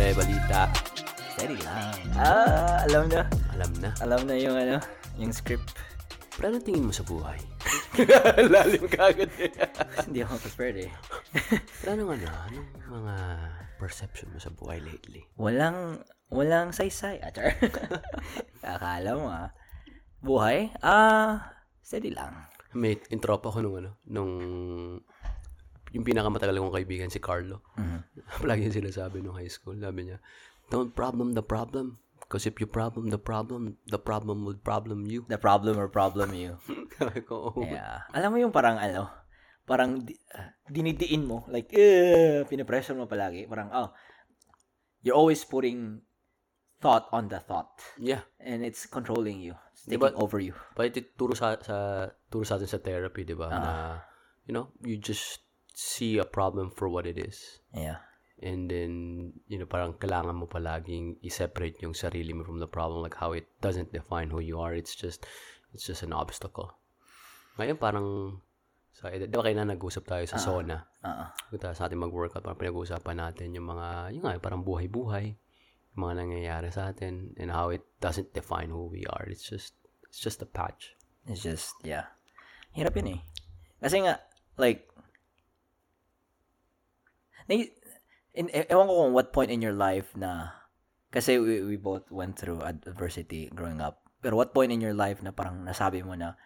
pre, balita. Steady lang. Ah, alam na. Alam na. Alam na yung ano, yung script. Pre, ano tingin mo sa buhay? Lalim ka agad eh. Hindi ako prepared eh. Pre, anong ano? Anong mga perception mo sa buhay lately? Walang, walang saysay. Ah, char. Akala mo ah. Buhay? Ah, steady lang. May intro pa ko nung ano, nung yung pinakamatagal kong kaibigan si Carlo. Palagi yung sinasabi nung high school. Sabi niya, don't problem the problem. Because if you problem the problem, the problem will problem you. The problem or problem you. Ko, oh. Yeah. Alam mo yung parang ano, parang di, ah, dinidiin mo. Like, uh, pinapressure mo palagi. Parang, oh, you're always putting thought on the thought. Yeah. And it's controlling you. It's Diba- taking over you. But ito turo sa, sa turo sa atin sa therapy, 'di ba? Ah. Na you know, you just see a problem for what it is. Yeah. And then, you know, parang kailangan mo palaging i-separate yung sarili mo from the problem like how it doesn't define who you are. It's just it's just an obstacle. Ngayon parang sa di ba kayo na nag-usap tayo sa sauna? Oo. Kita sa ating mag-workout, parang pinag-uusapan natin yung mga, yung nga, parang buhay-buhay, yung mga nangyayari sa atin, and how it doesn't define who we are. It's just, it's just a patch. It's just, yeah. Hirap yun eh. Kasi nga, like, in, ewan ko kung what point in your life na, kasi we, we both went through adversity growing up. Pero what point in your life na parang nasabi mo na,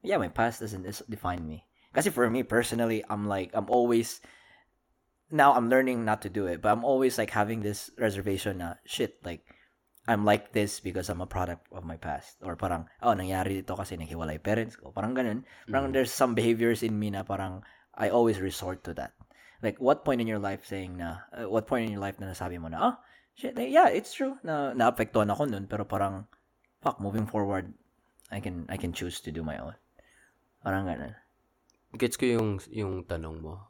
yeah, my past doesn't define me. Kasi for me, personally, I'm like, I'm always, now I'm learning not to do it, but I'm always like having this reservation na, shit, like, I'm like this because I'm a product of my past. Or parang, oh, nangyari dito kasi naghiwalay parents ko. Parang ganun. Parang mm. there's some behaviors in me na parang I always resort to that. Like, what point in your life saying na, uh, what point in your life na nasabi mo na, oh, shit, eh, yeah, it's true na naapektuhan ako nun, pero parang, fuck, moving forward, I can, I can choose to do my own. Parang ganun. Gets ko yung, yung tanong mo.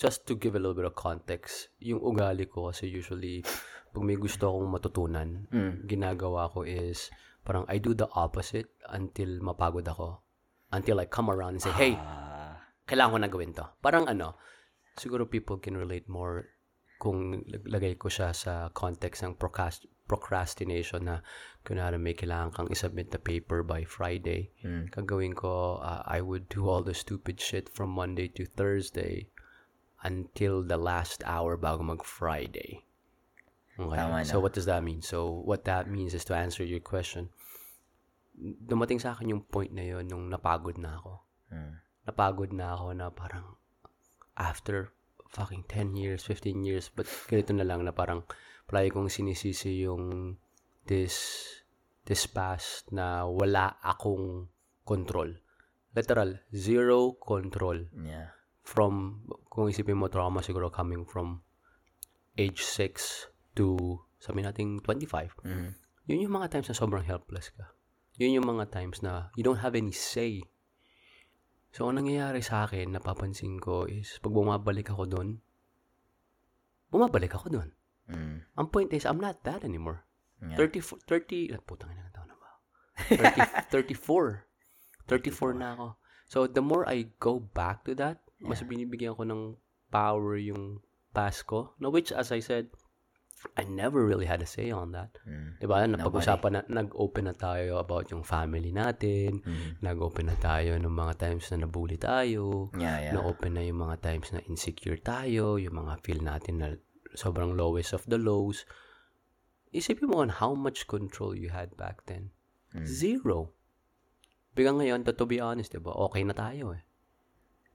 Just to give a little bit of context, yung ugali ko kasi usually, pag may gusto akong matutunan, ginagawa ko is, parang I do the opposite until mapagod ako. Until I come around and say, hey, kailangan ko na gawin to. Parang ano, siguro people can relate more kung lag- lagay ko siya sa context ng procrast- procrastination na kunwari may kailangan kang isubmit the paper by Friday. Kagawin ko, uh, I would do all the stupid shit from Monday to Thursday until the last hour bago mag-Friday. Okay. Tama na. So what does that mean? So what that means is to answer your question, dumating sa akin yung point na yon nung napagod na ako napagod na ako na parang after fucking 10 years, 15 years, but ganito na lang na parang palagi kong sinisisi yung this this past na wala akong control. Literal, zero control Yeah. from, kung isipin mo trauma siguro coming from age 6 to sabi natin 25. Mhm. Yun yung mga times na sobrang helpless ka. Yun yung mga times na you don't have any say. So, ang nangyayari sa akin, napapansin ko is, pag bumabalik ako doon, bumabalik ako doon. Mm. Ang point is, I'm not that anymore. Yeah. 30, 30, ah, putang ina, taon na ba? 30, 34. 34 na ako. So, the more I go back to that, mas binibigyan ko ng power yung past ko. No, which, as I said, I never really had a say on that. Mm. Diba? Napag-usapan na, nag-open na tayo about yung family natin. Mm. Nag-open na tayo ng mga times na nabully tayo. Yeah, yeah. Na-open na yung mga times na insecure tayo. Yung mga feel natin na sobrang lowest of the lows. Isipin mo on how much control you had back then. Zero. Biglang ngayon, to, to be honest, diba? Okay na tayo eh.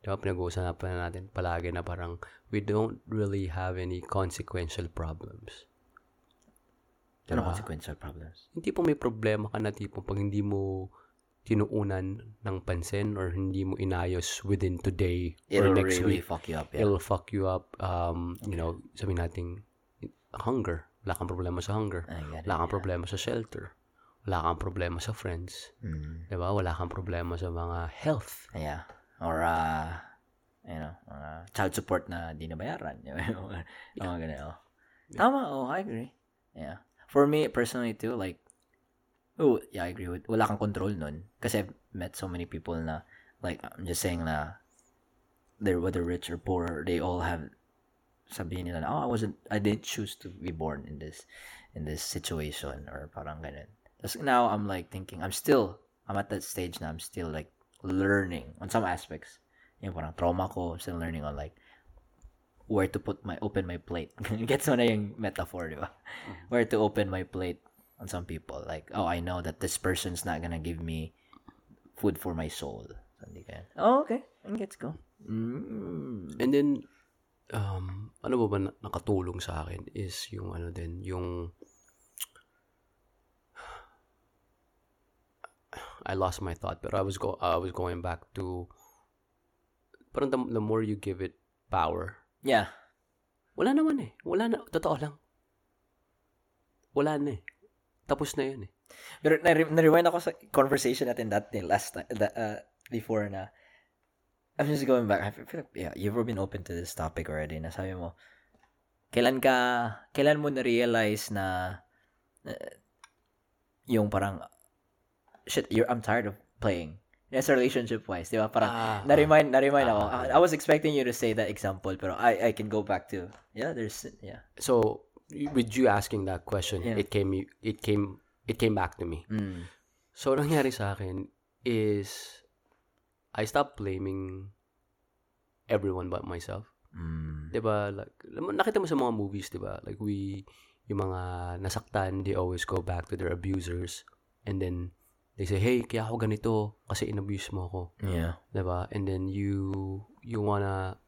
Diba? Pinag-uusapan na natin palagi na parang we don't really have any consequential problems. Pero Diba? consequential problems. hindi po may problema ka na tipo pag hindi mo tinuunan ng pansin or hindi mo inayos within today or It'll next really week. fuck you up. Yeah. It'll fuck you up. Um, you know, sabihin natin, hunger. Wala kang problema sa hunger. It, Wala kang problema sa shelter. Wala kang problema sa friends. Mm. Diba? Wala kang problema sa mga health. Yeah. Or, uh, you know, uh, child support na di nabayaran. Yung mga ganun. Oh. Tama. Oh, I agree. Yeah. For me, personally too, like, oh, yeah, I agree with, wala kang control nun. Kasi I've met so many people na, like, I'm just saying na, they're whether rich or poor, they all have sabihin nila, oh, I wasn't, I didn't choose to be born in this, in this situation, or parang ganun. Tapos now, I'm like thinking, I'm still, I'm at that stage na I'm still like learning on some aspects. Yung parang trauma ko, I'm still learning on like, where to put my, open my plate. Gets mo na yung metaphor, di ba? Mm-hmm. Where to open my plate on some people. Like, oh, I know that this person's not gonna give me food for my soul. Hindi ka. Oh, okay. And let's go. Mm. And then, um, ano ba ba na- nakatulong sa akin is yung ano din, yung I lost my thought pero I was go I was going back to parang the, the more you give it power. Yeah. Wala naman eh. Wala na. Totoo lang. Wala na eh. Tapos na yun eh. Pero na-rewind ako sa conversation natin that day, last time, the, uh, before na, I'm just going back. I feel like, yeah, you've been open to this topic already. Na sabi mo, kailan ka, kailan mo na-realize na, uh, yung parang, shit, you're, I'm tired of playing. Yes, relationship-wise, di ba? Parang, ah, na-remind, na-remind ah, ako. Ah, I was expecting you to say that example, pero I, I can go back to, yeah, there's, yeah. So, with you asking that question, yeah. it came, it came, it came back to me. Mm. So, nangyari sa akin is, I stopped blaming everyone but myself. Mm. 'Di ba? Like nakita mo sa mga movies, 'di ba? Like we yung mga nasaktan, they always go back to their abusers and then they say, "Hey, kaya ako ganito kasi inabuse mo ako." Yeah. 'Di ba? And then you you wanna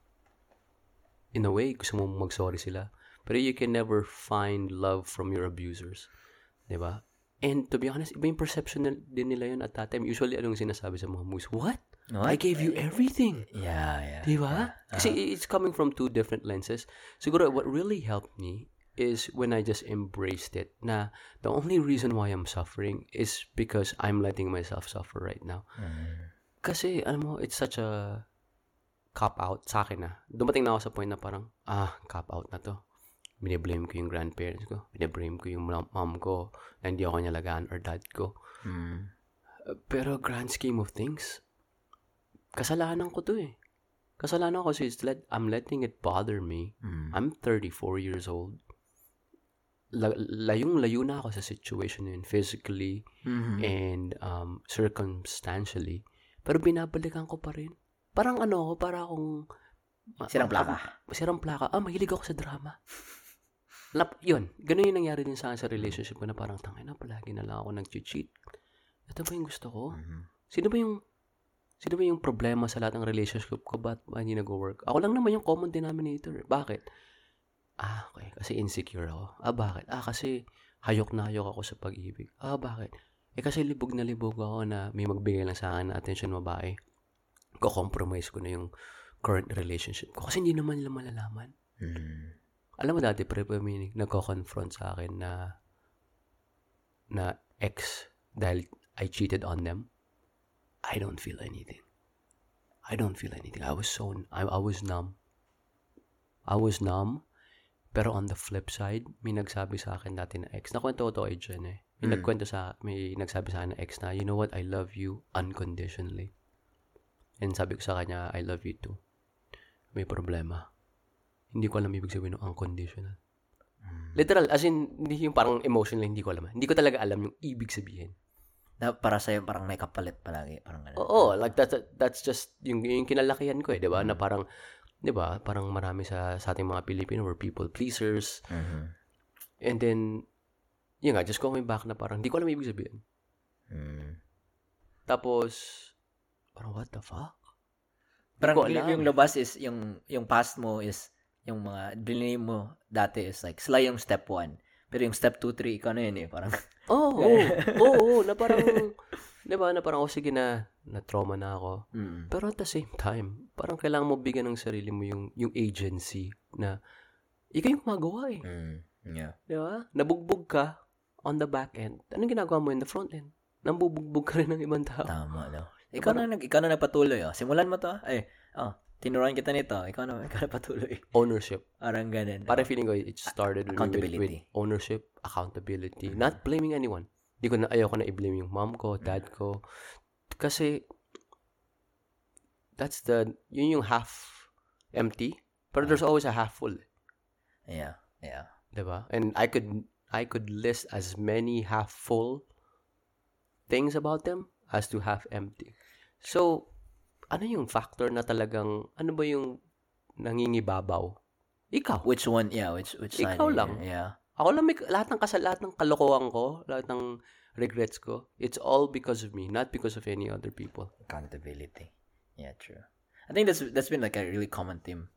in a way gusto mo mag-sorry sila. Pero you can never find love from your abusers. 'Di ba? And to be honest, iba yung perception din nila yun at that time. Usually, anong sinasabi sa mga movies? What? What? I gave you everything. Yeah, yeah. Di ba? Yeah. Kasi uh-huh. it's coming from two different lenses. Siguro, what really helped me is when I just embraced it na the only reason why I'm suffering is because I'm letting myself suffer right now. Mm. Kasi, alam mo, it's such a cop-out sa akin na. Dumating na ako sa point na parang, ah, cop-out na to. Biniblame ko yung grandparents ko. Biniblame ko yung mom ko na hindi ako nilagaan or dad ko. Mm. Pero grand scheme of things, kasalanan ko to eh. Kasalanan ko kasi let, I'm letting it bother me. Mm. I'm 34 years old. La- layong-layo na ako sa situation yun, physically mm-hmm. and um, circumstantially. Pero binabalikan ko pa rin. Parang ano ako, para akong... Sirang plaka. Sirang plaka. Ah, mahilig ako sa drama. Lap, yun. Ganun yung nangyari din sa sa relationship ko na parang tangay na palagi na lang ako nag-cheat. Ito ba yung gusto ko? Mm-hmm. Sino ba yung Sino ba yung problema sa lahat ng relationship ko? Ba't ba hindi nag-work? Ako lang naman yung common denominator. Bakit? Ah, okay. Kasi insecure ako. Ah, bakit? Ah, kasi hayok na hayok ako sa pag-ibig. Ah, bakit? Eh, kasi libog na libog ako na may magbigay lang sa akin na attention babae. Ko-compromise ko na yung current relationship ko. Kasi hindi naman nila malalaman. Mm. Alam mo dati, pre, may nagko-confront sa akin na na ex dahil I cheated on them. I don't feel anything. I don't feel anything. I was so, I, I was numb. I was numb. Pero on the flip side, may nagsabi sa akin dati na ex. Nakwento ko to kay Jen eh. May mm. nagkwento sa, may nagsabi sa akin na ex na, you know what, I love you unconditionally. And sabi ko sa kanya, I love you too. May problema. Hindi ko alam ibig sabihin ng unconditional. Mm. Literal, as in, hindi yung parang emotional, hindi ko alam. Hindi ko talaga alam yung ibig sabihin na para sa'yo parang may kapalit palagi parang ganun. Oo, like that's that's just yung yung kinalakihan ko eh, 'di ba? Na parang 'di ba? Parang marami sa sa ating mga Pilipino were people pleasers. Mm-hmm. And then yun nga, just going back na parang hindi ko alam ibig sabihin. Mm. Tapos parang what the fuck? Parang yung, yung labas is yung yung past mo is yung mga binili mo dati is like sila yung step 1. Pero yung step 2, 3, ikaw na yun eh. Parang, Oo, oh, oo, oh, na parang, di ba, na parang, oh, sige na, na-trauma na ako. Mm. Pero at the same time, parang kailangan mo bigyan ng sarili mo yung, yung agency na, ikaw yung gumagawa eh. Mm. Yeah. Di ba? Nabugbog ka on the back end. Anong ginagawa mo in the front end? Nambubugbog ka rin ng ibang tao. Tama, no? Ikaw na, nag, ikaw na nagpatuloy, oh. Simulan mo to, ah. Ay, oh, tinuruan kita nito. Ikaw na, ikaw na patuloy. Ownership. Parang ganun. Para feeling ko, it started with, with ownership, accountability, mm-hmm. not blaming anyone. Hindi ko na, ayaw ko na i-blame yung mom ko, dad ko. Kasi, that's the, yun yung half empty, pero there's always a half full. Yeah. Yeah. Diba? And I could I could list as many half full things about them as to half empty. So, ano yung factor na talagang, ano ba yung nangingibabaw? Ikaw. Which one? Yeah, which which side? Ikaw lang. Yeah. Ako lang may, lahat ng kasal, lahat ng kalokohan ko, lahat ng regrets ko, it's all because of me, not because of any other people. Accountability. Yeah, true. I think that's that's been like a really common theme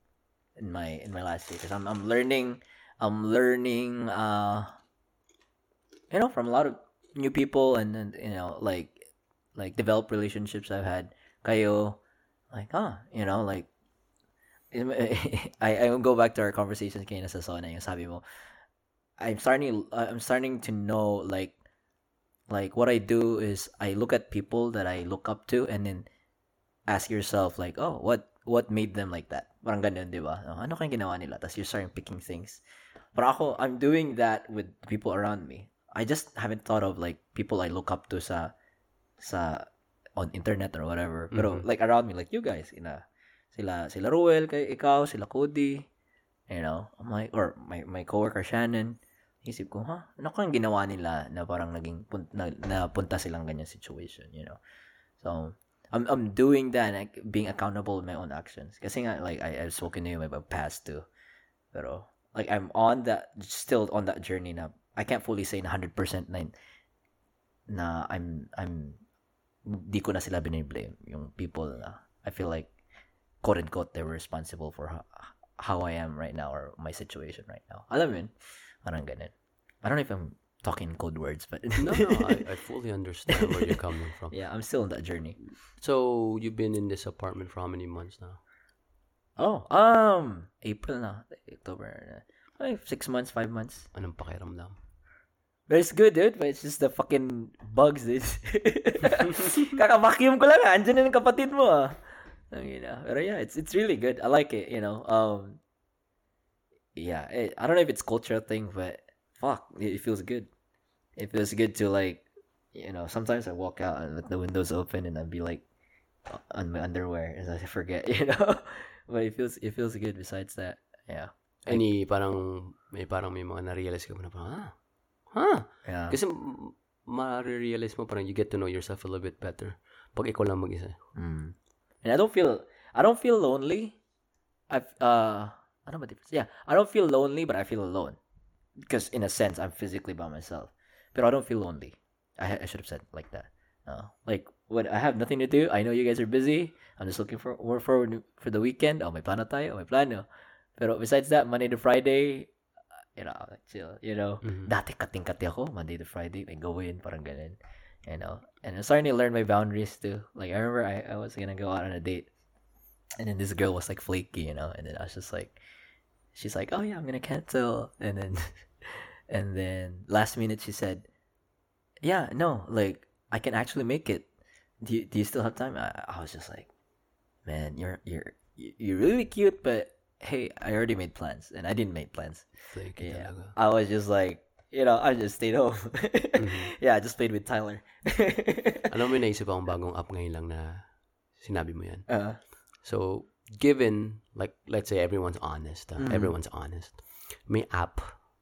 in my in my last year because I'm I'm learning I'm learning uh you know from a lot of new people and then you know like like develop relationships I've had kayo like ah you know like I I go back to our conversation kay sa sauna yung sabi mo I'm starting I'm starting to know like like what I do is I look at people that I look up to and then ask yourself like oh what what made them like that? Parang ganun di ba? Oh, ano kayang ginawa nila? Tapos you start picking things. But ako I'm doing that with people around me. I just haven't thought of like people I look up to sa sa on internet or whatever. Pero Mhm. like around me like you guys ina sila sila Ruel kay ikaw sila Cody you know? I'm like or my my coworker Shannon isip ko ha ano kang ginawa nila na parang naging pun- na, napunta silang ganyan situation you know? So I'm I'm doing that like being accountable with my own actions. Kasi nga like I I've spoken to you about past too. Pero like I'm on that still on that journey na I can't fully say na 100% na na I'm I'm di ko na sila biniblame yung people na I feel like quote unquote they were responsible for how, how I am right now or my situation right now. Alam mo yun parang ganun I don't know if I'm talking in code words but No, no, I, I fully understand where you're coming from. yeah I'm still on that journey So, you've been in this apartment for how many months now? oh um April na October na. Ay, six months five months Anong pakiramdam? But it's good, dude. But it's just the fucking bugs, dude. Kaka-vacuum ko lang, ah. Andyan na kapatid mo, ah. Ina. Pero yeah, it's it's really good. I like it, you know. Um, yeah, it, I don't know if it's cultural thing, but fuck, it, it feels good. It feels good to like, you know, sometimes I walk out and with the windows open and I'd be like on my underwear as I forget, you know. but it feels it feels good. Besides that, yeah, Any, parang, may parang may mga na-realize ka na parang, ah, huh? yeah. Kasi, ma-realize mo parang you get to know yourself a little bit better. Pag ikaw lang mag-isa. Mm. And I don't feel I don't feel lonely. I've uh I don't know what difference. Yeah, I don't feel lonely, but I feel alone because in a sense I'm physically by myself. But I don't feel lonely. I I should have said like that. Uh, like when I have nothing to do, I know you guys are busy. I'm just looking for work for for the weekend. Oh, my plano tayo. Oh, may plano. Pero besides that, Monday to Friday, uh, you know, like chill. You know, Mhm. dati kating-kati ako, Monday to Friday, may gawin, parang ganun. You know, and I'm starting to learn my boundaries too. Like, I remember I, I was gonna go out on a date, and then this girl was like flaky, you know, and then I was just like, she's like, oh yeah, I'm gonna cancel, and then, and then last minute she said, yeah, no, like, I can actually make it. Do you, do you still have time? I, I was just like, man, you're, you're, you're really cute, but hey, I already made plans, and I didn't make plans. Flaky Yeah. I was just like, you know, I just stayed home. Mhm. Yeah, I just played with Tyler. Alam mo, naisip akong bagong app ngayon lang na sinabi mo yan. uh, So, given, like, let's say everyone's honest. ah, Mhm. Everyone's honest. May app.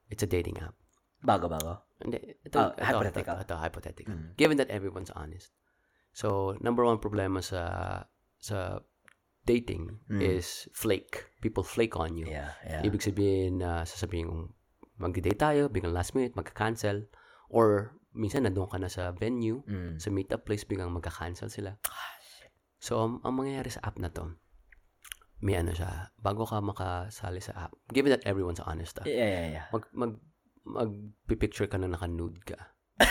It's a dating app. bago bago. Hindi, ito, Ah, ito, hypothetical. Ito, ito, hypothetical. Mm. Given that everyone's honest. So, number one problema sa sa dating Mm. is flake. People flake on you. Yeah, yeah. Ibig sabihin, na sasabihin kong mag-date tayo, biglang last minute, magka-cancel. Or, minsan nandun ka na sa venue, Mm. sa meetup place, biglang magka-cancel sila. So, ang, ang mangyayari sa app na to, may ano siya, bago ka makasali sa app, given that everyone's honest, ah, Yeah, yeah, yeah. mag, mag, mag-picture ka na naka-nude ka.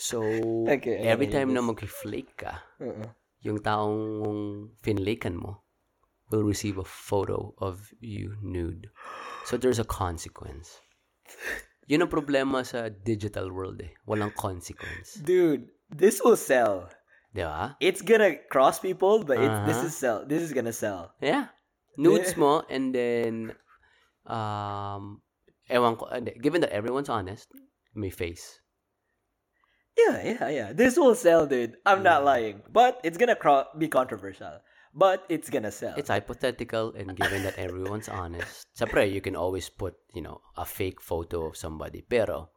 So, Okay, every time na mag-flake ka, Uh-uh. yung taong finlaken mo will receive a photo of you nude. So, there's a consequence. Yun ang problema sa digital world eh. Walang consequence. Dude, this will sell. Di ba? It's gonna cross people, but it's this Uh-huh. is sell. This is gonna sell. Yeah. Nudes mo and then um ewan ko, given that everyone's honest, may face. Yeah, yeah, yeah. This will sell, dude. I'm not lying. But it's gonna cro- be controversial. But it's gonna sell. It's hypothetical and given that everyone's honest. Siyempre, you can always put, you know, a fake photo of somebody. Pero,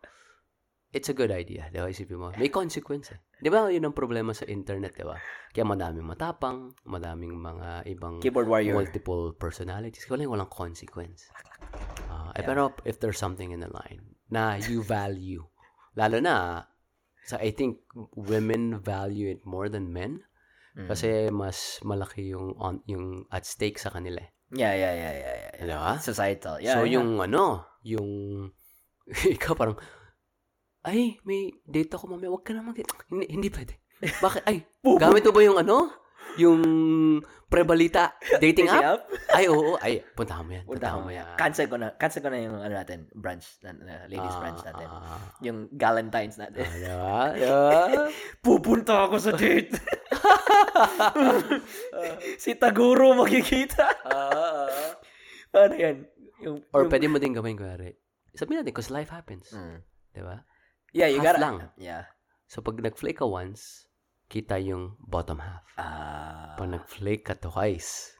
it's a good idea. Di ba? Isipin mo, may consequence eh. Di ba? Yun ang problema sa internet, di ba? Kaya madaming matapang, madaming mga ibang Keyboard warrior. multiple personalities. Wala walang consequence. Uh, eh, Pero if there's something in the line na you value, lalo na, so I think women value it more than men. Mm. Kasi mas malaki yung on, yung at stake sa kanila. eh. Yeah, yeah, yeah, yeah, yeah. Di ba? Societal. Yeah, so yeah. yung ano, yung ikaw parang ay, may date ako mamaya. Wag ka na mag Hindi, hindi pwede. Bakit? Ay, gamit mo ba yung ano? Yung prebalita dating app? Ay, oo. Ay, punta mo yan. Punta mo yan. Cancel ko na. Cancel ko na yung ano natin, branch, na, na- ladies branch natin. Ah, Yung Galentine's natin. ah, diba? Diba? Pupunta ako sa date. si Taguro makikita. ano yan? Yung, Or yung- pwede mo din gawin, kuwari. Sabihin natin, because life happens. Mm. Diba? Yeah, you half gotta. lang. Yeah. So, pag nag-flake ka once, kita yung bottom half. Ah. Pag nag-flake ka twice,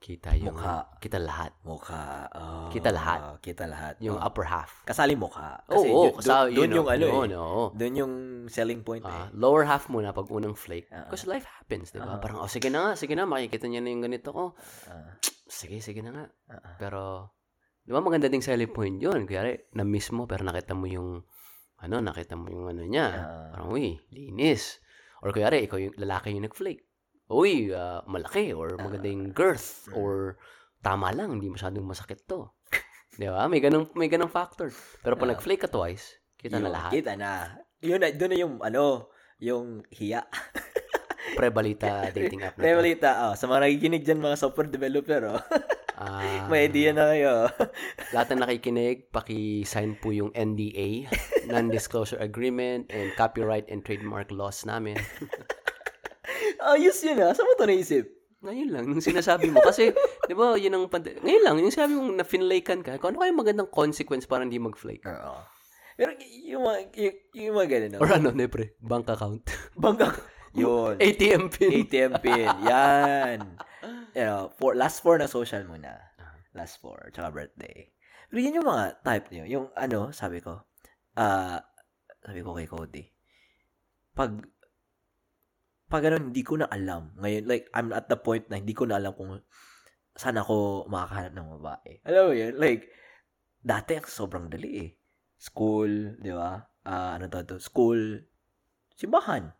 kita yung... Mukha. Kita lahat. mukha. Oh, Kita lahat. Kita lahat. Yung Oh. upper half. Kasali mukha. Oo, Kasi oh, yun- kasama dun, dun yung ano yun, eh. oo. Doon yung selling point Ah, eh. lower half muna pag unang flake. Ah. Because life happens, di ba? Ah. Parang, oh, sige na nga, sige na, makikita niya na yung ganito ko. Ah, Sige, sige na nga. ah. Pero, di ba maganda ding selling point yun? Kaya, na-miss mo, pero nakita mo yung, ano, nakita mo yung ano niya. Ah. Parang, uy, linis. Or kaya, ikaw yung lalaki yung nag-flake. Uy, ah, malaki. Or maganda yung girth. Mm. Or, tama lang, hindi masyadong masakit to. di ba? May ganong, may ganong factor. Pero pag Ah. nag-flake ka twice, kita na Yun, lahat. Kita na. Yun na, doon na yung, ano, yung hiya. Pre-balita dating app na to. Rebalita, oh, sa mga nakikinig dyan, mga software developer, oh. Ah, May idea na kayo. Lahat na nakikinig, paki-sign po yung NDA, Non-Disclosure Agreement, and copyright and trademark laws namin. Ayos yun ah. Saan mo ito naisip? Ngayon lang, yung sinasabi mo. Kasi, di ba, yun ang, pand- ngayon lang, yung sinabi mong na-finlakean ka, kung ano kaya magandang consequence para hindi mag-flake? Oo. Pero y- yung mga, yung, yung mga ganun? Or ano, nepre, bank account. Bangka. Yun. ATM pin. ATM pin. Yan. You know, for, last four na social muna. Last four. Tsaka birthday. Pero yun yung mga type niyo. Yung ano, sabi ko, ah, sabi ko kay Cody, pag, pag ano, hindi ko na alam. Ngayon, like, I'm at the point na hindi ko na alam kung saan ako makakahanap ng babae. Alam mo yun? Like, dati ang sobrang dali eh. School, di ba? Ah, ano to, to? School, simbahan.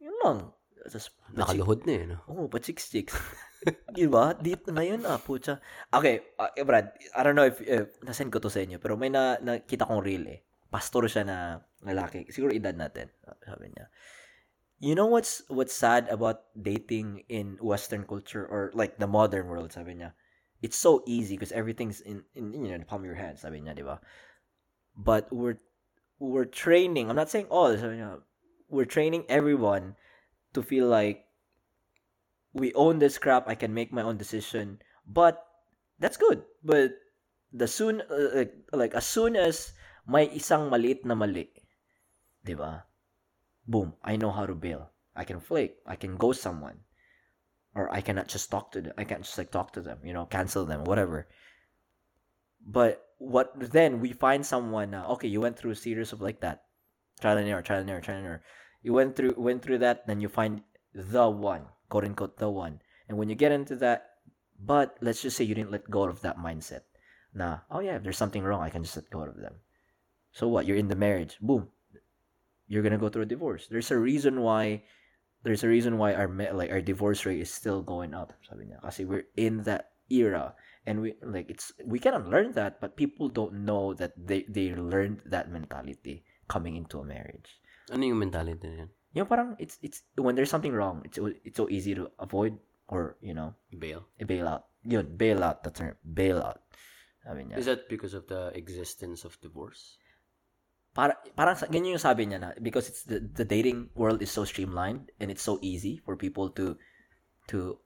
Yun lang. Tapos, Nakaluhod na eh, no? Oo, oh, chicks. Di ba? Dito na yun, ah, putya. Okay, uh, Brad, I don't know if, if nasend ko to sa inyo, pero may na, nakita kong reel eh. Pastor siya na lalaki. Siguro edad natin. Sabi niya. You know what's what's sad about dating in Western culture or like the modern world, sabi niya. It's so easy because everything's in, in you know, in the palm of your hand, sabi niya, di ba? But we're we're training, I'm not saying all, sabi niya, we're training everyone to feel like we own this crap. I can make my own decision. But that's good. But the soon uh, like, like as soon as may isang maliit na mali, 'di ba? Boom, I know how to bail. I can flake. I can ghost someone. Or I cannot just talk to them. I can't just like talk to them, you know, cancel them, whatever. But what then we find someone now, okay, you went through a series of like that. Trial and error, trial and error, trial and error. You went through went through that, then you find the one, quote unquote the one. And when you get into that, but let's just say you didn't let go of that mindset. Nah, oh yeah, if there's something wrong, I can just let go of them. So what? You're in the marriage. Boom. You're gonna go through a divorce. There's a reason why. There's a reason why our like our divorce rate is still going up. Sabi niya. Kasi we're in that era, and we like it's we can unlearn that, but people don't know that they they learned that mentality coming into a marriage. Ano yung mentality na yan? Yung parang it's it's when there's something wrong, it's it's so easy to avoid or you know Bail. bail out. Yun, bail out the term, bail out. Sabi niya. Is that because of the existence of divorce? Para, parang ganyan yung sabi niya na because it's the, the dating world is so streamlined and it's so easy for people to to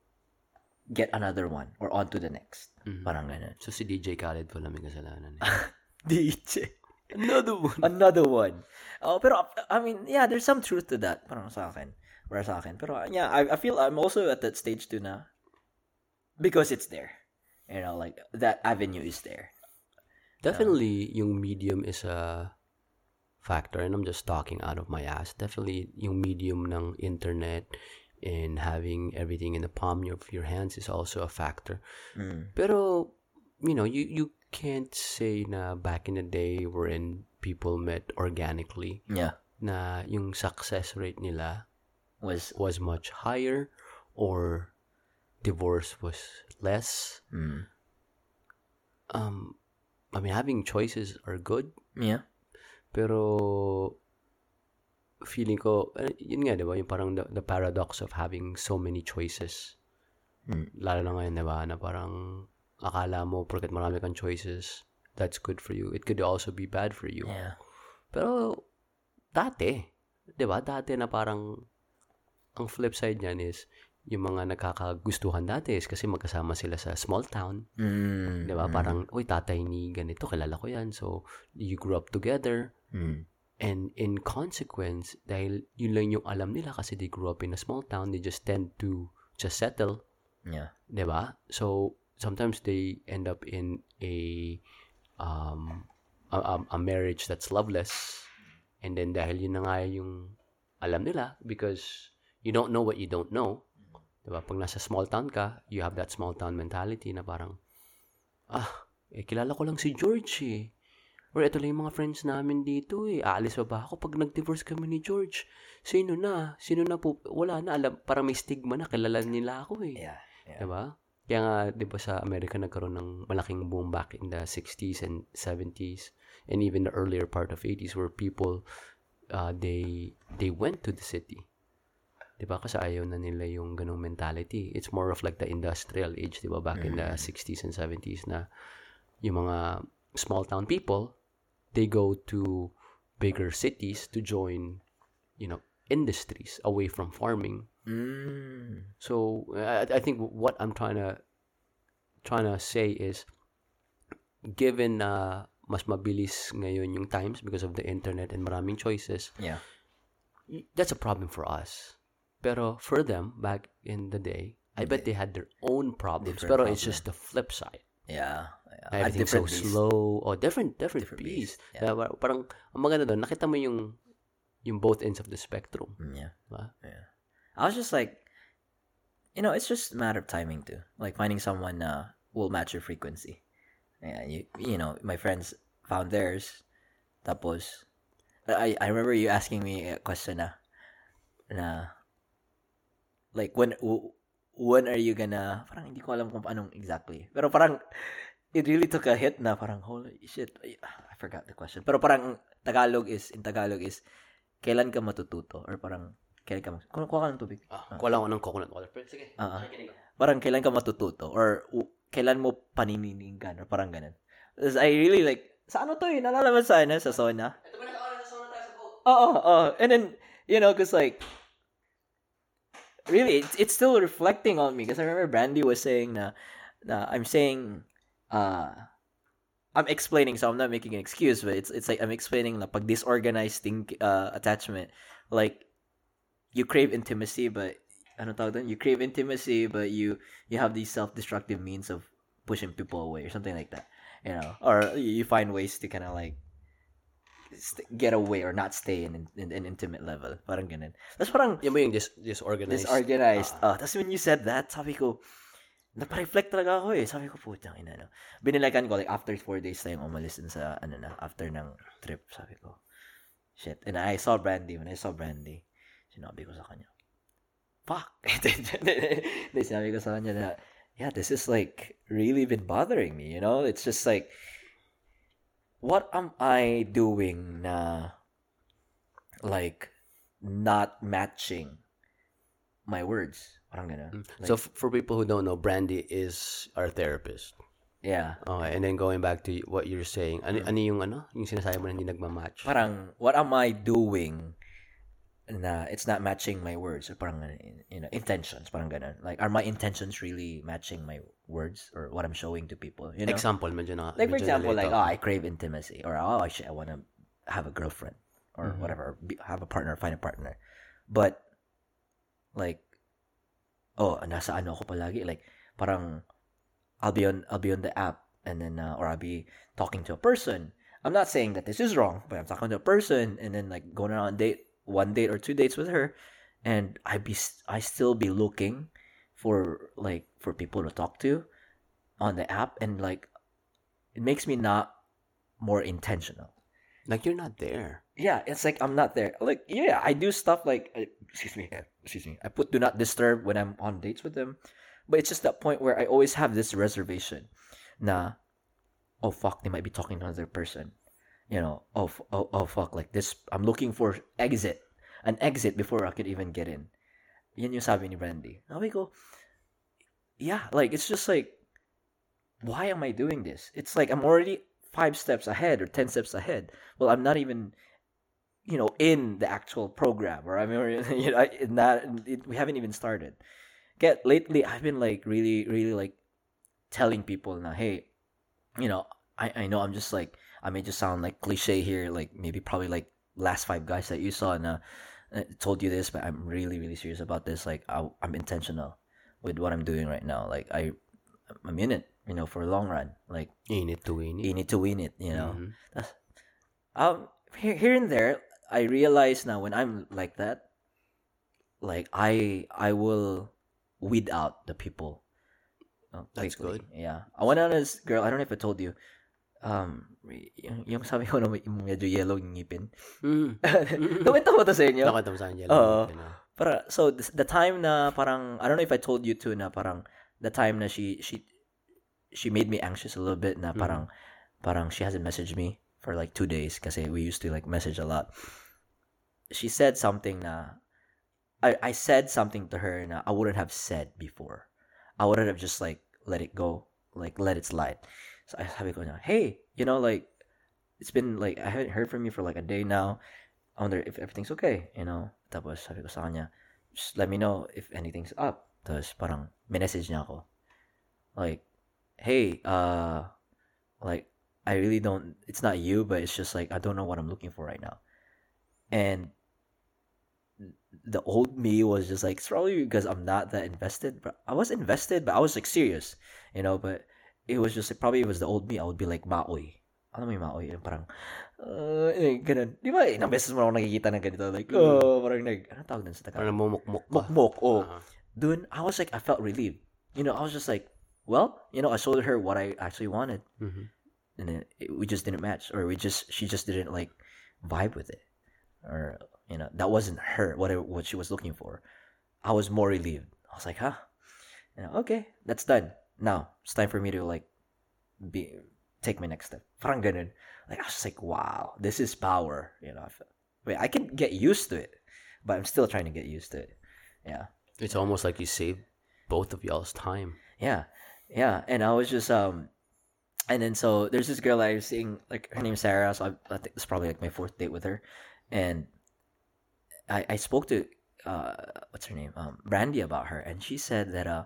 get another one or on to the next. Mhm. Parang ganun. So si DJ Khaled pala may kasalanan. eh. DJ. Another one. Another one. Oh, pero I mean, yeah, there's some truth to that. Parang sa akin. Para sa akin. Pero yeah, I, I feel I'm also at that stage too na because it's there. You know, like that avenue is there. Definitely, yung medium is a factor, and I'm just talking out of my ass. Definitely, yung medium ng internet and having everything in the palm of your hands is also a factor. Mm. Pero, you know, you you can't say na back in the day wherein people met organically Yeah. na yung success rate nila Was was much higher or divorce was less. mm. Um, I mean, having choices are good, Yeah. pero feeling ko, eh, yun nga, di ba? Yung parang the, the paradox of having so many choices. Mm. Lalo na ngayon, di ba? Na parang akala mo, porket marami kang choices, that's good for you. It could also be bad for you. Yeah. Pero, dati, di ba? Dati na parang, ang flip side niyan is, yung mga nagkakagustuhan dati is kasi magkasama sila sa small town. Mm. Di ba? Parang, uy, tatay ni ganito, kilala ko yan. So, you grew up together. Mm. And in consequence, dahil yun lang yung alam nila kasi they grew up in a small town, they just tend to just settle. Yeah. Di ba? So, sometimes they end up in a, um, a, a- marriage that's loveless. And then dahil yun na nga yung alam nila because you don't know what you don't know. Di ba? Pag nasa small town ka, you have that small town mentality na parang, ah, eh, kilala ko lang si George eh. Or ito lang yung mga friends namin dito eh. Aalis pa ba ako pag nag-divorce kami ni George? Sino na? Sino na po? Wala na. Alam, parang may stigma na. Kilala nila ako eh. Yeah. Yeah. Diba? Kaya nga, di ba sa Amerika nagkaroon ng malaking boom back in the 60s and 70s and even the earlier part of 80s where people, uh, they, they went to the city. Di ba? Kasi ayaw na nila yung ganong mentality. It's more of like the industrial age, di ba? Back in the 60s and 70s na yung mga small town people, they go to bigger cities to join, you know, industries away from farming. Mm. So I, I think what I'm trying to trying to say is, given na mas mabilis ngayon yung times because of the internet and maraming choices, Yeah. that's a problem for us. Pero for them back in the day, I bet they had their own problems. Different pero it's problem. just the flip side. Yeah. yeah. Everything's so pace. slow or different different, Different pace. pace, yeah. Parang ang maganda doon, nakita mo yung yung both ends of the spectrum. Mm, Yeah. Diba? Yeah. I was just like, you know, it's just a matter of timing too. Like finding someone uh will match your frequency. Yeah, you you know, my friends found theirs. Tapos, I I remember you asking me a question na, na like when when are you gonna parang hindi ko alam kung anong exactly. Pero parang it really took a hit na parang holy shit. I, I forgot the question. Pero parang Tagalog is in Tagalog is kailan ka matututo or parang kailan ka mag- kuha, kuha ka ng tubig. Ah, kuha lang ako ng coconut water. Pero sige. Ah, ah. Parang kailan ka matututo or u- kailan mo panininingan or parang ganun. 'Cause I really like sa ano to eh, nalala mo sa ano, sa Sona? Ito ba naka-oras sa sauna tayo sa boat? Oo, oo. And then, you know, because like, really, it's, it's still reflecting on me. Because I remember Brandy was saying na, na I'm saying, uh, I'm explaining, so I'm not making an excuse, but it's it's like I'm explaining na pag disorganized think, uh, attachment, like, you crave intimacy, but, ano tawag doon? You crave intimacy, but you, you have these self-destructive means of pushing people away or something like that. You know, or you find ways to kind of like, st- get away or not stay in, in an intimate level. Parang ganun. Tapos parang Yan mo yung dis- disorganized. disorganized. Oh, tapos when you said that, sabi ko, napareflect talaga ako eh. Sabi ko, putang ina, no. Binilagan ko, like, after four days tayong umalis dun sa, ano na, after ng trip, sabi ko, shit. And I saw Brandy. When I saw Brandy, sinabi ko sa kanya, fuck. Sinabi ko sa kanya na, yeah, this is like really been bothering me, you know? It's just like, what am I doing na like not matching my words? Parang. Like, so for people who don't know, Brandy is our therapist. yeah. Okay, and then going back to what you're saying, ano, ano yung ano? Yung sinasabi mo na hindi nagmamatch? Parang, what am I doing na it's not matching my words or parang you know intentions parang ganun. Like are my intentions really matching my words or what I'm showing to people you know? Example, medyo na like for example like oh I crave intimacy or oh I I want to have a girlfriend or Mhm. whatever be, have a partner find a partner. But like oh nasa ano ako palagi like parang I'll be on I'll be on the app and then uh, or I'll be talking to a person. I'm not saying that this is wrong but I'm talking to a person and then like going on a date one date or two dates with her and I be I still be looking for like for people to talk to on the app and like it makes me not more intentional Like, you're not there. yeah, it's like I'm not there. Like, yeah, I do stuff like, excuse me, excuse me. I put do not disturb when I'm on dates with them, but it's just that point where I always have this reservation, Nah, oh fuck, they might be talking to another person, you know. Oh, oh, oh fuck, like this. I'm looking for exit, an exit before I could even get in. Yan yung sabi ni Brandy. Now we go, yeah, like it's just like, why am I doing this? It's like I'm already five steps ahead or ten steps ahead. Well, I'm not even, you know, in the actual program, or I'm already, you know, that it, we haven't even started. Get lately, I've been like really, really like telling people now, hey, you know, I I know I'm just like I may just sound like cliche here, like maybe probably like last five guys that you saw and uh, uh, told you this, but I'm really, really serious about this. Like I, I'm intentional with what I'm doing right now. Like I, I'm in it, you know, for a long run. Like Init to win it. you need to win it, you know. Mhm. Um, here, here and there, I realize now when I'm like that, like I, I will weed out the people. uh, That's good. Yeah, I went on this girl. I don't know if I told you. Um, yung, yung sabi ko na may- medyo yellow yung ngipin. Mm. Kumenta mo to sa inyo? Nakita mo sa kanya. Oo. you. Para so the, the time na parang I don't know if I told you too na parang the time na she she she made me anxious a little bit na parang parang she hasn't messaged me for like two days kasi we used to like message a lot. She said something na I I said something to her na I wouldn't have said before. I wouldn't have just like let it go, like let it slide. So I sabi ko na, hey, you know like it's been like I haven't heard from you for like a day now. I wonder if everything's okay, you know. Tapos sabi ko sa kanya, just let me know if anything's up. Tapos parang message niya ako. Like, hey, uh, like, I really don't, it's not you, but it's just like, I don't know what I'm looking for right now. And the old me was just like, it's probably because I'm not that invested, but I was invested, but I was like serious, you know, but it was just probably it was the old me, I would be like, maoy. Mo yung maoy? Yung parang, uh, eh, ganun. Di ba, ilang beses mo ako nakikita ng ganito, like, oh, parang nag, ano tawag dun sa Tagalog? Parang namumukmuk ka. Mokmok, oh. Ah. Dun, I was like, I felt relieved. You know, I was just like, well, you know, I showed her what I actually wanted, Mhm. and then it, we just didn't match, or we just, she just didn't like vibe with it, or you know, that wasn't her what I, what she was looking for. I was more relieved. I was like, huh, you know, okay, that's done. Now it's time for me to like be take my next step. Parang ganun. Like I was just like, wow, this is power. You know, I wait, I can get used to it, but I'm still trying to get used to it. Yeah. It's almost like you saved both of y'all's time. Yeah, yeah, and I was just um, and then so there's this girl I was seeing, like her name's Sarah. So I, I think it's probably like my fourth date with her, and I I spoke to uh what's her name um Brandy about her, and she said that uh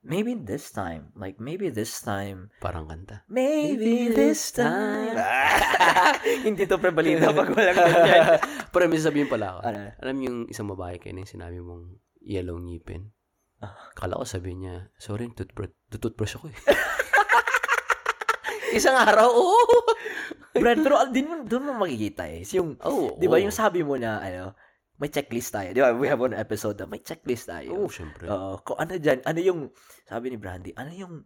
maybe this time, like maybe this time, Parang kanta. maybe this time. Hindi to prebalita pag walang ganyan. Pero may sasabihin pala ako. Ano? Alam yung isang babae kayo na yung sinabi mong yellow ngipin? Ah. Kala ko sabi niya, sorry, toothbrush, toothbrush ako eh. Isang araw, oo. Brad, pero din mo, doon mo makikita eh. Yung, Oh, Di ba oh. yung sabi mo na, ano, may checklist tayo. Di ba? We have one episode na may checklist tayo. Oo, syempre. Oo. kung ano dyan, ano yung, sabi ni Brandy, ano yung,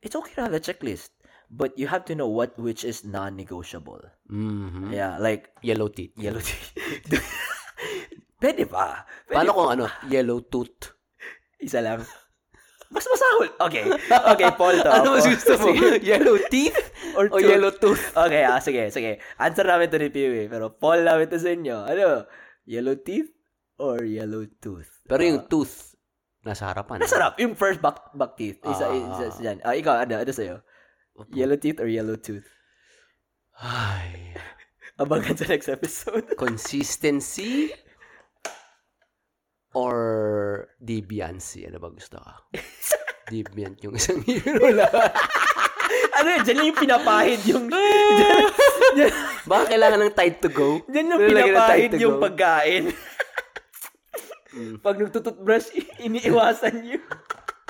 it's okay to have a checklist. But you have to know what which is non-negotiable. Mhm. Yeah, like, Yellow teeth. yellow tea. Pwede ba? Pwede Paano kung ano, yellow tooth? Isa lang. Mas masahol. Okay. Okay, Paul to. ano mas gusto mo? Yellow teeth Or o tooth? yellow tooth? Okay, ah, sige, sige. Answer namin to ni Piwi. Pero Paul namin to sa inyo. Ano? Yellow teeth or yellow tooth? Pero yung Ah, tooth, nasa harapan. Nasarap. Yung first back, back teeth. Isa, Ah. isa, isa dyan. Ah, ikaw, ano? Ano sa'yo? Yellow teeth or yellow tooth? Ay. Abangan sa next episode. Consistency or Deviancy? Ano ba gusto ka? Deviant yung isang hero lang. ano yun? Diyan yung pinapahid yung... Baka kailangan ng tide to go? diyan yung Lalagyan ng pinapahid to yung go. pagkain. Pag nagtututbrush, iniiwasan yung...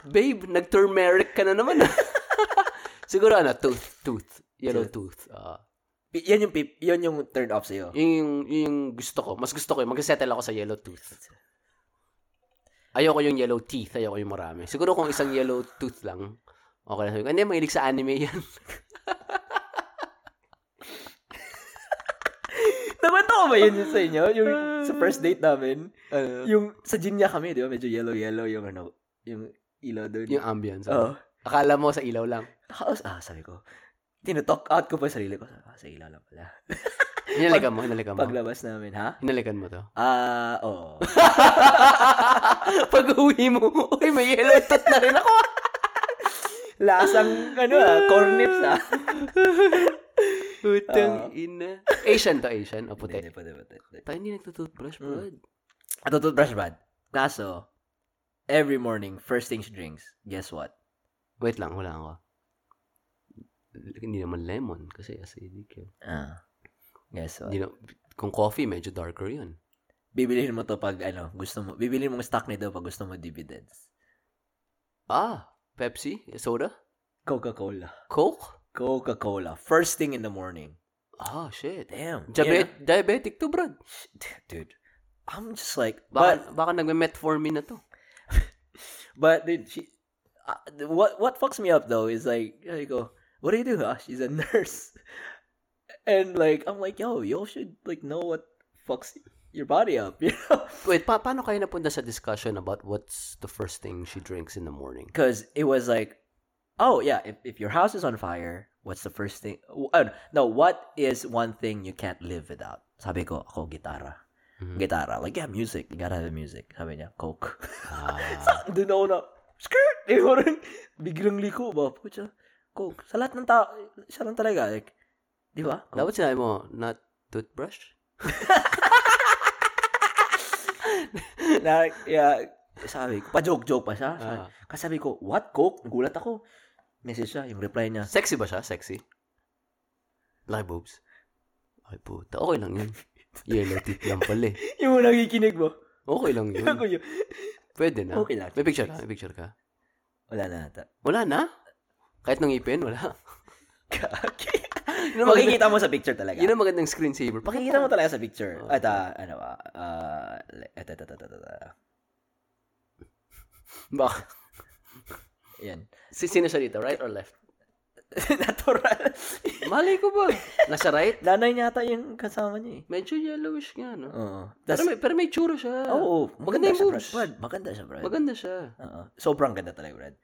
Babe, nag-turmeric ka na naman. ah. Siguro ano, tooth, tooth. Yellow tooth. Ah. Yan yung, pip, yan yung turn off sa'yo. Yun yung, yun yung gusto ko. Mas gusto ko yun. Mag-settle ako sa yellow tooth. Ayoko yung yellow teeth. Ayoko yung marami. Siguro kung isang yellow tooth lang, okay na ko. Hindi, mahilig sa anime yan. Nakwento ko ba yun sa inyo? Yung sa first date namin, yung sa gym niya kami, di ba? Medyo yellow-yellow yung ano, yung ilaw doon. yung ambience. Oo. Akala mo sa ilaw lang. Tapos, ah, sabi ko, tinutalk out ko pa yung sarili ko. Ah, sa ilaw lang pala. Hinalikan mo, hinalikan mo. Paglabas namin, ha? Hinalikan mo to. Ah, oo. Pag uwi mo, uy, may yellow tooth na rin ako. Lasang, ano ah, cornips ah. Putang ina. Asian to, Asian. O puti. Hindi, pwede, pwede. pwede. Tayo hindi nagtutoothbrush, bro. At toothbrush bad. Kaso, every morning, first thing she drinks, guess what? Wait lang, wala ako. Hindi naman lemon kasi acidic yun. Ah, guess what? Hindi na, kung coffee, medyo darker yun. Bibilihin mo to pag, ano, gusto mo, bibilihin mo stock nito pag gusto mo dividends. Ah, Pepsi? Soda? Coca-Cola. Coke? Coca-Cola. First thing in the morning. Oh, shit. Damn. Diabet- Diabetic to, Brad. Dude, I'm just like, Baka, baka nagme-metformin na to. but, but dude, she, uh, what, what fucks me up though is like, I go, what do you do? Ah, she's a nurse. And like, I'm like, yo, you should like know what fucks your body up, you know? Wait, pa paano kayo napunta sa discussion about what's the first thing she drinks in the morning? Because it was like, oh yeah, if, if your house is on fire, what's the first thing? Uh, no, what is one thing you can't live without? Sabi ko, ako, gitara. Gitara. Like, yeah, music. You gotta have music. Sabi niya, Coke. Ah, Sa, doon ako na, skirt! Eh, parang, biglang liko ba? Pucha, Coke. Sa lahat ng tao, siya lang talaga. Like, di ba? Coke. dapat sinabi mo, not toothbrush? na, yeah, sabi ko, pa-joke-joke pa siya. Sabi, Ah. Kasi sabi ko, what, Coke? Nagulat ako. Message siya, yung reply niya, Sexy ba siya? Sexy? Laki boobs? Ay puta, okay lang yun. Yellow teeth lang pala eh. yung mo nakikinig mo. Okay lang yun. Ako yun. Pwede na. Okay lang. May picture ka? May picture ka? Wala na ata. Wala na? Kahit nung ipin, wala. Kaki. Yun Makikita mo sa picture talaga. Yun ang magandang screensaver. Makikita mo talaga sa picture. Oo. At, ah, ano ba, ah, eto, eto, eto, eto, eto. Baka. Yan. Si, sino siya dito? Right or left? Natural. Malay ko ba? Nasa right? Nanay niya ata yung kasama niya eh. Medyo yellowish nga, no? Oo. Pero Tas, may, pero may tsura siya. oo, Maganda yung siya. Brad. Maganda siya, Brad. Maganda siya. Oo. Sobrang ganda talaga, Brad.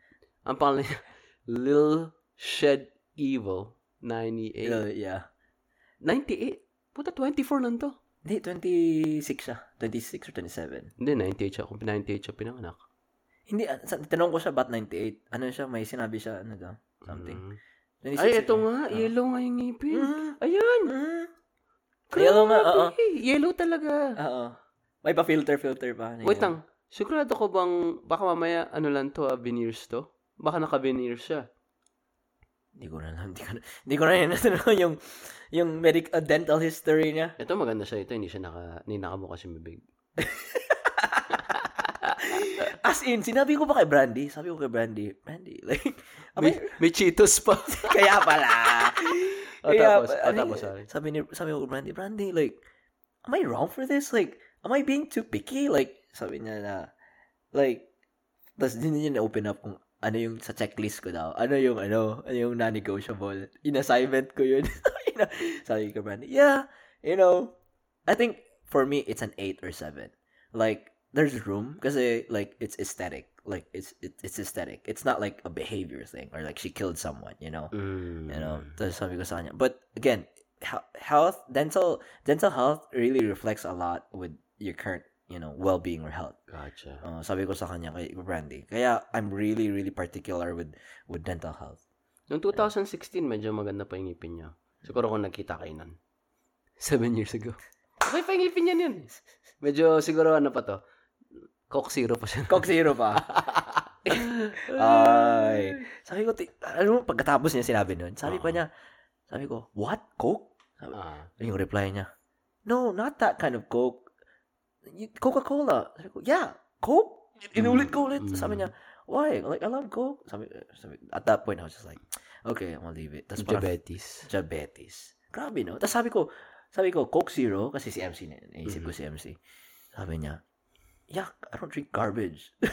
Ang pangalan niya, Lil Shed Evil 98. Uh, yeah. 98? Puta, 24 lang to. Hindi, 26 siya. 26 or 27. Hindi, 98 siya. Kung 98 siya pinanganak. Hindi, sa- tinanong ko siya, ba't 98? Ano siya, may sinabi siya, ano daw, something. Mm. 26 Ay, eh. ito nga. Oo. Yellow nga yung ngipin. Mhm. Ayan. Grabe. Yellow nga, oo. Yellow talaga. Oo. May pa-filter-filter pa. Ano Wait lang. Sigurado ko bang, baka mamaya, ano lang to, ah, veneers to? Baka naka-veneers siya. Hindi ko na alam. Hindi ko na, hindi ko na yun. Yung, yung medic, uh, dental history niya. Ito maganda siya. Ito hindi siya naka, hindi nakabukas yung bibig. As in, sinabi ko ba kay Brandy? Sabi ko kay Brandy, Brandy, like, May, may Cheetos pa. kaya pala. O, Kaya, tapos, o, ano, tapos, sorry. Sabi ni, sabi ko kay Brandy, Brandy, like, am I wrong for this? Like, am I being too picky? Like, sabi niya na, like, tapos din niya na-open up kung ano yung sa checklist ko daw. Ano yung, ano, ano yung non-negotiable. In-assignment ko yun. Sabi ko kay Brandy, yeah, you know, I think, for me, it's an 8 or 7. Like, there's room kasi like it's aesthetic like it's it, it's aesthetic it's not like a behavior thing or like she killed someone you know Mm. you know that's sabi ko sa kanya but again he- health dental dental health really reflects a lot with your current you know well-being or health Gotcha. uh, sabi ko sa kanya kay Brandy kaya I'm really really particular with with dental health Noong 2016, medyo maganda pa yung ngipin niya. Siguro kung nagkita kayo nun. Seven years ago. Okay pa yung ngipin niya yun. Medyo siguro ano pa to. Coke Zero pa siya. Coke Zero pa. Ay. Sabi ko, alam mo, pagkatapos niya sinabi nun, sabi pa Oo. niya, sabi ko, what? Coke? Sabi, Ah. yung reply niya, no, not that kind of Coke. Coca-Cola. Sabi ko, yeah, Coke? Inulit ko ulit. Mm. Sabi niya, why? Like, I love Coke. Sabi, sabi, at that point, I was just like, okay, I'm gonna leave it. Tapos parang, Diabetes. diabetes. Grabe, no? Tapos sabi ko, sabi ko, Coke Zero, kasi si MC na, naisip ko si MC. Sabi niya, yuck, I don't drink garbage.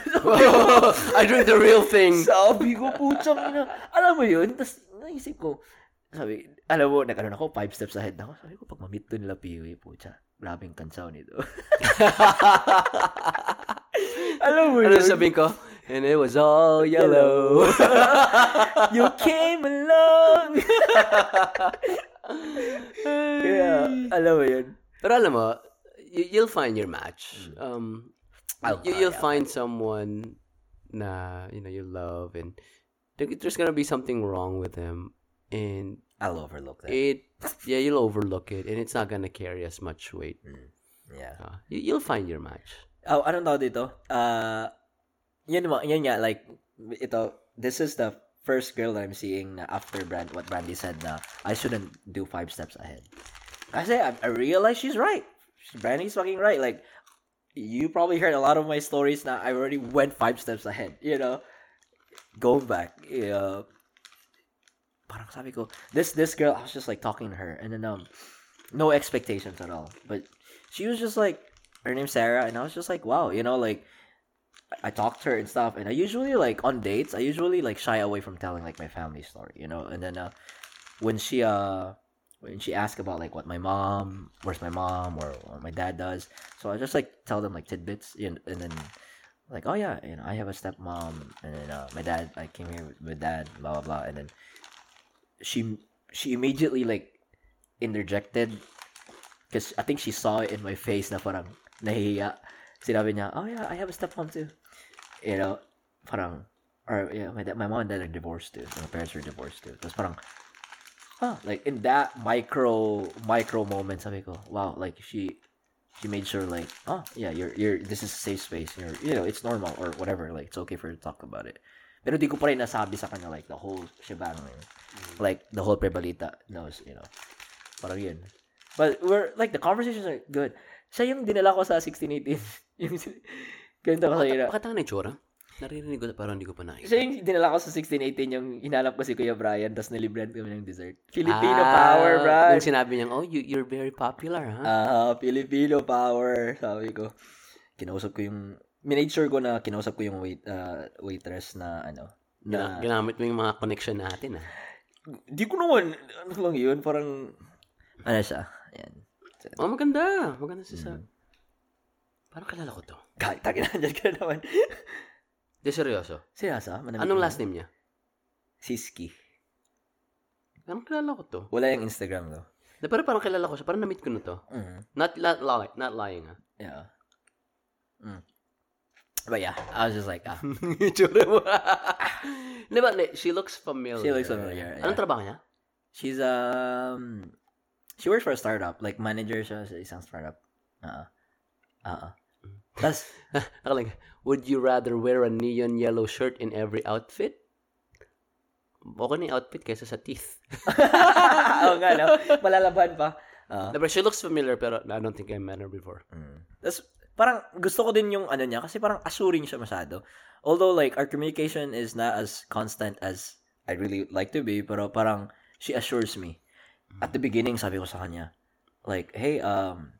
I drink the real thing. sabi ko, puchang ina. Alam mo yun? Tapos naisip ko, sabi, alam mo, nagkaroon ako, five steps ahead ako. Sabi ko, pag mamit to nila Piwi, pucha, grabing kansaw nito. alam mo Ano yun? sabihin ko? And it was all yellow. you came along. yeah, alam mo yun. Pero alam mo, you'll find your match. Um, I'll you, you'll find someone na, you know, you love and there's gonna be something wrong with them and I'll overlook that. it, yeah, you'll overlook it and it's not gonna carry as much weight. Yeah. Uh, you, you'll find your match. Oh, anong tawag dito? Uh, yun, mo- yun nga, like, ito, this is the first girl that I'm seeing after Brand, what Brandy said na I shouldn't do five steps ahead. Kasi I, I realize she's right. Brandy's fucking right. Like, you probably heard a lot of my stories now. I already went five steps ahead, you know? Going back, yeah. Parang sabi ko, this, this girl, I was just like talking to her and then, um, no expectations at all. But she was just like, her name's Sarah, and I was just like, wow, you know, like I, I talked to her and stuff, and I usually like on dates, I usually like shy away from telling like my family story, you know, and then uh, when she uh when she asked about like what my mom, where's my mom, or what my dad does, so I just like tell them like tidbits, and, and then like oh yeah, you know, I have a stepmom, and then uh, my dad, I came here with, with dad, blah blah blah, and then she she immediately like interjected because I think she saw it in my face na parang nahiya. Sinabi niya, oh yeah, I have a stepmom too. You know, parang, or yeah, my, dad, my mom and dad are divorced too. My parents are divorced too. Tapos parang, ah, like in that micro, micro moment, sabi ko, wow, like she, she made sure like, oh yeah, you're, you're, this is a safe space. You're, you know, it's normal or whatever. Like, it's okay for her to talk about it. Pero di ko pa rin nasabi sa kanya like the whole shebang. Like, the whole prebalita knows, you know. Parang yun. But we're, like, the conversations are good. Siya yung dinala ko sa 1618. yung, ganito ko sa'yo na. Bakit ang itsura? Naririnig ko na parang hindi ko pa nakita. Siya yung dinala ko sa 1618, yung hinanap ko si Kuya Brian, tapos nilibran kami ng dessert. Filipino Ah, power, bro. Yung sinabi niya, oh, you, you're very popular, ha? Ah, Filipino power, sabi ko. Kinausap ko yung, minade sure ko na kinausap ko yung wait, ah, waitress na, ano, na, ginamit mo yung mga connection natin, ha? di ko naman, ano lang yun, parang, ano siya, ayan. Oh, maganda. Maganda si Sa. Mm. Parang kilala ko to. Kahit, tagin na, dyan ka na naman. Di, seryoso. Seryoso? Manamit Anong last name niya? Siski. Parang kilala ko to. Wala yung Instagram, though. Di, pero parang kilala ko siya. Parang na-meet ko na to. Mm. Not, not, lying, not lying, ha? Yeah. Mm. But yeah, I was just like, ah. Itsura mo. Di ba, li- she looks familiar. She looks familiar, Anong yeah. trabaho niya? She's, um, she works for a startup. Like, manager siya sa isang startup. Uh-uh. Uh-uh. Tapos, Nakalang, would you rather wear a neon yellow shirt in every outfit? Okay na yung outfit kaysa sa teeth. oo nga, no? Malalaban pa. Uh, Diba, she looks familiar pero I don't think I met her before. mm. Tapos, parang gusto ko din yung ano niya kasi parang assuring siya masyado. Although, like, our communication is not as constant as I really like to be, pero parang she assures me. At the beginning, sabi ko sa kanya, like, hey, um,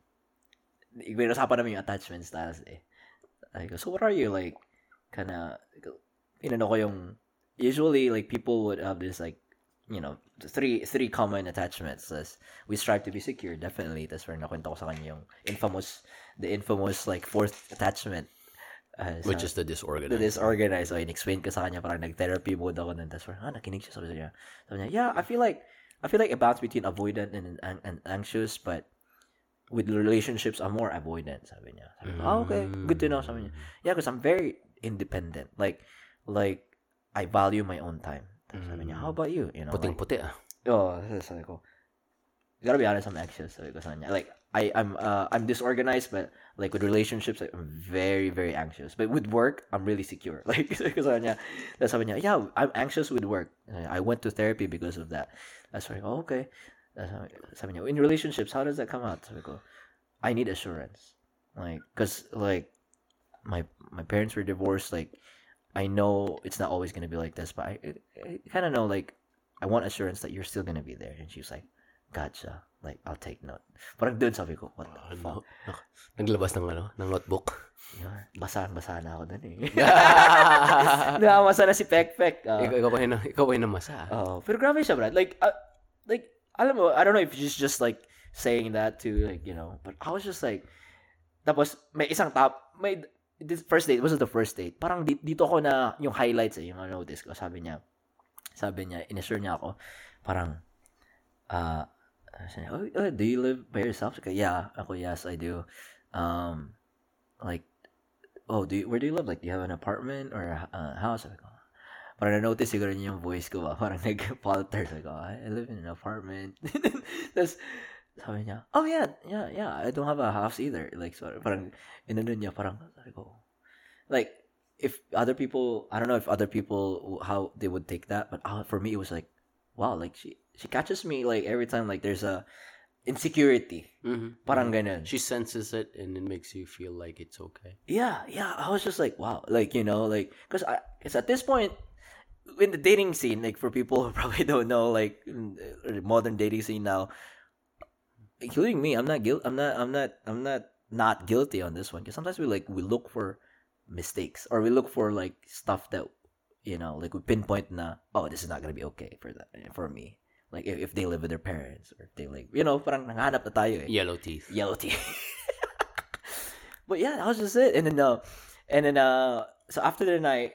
may usapan namin yung attachment styles eh. I go, so what are you, like, kinda, inano ko yung, usually, like, people would have this, like, you know, three three common attachments. As we strive to be secure, definitely. That's where nakwento ko sa kanya yung infamous, the infamous, like, fourth attachment. Uh, Which sa- is the disorganized. the disorganized. So, in-explain ko sa kanya, parang nag-therapy mode ako nun. Tapos parang, ah, nakinig siya. Sabi niya, sabi niya, yeah, I feel like, I feel like a balance between avoidant and, and, and anxious, but with relationships, I'm more avoidant, sabi niya. Sabi ko, ah, okay, good to know, sabi niya. Yeah, because I'm very independent. Like, like, I value my own time. Sabi niya, how about you? You know, like, Puting-puti ah. oh, sabi ko, gotta be honest, I'm anxious, sabi ko sa kanya. Like, I I'm uh I'm disorganized, but like with relationships, like, I'm very very anxious. But with work, I'm really secure. Like because sabi niya, that's sabi niya, yeah, I'm anxious with work. I went to therapy because of that. That's why, oh, okay. That's sabi in relationships, how does that come out? Sabi I need assurance. Like, cause like my my parents were divorced. Like, I know it's not always gonna be like this, but I, I, I kind of know like I want assurance that you're still gonna be there. And she was like, gotcha. Like, I'll take note. Parang doon sabi ko, what the fuck? Ano? Naglabas ng ano, ng notebook. Yeah, basa, basa na ako doon eh. Nakamasa na si Pek Pek. Uh, ikaw, ikaw pa yun, ikaw pa yun namasa. oh, pero grabe siya, Brad. Like, uh, like, alam mo, I don't know if she's just like saying that to like, you know, but I was just like, tapos may isang top, may, this first date, wasn't the first date. Parang di- dito ko na yung highlights eh, yung notice ko. Sabi niya, sabi niya, inassure niya ako, parang, uh, sabi niya, oh, oh, do you live by yourself? Ko, yeah. Ako, yes, I do. Um, like, oh, do you, where do you live? Like, do you have an apartment or a uh, house? Ko, parang na-notice siguro niya yung voice ko ba? Parang nag-falter. Sabi ko, I live in an apartment. Tapos, sabi niya, oh yeah, yeah, yeah, I don't have a house either. Like, sorry, parang, inano niya, parang, sabi ko, like, if other people, I don't know if other people, how they would take that, but uh, for me, it was like, wow, like, she, she catches me, like, every time, like, there's a insecurity. Mm-hmm. Parang ganun. She senses it and it makes you feel like it's okay. Yeah, yeah. I was just like, wow, like you know, like because I, because at this point in the dating scene, like for people who probably don't know, like modern dating scene now, including me, I'm not guilt. I'm not. I'm not. I'm not not guilty on this one because sometimes we like we look for mistakes or we look for like stuff that you know like we pinpoint na oh this is not gonna be okay for that for me like if, if they live with their parents or if they like you know parang nanghanap na tayo eh Yellow teeth. yellow teeth. but yeah, that was just it. And then uh, and then uh, so after the night,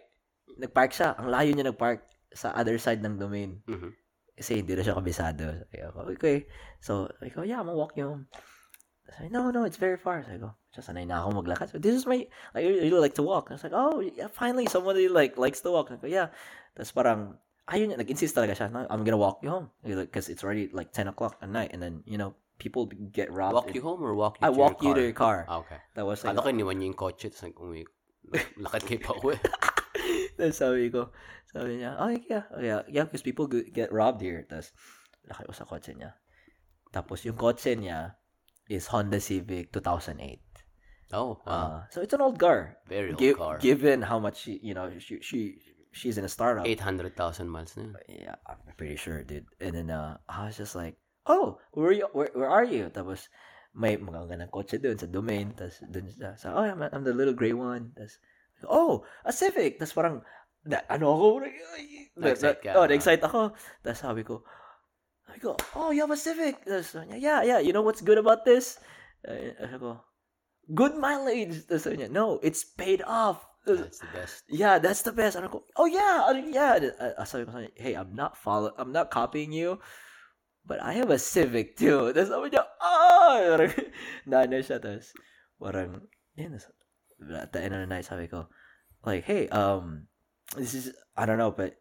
nagpark siya. Ang layo niya nagpark sa other side ng domain. Mhm. Kasi hindi na siya kabisado. Sabi ko, okay. So, sabi ko, yeah, I'm gonna walk you home. Sabi, no, no, it's very far. Sabi ko, siya sanay na ako maglakad. So, this is my, I really like to walk. I was like, oh, yeah, finally, somebody like likes to walk. Sabi ko, yeah. Tapos parang, ayun, nag-insist talaga siya. No, I'm gonna walk you home. Because it's already like 10 o'clock at night. And then, you know, people get robbed. Walk you home or walk you I to walk you your car? to your car. Ah, okay. That was like, Kala ko iniwan niyo yung kotse tapos nag-uwi. Lakad kayo pa uwi. Tapos sabi ko, sabi niya, oh yeah, oh, yeah, yeah, because people get robbed here. Tapos, lakay ko sa kotse niya. Tapos, yung kotse niya is Honda Civic 2008. Oh, wow. Uh, so, it's an old car. Very old Gi- car. Given how much she, you know, she, she, she's in a startup. 800,000 miles na yun. Yeah, I'm pretty sure, dude. And then, uh, I was just like, oh, where you, where, where are you? Tapos, may magagandang kotse doon sa domain. Tapos, doon siya, sa, oh, I'm, I'm the little gray one. Tapos, oh, a Civic. Tapos parang, na, ano ako, Na-excite ka. Oh, na-excite ako. Tapos sabi ko, sabi ko, oh, you have a Civic. Tapos, sabi niya, yeah, yeah, you know what's good about this? Uh, sabi ko, good mileage. Tapos sabi niya, no, it's paid off. That's the best. yeah, that's the best. Ano go, oh yeah, yeah. Uh, sa kanya, hey, I'm not follow, I'm not copying you, but I have a Civic too. Tapos sabi niya, ah! Parang, nana siya. Tapos, parang, yun, at the end of the night, sabi ko, like, hey, um, this is, I don't know, but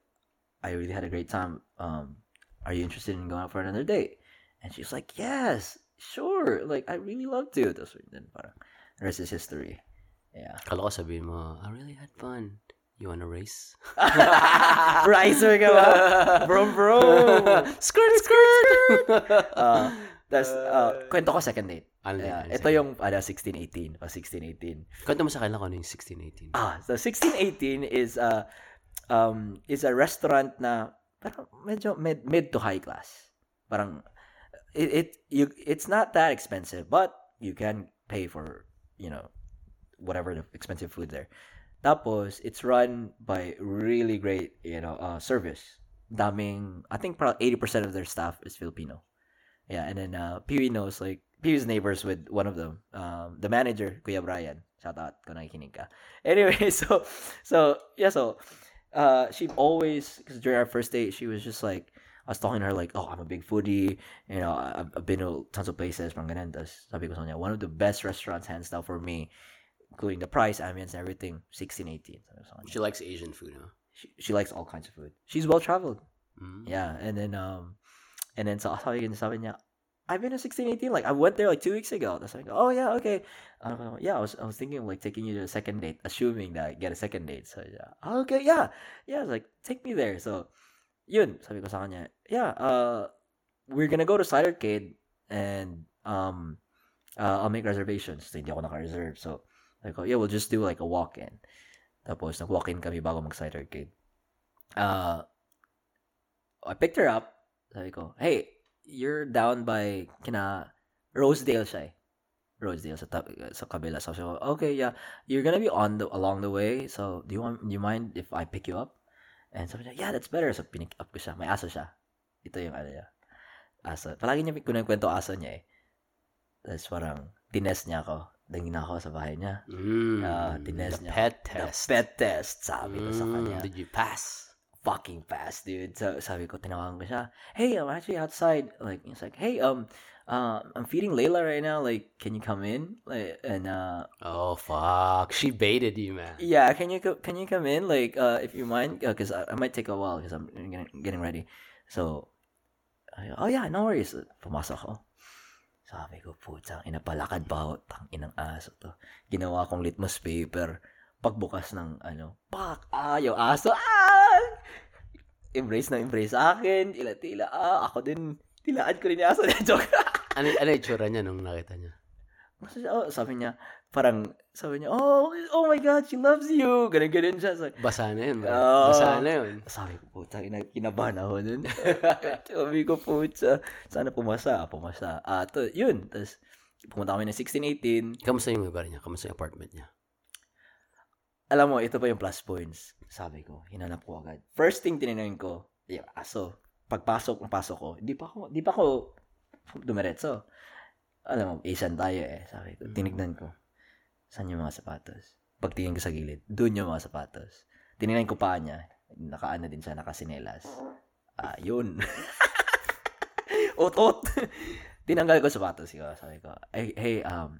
I really had a great time. Um, are you interested in going out for another date? And she's like, yes, sure. Like, I really love to. Tapos, then parang, the rest is history. Yeah. Kala ko sabihin mo, I really had fun. You wanna race? Riser ka ba? Bro, bro. skirt, skirt! uh, that's, uh, kwento ko second date. Ano Yeah, ito yung, ano, 16-18. O 16-18. Kwento mo sa kanila kung ano yung 16, 18. Ah, so 16-18 is, uh, um, is a restaurant na, parang medyo mid, mid to high class. Parang, it, it, you, it's not that expensive, but you can pay for, you know, whatever the expensive food there. Tapos, it's run by really great, you know, uh, service. Daming, I think probably 80% of their staff is Filipino. Yeah, and then uh, Peewee knows, like, Peewee's neighbors with one of them. Um, the manager, Kuya Brian. Shout out kung nakikinig ka. Anyway, so, so, yeah, so, uh, she always, because during our first date, she was just like, I was talking to her like, oh, I'm a big foodie. You know, I've, I've been to tons of places. Parang ganun. Tapos sabi ko sa kanya, one of the best restaurants hands down for me, including the price, ambience, and everything, 16, 18. Sabi ko sa kanya. She likes Asian food, huh? She, she likes all kinds of food. She's well traveled. Mm. Yeah, and then um, and then so sabi, sabi niya, I've been in 1618. Like I went there like two weeks ago. That's like, oh yeah, okay. Uh, yeah, I was I was thinking of like taking you to a second date, assuming that I get a second date. So yeah, okay, yeah, yeah. Like, take me there. So, yun, sabi ko sa kanya, yeah, uh, we're gonna go to Side Arcade and um, uh, I'll make reservations. So, hindi ako naka-reserve. So, like, oh, yeah, we'll just do like a walk-in. Tapos, nag-walk-in kami bago mag-Side Arcade. Uh, I picked her up. Sabi ko, hey, you're down by kina Rosedale siya eh. Rosedale sa tab- sa kabila. So, so okay, yeah, you're gonna be on the along the way. So, do you want do you mind if I pick you up? And sabi niya, yeah, that's better. So, pinick up ko siya. May aso siya. Ito yung ano niya. Aso. Palagi niya kunang-kwento aso niya eh. Tapos parang, tines niya ako. Dangin ako sa bahay niya. Mm, Ah, tines the niya. pet The test. pet test. Sabi ko sa Mm, kanya. Did you pass? Fucking fast, dude. So, sabi ko, tinawagan ko siya, hey, I'm actually outside. Like, he's like, hey, um, uh, I'm feeding Layla right now. Like, can you come in? Like, and, uh, Oh, fuck. She baited you, man. yeah, can you, can you come in? Like, uh, if you mind, because I, I might take a while because I'm getting, getting ready. So, I, oh yeah, no worries. Pumasok ako. Sabi ko, putang, inapalakad pa ako. Tang inang aso to. Ginawa kong litmus paper. Pagbukas ng, ano, pak, ah, yung aso, ah! Embrace na embrace sa akin. Tila-tila, ah, ako din. Tilaan ko rin yung aso. Joke. Ano, ano yung tsura niya nung nakita niya? Oh, sabi niya, parang, sabi niya, oh, oh my God, she loves you. Ganun, ganun siya. Sabi, Basa na yun. Oo. Basa na yun. Sabi ko, puta, ina, kinabahan ako nun. Sabi ko, puta, sana pumasa. Pumasa. Ah, to, yun. Tapos, pumunta kami ng 1618. Kamusta yung lugar niya? Kamusta yung apartment niya? Alam mo, ito pa yung plus points. Sabi ko, hinanap ko agad. First thing tinanong ko, yung aso. Pagpasok, pasok ko, di pa ako, di pa ako dumiretso. Alam mo, Asian tayo eh. Sabi ko, tinignan ko. Saan yung mga sapatos? Pagtingin ko sa gilid, doon yung mga sapatos. Tinignan ko pa niya. Nakaano din siya, nakasinelas. Ah, yun. Otot. Tinanggal ko sapatos ko. Sabi ko, hey, hey um,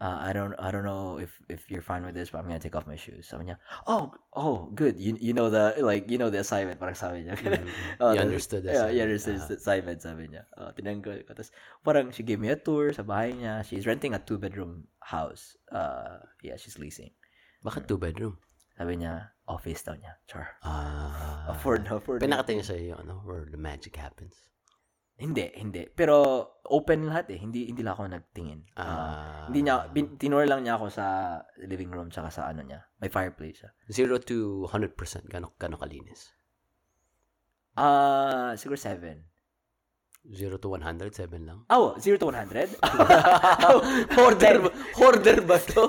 uh, I don't I don't know if if you're fine with this, but I'm gonna take off my shoes. Sabi niya, oh, oh, good. You you know the like you know the assignment. Parang sabi niya. Oh, You understood the Yeah, you assignment. understood the assignment. Sabi niya. Oh, tinanggal ko. Tapos parang she gave me a tour sa bahay niya. She's renting a two bedroom house. Uh, yeah, she's leasing. Bakit two bedroom? Sabi niya, office daw niya. Char. Ah. Afford na, afford. na. Pinakatingin sa iyo, ano, where the magic happens. Hindi, hindi. Pero open lahat eh. Hindi hindi lang ako nagtingin. Ah, Ah. hindi niya bin, tinur lang niya ako sa living room tsaka sa ano niya. May fireplace siya. Zero to 100%. Gano, gano kalinis? Ah, siguro 7. Zero to 100, 7 lang. Oh, 0 to 100? hoarder, hoarder ba to?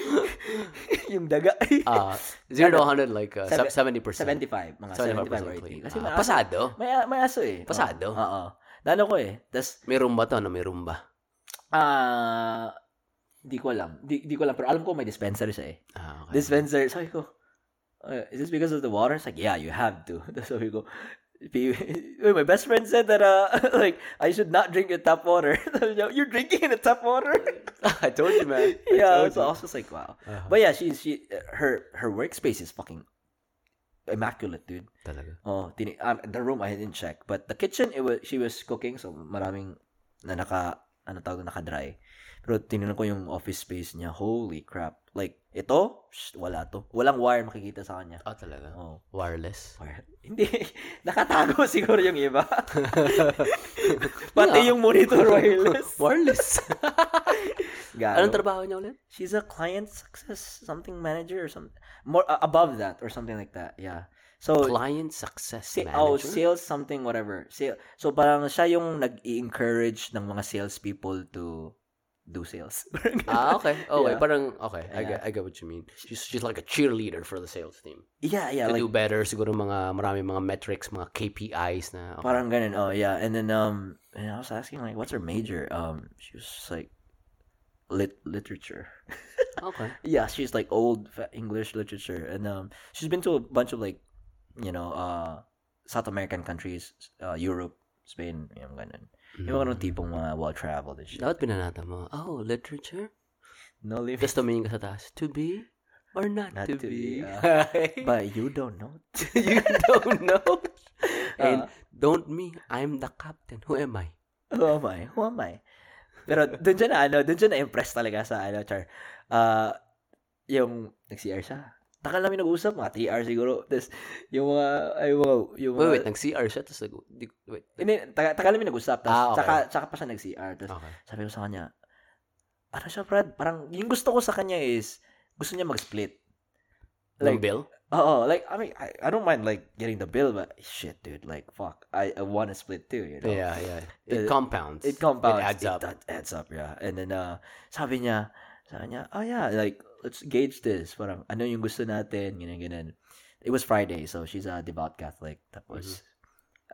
yung daga. Ah, zero to 100, like uh, Seven- 70%. 75. Mga 75 or 80. clean. Kasi Ah, may aso, pasado? may, may aso eh. Pasado? Oo. Oo. Lalo ko eh. Tapos, May rumba to, ano? May rumba. ah, di ko alam. Di, di ko alam. Pero alam ko may dispenser siya eh. Ah, okay. dispenser. Sabi ko, uh, is this because of the water? It's like, yeah, you have to. Tapos sabi ko, "P- my best friend said that, uh, like, I should not drink the tap water. You're drinking the tap water? I told you, man. yeah, so I was just like, wow. Uh-huh. But yeah, she, she, her, her workspace is fucking immaculate, dude. Talaga. Oh, tini um, the room I didn't check, but the kitchen it was she was cooking so maraming na naka ano tawag doon, naka-dry. Pero tinignan ko yung office space niya. Holy crap. Like, ito, psh, wala to. Walang wire makikita sa kanya. Ah, talaga. Oh. Wireless. Wire. Hindi. Nakatago siguro yung iba. Pati yung monitor wireless. Wireless. Gago. Anong trabaho niya ulit? She's a client success something manager or something. More uh, above that or something like that. Yeah. So, Client success Sa- manager? oh, sales something, whatever. Sale, so, parang siya yung nag-encourage ng mga salespeople to do sales. ah, okay. Okay, Yeah. parang, okay. I, Yeah. get, I get what you mean. She's, she's like a cheerleader for the sales team. yeah, yeah. to Like, do better, siguro mga, marami mga metrics, mga KPIs na, okay. parang ganun. Oh, yeah. And then, um, and I was asking, like, what's her major? Um, she was like, lit literature. okay. yeah, she's like old English literature. And, um, she's been to a bunch of, like, you know, uh, South American countries, uh, Europe, Spain, yung ganun. Yung mga ganun tipong mga well-traveled and shit. Dapat pinanata mo, oh, literature? No living. Just tumingin ka sa taas, to be or not, Not to, to be? be, But you don't know. you don't know. And Uh, don't me, I'm the captain. Who am I? Who am I? Who am I? Pero dun siya na, ano, dun siya na-impress talaga sa, ano, Char. Uh, yung, nag-CR siya. Takal namin nag-usap, mga 3 hours siguro. Tapos, yung mga, ay, mga, yung mga, Wait, wait, nag-CR siya, tapos nag... Wait. Hindi, taga, tagal namin nag-usap. Tapos, Ah, okay. tsaka, tsaka pa siya nag-CR. Tapos, Okay. sabi ko sa kanya, ano siya, Brad? Parang, yung gusto ko sa kanya is, gusto niya mag-split. Like, bill? Oo, like, I mean, I, I don't mind, like, getting the bill, but, shit, dude, like, fuck, I, I want to split too, you know? Yeah, yeah. It Uh, compounds. It compounds. It adds up. It adds up, yeah. And then, uh, sabi niya, sabi niya, oh yeah, like, let's gauge this. Parang, ano yung gusto natin, ganyan, ganyan. It was Friday, so she's a devout Catholic. Tapos,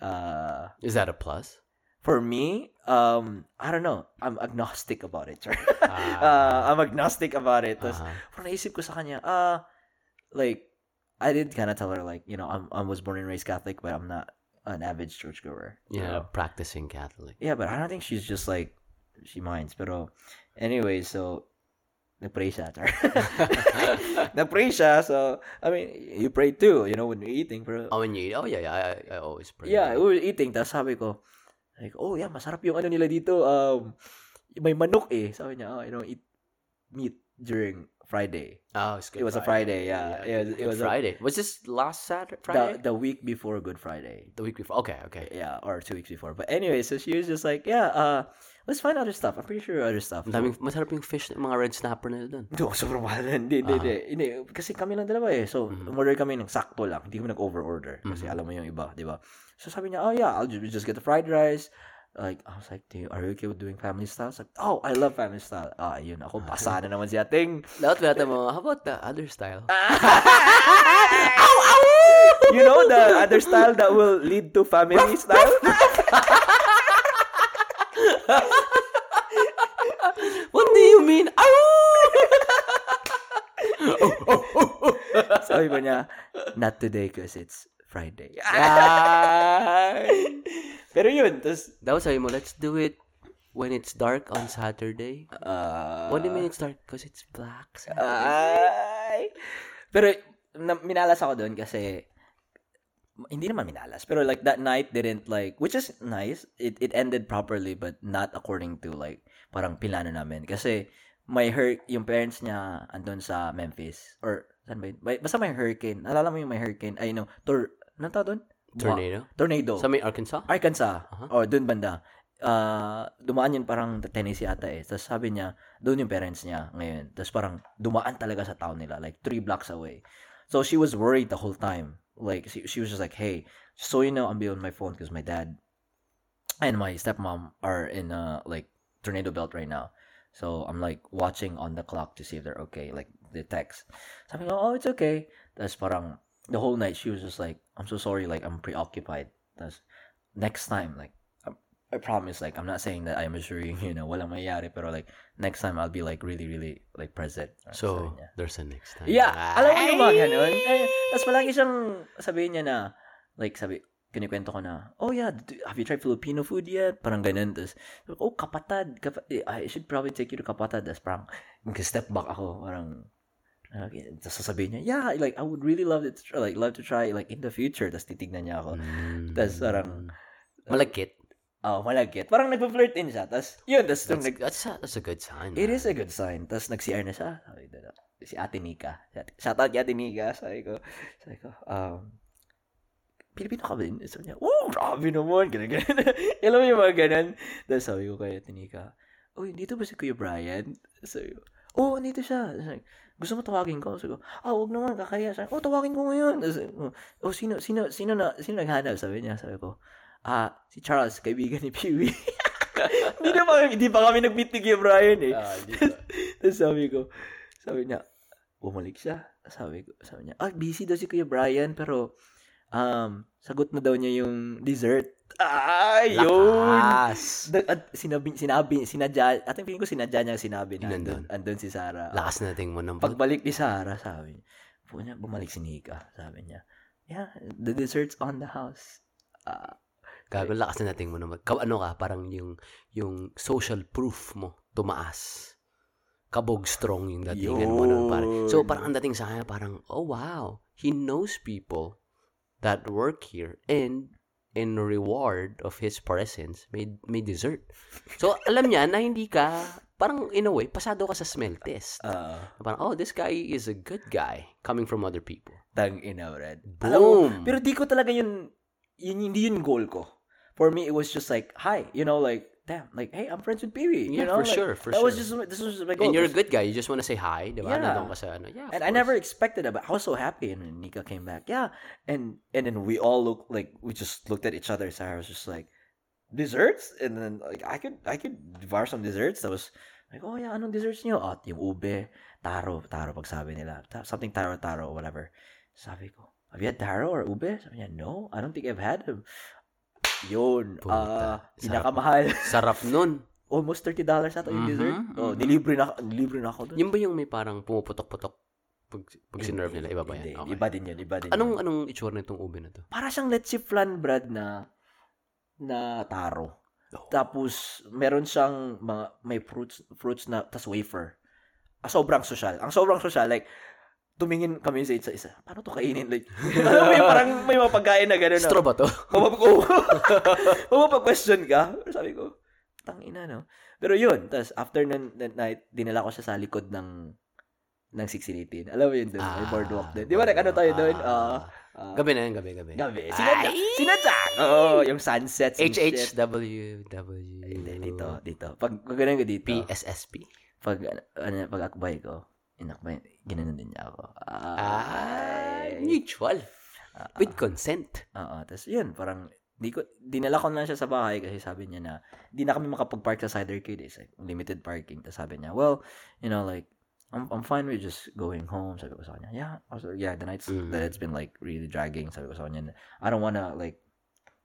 uh, Is that a plus? for me, um, I don't know. I'm agnostic about it. Ah. uh, I'm agnostic about it. Tapos, Uh-huh. parang naisip ko sa kanya, ah, like, I did kind of tell her, like, you know, I'm, I was born and raised Catholic, but I'm not an avid churchgoer. Yeah, So, practicing Catholic. Yeah, but I don't think she's just like she minds. Pero anyway, so nagpray siya. nagpray siya. So I mean, you pray too, you know, when you're eating. Pero Oh, when you eat? Oh, yeah, yeah. I, I always pray. yeah, we were eating. Tapos sabi ko, like, oh yeah, masarap yung ano nila dito. Um, may manok eh. Sabi niya, oh, I don't eat meat during Friday. Oh, it's Good It was a Friday, yeah. It was- it was a- Friday. was this last Saturday? The, the week before Good Friday. The, week before. Okay, okay. Yeah, or two weeks before. But anyway, so she was just like, yeah, uh, let's find other stuff. I'm pretty sure other stuff. Ang daming, masarap yung fish, mga red snapper nila doon. Hindi, sobrang mahal na. Hindi, hindi, Ah. hindi. Hindi, Kasi kami lang dalawa eh. So, Mhm. umorder kami ng sakto lang. Hindi kami nag-over-order. Kasi Mhm. alam mo yung iba, di ba? So, sabi niya, oh yeah, I'll just, just get the fried rice. Like, I was like, dude, are you okay with doing family style? I was like, oh, I love family style. Ah, yun. Ako, basa na naman si ating. Lahat natin mo, how about the other style? ow, ow! You know the other style that will lead to family style? What do you mean? Sabi ko niya, not today because it's Friday. Ay! Pero yun, tapos, Dapat sabi mo, let's do it when it's dark on Saturday. uh, What do you mean it's dark? Because it's black Saturday. Ay! Pero, na, minalas ako doon kasi, hindi naman minalas, pero like that night didn't like, which is nice, it, it ended properly but not according to like, parang pilano namin. Kasi, may hur yung parents niya andun sa Memphis, or, saan ba yun? May- Basta may hurricane. Nalala mo yung may hurricane? Ay, no, tor, ano tawag doon? Tornado? Tornado. Sa may Arkansas? Arkansas. Aha. Or doon banda. Ah, dumaan yun parang Tennessee ata eh. Tapos sabi niya, doon yung parents niya ngayon. Tapos parang dumaan talaga sa town nila, like three blocks away. So she was worried the whole time. Like she, she was just like, hey, so you know, I'm be on my phone because my dad and my stepmom are in uh like tornado belt right now. So I'm like watching on the clock to see if they're okay, like the text. Sabi like, oh, it's okay. Tapos parang the whole night she was just like, I'm so sorry, like I'm preoccupied. Tapos next time, like I, I promise, like I'm not saying that I'm assuring you know walang mayayari, pero like next time I'll be like really, really like present. So, Sabi niya. there's a next time. Yeah, alam mo Ay! ganun. Eh, Tapos palagi siyang sabihin niya na, like sabi, kinikwento ko na, oh yeah, have you tried Filipino food yet? Parang ganun. Tapos, oh, kapatad. Kapa- eh, I should probably take you to kapatad. Tapos parang, mag-step back ako. Parang, okay. Tapos sasabihin niya, yeah, like, I would really love it to try, like, love to try, like, in the future. Tapos titignan niya ako. Mm. Tapos parang, Malagkit. oh, malagkit. Parang nagpa-flirt din siya. Tapos, yun, tapos That's, nag, that's, a, that's a good sign. It man. is a good sign. Tapos nag-CR na siya. Sabi si Ate Nika. Shout out kay Ate Nika. Sabi ko, sabi ko, um, Pilipino ka ba din? Sabi niya, oh, grabe naman. Ganun, ganun. Alam mo yung mga ganun. Tapos sabi ko kay Ate Nika, Uy, dito ba si Kuya Brian? Sabi ko, oh, dito siya. Sabi, gusto mo tawagin ko? Sabi ko, ah, wag naman, kakaya. Sabi, oh, tawagin ko ngayon. Tapos, oh, sino, sino, sino na, sino naghanap? Sabi niya, sabi ko, ah, si Charles, kaibigan ni Peewee. hindi na pa, hindi pa kami nag-meet ni Kuya Brian eh. Ah? Tapos sabi ko, sabi niya, bumalik siya. Sabi ko, sabi niya, ah, busy daw si Kuya Brian, pero, um, sagot na daw niya yung dessert. Ay, yun! Lakas. Da- at sinabi, sinabi, sinadya, at feeling ko sinadya niya sinabi na andun, andun si Sarah. Lakas nating mo ng pag... Pagbalik ni Sarah, sabi niya, po niya, bumalik si Nika, sabi niya, yeah, the dessert's on the house. Ah, Gago, lakas na nating mo Ka, ano ka, parang yung, yung social proof mo, tumaas. Kabog strong yung datingan mo nun. Parang. So, Yun. parang ang dating sa kanya, parang, oh wow, he knows people that work here and in reward of his presence, may, may dessert. So, alam niya na hindi ka, parang in a way, pasado ka sa smell test. Uh, parang, oh, this guy is a good guy coming from other people. tang ina, Brad. Boom! Alam mo, pero di ko talaga yun, yun, hindi yun goal ko. For me, it was just like, hi, you know, like, damn, like, hey, I'm friends with Pee-wee. You Yeah, know, for like, sure, for that was just, this was my goal. And you're a good guy. You just want to say hi, di ba? Yeah. Nandun ka sa ano. Yeah, and I never expected that, but I was so happy. And when Nika came back, yeah, and and then we all looked like we just looked at each other. So I was just like, desserts, and then like I could I could devour some desserts. That was like, oh yeah, anong desserts niyo? At yung ube, taro, taro pag sabi nila, something taro taro whatever. Sabi ko, have you had taro or ube? Sabi niya, no, I don't think I've had them. Yun, ah, sarap. pinakamahal. Sarap nun. Almost $30 ata yung Mhm, dessert. Oh, mhm. nilibre na, nilibre na ako doon. Yung ba yung may parang pumuputok-putok pag, pag sinerve nila? Iba ba Hindi, yan? Okay. Iba din yun, iba din Anong, yun. anong itsura nitong ube na to? para siyang let's flan bread na na taro. Oh. Tapos meron siyang mga may fruits fruits na tas wafer. Ah, sobrang social. Ang sobrang social like tumingin kami sa isa isa. Paano to kainin like alam mo yung parang may mga pagkain na gano'n. Straw ba to? Mapapag oh. Mapapag-question ka. Sabi ko, tang ina no. Pero yun, tas after nun, that night, dinala ko siya sa likod ng ng 1618. Alam mo yun doon, may boardwalk doon. Di ba nag ano tayo doon? Ah, ah, gabi na yun, gabi, gabi. Gabi. Sinadya. Sinadya. Oo, yung sunsets. HHWW. Dito, dito. Pag pag ganun ko dito, PSSP. pag, ano, pag akbay ko, inakbay, ginanon din niya ako. Ah, Ay. mutual. Ah, With consent. Oo, tapos yun, parang, di ko, dinala ko na siya sa bahay kasi sabi niya na, di na kami makapag-park sa Cider Kid. It's like, limited parking. Tapos sabi niya, well, you know, like, I'm, I'm fine with just going home. Sabi ko sa kanya, yeah. Like, yeah, the nights Mm. that it's been like really dragging. Sabi ko sa kanya, I don't wanna like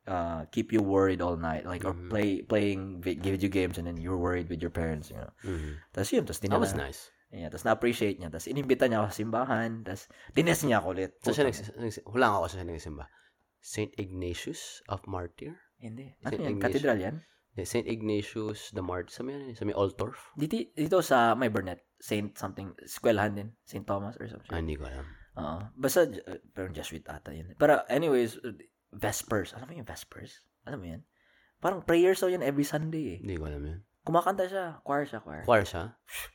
uh keep you worried all night like or Mhm. play playing vi- video games and then you're worried with your parents you know Mhm. tapos yun tapos That dinala was nice. Yeah, tapos na-appreciate niya tapos inimbita niya ako sa simbahan tapos tines niya ako ulit So, siya nagsis... nagsis- Hulaan ako sa siya nagsimba. St. Ignatius of Martyr? hindi Saint ano yan Ignatius. cathedral yan Yeah, St. Ignatius the Martyr. Sa may, sa may Altorf? dito, dito sa may Burnett Saint something eskwelahan din Saint Thomas or something Ah, hindi ko alam. Oo. Basta, uh, parang Jesuit ata yun. Pero anyways, uh, Vespers. Alam mo yung Vespers? Alam mo yan? Parang prayers daw yan every Sunday eh. Hindi ko alam yun. Kumakanta siya. Choir siya, choir. Choir siya?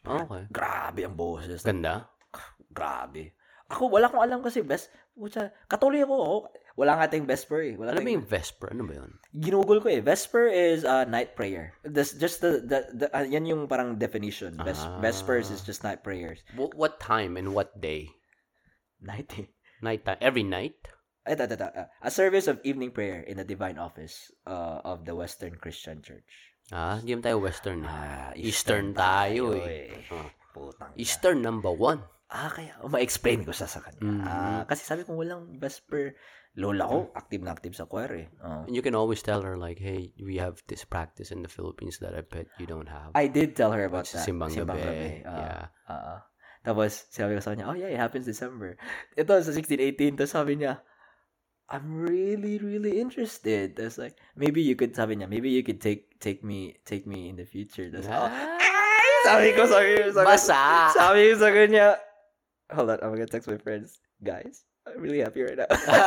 Oh, okay. Grabe ang boses. Ganda. Grabe. Ako, wala akong alam kasi best. Pucha, katuloy ako. oh. Wala nga tayong Vesper eh. Wala mo tayong- yung Vesper? Ano ba yun? Ginugol ko eh. Vesper is uh, night prayer. That's just the, the, the uh, yan yung parang definition. Ves- Ah. Vespers is just night prayers. What, what time and what day? Night eh. Night time? Every night? Ito, ito, ito. Uh, a service of evening prayer in the divine office uh, of the Western Christian Church. Ah, hindi tayo Western. eh. Ah, Eastern tayo eh. Oh. Putang. Eastern number one. Ah, kaya, oh, ma-explain ko sa sa kanya. Mhm. Ah, kasi sabi ko, walang Vesper. Lola ko, active na active sa choir eh. Oh. And you can always tell her like, hey, we have this practice in the Philippines that I bet you don't have. I did tell her about that. Simbang gabi. Ah, Yeah. ah. tapos, sabi ko sa kanya, oh yeah, it happens December. Ito, sa 16, 18, tapos sabi niya, I'm really, really interested. Tapos like, maybe you could, sabi niya, maybe you could take take me take me in the future. Oh, ay, sabi ko, sabi ko, sabi ko, Basa! sabi ko sa kanya, hold on, I'm gonna text my friends. Guys, I'm really happy right now.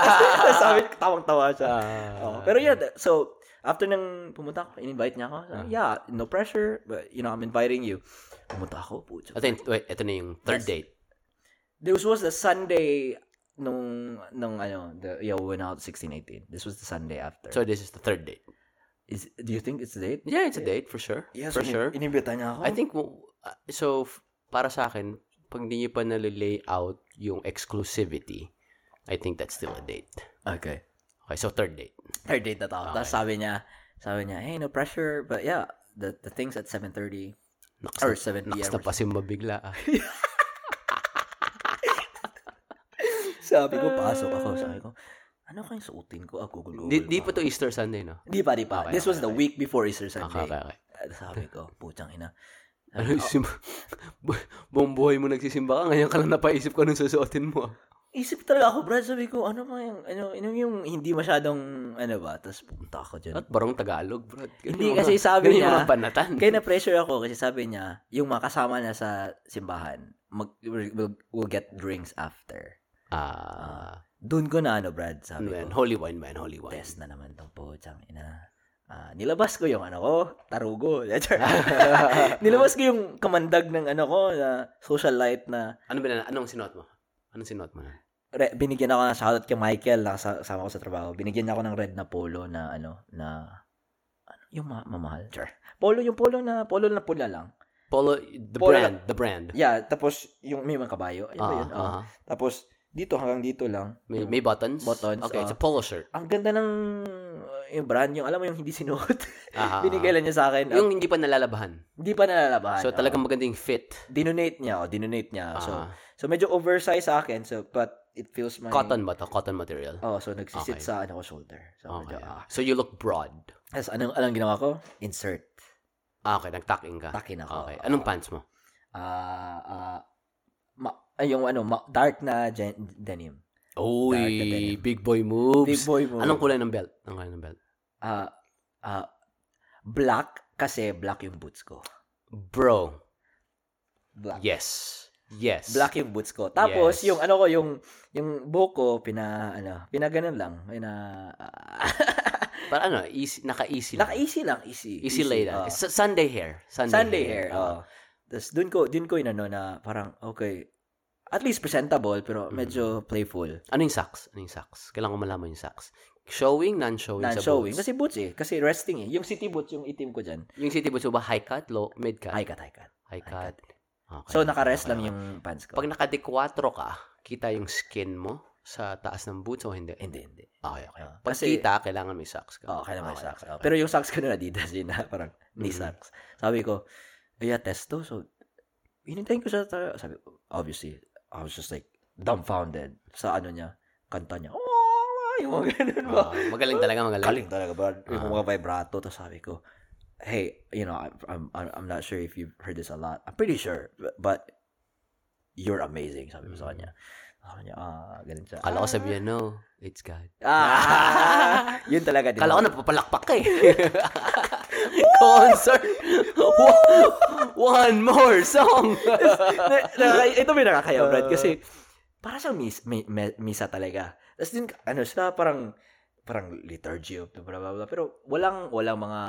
Sabi, tawang-tawa siya. Ah. Oh, pero yeah, so, after nang pumunta ako, in-invite niya ako. Ah. yeah, no pressure, but, you know, I'm inviting you. Pumunta ako, putya. I think, wait, ito na yung third date. This was the Sunday nung, nung ano, the, yeah, we went out 16, 18. This was the Sunday after. So, this is the third date. Is, do you think it's a date? Yeah, it's a date, for sure. Yes, for sure. Inimbita niya ako. I think, uh, so, para sa akin, pag di niyo pa nalilay out yung exclusivity, I think that's still a date. Okay. Okay, so third date. Third date na to. Okay. Tapos sabi niya, sabi niya, hey, no pressure, but yeah, the the thing's at 7.30 Naks or na, 7 naks p.m. na pasimba bigla. Ah. Sabi ko, pasok ako. Sabi ko, ano kayong suotin ko? Ah, Google, Google. di, di pa to Easter Sunday, no? Di pa, di pa. Okay, This was okay, the okay. week before Easter Sunday. okay, okay. At Sabi ko, putang ina. Ano yung simba? Bu- Buong buhay mo nagsisimba ka, ngayon ka lang napaisip ko anong susuotin mo. Isip talaga ako, Brad. Sabi ko, ano ba yung, ano, ano yung hindi masyadong, ano ba? Tapos punta ako dyan. At barong Tagalog, bro. Hindi, kasi sabi ganun yung niya- mga banatan. Kaya na-pressure ako kasi sabi niya, yung mga kasama niya sa simbahan, mag, will, will get drinks after. Ah, Doon ko na ano, Brad, Ano sabi yan? ko, Holy wine, man. Holy wine. test na naman tong po, tsang ina. Ah, nilabas ko yung ano ko, tarugo. nilabas ko yung kamandag ng ano ko, na socialite na Ano ba na? Anong sinuot mo? Anong sinuot mo na? re, binigyan ako ng shoutout kay Michael, nakasama ko sa trabaho. Binigyan niya ako ng red na polo na ano, na ano, yung ma- mamahal. Sure. Polo, yung polo na, polo na pula lang. Polo, the Polo brand. The brand. Yeah, tapos yung may mga kabayo. Ba Ah, yun? Oo. ah. Tapos dito hanggang dito lang. May, may buttons? Buttons, Okay, ah. it's a polo shirt. Ang ganda ng uh, yung brand, yung alam mo yung hindi sinuot. Binigay lang niya sa akin. Yung hindi pa nalalabahan. hindi pa nalalabahan. So, talagang magandang fit. dinonate niya, oh, dinonate niya. So, Ah. so medyo oversized sa akin, so but it feels my Cotton ba to? Cotton material. Oh, so nagsisit Okay. sa ano ko shoulder. So, Okay. medyo, ah. So, you look broad. Tapos anong anong ginawa ko? Insert. Ah, okay. Nag-tuck-in ka. Takin ako. Okay. Anong pants mo? Ah, ah, ma- ay, yung ano, dark na gen- denim. Denim. big boy moves. Big boy mo. Anong kulay ng belt? Anong kulay ng belt? Ah, ah, black kasi black yung boots ko. Bro. Black. Yes. Yes. Black yung boots ko. Tapos Yes. yung ano ko yung yung buhok ko pina ano, pinaganon lang. Pina ah, Para ano, easy, naka-easy lang. naka-easy lang, easy. Easy lay lang. oh. Sa- Sunday hair. Sunday, Sunday hair. Ah. Oh. Tapos dun ko dun ko inano na parang okay. At least presentable pero medyo playful. Ano yung socks? Ano yung socks? Kailangan ko malaman yung socks. Showing, non-showing sa Non-showing. boots? Kasi boots eh. Kasi resting eh. Yung city boots, yung itim ko dyan. Yung city boots ba high cut, low, mid cut? High cut, high cut. High cut. Okay. So, naka-rest Okay, lang yung pants ko. Pag naka-dequatro ka, kita yung skin mo sa taas ng boots o hindi? Hindi, hindi. Okay, okay. Ah, Pag kasi- kita, kailangan may socks ka. Oo, kaya may Okay, socks. okay, okay. Pero yung socks ko na Adidas yun na parang knee Mhm. socks. Sabi ko, yeah, test to. So, hinintayin ko siya. Sabi obviously, I was just like, dumbfounded sa ano niya, kanta niya. Oh, yung mga ganun ba? Ah, magaling talaga, magaling. Galing talaga, bro. Yung Ah. mga vibrato. Tapos sabi ko, hey, you know, I'm, I'm, I'm- not sure if you've heard this a lot. I'm pretty sure, but, but you're amazing, sabi ko sa kanya. Sabi niya, ah, ganun siya. Kala ko sabihin, no, it's God. Ah! yun talaga. din. Kala ko napapalakpak ka eh. Concert. One more song. ito may nakakaya, Brad, Uh. kasi para siyang mis, mi, mi- misa talaga. Tapos din, ano siya, parang, parang liturgy of the blah, blah, blah. Pero walang, walang mga,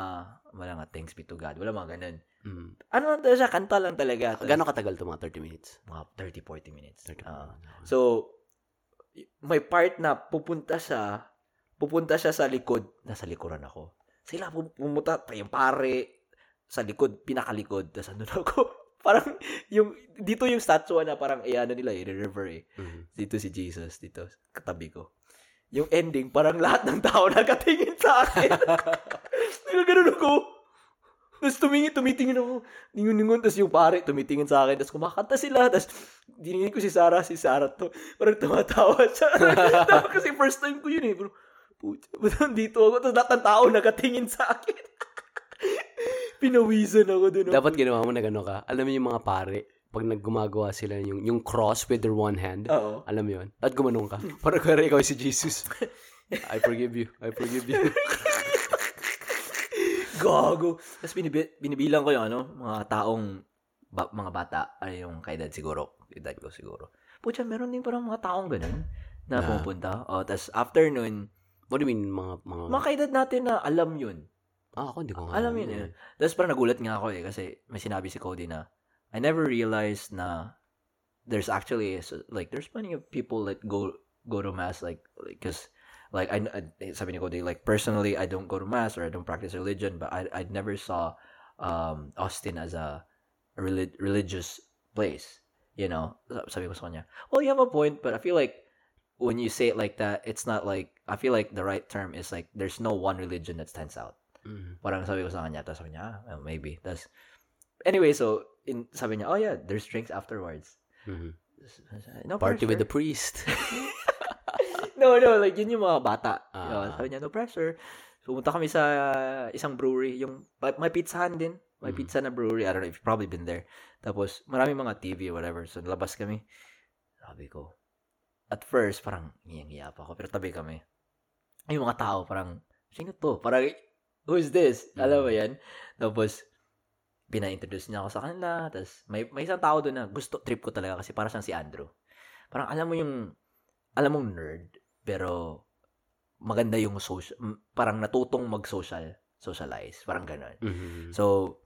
walang mga thanks be to God. Walang mga ganun. mm. Ano lang talaga siya, kanta lang talaga. Tapos, Gano'ng katagal to mga 30 minutes? Mga 30, 40 minutes. 30 Ah. minutes. so, may part na pupunta siya, pupunta siya sa likod, nasa likuran ako. Sila pum- pumunta, pa yung pare, sa likod, pinakalikod, tapos andun ako. parang, yung, dito yung statue na parang, eh, ano nila, eh, river eh. Mhm. Dito si Jesus, dito, katabi ko. Yung ending, parang lahat ng tao nakatingin sa akin. Nagaganon ako. Tapos tumingin, tumitingin ako. Ningon-ningon. Tapos yung pare, tumitingin sa akin. Tapos kumakanta sila. Tapos diningin ko si Sarah. Si Sarah to. Parang tumatawa siya. Kasi first time ko yun eh. Bro, ba't nandito ako? Tapos lahat ng tao nakatingin sa akin. Pinawisan ako dun. Dapat ginawa mo na gano'n ka. Alam mo yung mga pare, pag naggumagawa sila yung, yung cross with their one hand, Oo. alam mo yun? At gumanong ka. Para kaya ikaw si Jesus. I forgive you. I forgive you. Gago. Tapos binibi- binibilang ko yung ano, mga taong, ba- mga bata, ay yung kay dad siguro. Kay dad ko siguro. Pucha, meron din parang mga taong ganun na Na- pumupunta. O, tapos after nun, What do you mean, mga... mga, mga kay dad natin na alam yun. ah, ako hindi ko nga. Alam yun eh. Tapos parang nagulat nga ako eh, kasi may sinabi si Cody na, I never realized na there's actually, like, there's plenty of people that go go to mass, like, because, like, I, I, sabi ni Cody, like, personally, I don't go to mass or I don't practice religion, but I, I never saw um, Austin as a, a relig- religious place, you know? Sabi ko sa kanya, well, you have a point, but I feel like when you say it like that, it's not like, I feel like the right term is like, there's no one religion that stands out. Mhm. Parang sabi ko sa kanya, tapos sabi niya, ah, maybe. Tapos, anyway, so, in, sabi niya, oh yeah, there's drinks afterwards. Mhm. No Party with the priest. no, no, like, yun yung mga bata. Ah. Yun, sabi niya, no pressure. So, pumunta kami sa isang brewery, yung, may pizzahan din. May Mhm. pizza na brewery. I don't know if you've probably been there. Tapos, marami mga TV or whatever. So, labas kami. Sabi ko, at first, parang, ngiyang-ngiya pa ako. Pero tabi kami. Yung mga tao, parang, sino to? Parang, who's this? Alam mo yan? Tapos, pina-introduce niya ako sa kanila. Tapos, may, may isang tao doon na gusto, trip ko talaga kasi para siyang si Andrew. Parang, alam mo yung, alam mong nerd. pero maganda yung social, parang natutong mag-social, socialize, parang ganun. Mhm. So,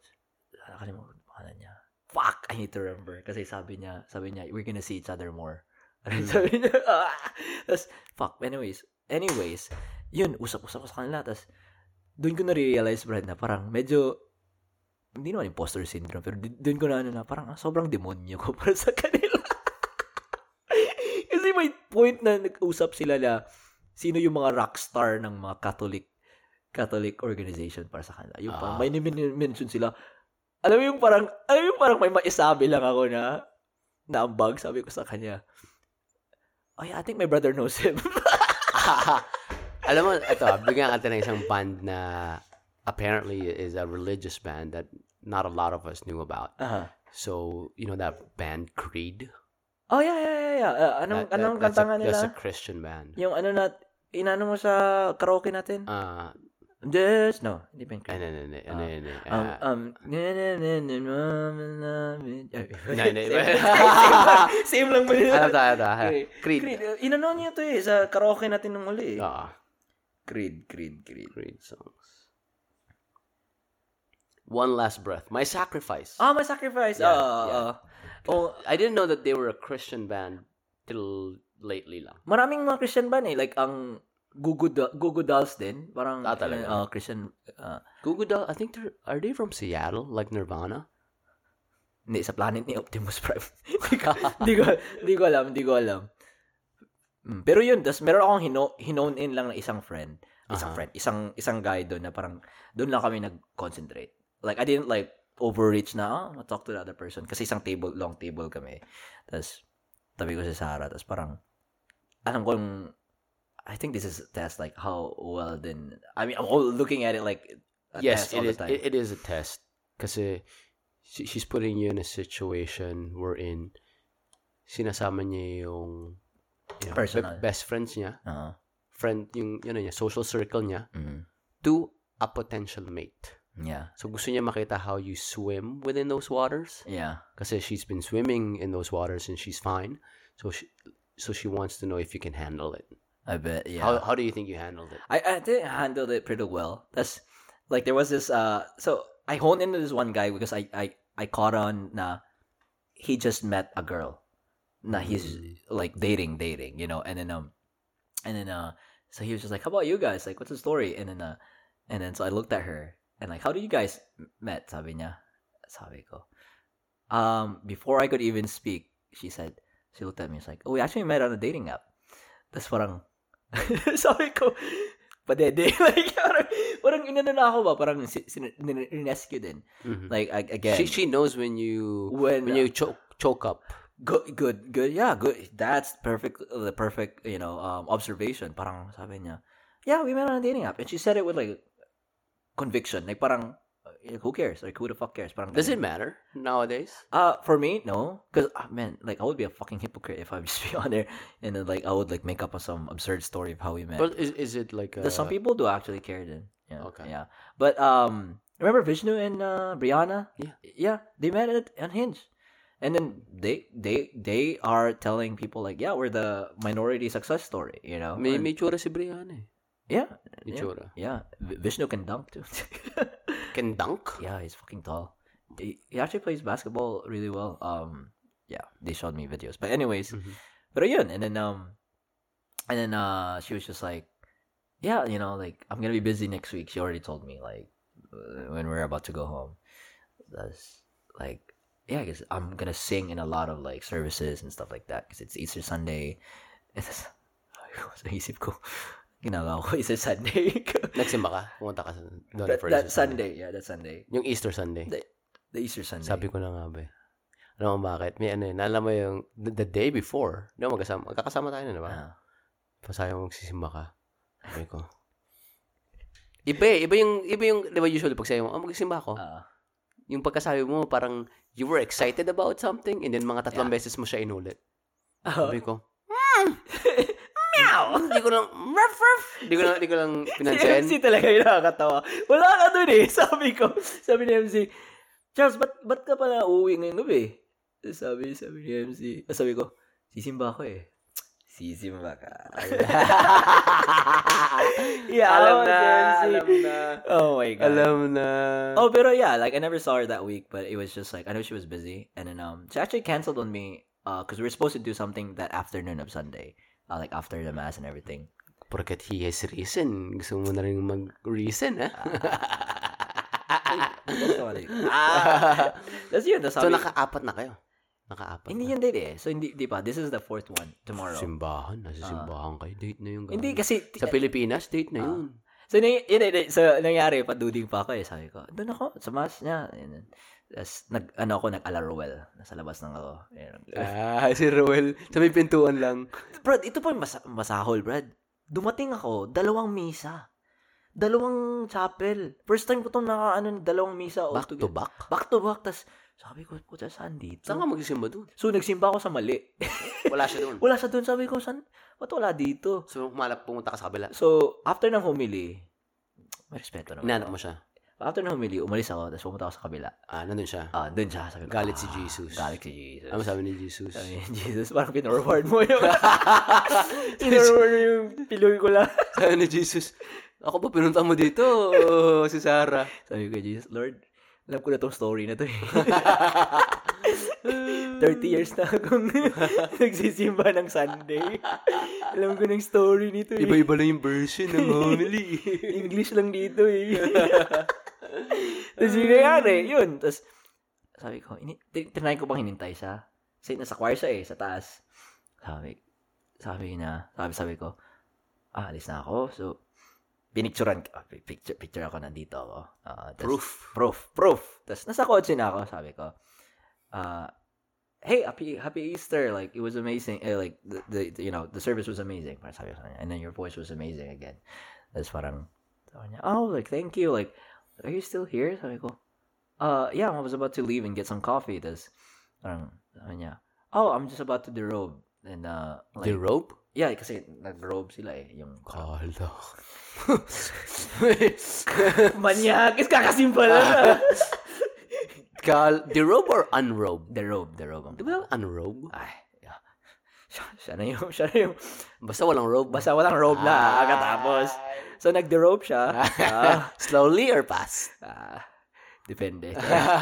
nakalimutan ko pangalan niya. Fuck, I need to remember. Kasi sabi niya, sabi niya, we're gonna see each other more. Mm. sabi niya, ah! Tapos, fuck, anyways, anyways, yun, usap-usap ko sa kanila. Tapos, doon ko na-realize, Brad, na parang medyo, hindi naman imposter syndrome, pero doon ko na ano na, parang ah, sobrang demonyo ko para sa kanila. Kasi may point na nag-usap sila na sino yung mga rockstar ng mga Catholic Catholic organization para sa kanila. Yung parang Ah. may mention sila. Alam mo yung parang, alam mo yung parang may maisabi lang ako na naambag, sabi ko sa kanya. Oh yeah, I think my brother knows him. Alam mo, ito, bigyan ka ng isang band na apparently is a religious band that not a lot of us knew about. Aha. So, you know that band Creed? Oh yeah, yeah, yeah, yeah. Uh, anong, That- that- anong that's kanta nga nila? That's a Christian band. Yung ano na, inano mo sa karaoke natin? Uh, Just, no, hindi pa ano, ano, ano, ano, ano, Um, ah, um, na, na, na, na, love it. Ay, Na, na, same, lang ba yun? Alam tayo, ito, ha? Okay. Creed. Creed. Inano niya to eh, sa karaoke natin nung uli. eh. Ah, Creed, Creed, Creed. Creed songs. One Last Breath. My Sacrifice. Ah, may sacrifice. Yeah, Ah, yeah. ah. Oh, I didn't know that they were a Christian band till lately lang. maraming mga Christian band eh. Like, ang Gugu, Gugu Dolls din. Parang, Ah, talaga? uh, Christian, uh, Goo Goo Dolls, I think they're, are they from Seattle? Like Nirvana? hindi, sa planet ni Optimus Prime. Hindi ko, hindi ko, alam, hindi ko alam. Mm, pero yun, tas meron akong hino, hinone in lang na isang friend. Isang Aha. friend, isang isang guy doon na parang doon lang kami nag-concentrate. Like I didn't like overreach na, oh, talk to the other person kasi isang table, long table kami. Tapos tabi ko si Sarah, tapos parang alam ko yung I think this is a test like how well then I mean I'm all looking at it like a yes, test it all is. the time. It, it is a test. because uh, she, she's putting you in a situation wherein sinasama niya yung you know, Personal. be- best friends niya, Oo. friend, yung, yun niya, social circle niya, Mm. to a potential mate. Yeah. So, gusto niya makita how you swim within those waters. Yeah. Kasi uh, she's been swimming in those waters and she's fine. So, she, so she wants to know if you can handle it. I bet. Yeah. How, how do you think you handled it? I, I think I handled it pretty well. That's like there was this uh so I honed into this one guy because I I I caught on na he just met a girl. Na he's like dating, dating, you know, and then um and then uh so he was just like, How about you guys? Like what's the story? And then uh and then so I looked at her and like, How do you guys met? Sabi niya. Sabi ko. Um before I could even speak, she said she looked at me, it's like, Oh, we actually met on a dating app. Tapos parang sabi ko, padede. like, parang, parang inano na ako ba? Parang rescue din. Mhm. Like, ag- again, She, she knows when you when, when you choke choke up. good, good, good, yeah, good. That's perfect, the perfect, you know, um, observation. Parang sabi niya, yeah, we met on a dating app. And she said it with like, conviction. Like, parang, uh, who cares? Like, who the fuck cares? Parang, Does it matter nowadays? Uh, for me, no. Because, ah, man, like, I would be a fucking hypocrite if I would just be on there and then, like, I would, like, make up some absurd story of how we met. But is is it like a, some people do actually care then. Yeah. Okay. Yeah. But um remember Vishnu and uh, Brianna? Yeah. Yeah, they met at on Hinge. And then they they they are telling people like, yeah, we're the minority success story, you know. May And- may tsura si Brianna eh. yeah. May Yeah. Yeah. Vishnu can dunk too. Can dunk? yeah, he's fucking tall. He, he actually plays basketball really well. Um yeah, they showed me videos. But anyways, Mhm. But yun, and then um, and then uh, she was just like, yeah, you know, like I'm gonna be busy next week. She already told me like uh, when we're about to go home. That's like, yeah, I guess I'm gonna sing in a lot of like services and stuff like that because it's Easter Sunday. It's, that's, sa isip ko, ginagawa ko Easter Sunday. Nagsimba ka? Pumunta ka sa doon that, for that Easter Sunday, yeah, that Sunday, Yung Easter Sunday. The- the Easter Sunday. Sabi ko na nga ba. Alam mo bakit? May ano yun, alam mo yung the, the day before, di ba magkasama, magkakasama tayo na, di ba? Ah. Pasayo mo magsisimba ka. Sabi ko. Iba eh, iba yung, iba yung, di ba usually pag sayo mo, oh, magsisimba ako. Ah. yung pagkasabi mo, parang you were excited about something and then mga tatlong Yeah. beses mo siya inulit. Ah. Sabi ko, meow! Hindi ko lang, ruff, ruff! Hindi ko lang, hindi ko lang Si pinansin. MC talaga yung nakakatawa. Wala ka dun eh. Sabi ko, sabi ni MC, Charles, ba't, ba't ka pala uuwi ngayong gabi? Sabi, sabi ni MC, ah, sabi ko, sisimba ako eh. Sisimba ka. yeah, alam na, alam na. Oh my God. Alam na. Oh, pero yeah, like I never saw her that week, but it was just like I know she was busy, and then um, she actually canceled on me because we were supposed to do something that afternoon of Sunday, uh, like after the mass and everything. Porket he has reason. Gusto mo na rin mag-reason, ha? ah, that's yun. That's so, naka-apat na kayo? Naka-apat Hindi na. yun date eh. So, hindi, di ba? This is the fourth one tomorrow. Simbahan. Nasa simbahan kayo. Date na yung Hindi gano'n. kasi, Sa Pilipinas, date na yun. so, nang, yun, yun, yun, so, nangyari, paduding pa ako eh. Sabi ko, doon ako, sa mass niya. Yun, Tapos, nag, ano ako, nag-alarwell. Nasa labas ng ako. Ayun. Ah, si Roel. Sa may pintuan lang. Brad, ito pa yung mas- masahol, Brad. Dumating ako, dalawang misa. Dalawang chapel. First time ko itong naka, ano, dalawang misa. Back to back. Back to back. Tapos, sabi ko, puta, saan dito? Saan ka magsisimba doon? So, nagsimba ako sa mali. Wala siya doon. wala siya doon. Sabi ko, saan? Ba't wala dito? So, malap pumunta ka sa kabila. So, after ng humili, may respeto naman. Inanap mo siya. After ng humili, umalis ako, tapos pumunta ako sa kabila. Ah, nandun siya. Ah, doon siya. Sabi ko, Galit si ah, Jesus. Galit si Jesus. Ano sabi ni Jesus? Sabi ni Jesus, parang pinorward mo yung, pinorward mo yung piloy ko lang. sabi ni Jesus, ako ba pinunta mo dito? si Sarah. Sabi ko, Jesus, Lord, alam ko na tong story na to eh. 30 years na akong nagsisimba ng Sunday. Alam ko ng story nito eh. Iba-iba lang yung version ng homily. English lang dito eh. Tapos yung nangyari, yun. Tapos, sabi ko, ini, tin- tinry ko pang hinintay siya. Kasi nasa choir siya eh, sa taas. Sabi, sabi niya, sabi, sabi ko, ah, alis na ako. So, pinicturean, ah, picture, picture ako, nandito ako. Ah, tas- Proof. Proof. Proof. Tapos, nasa kotse na ako, sabi ko, ah, hey, happy, happy Easter. Like, it was amazing. Eh, like, the, the, you know, the service was amazing. And then your voice was amazing again. Parang, sabi niya, oh, like, thank you. Like, are you still here? Sabi ko, uh, yeah, I was about to leave and get some coffee. Tapos, parang, sabi niya, oh, I'm just about to derobe. And, uh, like, The rope? yeah, kasi nag-robe sila eh. Yung, Kala. Manyakis, kakasimple na. Kal, the robe or unrobe? derobe, derobe. Di ba unrobe? Ay, yeah. Siya, siya na yung, siya na yung, Basta walang robe. basta walang robe na, katapos. So, nag-derobe siya. Ah, Slowly or fast? ah, depende.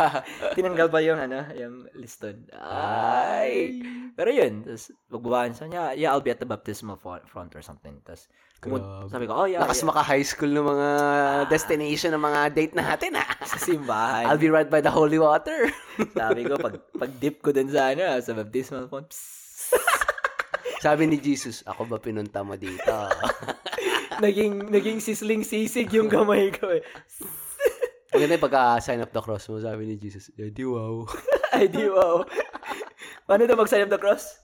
Tinanggal pa yung, ano, yung liston. Ay! Pero yun, tapos, magbabaan siya niya, yeah, I'll be at the baptismal front or something. Tapos, Grabe. sabi ko, oh, yeah, Lakas yeah. maka high school ng mga destination ng mga date natin ah. sa simbahan. I'll be right by the holy water. Sabi ko, pag, pag dip ko dun sa, ano, sa baptismal font, Sabi ni Jesus, ako ba pinunta mo dito? Naging, naging sisling sisig yung kamay ko eh. Ang ganda yung pagka-sign up the cross mo, sabi ni Jesus, eh, di wow. Ay, di wow. Paano daw mag-sign up the cross?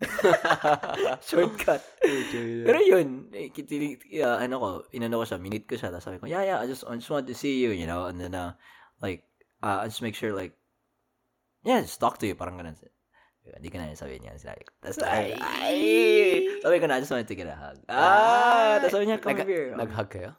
Shortcut. Pero yun, eh, uh, ano ko, inano ko siya, minute ko siya, tapos sabi ko, yeah, yeah, I just, I just wanted to see you, you know, and then, uh, like, uh, I just make sure, like, yeah, just talk to you, parang ganun. Hindi ka na sabi niya. Sabi ko, tapos, ay, ay, sabi ko na, I just wanted to get a hug. Ah, tapos sabi niya, come Nag- here. Nag-hug kayo?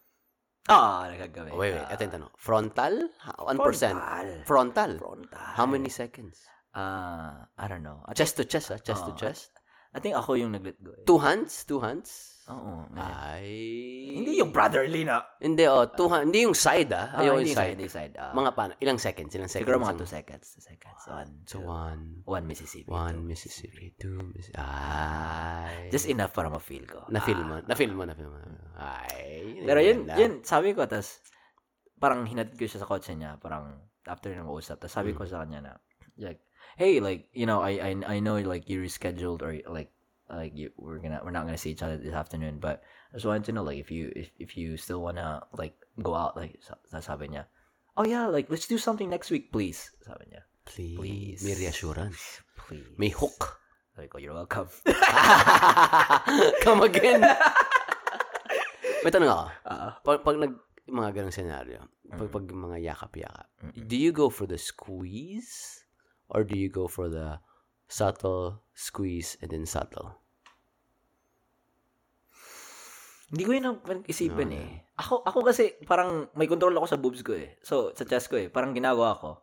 Ah, nagkagabi. Oh, wait, wait. Ito yung tanong. Frontal? Ha- 1%? Frontal. Frontal? Frontal. How many seconds? Ah, I don't know. I, Chest to chest, ah? Chest to Oo. chest? I think ako yung nag-let go. eh. Two hands? Two hands? Oo. Ay. Hindi yung brotherly na. Hindi, oh. Two hand, hindi yung side, ah. Ah, Ayaw yung side. Hindi side. ah. Mga paano? Ilang seconds? Ilang seconds? siguro mga 2 seconds. 2 seconds. One, So, two, one. one Mississippi. One two Mississippi. Two Mississippi. Ay. Just enough para ma-feel ko. Na-feel Ah. mo. Na-feel mo. Na-feel mo. Ay. Pero yun, ganda. yun, sabi ko, tas, parang hinatid ko siya sa kotse niya, parang, after na mausap, tas sabi Mm. ko sa kanya na, like, hey, like, you know, I, I, I know, like, you rescheduled, or, like, like, you, we're gonna, we're not gonna see each other this afternoon, but, I just wanted to know, like, if you, if, if you still wanna, like, go out, like, that's sabi niya, oh yeah, like, let's do something next week, please, sabi niya, Please. Please. May reassurance. please. May hook. Sabi ko, you're welcome. Come again. May tanong ako. Ah, Pag, pag nag, mga ganong senaryo, pag, Mm. pag mga yakap-yakap, do you go for the squeeze or do you go for the subtle squeeze and then subtle? Hindi ko yun ang pinag-isipan No, eh. Ako, ako kasi parang may control ako sa boobs ko eh. So, sa chest ko eh. Parang ginagawa ko,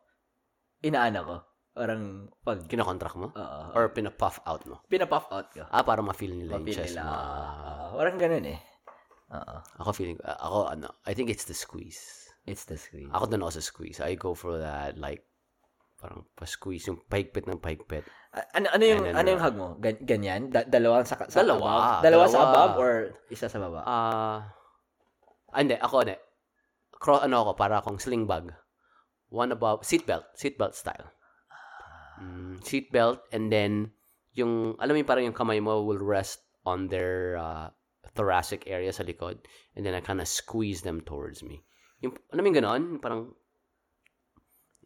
inaana ko. Parang pag Kinakontract mo? Oo. Or pinapuff out mo? pinapuff out ka. Ah, para ma-feel nila yung Mapil chest nila. mo. ah, parang ganun eh. Oo. Ako feeling, ako ano, I think it's the squeeze. It's the squeeze. Ako doon ako sa squeeze. I go for that, like, parang pa-squeeze, yung pahigpit ng pahigpit. Ano ano yung And ano yung uh, hug mo? Gan- ganyan? Da- dalawa sa, sa Dalawa. above? Dalawa, sa Dalawa. above or isa sa baba? Ah, ah, hindi, ako hindi. Cross, ano ako, para akong sling bag. One above, seatbelt, seatbelt style. Mm, seatbelt, and then, yung, alam mo yung parang yung kamay mo will rest on their uh, thoracic area sa likod, and then I kind of squeeze them towards me. Yung, alam mo yung ganon? Parang,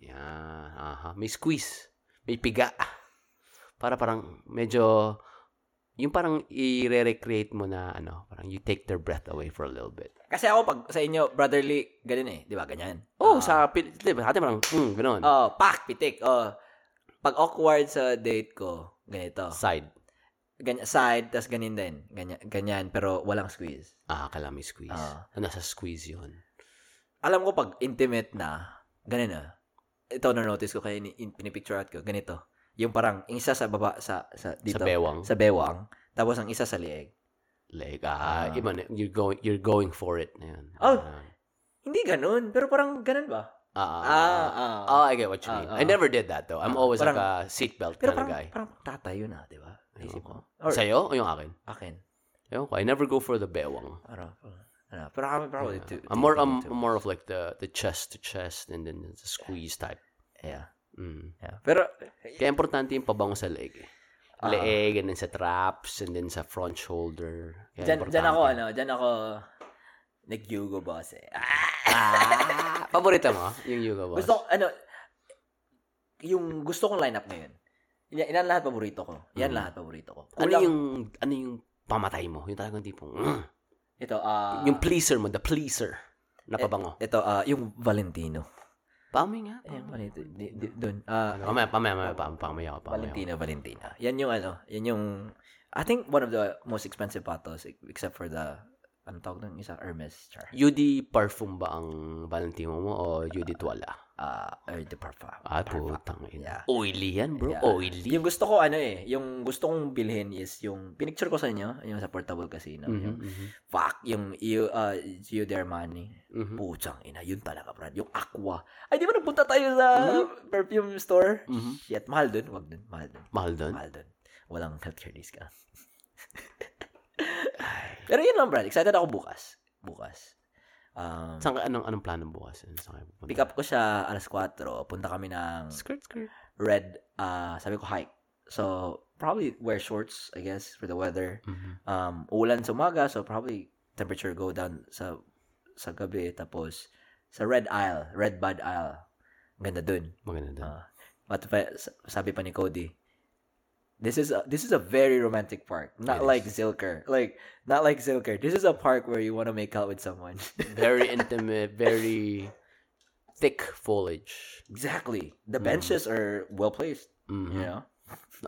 yeah, aha, may squeeze, may piga. Para parang medyo, yung parang i-recreate mo na, ano, parang you take their breath away for a little bit. Kasi ako pag sa inyo, brotherly, ganun eh. Di ba? Ganyan. Oh, Ah. sa, pil- di ba, atin parang, mm, ganon. Oh, pak, pitik. Oh. Pag awkward sa date ko, ganito. Side. Ganyan, side, tas ganyan din. Ganyan, ganyan, pero walang squeeze. Ah, kala may squeeze. Ah. nasa squeeze yun. Alam ko pag intimate na, ganun na. Ito na-notice ko kaya in, in, pinipicture ko, ganito. Yung parang, yung isa sa baba, sa, sa dito. Sa bewang. Sa bewang. Tapos ang isa sa lieg. Like, ah, Ah. iba na, you're going, you're going for it na yun. Oh. Ah. Hindi ganun, pero parang ganun ba? Ah, ah, Ah. Oh, I get what you mean. ah. I never did that though. I'm Ah, always parang- like a seatbelt kind of parang, guy. parang tatayo na, di ba? Isip ko. Or, Sa'yo o yung akin? akin. Ewan ko. I never go for the bewang. Ano, ano, pero kami probably Yeah. two. I'm more, I'm, I'm more of like the the chest to chest and then the squeeze type. Yeah. Mm. yeah. Pero, Kaya importante yung pabango sa leg. eh. Ah. Leeg, and then sa traps, and then sa front shoulder. Kaya dyan, dyan ako, ano, dyan ako, nag-yugo boss eh. Ah, paborito mo? Yung Yuga Boss? Gusto ano, yung gusto kong lineup ngayon. Yan, yan lahat paborito ko. Yan Mm. lahat paborito ko. ano Kulang- yung, ano yung pamatay mo? Yung talagang tipong, mm, Ito, ah, yung pleaser mo, the pleaser na pabango. ito, ah, yung Valentino. Pami nga. Ayan, Valentino. Di, di, doon. Ah, Pamaya, pamaya, pamaya, pamaya, pamaya, ako, pamaya. Valentina, Valentina. Yan yung ano, yan yung, I think one of the most expensive patos except for the, ano tawag ng isa, Hermes, char. UD parfum ba ang Valentino mo o UD tuwala? Ah, or the parfum. Ah, Parfum. putang ina. Yeah. Oily yan, bro. Yeah. Oily. Yung gusto ko, ano eh, yung gusto kong bilhin is yung, pinicture ko sa inyo, yung sa Portable Casino. Mhm, Yung, mhm, fuck, yung, you, uh, you there money. mhm. Putsang ina, yun talaga, Brad. Yung aqua. Ay, di ba nagpunta tayo sa perfume store? Mhm. Shit, mahal dun. Wag dun, mahal dun. Mahal doon? Mahal dun. Walang healthcare discount. Pero yun lang, Brad. Excited ako bukas. Bukas. Um, Saan ka, anong, anong plano bukas? Pick up ko siya alas 4. Punta kami ng Skirt, skirt. red, uh, sabi ko hike. So, probably wear shorts, I guess, for the weather. Mhm. Um, ulan sa umaga, so probably temperature go down sa sa gabi. Tapos, sa red aisle, red bud aisle. Ang Ganda dun. Maganda doon. Ah. What sabi pa ni Cody, this is a, this is a very romantic park. Not It like is. Zilker. Like, not like Zilker. This is a park where you want to make out with someone. very intimate, very thick foliage. exactly. The Mm. benches are well placed, Mhm. you know?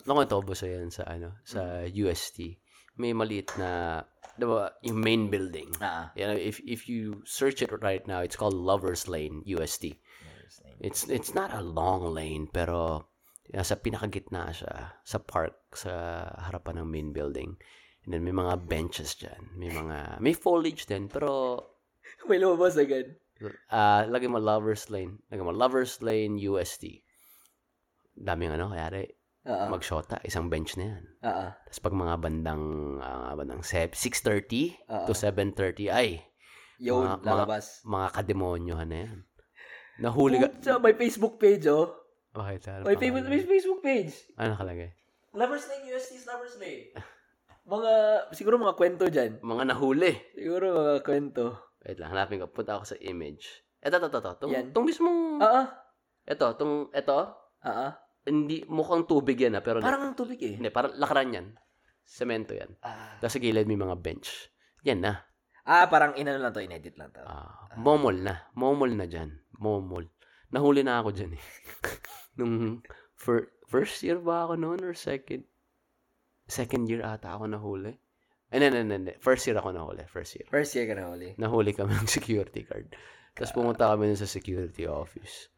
Nakita ko ba sa yan sa ano, sa UST. May maliit na, di ba, yung main building. Ah. You know, if if you search it right now, it's called Lovers Lane UST. It's it's not a long lane pero nasa pinakagitna siya sa park sa harapan ng main building. And then may mga benches diyan, may mga may foliage din pero May lumabas agad. ah lagay mo Lovers Lane, lagay mo Lovers Lane UST. Daming ano, kaya Oo. magshota, isang bench na yan. Oo. Tapos pag mga bandang ah, bandang se- 6:30 Oo. to 7:30 ay Yun, Mga- mga- lalabas. mga kademonyohan na yan. Nahuli ka. Putsa, may Facebook page, oh. Pa Facebook, kaya? may Facebook page. Ano nakalagay? Lovers Lane, UST's Lovers Lane. Mga, siguro mga kwento dyan. Mga nahuli. Siguro mga kwento. Wait lang, hanapin ko. Punta ako sa image. Eto, eto, eto. eto. Tung, Yan. tung mismong... Oo. Eto, tung, eto. Oo. Hindi, mukhang tubig yan ah, pero... Parang ang tubig eh. hindi, parang lakaran yan. Semento yan. Ah, Tapos sa gilid may mga bench. Yan na. ah parang inano lang to, inedit lang to. Ah, momol na. Momol na dyan. Momol. Nahuli na ako dyan eh. Nung fir- first year ba ako noon or second? Second year ata ako nahuli. Eh, hindi, hindi, hindi. First year ako nahuli. First year. First year ka na huli. Nahuli kami ng security card. Tapos pumunta kami sa security office.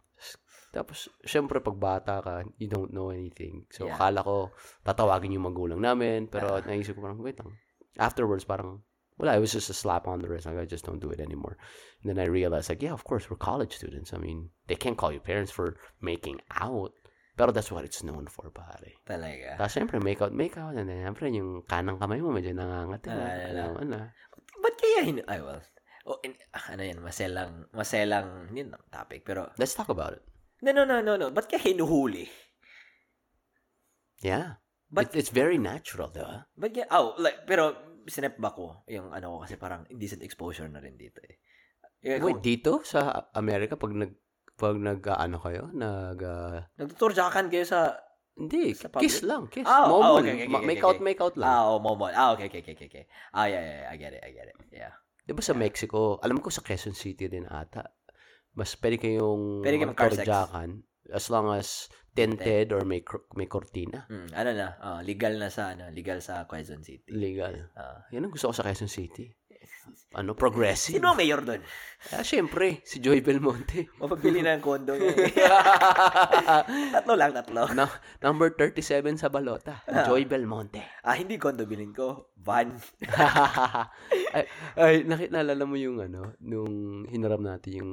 Tapos syempre, pag bata ka, you don't know anything. So, Yeah. akala ko, tatawagin yung magulang namin. Pero, naisip ko parang, wait lang. Afterwards, parang, wala, it was just a slap on the wrist. Like, I just don't do it anymore. And then I realized, like, yeah, of course, we're college students. I mean, they can't call you parents for making out. Pero that's what it's known for, pare. Talaga. Tapos, syempre, make out, make out. And then, syempre, yung kanang kamay mo, medyo nangangat. Ah, mo na. Ba't kaya hin... Ay, well. Oh, in, ano yan, maselang, maselang, yun ang topic. Pero, Let's talk about it. no, no, no, no, no. Ba't kaya hinuhuli? Yeah. But- It- it's very natural, diba? Ba't kaya, oh, like, pero, sinep ba ko, yung ano ko, kasi parang indecent exposure na rin dito eh. Yung, Wait, dito sa Amerika pag nag pag nag ah, ano kayo, nag ah, nagtuturjakan kayo sa, hindi, Sa public? kiss lang, kiss. Ah, oh, Momol. okay, okay, Ma- okay, make okay, out, okay. make out lang. ah, oh, momol. Ah, okay, okay, okay, okay, okay. Ah, yeah, yeah, yeah, I get it, I get it. Yeah. Di ba sa Mexico, alam ko sa Quezon City din ata, mas pwede kayong Pwede kayong car sex. As long as tinted or may may cortina. Hmm, ano na, ah, legal na sa, ano, legal sa Quezon City. Legal. Ah. Yan ang gusto ko sa Quezon City. Ano, progressive. Sino ang mayor doon? Ah, syempre, si Joy Belmonte. Mapabili na ng kondo niya. eh. tatlo lang, tatlo. Na, number 37 sa balota, Joy Belmonte. Ah, hindi kondo bilhin ko. Van. ay, ay nakit naalala mo yung ano, nung hinaram natin yung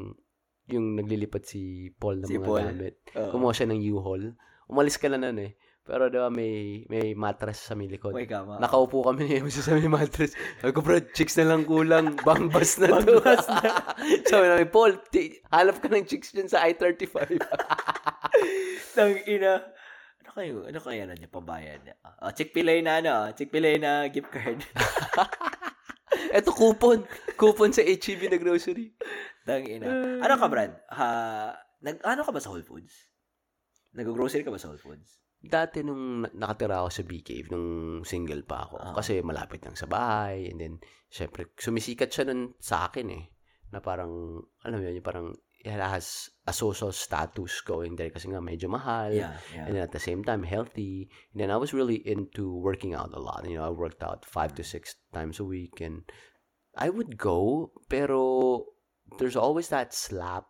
yung naglilipat si Paul ng Si mga Paul. gamit. Oo. Kumuha siya ng U-Haul. Umalis ka na nun eh. Pero diba may, may mattress sa may likod. May kama. Nakaupo kami ni Emerson sa may mattress. Sabi ko, bro, chicks na lang kulang. Bangbas na to. Bangbas na. Sabi namin, Paul, ti- hanap ka ng chicks dyan sa I-35. Tang ina. Ano kayo? Ano kaya na niya pambayad niya? Ah, Chick-fil-A na ano, ah, Chick-fil-A na gift card. Eto, coupon. Coupon sa HEB na grocery. Tang ina. Ano ka, Brad? Ha, nag ano ka ba sa Whole Foods? Nag-grocery ka ba sa Whole Foods? Dati nung na- nakatira ako sa Bee Cave, nung single pa ako, Ah. kasi malapit lang sa bahay, and then, syempre, sumisikat siya nun sa akin eh, na parang, alam mo yun, parang, it has a social status going there kasi nga medyo mahal, Yeah, yeah. and then at the same time, healthy, and then I was really into working out a lot, you know, I worked out five to six times a week, and I would go, pero, there's always that slap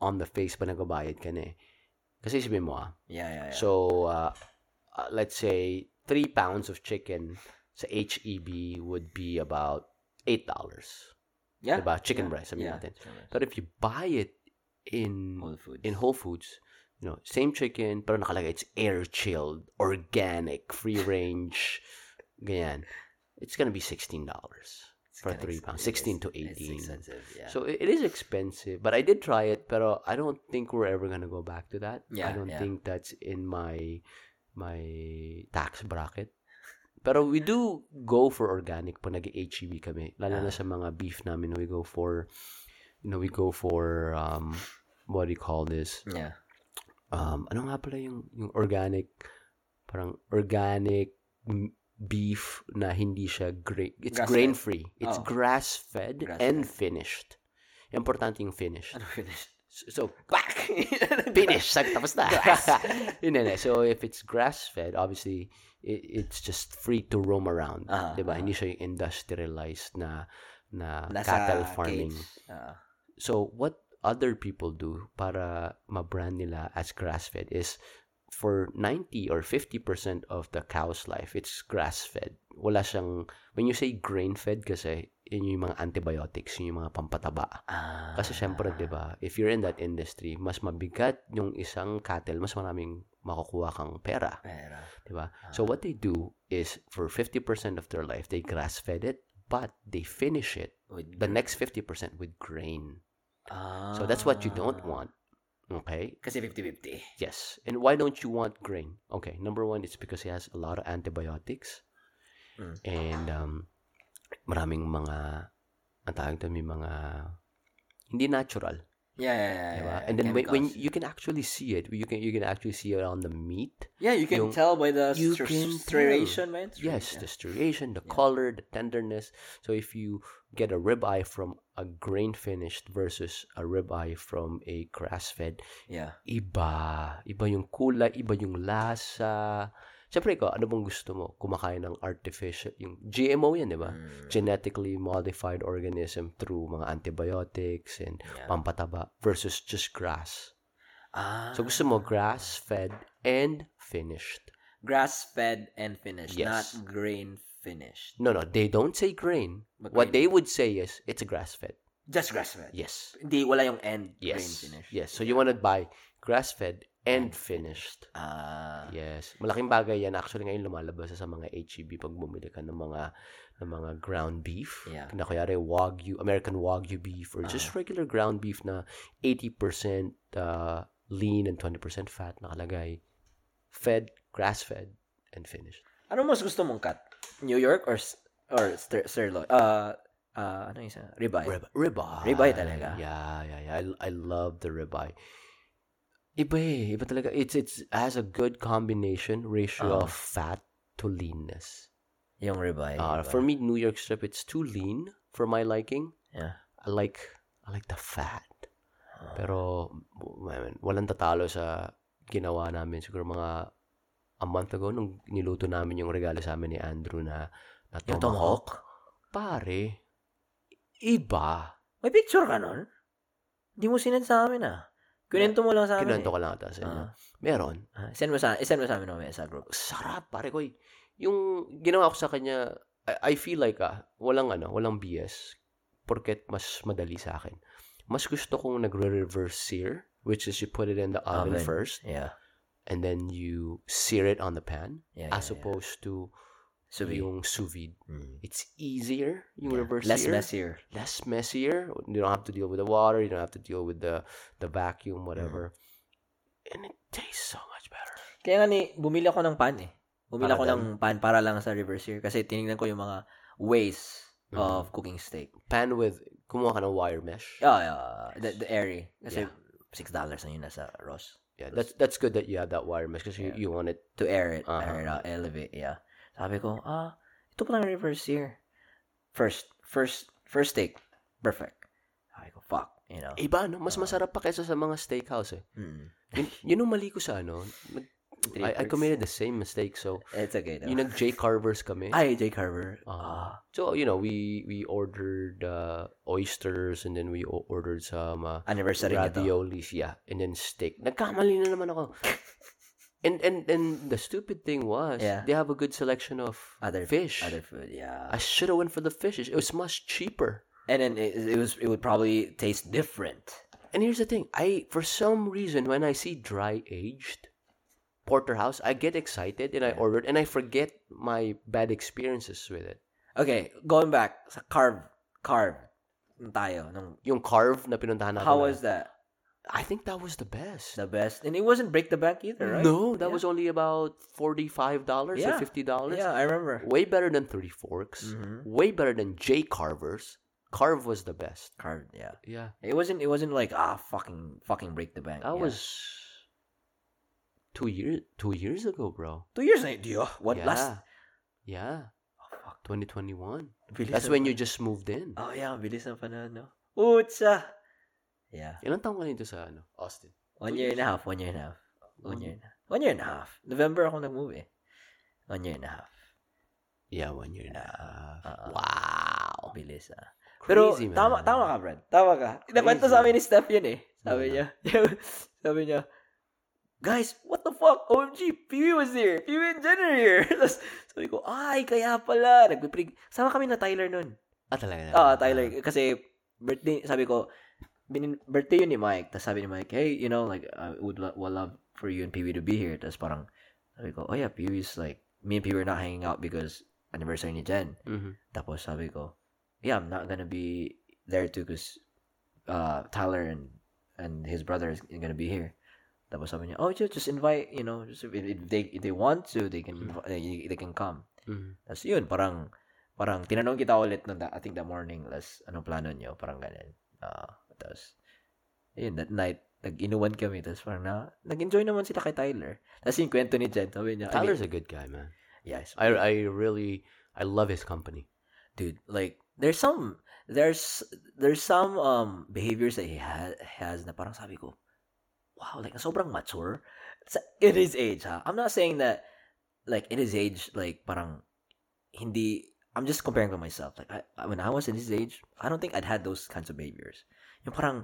on the face pa nagbabayad ka na eh. Kasi sabihin mo ah, Yeah, yeah, yeah. So, uh, uh, let's say three pounds of chicken sa HEB would be about eight dollars. yeah. Diba? Chicken yeah, breast, sabihin yeah. natin. But if you buy it in Whole Foods. in Whole Foods, you know, same chicken, pero nakalagay it's air chilled, organic, free range, ganyan. It's gonna be sixteen dollars It's for three pounds, it is- sixteen to eighteen. yeah. So it, it is expensive, but I did try it. Pero I don't think we're ever gonna go back to that. Yeah, I don't yeah. think that's in my my tax bracket. Pero we do go for organic pag nag-HEB kami. Lalo na Ah. sa mga beef namin, we go for, you know, we go for, um, what do you call this? yeah. Um, ano nga pala yung, yung organic, parang organic beef na hindi siya grain, it's Grass-fed. grain-free. It's Oh. grass-fed Grass-fed. and finished. Importante yung finish. Ano finish? So, Back! finish. Sag, tapos na. Grass. Yun na, So, if it's grass-fed, obviously, it, it's just free to roam around. Ah, diba? ah. Hindi siya yung industrialized na na Nasa cattle farming. cage. Ah. So, what other people do para ma-brand nila as grass-fed is for 90 or 50% of the cow's life, it's grass-fed. Wala siyang, when you say grain-fed kasi, yun yung mga antibiotics, yun yung mga pampataba. Ah. Kasi syempre, di ba, if you're in that industry, mas mabigat yung isang cattle, mas maraming makukuha kang pera. Pera. Di ba? So what they do is, for 50% of their life, they grass-fed it, but they finish it, With the next 50% with grain. Ah. So that's what you don't want. Okay? Kasi 50-50. Yes. And why don't you want grain? Okay, number one, it's because it has a lot of antibiotics. Mm. And um, maraming mga, ang tawag may mga hindi natural. Yeah, yeah, yeah. Diba? yeah, And then when, when you can actually see it, you can you can actually see it on the meat. Yeah, you can yung- tell by the you str- can striation, man. Yes, Striation. the striation, the Yeah. color, the tenderness. So if you get a ribeye from a grain finished versus a ribeye from a grass fed, Yeah. iba. Iba yung kulay, iba yung lasa. Siyempre ikaw, ano bang gusto mo? Kumakain ng artificial, yung GMO yan, di ba? Mm. Genetically modified organism through mga antibiotics and Yeah. pampataba versus just grass. Ah. So gusto mo grass-fed and finished. grass-fed and finished, Yes. not grain finished. No, no, they don't say grain. But What grain- they would say is it's a grass-fed. Just grass-fed. Yes. Hindi, wala yung end grain Yes. finished. Yes. So you want to buy grass-fed and finished. Ah. Yes. Malaking bagay yan. Actually, ngayon lumalabas sa mga HEB pag bumili ka ng mga ng mga ground beef. Yeah. Na kuyari Wagyu, American Wagyu beef or Ah. just regular ground beef na 80% uh, lean and 20% fat nakalagay. Fed, grass-fed, and finished. Ano mas gusto mong cut? New York or or sir, sirloin? Uh, uh, ano yung isa? Ribeye. Rib ribeye. Ribeye talaga. Yeah, yeah, yeah. I, I love the ribeye. Iba eh. Iba talaga. It's, it's has a good combination ratio Ah. of fat to leanness. Yung ribeye. Uh, diba? for me, New York strip, it's too lean for my liking. Yeah. I like, I like the fat. Ah. Pero, man, walang tatalo sa ginawa namin. Siguro mga a month ago, nung niluto namin yung regalo sa amin ni Andrew na, na Yung tomahawk. tomahawk? Pare, iba. May picture ka nun? Hindi mo sinend sa amin ah. Kinento mo lang sa amin. Kinento eh. ko lang ata sa inyo. Ah. Meron. Ah, send mo sa, send mo sa amin mamaya sa group. Sarap, pare ko. Yung ginawa ko sa kanya, I, I feel like ah, walang ano, walang BS. Porket mas madali sa akin. Mas gusto kong nagre-reverse sear, which is you put it in the oven, Oven. first, Yeah. and then you sear it on the pan, Yeah. as yeah, yeah. opposed to Sous vide. yung sous vide. Mm. It's easier, yung Yeah. reverse Less sear. messier. Less messier. You don't have to deal with the water. You don't have to deal with the the vacuum, whatever. Mm. And it tastes so much better. Kaya nga ni, bumili ako ng pan eh. Bumili ako ng pan para lang sa reverse sear kasi tinignan ko yung mga ways Mhm. of cooking steak. Pan with, kumuha ka ng wire mesh. Oh, yeah. The, the airy. Kasi Yeah. $6 na yun nasa Ross. Yeah, that's that's good that you have that wire mesh because you, Yeah. you want it. To air it. Uh-huh. Air it out. Elevate. Yeah. Sabi ko, ah, ito pala reverse sear. First, first, first steak. Perfect. Sabi ko, fuck. You know. Iba, no? Mas masarap pa kaysa sa mga steakhouse eh. Mm. Yun, yun ang mali ko sa ano. Three I, I committed the same mistake. So, It's okay though. yung nag-J Carvers kami. Ay, J. Carver. Ah. so, you know, we we ordered uh, oysters and then we o- ordered some uh, Anniversary nito. raviolis. Yeah. And then steak. Nagkamali na naman ako. And, and, and the stupid thing was, Yeah. they have a good selection of Other fish. Other food, yeah. I should have went for the fish. It was much cheaper. and then it, it was it would probably taste different. And here's the thing. I for some reason when I see dry aged porterhouse, I get excited and I Yeah. ordered and I forget my bad experiences with it. Okay, going back sa carve, carve tayo nung Yung carve na pinuntahan natin. how na- was that? I think that was the best. The best. And it wasn't break the bank either, right? No, that Yeah. was only about $45 Yeah. or $50. Yeah, I remember. Way better than 30 Forks. Mhm. Way better than J Carvers. Carve was the best. Carve, yeah. Yeah. It wasn't it wasn't like ah fucking fucking break the bank. That yeah. was two years two years ago, bro. two years yun. What yeah. last? Yeah. Oh, fuck. 2021. Bilis That's when you just moved in. Oh yeah, bilis ng panahon, no? Utsa. Yeah. Ilang taong ka nito sa ano? Austin. One year and a half. One year and a half. One year and a half. One year and a half. November ako nag-move eh. One year and a half. Yeah, one year and a half. Ah. wow. Bilis ah. Pero Crazy, man. tama tama ka, Brad. Tama ka. Nakwento sa amin ni Steph yun eh. Sabi niya. sabi niya, Guys, what the fuck? OMG, Pee was here. Pee and Jen are here. Tapos sabi ko, ay, kaya pala. Nagpiprig. Sama kami na Tyler nun. Ah, talaga? Ah, Tyler. Kasi, birthday, sabi ko, binin, birthday yun ni Mike. Tapos sabi ni Mike, hey, you know, like, I would, lo- would love for you and Pee to be here. Tapos parang, sabi ko, oh yeah, Pee is like, me and Pee were not hanging out because anniversary ni Jen. Mhm. Tapos sabi ko, yeah, I'm not gonna be there too because uh, Tyler and and his brother is gonna be here. Tapos sabi niya, oh, just, just invite, you know, just if, if they if they want to, they can invi- they, they can come. Mhm. Tapos yun, parang parang tinanong kita ulit nung da- I think that morning, las anong plano niyo, parang ganun. Ah, tapos yun, that night, nag-inuwan kami, tapos parang na, nag-enjoy naman sila kay Tyler. Tapos yung kwento ni Jen, sabi niya, I mean, Tyler's a good guy, man. yes, I I really I love his company. dude like there's some there's there's some um behaviors that he ha- has na parang sabi ko wow like sobrang mature in his age ha I'm not saying that like in his age like parang hindi I'm just comparing with myself like I- when I was in his age I don't think I'd had those kinds of behaviors yung parang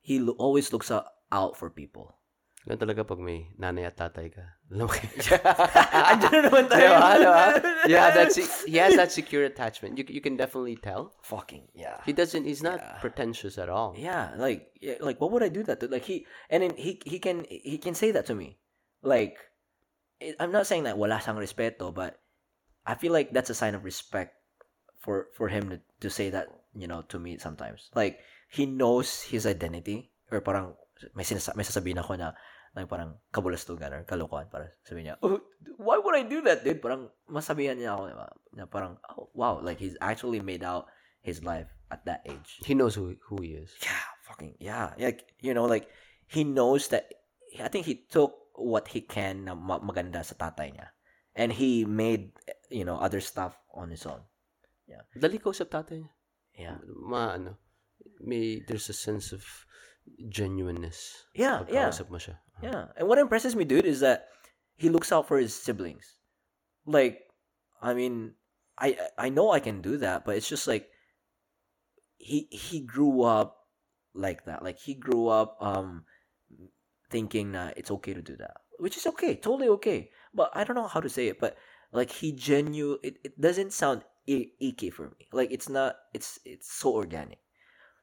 he lo- always looks out for people. Ganun talaga pag may nanay at tatay ka. Alam mo Andiyan na naman tayo. Diba? Diba? Yeah, that's he has that secure attachment. You you can definitely tell. Fucking, yeah. He doesn't. He's not pretentious at all. Yeah, like yeah, like what would I do that to? Like he and then he he can he can say that to me. Like I'm not saying that wala sang respeto, but I feel like that's a sign of respect for for him to, to say that, you know, to me sometimes. Like he knows his identity or parang may sinasa- may sasabihin ako na like parang kabulastugan or kalokohan para sabihin niya, oh, why would I do that, dude? Parang masabihan niya ako diba? na parang, oh, wow, like he's actually made out his life at that age. He knows who who he is. Yeah, fucking yeah. Like you know, like he knows that. I think he took what he can na ma- maganda sa tatay niya, and he made you know other stuff on his own. Dali ko sa tatay niya. Yeah, Ma, ano, may, there's a sense of genuineness. yeah, yeah, mo siya. yeah. And what impresses me, dude, is that he looks out for his siblings. Like, I mean, I I know I can do that, but it's just like he he grew up like that. Like he grew up um thinking that it's okay to do that, which is okay, totally okay. But I don't know how to say it, but like he genuine. it, it doesn't sound icky for me. Like it's not it's it's so organic.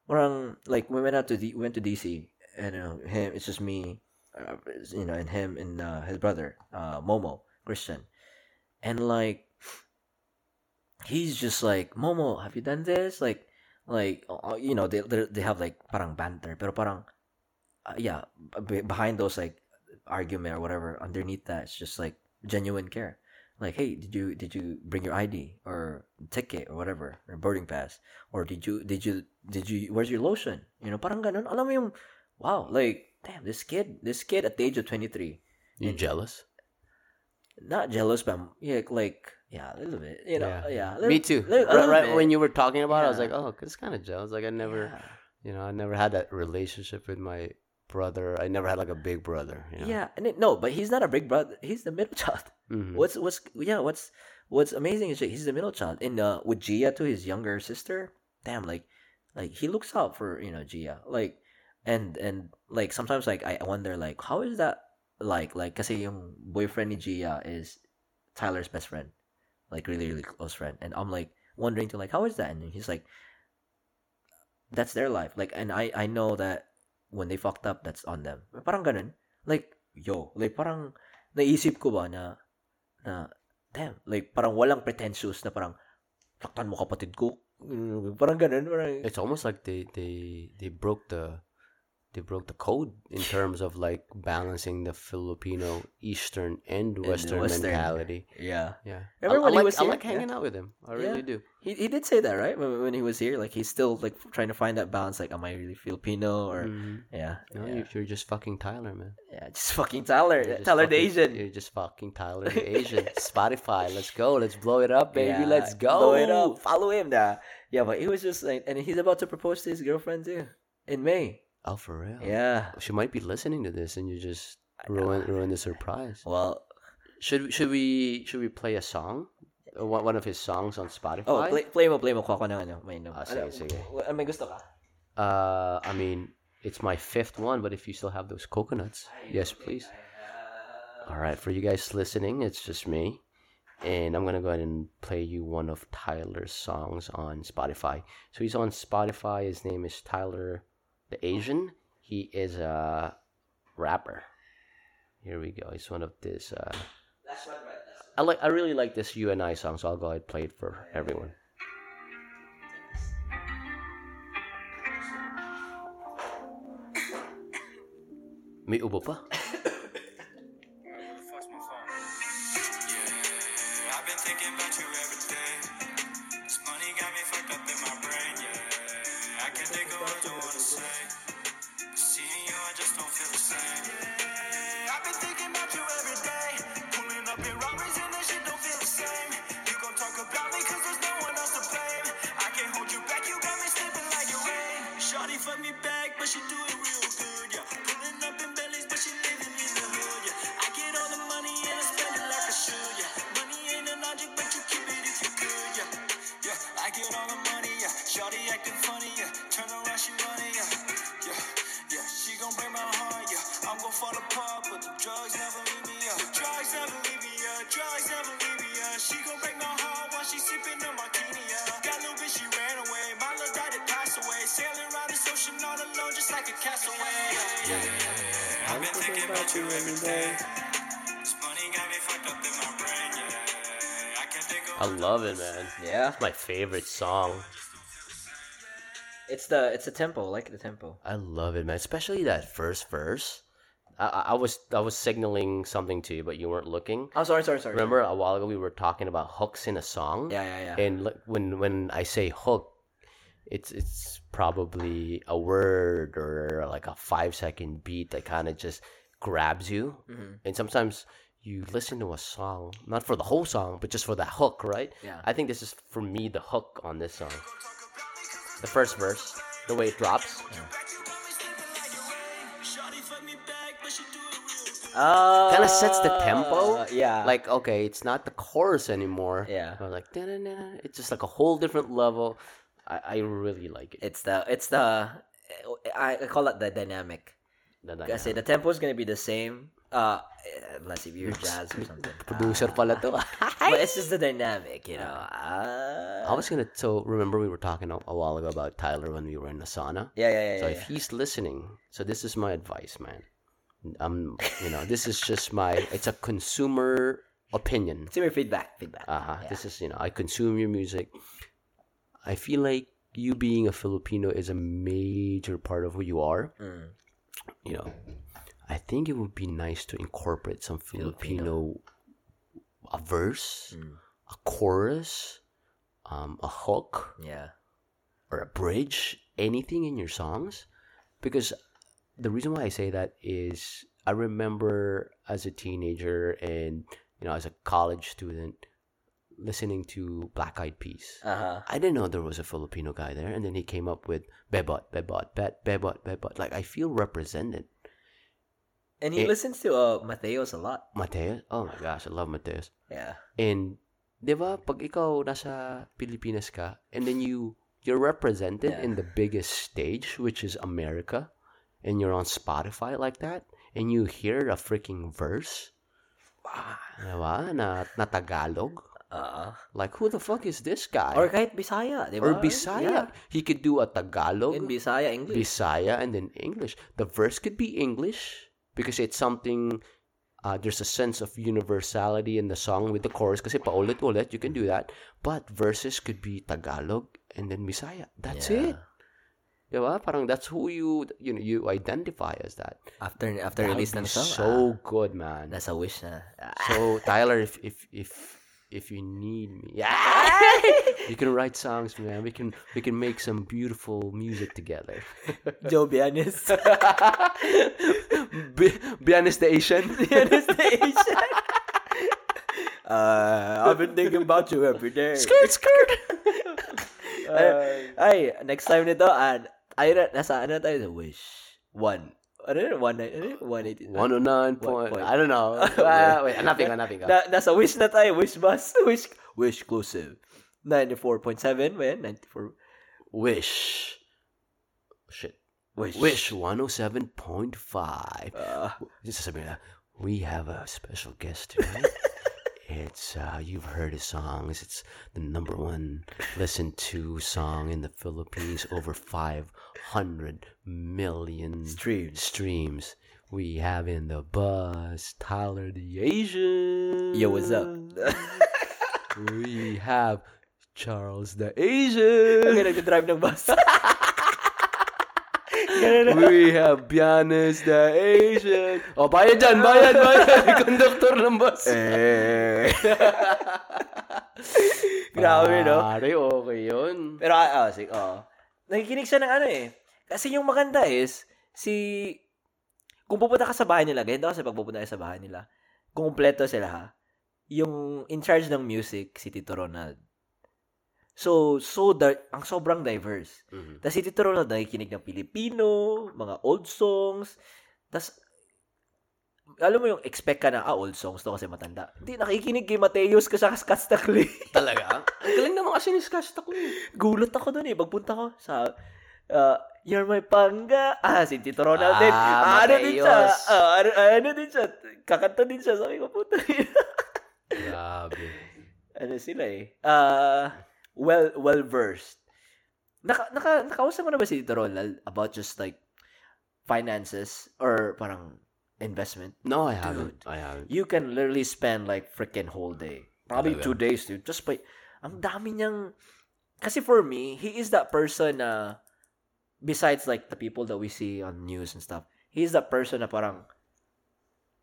Parang like we went out to D, went to DC and uh, him it's just me, uh, you know, and him and uh, his brother uh, Momo Christian, and like he's just like Momo, have you done this? Like like uh, you know they they have like parang banter, pero parang uh, yeah behind those like argument or whatever underneath that it's just like genuine care. Like, hey, did you did you bring your ID or ticket or whatever or boarding pass or did you did you did you where's your lotion? You know, parang ganun. Alam mo yung wow, like damn, this kid, this kid at the age of 23, You jealous? not jealous, but yeah, like yeah, a little bit, you know, yeah. little- Me too. little- right, right when you were talking about it, I was like, oh, it's kind of jealous. Like I never, Yeah. you know, I never had that relationship with my brother. I never had like a big brother. You know? Yeah, and it, no, but he's not a big brother. He's the middle child. Mhm. What's what's yeah, what's what's amazing is that he's the middle child. And uh with Gia to his younger sister, damn, like like he looks out for, you know, Gia. Like and and like sometimes like I wonder like how is that like like kasi yung boyfriend ni Gia is Tyler's best friend. Like really, really close friend. And I'm like wondering to like how is that? And he's like that's their life. Like and I I know that when they fucked up, that's on them. Parang ganun. Like, yo, like parang naisip ko ba na na damn, like parang walang pretentious na parang saktan mo kapatid ko. Mm, Parang ganun, parang It's almost like they they they broke the they broke the code in terms of like balancing the Filipino Eastern and Western, Western. mentality. yeah. Yeah, Remember I, I he like, was I like hanging out with him. I really do. He he did say that, right? When, when he was here, like he's still like trying to find that balance like am I really Filipino or Mhm. yeah. No, yeah. you- you're just fucking Tyler, man. yeah, just fucking Tyler. Just Tyler the Asian. You're just fucking Tyler the Asian. Spotify, let's go. Let's blow it up, baby. Yeah, let's go. Blow it up. Follow him now. Yeah, but he was just like and he's about to propose to his girlfriend too. In May. Oh, for real? Yeah. She might be listening to this, and you just ruin ruin the surprise. Well, Should should we should we play a song? Uh, One one of his songs on Spotify. oh, play, play mo, play mo. Kuha ko ng ano. May, no. Ah, sige, ano, sige. May gusto ka? Uh, I mean, it's my fifth one, but if you still have those coconuts, yes, please. All right, for you guys listening, it's just me, and I'm gonna go ahead and play you one of Tyler's songs on Spotify. So he's on Spotify. His name is Tyler the Asian. He is a rapper. Here we go. He's one of this. Uh, I like. I really like this "You and I" song, so I'll go ahead and play it for everyone. May ubo pa. The it's the tempo, I like the tempo. I love it, man. Especially that first verse. I, I was I was signaling something to you, but you weren't looking. Oh, sorry, sorry, sorry. Remember a while ago we were talking about hooks in a song. Yeah, yeah, yeah. And li- when when I say hook, it's it's probably a word or like a five second beat that kind of just grabs you. Mm-hmm. And sometimes you listen to a song not for the whole song, but just for that hook, right? Yeah. I think this is for me the hook on this song. The first verse, the way it drops. Uh, kind of sets the tempo. Yeah. Like, okay, it's not the chorus anymore. Yeah. But like, da-da-da-da. it's just like a whole different level. I, I really like it. it's the it's the I, I call it the dynamic. The Kasi dynamic. the tempo is gonna be the same. Uh, unless if you're jazz or something. Producer pala to. but it's just the dynamic, you know. Uh, I was gonna. So remember we were talking a, a while ago about Tyler when we were in the sauna. yeah, yeah, yeah. So yeah, if he's listening, so this is my advice, man. Um, you know, this is just my. It's a consumer opinion. Your feedback, feedback. Uh-huh. Yeah. This is, you know, I consume your music. I feel like you being a Filipino is a major part of who you are. Mm. You know, I think it would be nice to incorporate some Filipino, a verse, Mm. a chorus, um, a hook, Yeah. or a bridge, anything in your songs. Because the reason why I say that is I remember as a teenager and, you know, as a college student listening to Black Eyed Peas. Uh huh. I didn't know there was a Filipino guy there, and then he came up with Bebot, Bebot, Bet, Bebot, Bebot. Like I feel represented. And he listens to uh Mateos a lot. Mateos? oh my gosh, I love Mateos. Yeah. And, di ba, pag ikaw nasa Pilipinas ka, and then you, you're represented Yeah. in the biggest stage, which is America, and you're on Spotify like that, and you hear a freaking verse, di ba, na, na Tagalog, Uh, like, who the fuck is this guy? or kahit Bisaya, di ba? Or Bisaya. He could do a Tagalog, In Bisaya, English. Bisaya, and then English. The verse could be English because it's something. Uh, there's a sense of universality in the song with the chorus kasi paulit-ulit, you can do that. But verses could be Tagalog and then Bisaya. That's Yeah. it. Diba? Parang that's who you you know you identify as that. After after That release ng song. so ah, good, man. nasa wish na. Ah. So Tyler, if if if if you need me, yeah, you can write songs, man. We can we can make some beautiful music together. Joe Bianis. Be- Bianis the Asian. Bianis the Asian. Uh, I've been thinking about you every day. skirt skirt. ay, next time nito, and ay, nasa ano tayo? The Wish. One. Ano yun? One, ano yun? 180. One oh nine point. point. I don't know. Uh, wait, hanapin ka. Na, nasa Wish na tayo. Wish bus. Wish, Wish exclusive. 94.7, man. 94. Wish. Shit. Wish. Wish 107.5. Uh, Just sasabihin na, we have a special guest tonight. It's, uh, you've heard his songs. It's the number one listened to song in the Philippines. Over 500 million Streams. streams. We have in the bus Tyler the Asian. Yo, what's up? we have Charles the Asian. nagdadrive ng bus. we have Bianes the Asian. Oh, bayad dyan, bayad, bayad. Conductor ng bus. eh. Grabe, no? Pare, okay yun. Pero, ah, oh, sige, oh. Nakikinig siya ng ano eh. Kasi yung maganda is, si, kung pupunta ka sa bahay nila, ganito kasi pag pupunta ka sa bahay nila, kumpleto sila ha, yung in charge ng music, si Tito Ronald. So, so, di- ang sobrang diverse. Mhm. Tapos si Tito Ronald nakikinig ng Pilipino, mga old songs. Tapos, alam mo yung expect ka na, ah, old songs to kasi matanda. Hindi, nakikinig kay Mateus kasi sa Kastakli. Talaga? Ang galing naman kasi ni Skash Takli. Gulat ako doon eh. Pagpunta ko sa, uh, You're my pangga. Ah, si Tito Ronald din. Ah, ano din siya? Ah, ano, ano din siya? Kakanta din siya. Sabi ko, puta Grabe. ano sila eh. Ah, well, well-versed. Naka, naka, nakausap mo na ba si Tito Ronald about just like, finances or parang investment, No, I haven't. I haven't. you can literally spend like freaking whole day. Probably Talaga? two days, dude. Just by, ang dami niyang, kasi for me, he is that person na, besides like the people that we see on news and stuff, he's that person na parang,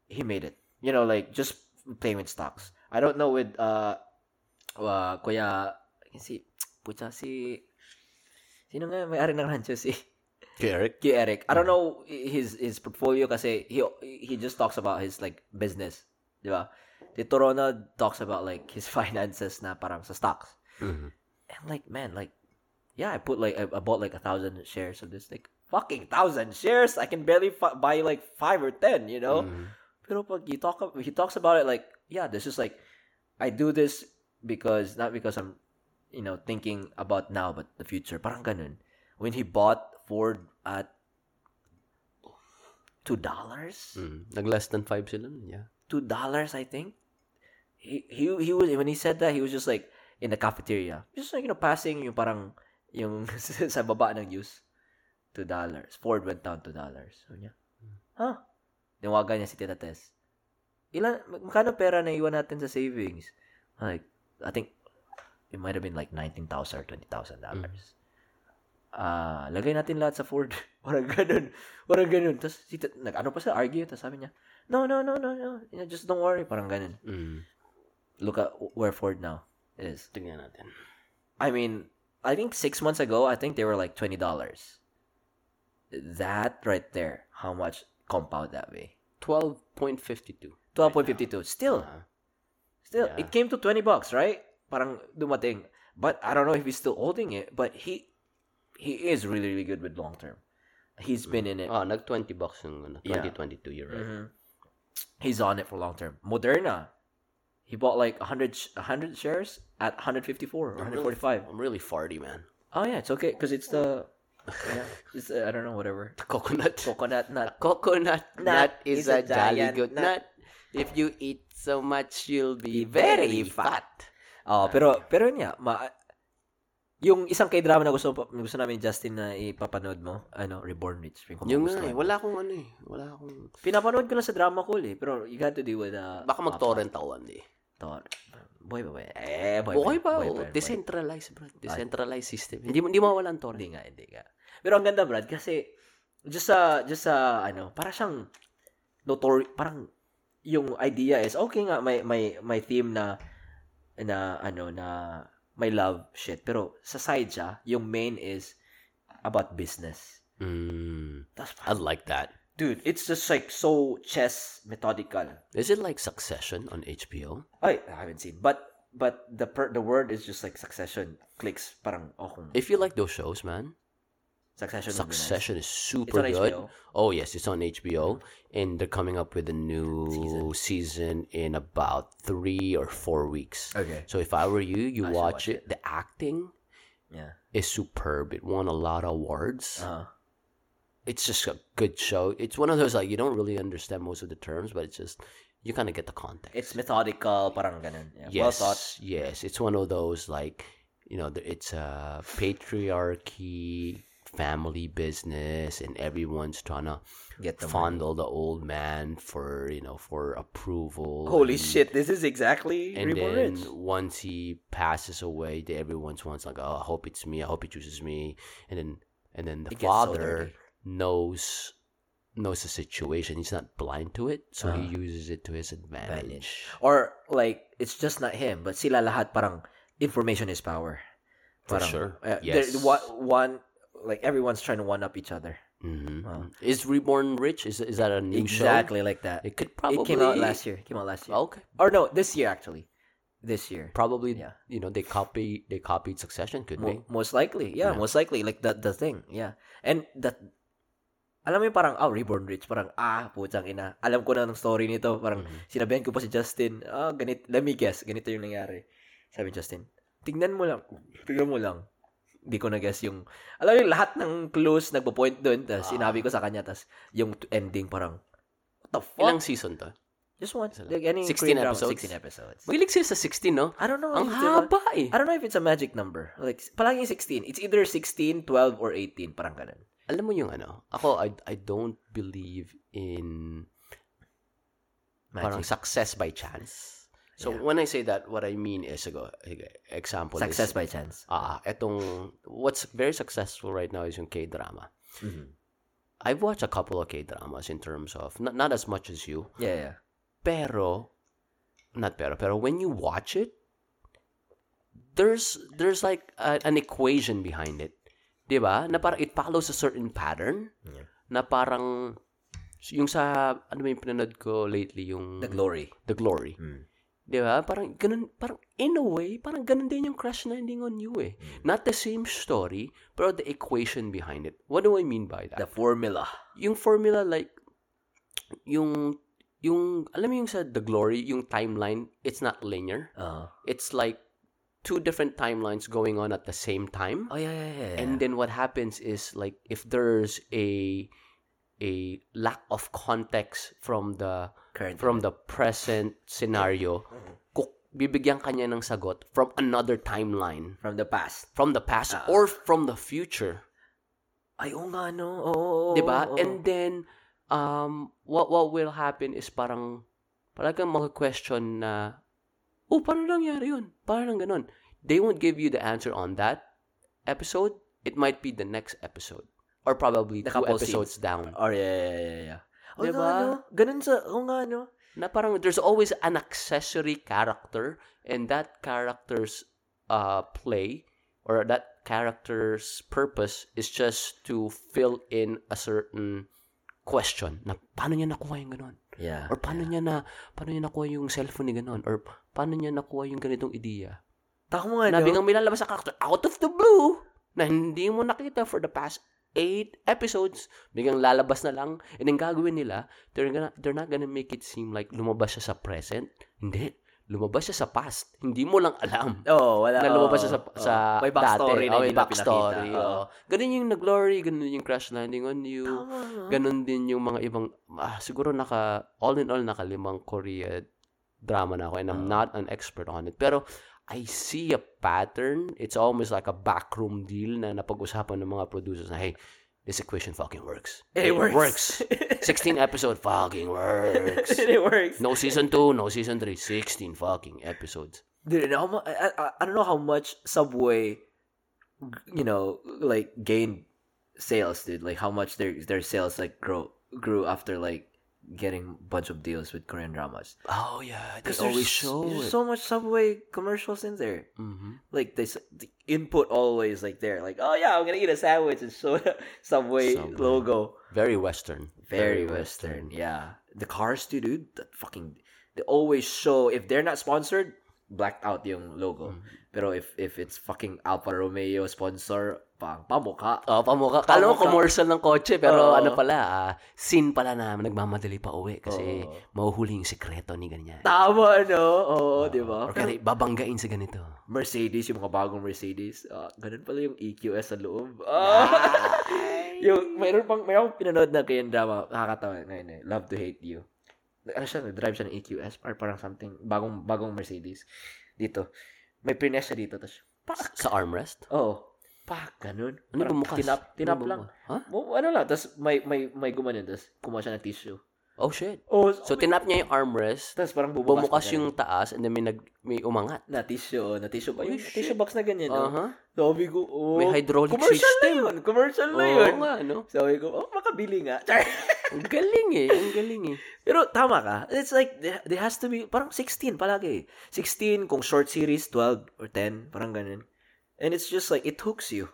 he made it. You know, like, just playing with stocks. I don't know with, uh, uh kuya, si, pucha, si, sino nga may-ari ng rancho, si, Okay, Eric. Kay Eric. I don't know his his portfolio kasi he he just talks about his like business, 'di ba? Si Torona talks about like his finances na parang sa stocks. Mhm. And like man, like yeah, I put like I, I bought like a thousand shares of this like fucking thousand shares. I can barely buy like five or ten, you know. Mhm. Pero pag he talk he talks about it like yeah, this is like I do this because not because I'm you know thinking about now but the future. Parang ganun. When he bought Ford at two dollars, Mm. Nag less than five sila. Yeah. two dollars I think. He he he was when he said that he was just like in the cafeteria, just like you know passing yung parang yung sa baba ng news. Two dollars. Ford went down two dollars. So niya, huh? Tinawagan niya si Tita Tess. Ilan, magkano pera na iwan natin sa savings? Like, I think, it might have been like 19,000 or 20,000 dollars. Ah, lagay natin lahat sa Ford. Parang ganun. Parang ganun. Tapos, si nag, ano pa sa argue? Tapos sabi niya, no, no, no, no, no. You know, just don't worry. Parang ganun. Mm. Look at where Ford now is. Tingnan natin. I mean, I think six months ago, I think they were like twenty dollars. That right there, how much compound that way? 12.52. Twelve point fifty two. Still, Uh, still, yeah. it came to twenty bucks, right? Parang dumating. But I don't know if he's still holding it. But he, he is really, really good with long term. He's been in it. ah, nag 20 bucks yung ano, Yeah. 2022, you're right. Mhm. He's on it for long term. Moderna, he bought like 100, sh- 100 shares at 154 or I'm really- 145. I'm really farty, man. Oh yeah, it's okay because it's the, yeah, it's uh, I don't know whatever The coconut. coconut nut. coconut Nut nut is, is a, a jolly good nut. nut. If you eat so much, you'll be Be very very fat. fat. Oh, pero pero yun nga, ma, yung isang K-drama na gusto gusto namin Justin na ipapanood mo, ano, Reborn Rich. Yung nga eh, mo. wala akong ano eh. Wala akong... Pinapanood ko na sa drama cool eh, pero you got to deal with uh, Baka mag-torrent ako one day. Tor. Boy, boy, boy. Eh, boy, Okay boy, pa, boy, oh, boy, boy. decentralized, bro. Decentralized system. Hindi, hindi mawala ang torrent. Hindi nga, hindi nga. Pero ang ganda, Brad, kasi just sa, just sa, ano, para siyang notori, parang yung idea is, okay nga, may, may, may theme na, na, ano, na, may love shit. Pero sa side siya, yung main is about business. Mm, That's I like that. Dude, it's just like so chess methodical. Is it like Succession on HBO? I, I haven't seen. But, but the per, the word is just like succession. Clicks. Parang, oh, If you like those shows, man, succession. be nice. Succession is super good. HBO. Oh yes, it's on HBO, and they're coming up with a new season, in about three or four weeks. Okay. So if I were you, you watch, watch it. The acting Yeah. is superb. It won a lot of awards. Uh-huh. It's just a good show. It's one of those like you don't really understand most of the terms, but it's just you kind of get the context. It's methodical, parang ganun. Yeah. Well yes, thought. yes. It's one of those like you know, it's a patriarchy family business, and everyone's trying to Get the money. fondle the old man for you know for approval. Holy and- shit, this is exactly And then Rich. once he passes away, the, everyone's one's like, "Oh, I hope it's me. I hope he chooses me." And then and then the It gets so father knows knows the situation. He's not blind to it, so he Ah. uses it to his advantage. Or like it's just not him, but sila lahat parang information is power. For Parang, sure. uh, Yes. there- one, one like everyone's trying to one up each other. Mhm. Wow. Is Reborn Rich? Is is that a new show? exactly like that. It could probably. It came out last year. It came out last year. Okay. Or no, this year actually. This year. Probably, Yeah. you know, they copy they copied Succession. Could be. Most likely. Yeah, Yeah. most likely. Like the the thing. Yeah. And that alam mo yung parang, oh, Reborn Rich. Parang, ah, putang ina. Alam ko na ng story nito. Parang, Mhm. sinabihan ko pa si Justin, ah, ganit, let me guess, ganito yung nangyari. Sabi Justin, tignan mo lang, tignan mo lang. Hindi ko na-guess yung, alam yung lahat ng clues nagpo-point doon, tapos Ah. sinabi ko sa kanya, tapos yung ending parang, what the fuck? Ilang season to? Just one. Like any 16 Korean drama, episodes? 16 episodes. Mahilig sila sa 16, no? I don't know. Ang a- haba eh. I don't know if it's a magic number. Like, palagi 16. It's either 16, 12, or 18. Parang ganun. alam mo yung ano, ako, I, I don't believe in parang Magic. success by chance. So, Yeah. when I say that, what I mean is, go, example Success is, by chance. ah, etong, what's very successful right now is yung K-drama. Mhm. I've watched a couple of K-dramas in terms of, not, not as much as you, Yeah, yeah. pero, not pero, pero when you watch it, there's, there's like a- an equation behind it. 'Di ba? Na parang it follows a certain pattern. Yeah. Na parang, yung sa, ano yung pinanood ko lately, yung The glory. The Glory. Mm. 'Di ba? Parang ganun, parang in a way, parang ganun din yung crash landing on you eh. Not the same story, pero the equation behind it. What do I mean by that? The formula. yung formula like yung yung alam mo yung sa The Glory, yung timeline, it's not linear. Uh, It's like two different timelines going on at the same time. oh, yeah, yeah, yeah. And then what happens is like if there's a a lack of context from the Current from the present scenario, kuk- bibigyan kanya ng sagot from another timeline, from the past. from the past Ah. or from the future. Ay, oo nga, no? Oo, oo, oo, 'Di ba? oo. And then um what what will happen is parang parang kang question na oh, paano nangyari yun? Parang ganun. They won't give you the answer on that episode. It might be the next episode. Or probably The two couple episodes down. Or, yeah, yeah, yeah, yeah. Oh, Diba? nga, no? Ganun sa, oo nga, no? Na parang there's always an accessory character and that character's uh, play or that character's purpose is just to fill in a certain question na paano niya nakuha yung ganun? Yeah. Or paano niya na paano niya nakuha yung cellphone ni ganun? Or paano niya nakuha yung ganitong ideya? Tama nga, no? biglang may lalabas sa character out of the blue na hindi mo nakita for the past eight episodes. Biglang lalabas na lang. And then gagawin nila, they're, gonna, they're not gonna make it seem like lumabas siya sa present. Hindi. Lumabas siya sa past. Hindi mo lang alam. Oo, wala. na lumabas siya sa, oo, sa. May backstory dati. na Oh, may backstory. Oo. oo. Ganun yung nag-glory, ganun yung crash landing on you. Tama. Ganun din yung mga ibang, ah, siguro naka, all in all, nakalimang Korea drama na ako and I'm not an expert on it. Pero, I see a pattern. It's almost like a backroom deal na napag-usapan ng mga producers na, hey, this equation fucking works. It works. 16 episode fucking works. it works. No season 2, no season 3, 16 fucking episodes. Dude, how mu- I, I, I don't know how much Subway, you know, like gained sales, dude. Like how much their their sales like grow grew after like getting a bunch of deals with Korean dramas. Oh yeah, they Because always show there's so much Subway commercials in there. Mhm. Like this, the input always like there. Like, oh yeah, I'm gonna eat a sandwich and show the Subway, Subway. logo. Very Western. Very Western. Yeah. The cars too, dude. That fucking they always show if they're not sponsored, blacked out yung logo. Mm-hmm. Pero if if it's fucking Alfa Romeo sponsor, pang pamukha. Oh, pamukha. Kala mo commercial ng kotse, pero Oo. ano pala, ah, scene pala na nagmamadali pa uwi kasi Oo. mahuhuli yung sikreto ni ganyan. Tama, no? Oo, di ba? Or kaya babanggain sa ganito. Mercedes, yung mga bagong Mercedes, ah, ganun pala yung EQS sa loob. Ah! yung, mayroon pang, mayroon pinanood na Korean drama, nakakatawa ngayon eh, Love to Hate You. Ano siya, nag-drive siya ng EQS, or parang something, bagong, bagong Mercedes. Dito. May prines siya dito, tapos, pak! Sa armrest? Oh, pak, ganun. Ano Parang bumukas? Tinap, tinap Ano lang. Ha? Mo, ano lang, tapos may, may, may gumanon, tapos kumuha siya ng tissue. Oh shit. Oh, So tinap niya yung armrest, tapos parang bumukas, bumukas na ganun. yung taas, and then may, nag, may umangat. na tissue, oh, na tissue ba? Oh, Yung tissue box na ganyan, no? Uh-huh. Sabi ko, oh. May hydraulic commercial system. na yun. Commercial na Oo yun. nga, no? Sabi ko, oh, makabili nga. Ang galing eh. Ang galing eh. Pero tama ka. It's like, there, has to be, parang 16 palagi. 16, kung short series, 12 or 10, parang ganun. And it's just like, it hooks you.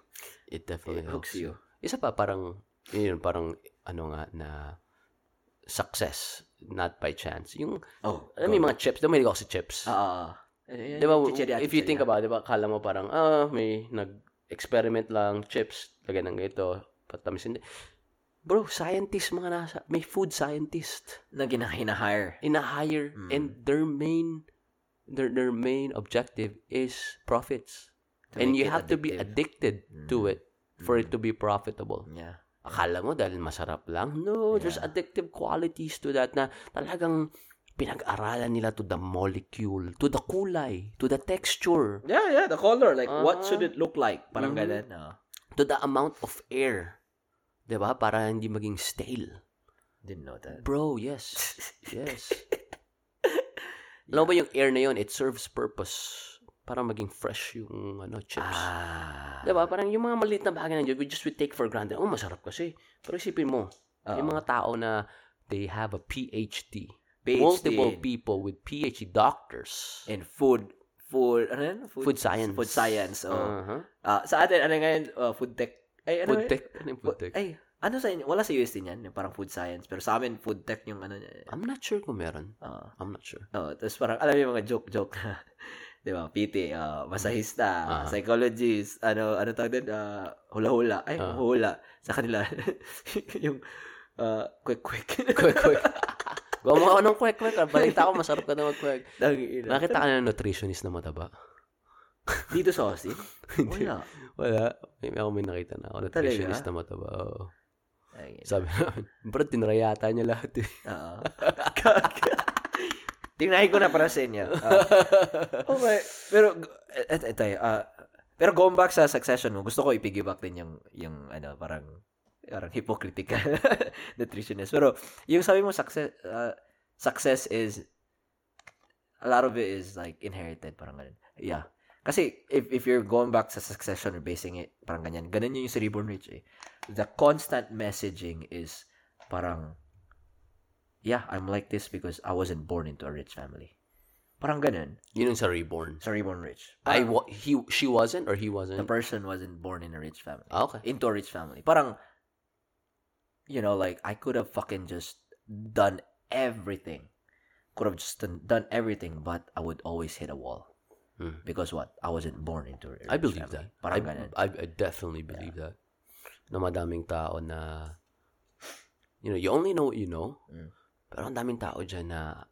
It definitely It hooks helps. you. Isa pa, parang, yun, parang, ano nga, na success, not by chance. Yung, Oh. alam mo mga chips, dumahilig ako sa chips. Ah. Di ba, if you think about it, di ba, kala mo parang, ah, may nag-experiment lang, chips, lagay ng ganito, patamis hindi. Bro, scientist mga nasa, may food scientist Na gina-hire. ina-hire Mm. and their main their their main objective is profits. To and you have to be addictive. addicted to it for it to be profitable. Yeah. Akala mo dahil masarap lang? No, there's Yeah. addictive qualities to that na talagang pinag-aralan nila to the molecule, to the kulay, to the texture, Yeah, yeah, the color. Like, what Ah. should it look like? Parang Mhm. ganun. ah. to the amount of air 'Di ba? Para hindi maging stale. Didn't know that. Bro, yes. Yes. Alam mo ba yung air na yun, it serves purpose para maging fresh yung ano, chips. Ah. Diba? Parang yung mga maliit na bagay na we just we take for granted. Oh, masarap kasi. Pero isipin mo, yung mga tao na they have a PhD. PhD. Multiple people with PhD doctors. In food, food, ano yun? Food science. Food science. Oh. Uh-huh. Ah, sa atin, ano ngayon? Uh, food tech. Ay, ano Food tech. Ano yung food tech? Ay, ano sa inyo? Wala sa UST niyan, yung parang food science. Pero sa amin, food tech yung ano niya. I'm not sure kung meron. Ah. I'm not sure. Oh, tapos parang, alam yung mga joke-joke. Di ba? PT, uh, masahista, Ah. psychologist, ano, ano tawag din? Ah, hula-hula. Ay, Ah. hula. Sa kanila. yung, uh, quick-quick. Quick, quick. Gawa mo ako ng quick, quick. Balita ko, masarap ka na mag-quick. Nakita ka na ng nutritionist na mataba? Dito sa Austin? Wala. Wala. May, ako may nakita na ako. Nutritionist na mataba. Oo. Ay, Sabi namin, bro, tinrayata niya lahat eh. Oo. Tingnan ko na para sa inyo. Ah. okay. Pero, et, et, et, uh, pero going back sa succession mo, gusto ko ipiggyback din yung, yung ano, parang, parang hypocritical nutritionist. Pero, yung sabi mo, success, uh, success is, a lot of it is like inherited, parang ganun. Yeah. Kasi, if, if you're going back sa succession or basing it, parang ganyan, ganun yung si Reborn Rich eh. The constant messaging is, parang, yeah, I'm like this because I wasn't born into a rich family. Parang ganun. Yun yung sa reborn. Sa Reborn Rich. I, Parang wa- he, she wasn't or he wasn't? The person wasn't born in a rich family. Ah, okay. Into a rich family. Parang, you know, like, I could have fucking just done everything. Could have just done everything, but I would always hit a wall. Hmm. Because what? I wasn't born into a rich I believe family. that. Parang I, ganun. I, I definitely believe that. Na madaming tao na, you know, you only know what you know. Mm. Pero ang daming tao dyan na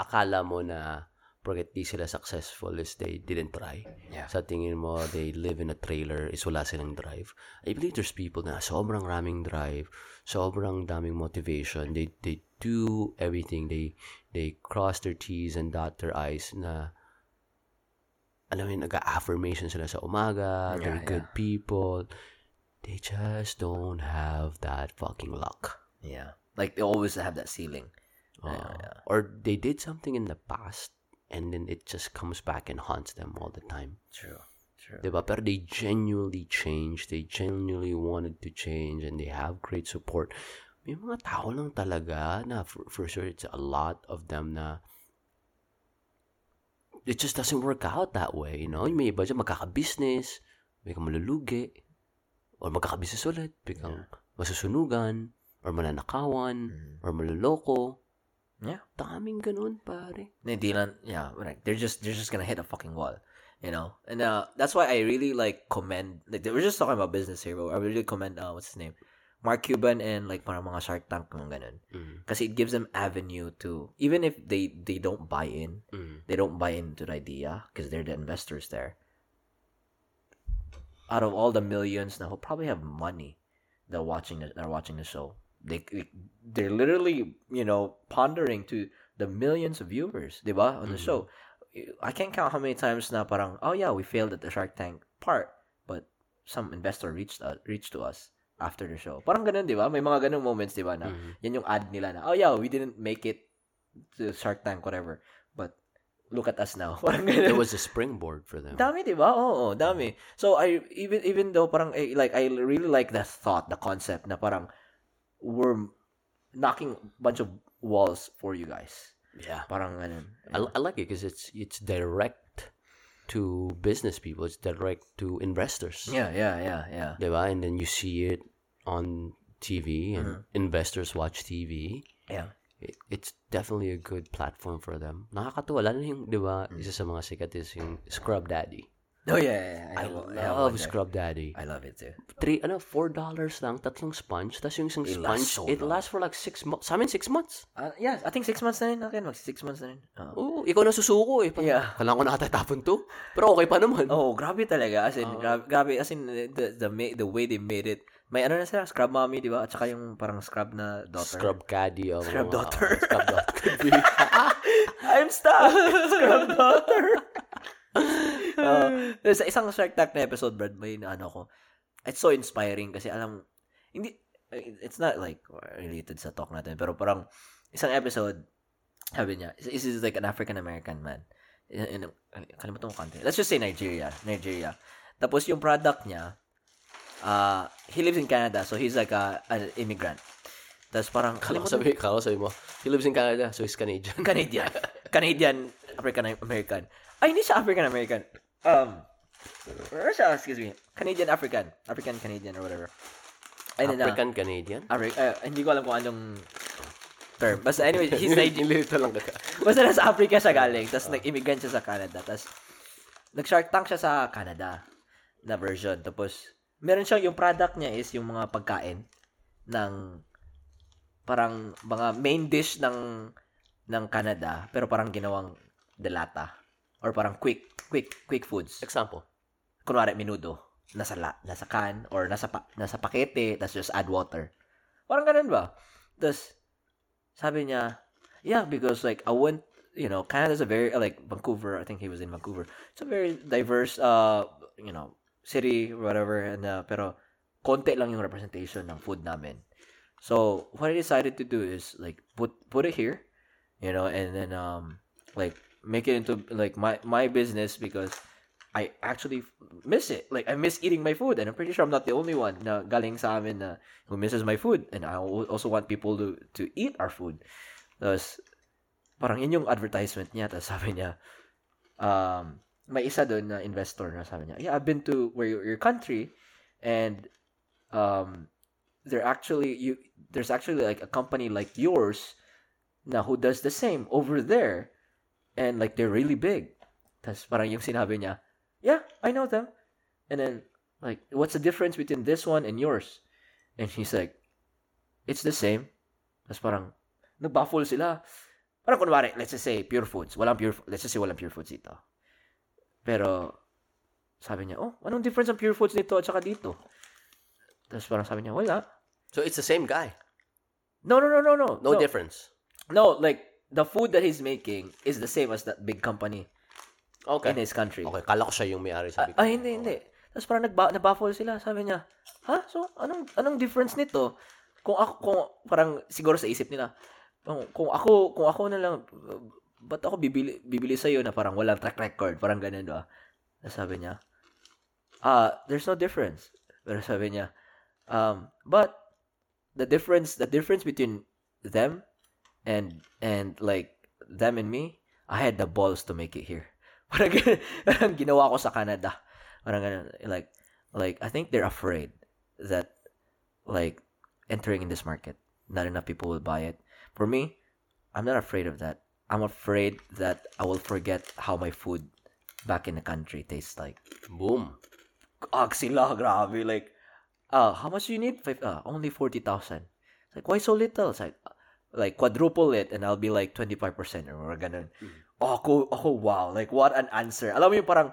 akala mo na porket di sila successful is they didn't try. Yeah. Sa tingin mo, they live in a trailer, is wala silang drive. I believe there's people na sobrang raming drive, sobrang daming motivation. They they do everything. They they cross their T's and dot their I's na alam mo yun, nag-affirmation sila sa umaga, they're Yeah, good people. They just don't have that fucking luck. Yeah. Like, they always have that ceiling. Uh, Yeah, yeah. Or they did something in the past and then it just comes back and haunts them all the time. True. True. Diba? Pero they genuinely changed. They genuinely wanted to change and they have great support. May mga tao lang talaga na for, for sure it's a lot of them na it just doesn't work out that way, you know? May iba dyan magkaka-business, biglang malulugi, or magkaka-business ulit, biglang masusunugan, or mananakawan, or maluloko. Yeah. Daming ganun, pare. Hindi lang, yeah, like they're just they're just gonna hit a fucking wall, you know. And uh, that's why I really like commend. Like we're just talking about business here, but I really commend uh, what's his name, Mark Cuban and like parang mga Shark Tank mga ganun. Mm. It gives them avenue to even if they they don't buy in, Mm. they don't buy into the idea because they're the investors there. Out of all the millions now who probably have money that watching the, that are watching the show, they they're literally you know pondering to the millions of viewers, diba, on the show. I can't count how many times na parang oh yeah we failed at the Shark Tank part, but some investor reached uh, reached to us after the show. Parang ganun, di ba? May mga ganun moments, di ba, na yan yung ad nila na, oh yeah, we didn't make it to Shark Tank, whatever. But look at us now. Parang It ganun. was a springboard for them. Dami, di ba? Oo, dami. So, I, even, even though parang, eh, like, I really like the thought, the concept na parang, we're knocking a bunch of walls for you guys. Yeah. Parang ganun. I, I like it because it's it's direct to business people. It's direct to investors. Yeah, yeah, yeah, yeah. Diba? And then you see it on TV and mm-hmm. investors watch TV. Yeah. It, it's definitely a good platform for them. Nakakatuwa. Lalo yung, di ba, mm. isa sa mga sikat is yung Scrub Daddy. Oh, yeah, yeah, yeah. I, have- love there. Scrub Daddy. I love it too. Three, ano, four dollars lang, tatlong sponge. Tapos yung isang It sponge, lasts so it long. lasts for like six months. Sa amin, six months. Uh, yeah, I think six months na rin. Okay, mag six months na rin. Oo. Oo, ikaw na susuko eh. Yeah. Kailangan ko nakatatapon to. Pero okay pa naman. Oh, grabe talaga. As in, grabe, grabe. As in, the, the, the way they made it. May ano na sila, scrub mommy, di ba? At saka yung parang scrub na daughter. Scrub caddy. Oh, Scrub daughter. oh, scrub daughter. I'm stuck! scrub daughter. uh, sa isang Shark Tank na episode, Brad, may ano ko. it's so inspiring kasi alam, hindi, it's not like related sa talk natin, pero parang isang episode, sabi niya, this is like an African-American man. In, in, kalimutan mo country. Let's just say Nigeria. Nigeria. Tapos yung product niya, uh, he lives in Canada, so he's like a, an immigrant. Tapos parang, ko kalimutan sabi, kala ko sabi mo, he lives in Canada, so he's Canadian. Canadian. Canadian African American. Ay, hindi siya African American. Um, where siya? Excuse me. Canadian African. African Canadian or whatever. African Canadian? Afri- uh, hindi ko alam kung anong term. Basta anyway, he's Nigerian. Lang ka. Basta nasa Africa siya galing. Tapos nag-immigrant siya sa Canada. Tapos nag-shark tank siya sa Canada na version. Tapos meron siyang yung product niya is yung mga pagkain ng parang mga main dish ng ng Canada pero parang ginawang delata or parang quick quick quick foods. Example. Kunwari minudo nasa la, nasa can or nasa pa, nasa pakete tapos just add water. Parang ganun ba? Tapos sabi niya, yeah, because like I went, you know, Canada's a very like Vancouver. I think he was in Vancouver. It's a very diverse, uh, you know, city whatever. And uh, pero konti lang yung representation ng food namin. So what I decided to do is like put put it here, you know, and then um like make it into like my my business because I actually miss it. Like I miss eating my food, and I'm pretty sure I'm not the only one na galing sa amin na who misses my food, and I also want people to to eat our food. Tapos parang yun yung advertisement niya. Tapos sabi niya, um, may isa doon na investor na sabi niya, yeah, I've been to where your, your country, and um, they're actually you. There's actually like a company like yours, na who does the same over there, and like they're really big. Tapos parang yung sinabi niya, yeah, I know them. And then, like, what's the difference between this one and yours? And he's like, it's the same. Tapos parang, nagbaffle sila. Parang kunwari, let's just say, pure foods. Walang pure, let's just say walang pure foods dito. Pero, sabi niya, oh, anong difference ng pure foods nito at saka dito? Tapos parang sabi niya, wala. So it's the same guy. No, no, no, no, no. No, difference. No, like, the food that he's making is the same as that big company Okay. in his country. Okay, kala ko siya yung may-ari sabi ko. Ah, hindi, hindi. Tapos parang nagba, nabaffle sila. Sabi niya, ha? So, anong, anong difference nito? Kung ako, kung, parang siguro sa isip nila, kung, kung ako, kung ako na lang, uh, ba't ako bibili, bibili sa'yo na parang walang track record? Parang ganun, ba? Tapos sabi niya, ah, there's no difference. Pero sabi niya, um, but, the difference, the difference between them and, and like, them and me, I had the balls to make it here. Parang, ganun- parang ginawa ko sa Canada. Parang ganun, like, like, I think they're afraid that, like, entering in this market, not enough people will buy it. For me, I'm not afraid of that. I'm afraid that I will forget how my food back in the country tastes like. Boom. Ag sila, grabe, like, uh, how much do you need? Five, uh, only 40,000. It's like, why so little? It's like, like, quadruple it and I'll be like 25% or more, ganun. Oh, ako, ako, wow, like, what an answer. Alam mo yung parang,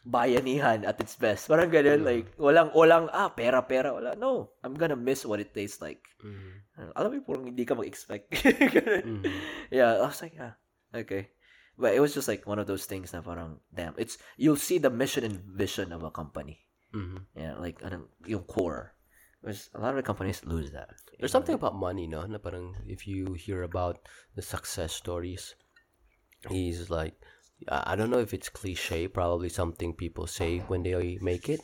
bayanihan at its best. Parang ganun, like, walang, walang, ah, pera, pera, wala. No, I'm gonna miss what it tastes like. Mhm. Alam mo yung parang hindi ka mag-expect. Mhm. Yeah, I was like, yeah, okay. But it was just like one of those things na parang, damn, it's, you'll see the mission and vision of a company. Mhm. Yeah, like, anong, yung core. Because a lot of the companies lose that. There's something about money, no? Na parang if you hear about the success stories, he's like, I don't know if it's cliche, probably something people say when they make it,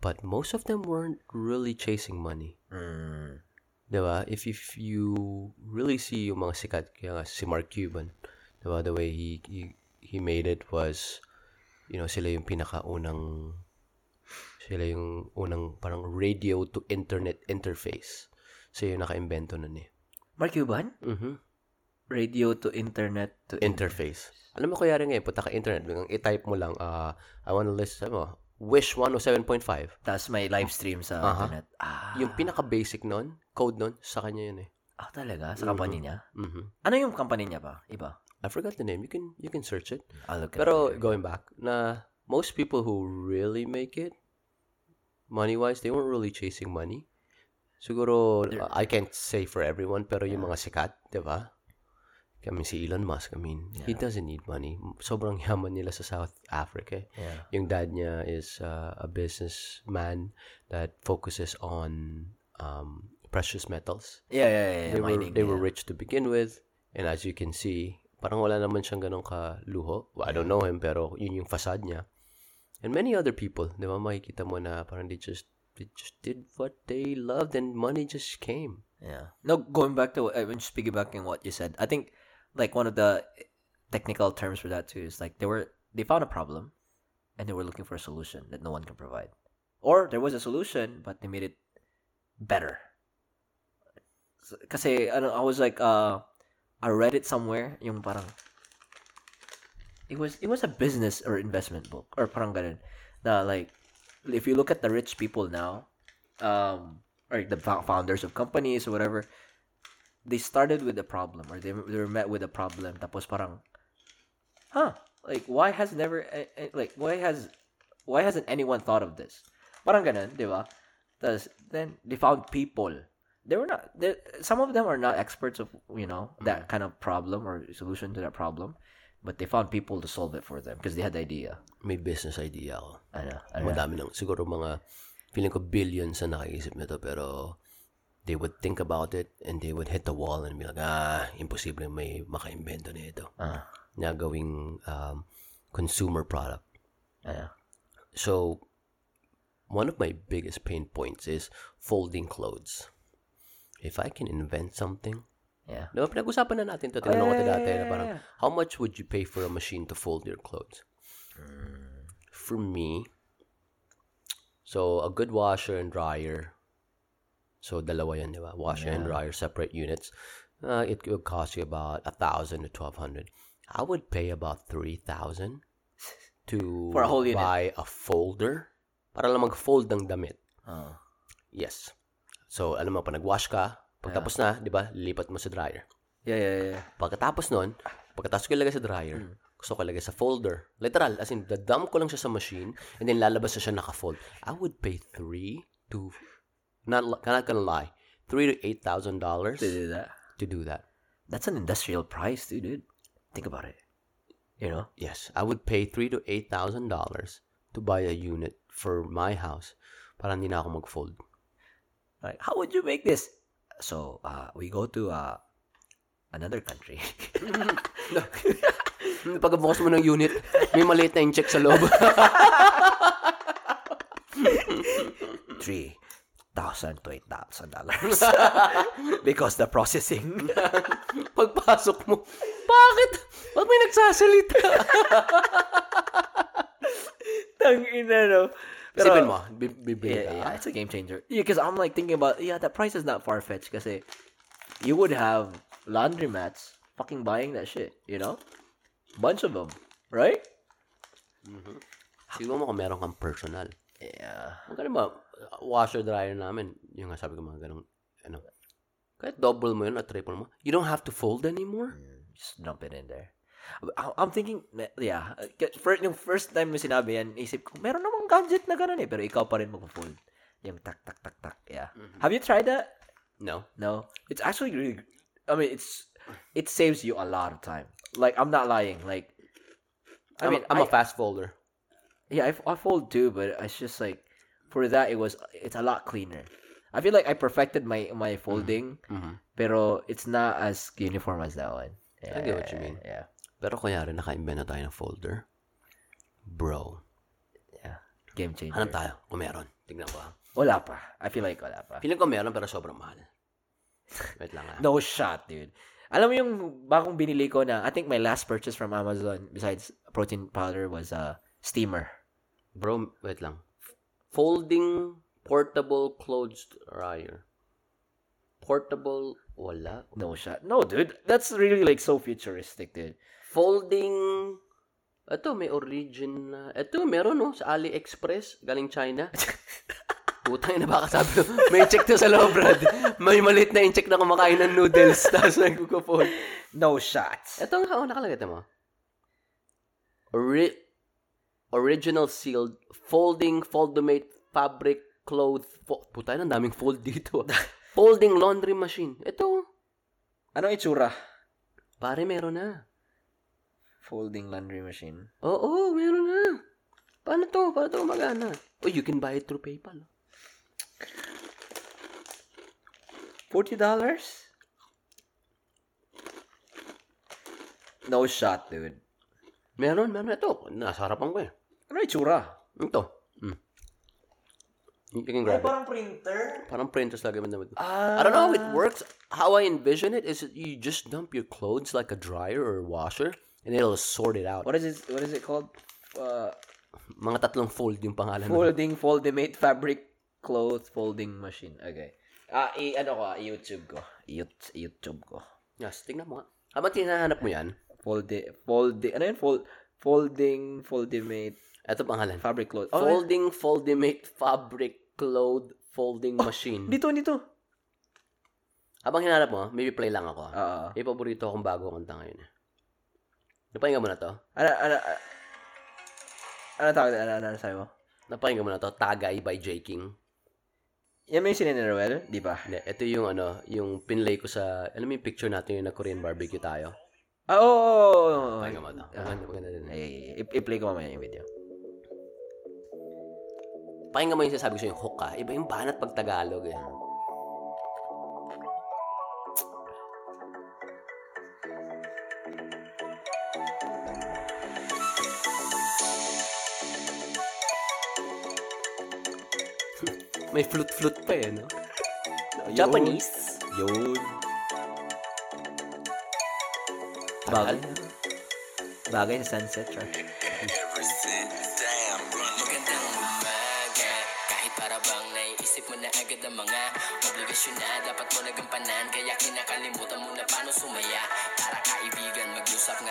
but most of them weren't really chasing money. Mm. Diba? If, if you really see yung mga sikat, kaya si Mark Cuban, diba? The way he, he, he made it was, you know, sila yung pinakaunang, sila yung unang parang radio to internet interface. So yung naka-invento nun eh. Mark Cuban? Mhm. Radio to internet to Interface. Alam mo kaya rin ngayon, punta ka internet, biglang i-type mo lang, ah, I wanna listen, ano, Wish 107.5. Tapos may live stream sa Aha. internet. Ah, Yung pinaka-basic nun, code nun, sa kanya yun eh. ah, talaga? Sa company niya? Mhm. Ano yung company niya ba? Iba? I forgot the name. You can you can search it. I'll look Pero it. going back, na most people who really make it, money-wise, they weren't really chasing money. Siguro, I can't say for everyone, pero yung mga sikat, di ba? kami si Elon Musk, I mean, he doesn't need money. Sobrang yaman nila sa South Africa. Yeah. Yung dad niya is uh, a businessman that focuses on um, precious metals. Yeah, yeah, yeah. yeah They were mining, they yeah. were rich to begin with, and as you can see, parang wala naman siyang ganong kaluho. Well, I don't know him, pero yun yung facade niya. And many other people, di ba, makikita mo na parang they just they just did what they loved and money just came. Yeah. No, going back to uh, just piggybacking what you said, I think like one of the technical terms for that too is like they were they found a problem and they were looking for a solution that no one can provide, or there was a solution but they made it better. Kasi ano, I was like uh I read it somewhere yung parang it was it was a business or investment book or parang ganun. Na like if you look at the rich people now um or the founders of companies or whatever they started with a problem or they, they were met with a problem. Tapos parang huh like why has never like why has why hasn't anyone thought of this? Parang ganun di ba? Tapos, then they found people. They were not they, some of them are not experts of you know that kind of problem or solution to that problem but they found people to solve it for them because they had the idea May business idea ako. ano, ano, Madami lang. Siguro mga, feeling ko billions na nakaisip nito, pero they would think about it and they would hit the wall and be like, ah, imposible may makaimbento nito. ah, Na gawing um, consumer product. ano, So, one of my biggest pain points is folding clothes. If I can invent something, yeah no, pinag-usapan na natin to. Tinanong ko yeah, to dati yeah, na parang, how much would you pay for a machine to fold your clothes? For me, so a good washer and dryer, so dalawa yan, di ba? Washer and dryer, separate units. Uh, it would cost you about a thousand to twelve hundred. I would pay about three thousand to For a whole unit. buy a folder para lang mag-fold ng damit. oh. Yes. So, alam mo, pa nag-wash ka, pagtapos na, di ba, lilipat mo sa dryer. yeah yeah yeah Pagkatapos nun, pagkatapos ko ilagay sa dryer, gusto ko ilagay sa folder. Literal, as in, dadump ko lang siya sa machine, and then lalabas na siya naka-fold. I would pay three to, not, not gonna lie, three to eight thousand dollars to do that to do that. that's an industrial price too dude think about it you know Yes, I would pay three to eight thousand dollars to buy a unit for my house para hindi na ako mag-fold. Like, how would you make this? So, uh, we go to uh, another country. Pagkabukas mo ng unit, may maliit na check sa loob. Three thousand to eight thousand dollars because the processing. Pagpasok mo, bakit? Ba't may nagsasalita? Tang ina no. Isipin mo, bibili Yeah, ka. yeah, it's a game changer. Yeah, because I'm like thinking about yeah, that price is not far fetched. Because you would have laundromats fucking buying that shit. You know, bunch of them, right? Mm-hmm. Siguro mo kung meron kang personal. Yeah. Magkano ba, washer dryer namin, yung nga sabi ko mga ganun, ano, kahit double mo yun at triple mo, you don't have to fold anymore. Just dump it in there. I- I'm thinking, yeah, uh, first, yung first time mo sinabi yan, isip ko, meron namang gadget na gano'n eh, pero ikaw pa rin mag-fold. Yung tak, tak, tak, tak, yeah. Mm-hmm. Have you tried that? No. No. It's actually really, I mean, it's, it saves you a lot of time. Like, I'm not lying. Like, I I'm, mean, I'm a fast folder. Yeah, I, I fold too, but it's just like for that it was it's a lot cleaner. I feel like I perfected my my mm-hmm. folding, Mhm. pero it's not as uniform as that one. Yeah, I get what you mean. Yeah, Pero kunyari, naka-invent na tayo ng folder. Bro, yeah. Game changer. hanap tayo kung meron. Tignan ko ha. Wala pa. I feel like wala pa. Feeling ko meron pero sobrang mahal. Wait lang ha. No shot, dude. Alam mo yung bagong binili ko na I think my last purchase from Amazon besides protein powder was a uh, steamer. Bro, wait lang. Folding portable clothes dryer. Portable, wala. No shot. No, dude. That's really like so futuristic, dude. Folding, ito may origin na, ito meron no, sa AliExpress, galing China. Putang na baka sabi ko, may check to sa loob, Brad. May malit na in-check na kumakain ng noodles, tapos nagkukufold. No shots. Ito nga, oh, nakalagay mo. Ori- original sealed, folding, foldomate, fabric, cloth, fo- puta na, daming fold dito. folding laundry machine. Ito, Ano itsura? Pare, meron na. Folding laundry machine. Oo, oh, oh, meron na. Paano to? Paano to magana? Oh, you can buy it through PayPal. $40? No shot, dude. Meron, meron. Ito, nasa harapan ko eh. Ano yung tsura? Ito. Mm. You can grab it. parang printer? Parang printers lagi man naman. Ah. I don't know how it works. How I envision it is that you just dump your clothes like a dryer or a washer and it'll sort it out. What is it, what is it called? Uh, Mga tatlong fold yung pangalan. folding, foldimate fabric cloth folding machine. Okay. Ah, i ano ko, ah, i-YouTube ko. YouTube ko. Yes, tingnan mo nga. Habang tinahanap mo yan, Foldi, foldi, ano yun? Fold, folding, foldimate ito pangalan. fabric cloth. Oh, Folding, foldimate, fabric, cloth, folding machine. dito, dito. Habang hinanap mo, maybe play lang ako. Oo. May paborito akong bago kanta ngayon. eh. Napakinggan mo na to? Ano, ano, ano, ano tawag, ano, ano, ano sabi mo? Napakinggan mo na to? Tagay by J. King. Yan may sinini Ruel? Di ba? Hindi, ito yung ano, yung pinlay ko sa, alam mo yung picture natin yung na Korean barbecue tayo? Ah, oo, oo, oo. Pakinggan mo to. Maganda, maganda din. Ay, i-play ko mamaya yung video. Pakinggan mo yung sinasabi ko sa yung hook ah. Iba yung banat pag Tagalog eh. May flute-flute pa eh, no? Japanese. Yun. Bagay. Bagay sa sunset, char.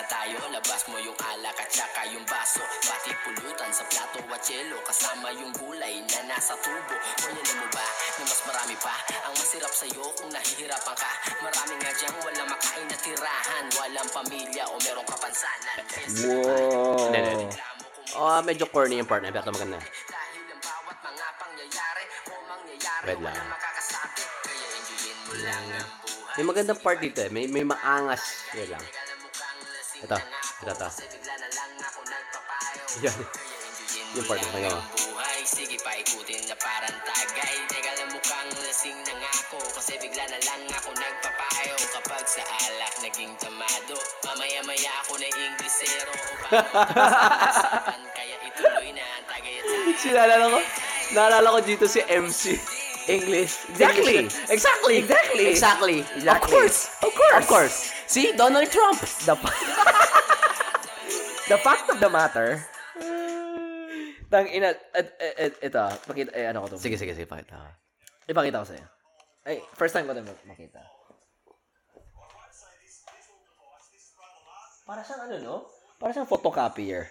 Tayo Labas mo yung alak at saka yung baso Pati pulutan sa plato at yelo Kasama yung gulay na nasa tubo yan mo ba na mas marami pa Ang masirap sa'yo kung nahihirapan ka Marami nga diyang walang makain na tirahan Walang pamilya o merong kapansanan Wow. Oh, medyo corny yung part na. Pero maganda. dahil ang bawat mga pangyayari o mangyayari Wait lang. Kaya enjoyin mo lang ang buhay May magandang part dito eh. May, may maangas. Yan lang. Ito. Ito, ito. Yan. Yung part na buhay Sige paikutin na parang tagay Teka lang mukhang lasing na nga ako Kasi bigla na lang ako nagpapayo Kapag sa alak naging tamado Mamaya-maya ako na Inglesero Kaya ituloy na ang tagay at sa Sinalala ko, naalala ko dito si MC. English. Exactly. English. Exactly. Exactly. Exactly. Of Exactly. course. Of course. Of course. See, Donald Trump. The, the fact of the matter, tang ina, et, et, et, ito, pakita, eh, ano ko to? Sige, sige, sige. Pakita. Ipakita ko sa'yo. Ay, first time ko ito makita. Para siyang ano, no? Para siyang photocopier.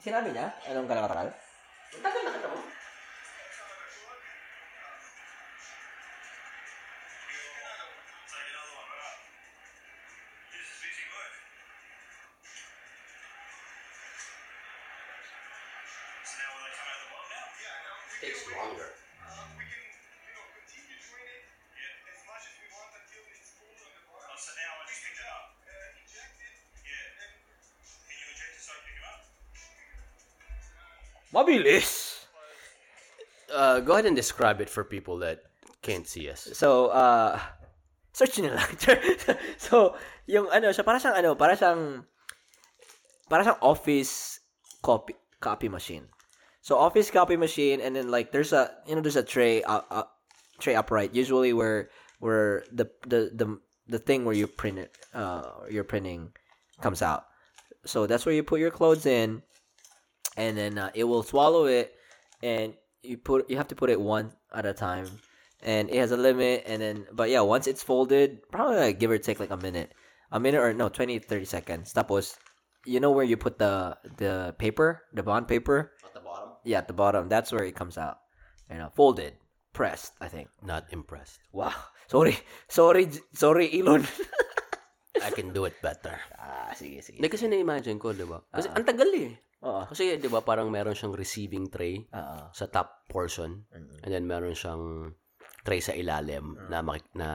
Sinabi niya? Anong kalakatakal? Takes Mabilis! Uh, go ahead and describe it for people that can't see us. So, uh, search nyo lang. so, yung ano, siya, para siyang ano, para siyang, para siyang office copy, copy machine. So, office copy machine, and then like, there's a, you know, there's a tray, uh, uh, tray upright, usually where, where the, the, the, the thing where you print it, uh, you're printing comes out. So, that's where you put your clothes in, and then uh, it will swallow it, and you put, you have to put it one at a time and it has a limit and then but yeah once it's folded probably like give or take like a minute a minute or no 20 30 seconds tapos you know where you put the the paper the bond paper At the bottom? yeah at the bottom that's where it comes out you know folded pressed i think Not impressed. wow sorry sorry sorry elon I can do it better. ah sige, sige. Hindi kasi na-imagine ko, di ba? Kasi ang tagal eh. Oo. Kasi, di ba, parang meron siyang receiving tray Oo. sa top portion. Mm. And then, meron siyang tray sa ilalim na, maki- na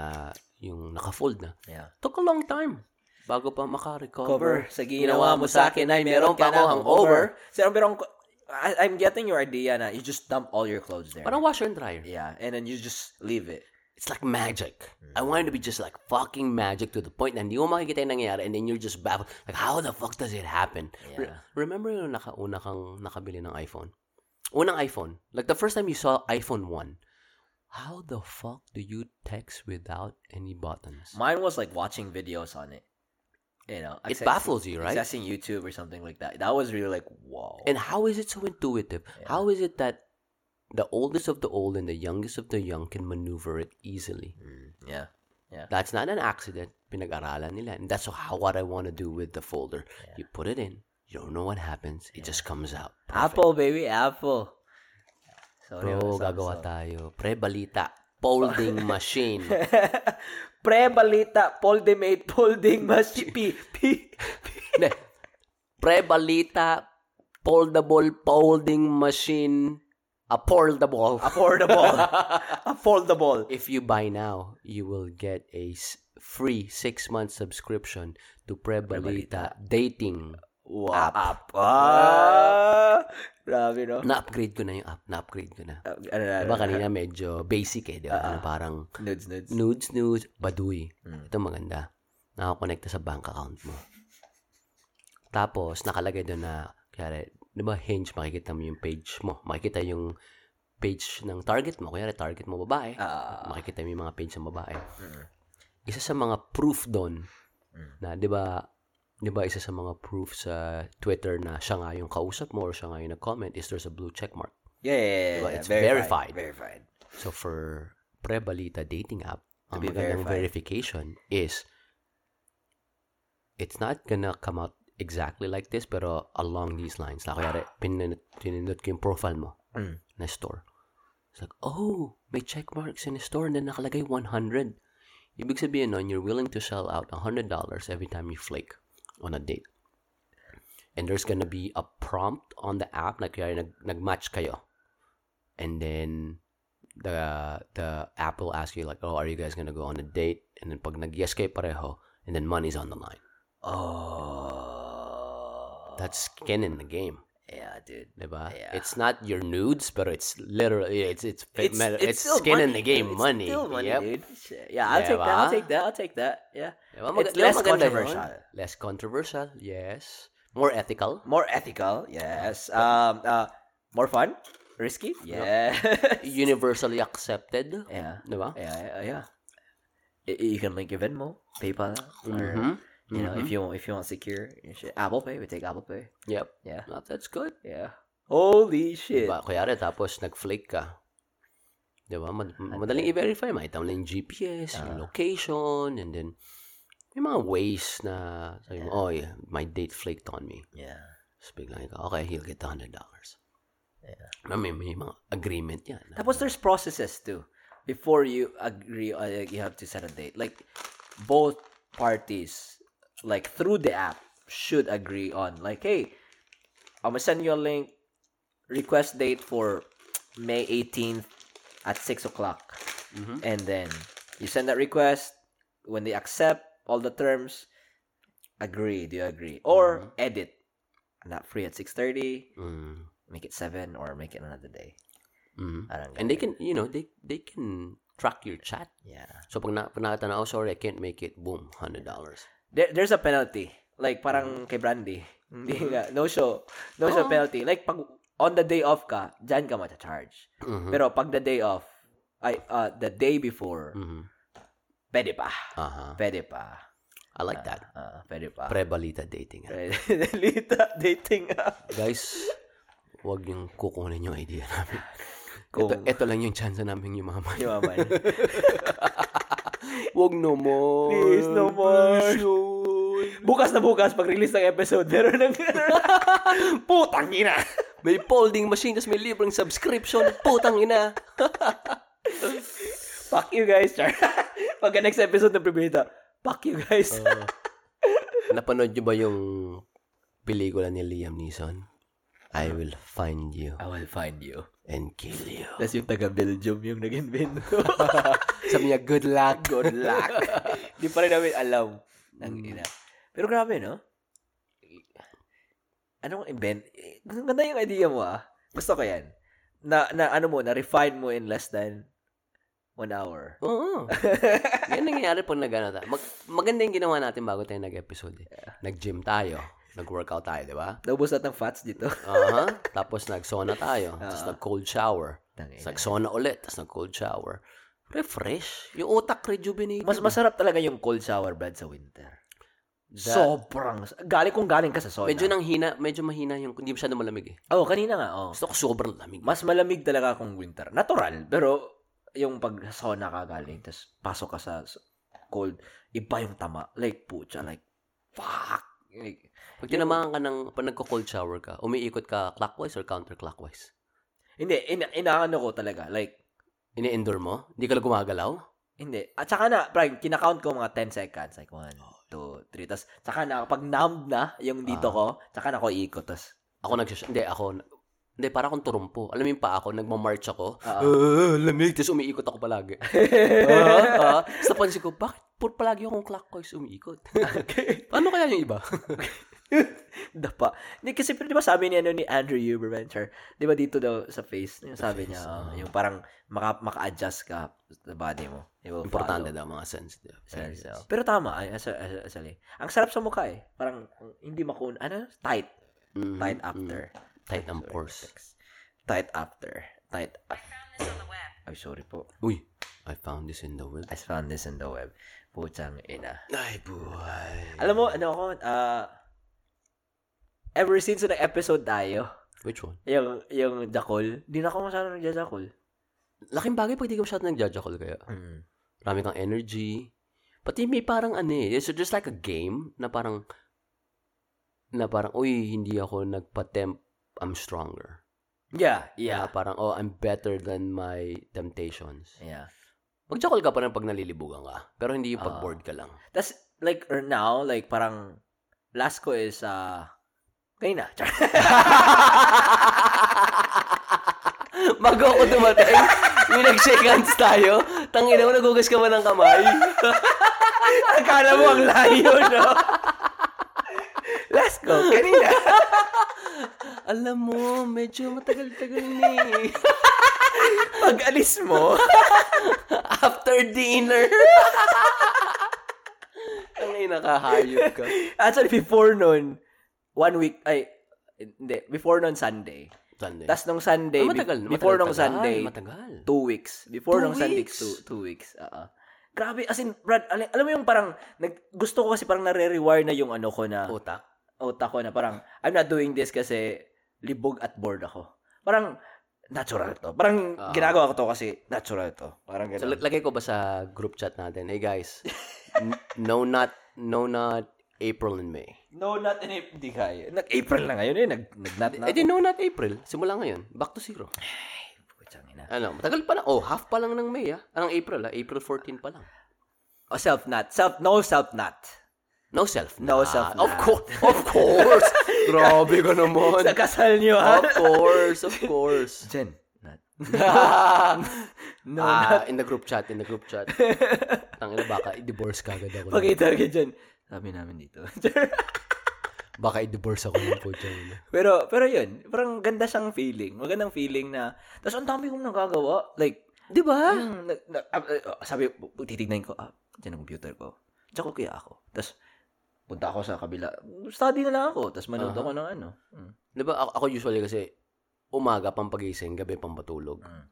yung naka-fold na. Yeah. Took a long time bago pa makarecover. Cover. Sa ginawa mo sa akin ay meron pa ako hangover. Sir, pero I, I'm getting your idea na you just dump all your clothes there. Parang washer and dryer. yeah, and then you just leave it. It's like magic. I want it to be just like fucking magic to the point na hindi mo makikita yung nangyayari and then you're just baffled. Like, how the fuck does it happen? Re- Yeah. remember yung nakauna kang nakabili ng iPhone? Unang iPhone. Like the first time you saw iPhone 1. How the fuck do you text without any buttons? Mine was like watching videos on it. You know, It baffles you, right? Accessing YouTube or something like that. That was really like, whoa. And how is it so intuitive? How is it that the oldest of the old and the youngest of the young can maneuver it easily? Mm, yeah. That's not an accident. Pinag-aralan nila. And that's how what I want to do with the folder. You put it in. You don't know what happens. It just comes out. Perfect. Apple, baby, Apple. Sorry, Bro, gagawa tayo. Pre-balita. Folding machine. Pre-balita, foldimate, folding machine. P, P, Hindi. Pre-balita. Foldable folding machine. Affordable. Affordable. Affordable. If you buy now, you will get a free six-month subscription to Pre-balita dating. Wow. App. Ah, grabe, no? Na-upgrade ko na yung app. Na-upgrade ko na. Uh, ano na, Diba kanina medyo basic eh, di ba? Ano, parang Nudes, nudes. nudes, nudes, baduy. Ito maganda. Nakakonekta sa bank account mo. Tapos, nakalagay doon na, kaya, di ba, hinge, makikita mo yung page mo. Makikita yung page ng target mo. Kaya target mo babae. Ah. makikita mo yung mga page ng babae. Isa sa mga proof doon, na, di ba, di ba, isa sa mga proof sa Twitter na siya nga yung kausap mo or siya nga yung nag-comment is there's a blue check mark. Yeah, yeah, yeah, Diba? It's verified. Verified. So for Pre-Balita dating app, ang magandang verified. verification is it's not gonna come out exactly like this pero along these lines. Na kaya pinindot, pinindot ko yung profile mo Mm. na store. It's like, oh, may check marks in the store and then nakalagay 100. Ibig sabihin nun, you're willing to sell out $100 every time you flake on a date. And there's gonna be a prompt on the app na kaya nag, nag-match kayo. And then, the the app will ask you like, oh, are you guys gonna go on a date? And then pag nag-yes kayo pareho, and then money's on the line. Oh. That's skin in the game. yeah, dude. Diba? Yeah. It's not your nudes, but it's literally, it's, it's, It's, it's, it's, skin in the game, dude. It's money. still money, Yep. dude. Yeah, I'll take that. I'll take that. I'll take that. Yeah. Diba? It's less controversial. Less controversial, yes. More ethical. More ethical. Yes. Um. Uh. More fun. Risky. Yeah. Universally accepted. yeah. Diba? Yeah. Yeah. yeah. You can link your Venmo, PayPal, or Mhm. You know, if you want, if you want secure shit. Apple Pay, we take Apple Pay. Yep. Yeah. Ah, That's good. Yeah. Holy shit. Diba? Kuyari, tapos nag-flake ka. Diba? Mad- madaling i-verify. Makita mo lang yung GPS, Ah. yung location, and then may mga ways na sabi mo, oh, yeah, my date flaked on me. Yeah. Tapos biglang ikaw, okay, he'll get $100. Yeah. Na may, may mga agreement yan. Tapos there's processes too before you agree uh, you have to set a date. Like both parties like through the app should agree on like hey, I'm gonna send you a link request date for May 18th at 6 o'clock. And then you send that request when they accept all the terms agree, do you agree? Or edit. I'm not free at 6:30, Mm. make it 7 or make it another day. Mm. Parang And they can, you know, they they can track your chat. Yeah. So pag, na, pag oh, sorry, I can't make it, boom, $100. There, there's a penalty. Like, parang kay Brandy. Hindi nga, no show. No show Oo. penalty. Like, pag on the day off ka, dyan ka mata-charge. Mhm. Pero pag the day off, ay, uh, the day before, Mhm. pwede pa. Aha. Pwede pa. I like that. Uh, pwede pa. Pre-balita dating. Pwede. Lita, dating. Guys, wag yung kukunin yung idea namin. Kung- Ito, ito lang yung chance namin yumaman. Yumaman. Wag no more. Please, no more. Bukas na bukas, pag release ng episode, meron ng... Putang ina! May folding machine, tapos may libreng subscription. Putang ina. Fuck you guys, Char. Pagka next episode ng Pribita, fuck you guys. Napanood nyo ba yung pelikula ni Liam Neeson? I will find you I will find you. and kill you. Tapos yung taga-Belgium yung nag-invent. Sabi niya, good luck. Good luck. Hindi pa rin namin alam. Nang ina. Pero grabe, no? Anong invent? Ganda yung idea mo, ah. Gusto ko yan. Na, na ano mo, na-refine mo in less than one hour. Oo. Yan nangyayari pag nag-ano tayo. Mag, maganda yung ginawa natin bago tayo nag-episode. Eh. Nag-gym tayo. Nag-workout tayo, di ba? Naubos natin ng fats dito. Aha. Tapos nag-sauna tayo. Tapos nag-cold shower. Tapos nag-sauna ulit. Tapos nag-cold shower. Refresh. Yung utak rejuvenated. Mas masarap talaga yung cold shower, Brad, sa winter. That- Sobrang. Galing kung galing ka sa sauna. Medyo nang hina, medyo mahina yung, hindi masyado malamig eh. Oh, kanina nga, oh. Gusto ko sobrang lamig. Mas malamig talaga kung winter. Natural, pero yung pag sauna ka galing, tapos pasok ka sa sa cold, iba yung tama. Like, pucha, like, fuck. Like, Pag tinamaan ka ng, pag nagko-cold shower ka, umiikot ka clockwise or counterclockwise? hindi, ina inaano ko talaga. Like, Ini-endure mo? Hindi ka lang gumagalaw? hindi. At saka na, Prime, kinakount ko mga 10 seconds. Like, 1, 2, 3. Tapos, saka na, pag numbed na yung dito ko, saka na ako ikot. Tapos, Ako nag Hindi, ako, hindi, para akong turumpo. Alam mo yung pa ako, nagmamarch ako. Ah, lamig. Tapos umiikot ako palagi. Ah, ah. Tapos napansin ko, bakit pur palagi akong clockwise umiikot? Paano kaya yung iba? Dapa. Hindi kasi pero di ba sabi ni ano ni Andrew Huberventure, di ba dito daw sa face, yung sabi niya uh, yung parang maka, maka-adjust ka sa body mo. Importante daw mga sensitive. Sense, oh. Pero tama, ay, as, as, actually. Ang sarap sa mukha eh. Parang hindi makun, ano? Tight. Mhm, Tight mhm. after. Tight ang pores. Tight after. Tight after. Ay, sorry po. Uy, I found this in the web. I found this in the web. Putsang ina. Ay, buhay. Alam mo, ano ako, ah, ever since na episode tayo, Which one? yung, yung Jakol, di na ako masyadong nagja-Jakol. Laking bagay pag di ka masyado nag-judge kaya. Mm. Marami kang energy. Pati may parang ano eh. It's just like a game na parang na parang, uy, hindi ako nagpa-tempt, I'm stronger. Yeah, Yeah. yeah. parang, oh, I'm better than my temptations. Yeah. Mag-jackal ka pa rin pag nalilibugan ka. Pero hindi yung pag Ah. bored ka lang. That's, like, or now, like, parang, last ko is, uh, kanina. Char. Bago ako dumating, may nag-shake hands tayo. Tangina mo, nagugas ka ba ng kamay? Akala mo ang layo, no? last ko, kanina. Alam mo, medyo matagal-tagal na eh. Pag alis mo, After dinner. Tangina ka, hayop ka. actually, before nun, one week, ay, hindi, before nun Sunday. Sunday. Tapos nung Sunday, Ah, matagal, be- before matagal, nung tagal, Sunday, Matagal. two weeks. Before Two nung Sunday, weeks? two, two weeks. Oo. Grabe, as in, Brad, alam, alam mo yung parang, nag, gusto ko kasi parang nare-rewire na yung ano ko na, Utak. utak ko na parang, I'm not doing this kasi libog at bored ako. Parang, natural to. Parang, Ah. ginagawa ko to kasi natural to. Parang So, gano'n. lag- lagay ko ba sa group chat natin, hey guys, no not, no not April and May. no, not in April. Hindi kaya. Nag-April na ngayon eh. Nag, nag-not na Eh di no not April. Simula ngayon. Back to zero. Putsang ina. Ano, matagal pa lang. Oh, half pa lang ng May ah. Anong April ah? April 14 pa lang. Oh, self-not. Self, no self-not. No self No self-not. Of course. Of course. Grabe ka naman. Sa kasal niyo, ha? Of course. Of course. Jen, not. no, ah, in the group chat, in the group chat. Tangina baka i-divorce ka agad ako. Pakita ka dyan. Sabi namin dito. Baka i-divorce ako ng po dyan. pero, pero yun. Parang ganda siyang feeling. Magandang feeling na, tapos ang dami kong nagagawa. Like, Di ba? Ah, ah, sabi, titignan ko, ah, dyan ang computer ko. Tsaka kaya ako. Tapos, punta ako sa kabila. Study na lang ako. Tapos manood Aha. ako ng ano. Hmm. Di ba ako, ako usually kasi umaga pang pagising, gabi pang matulog. Mm.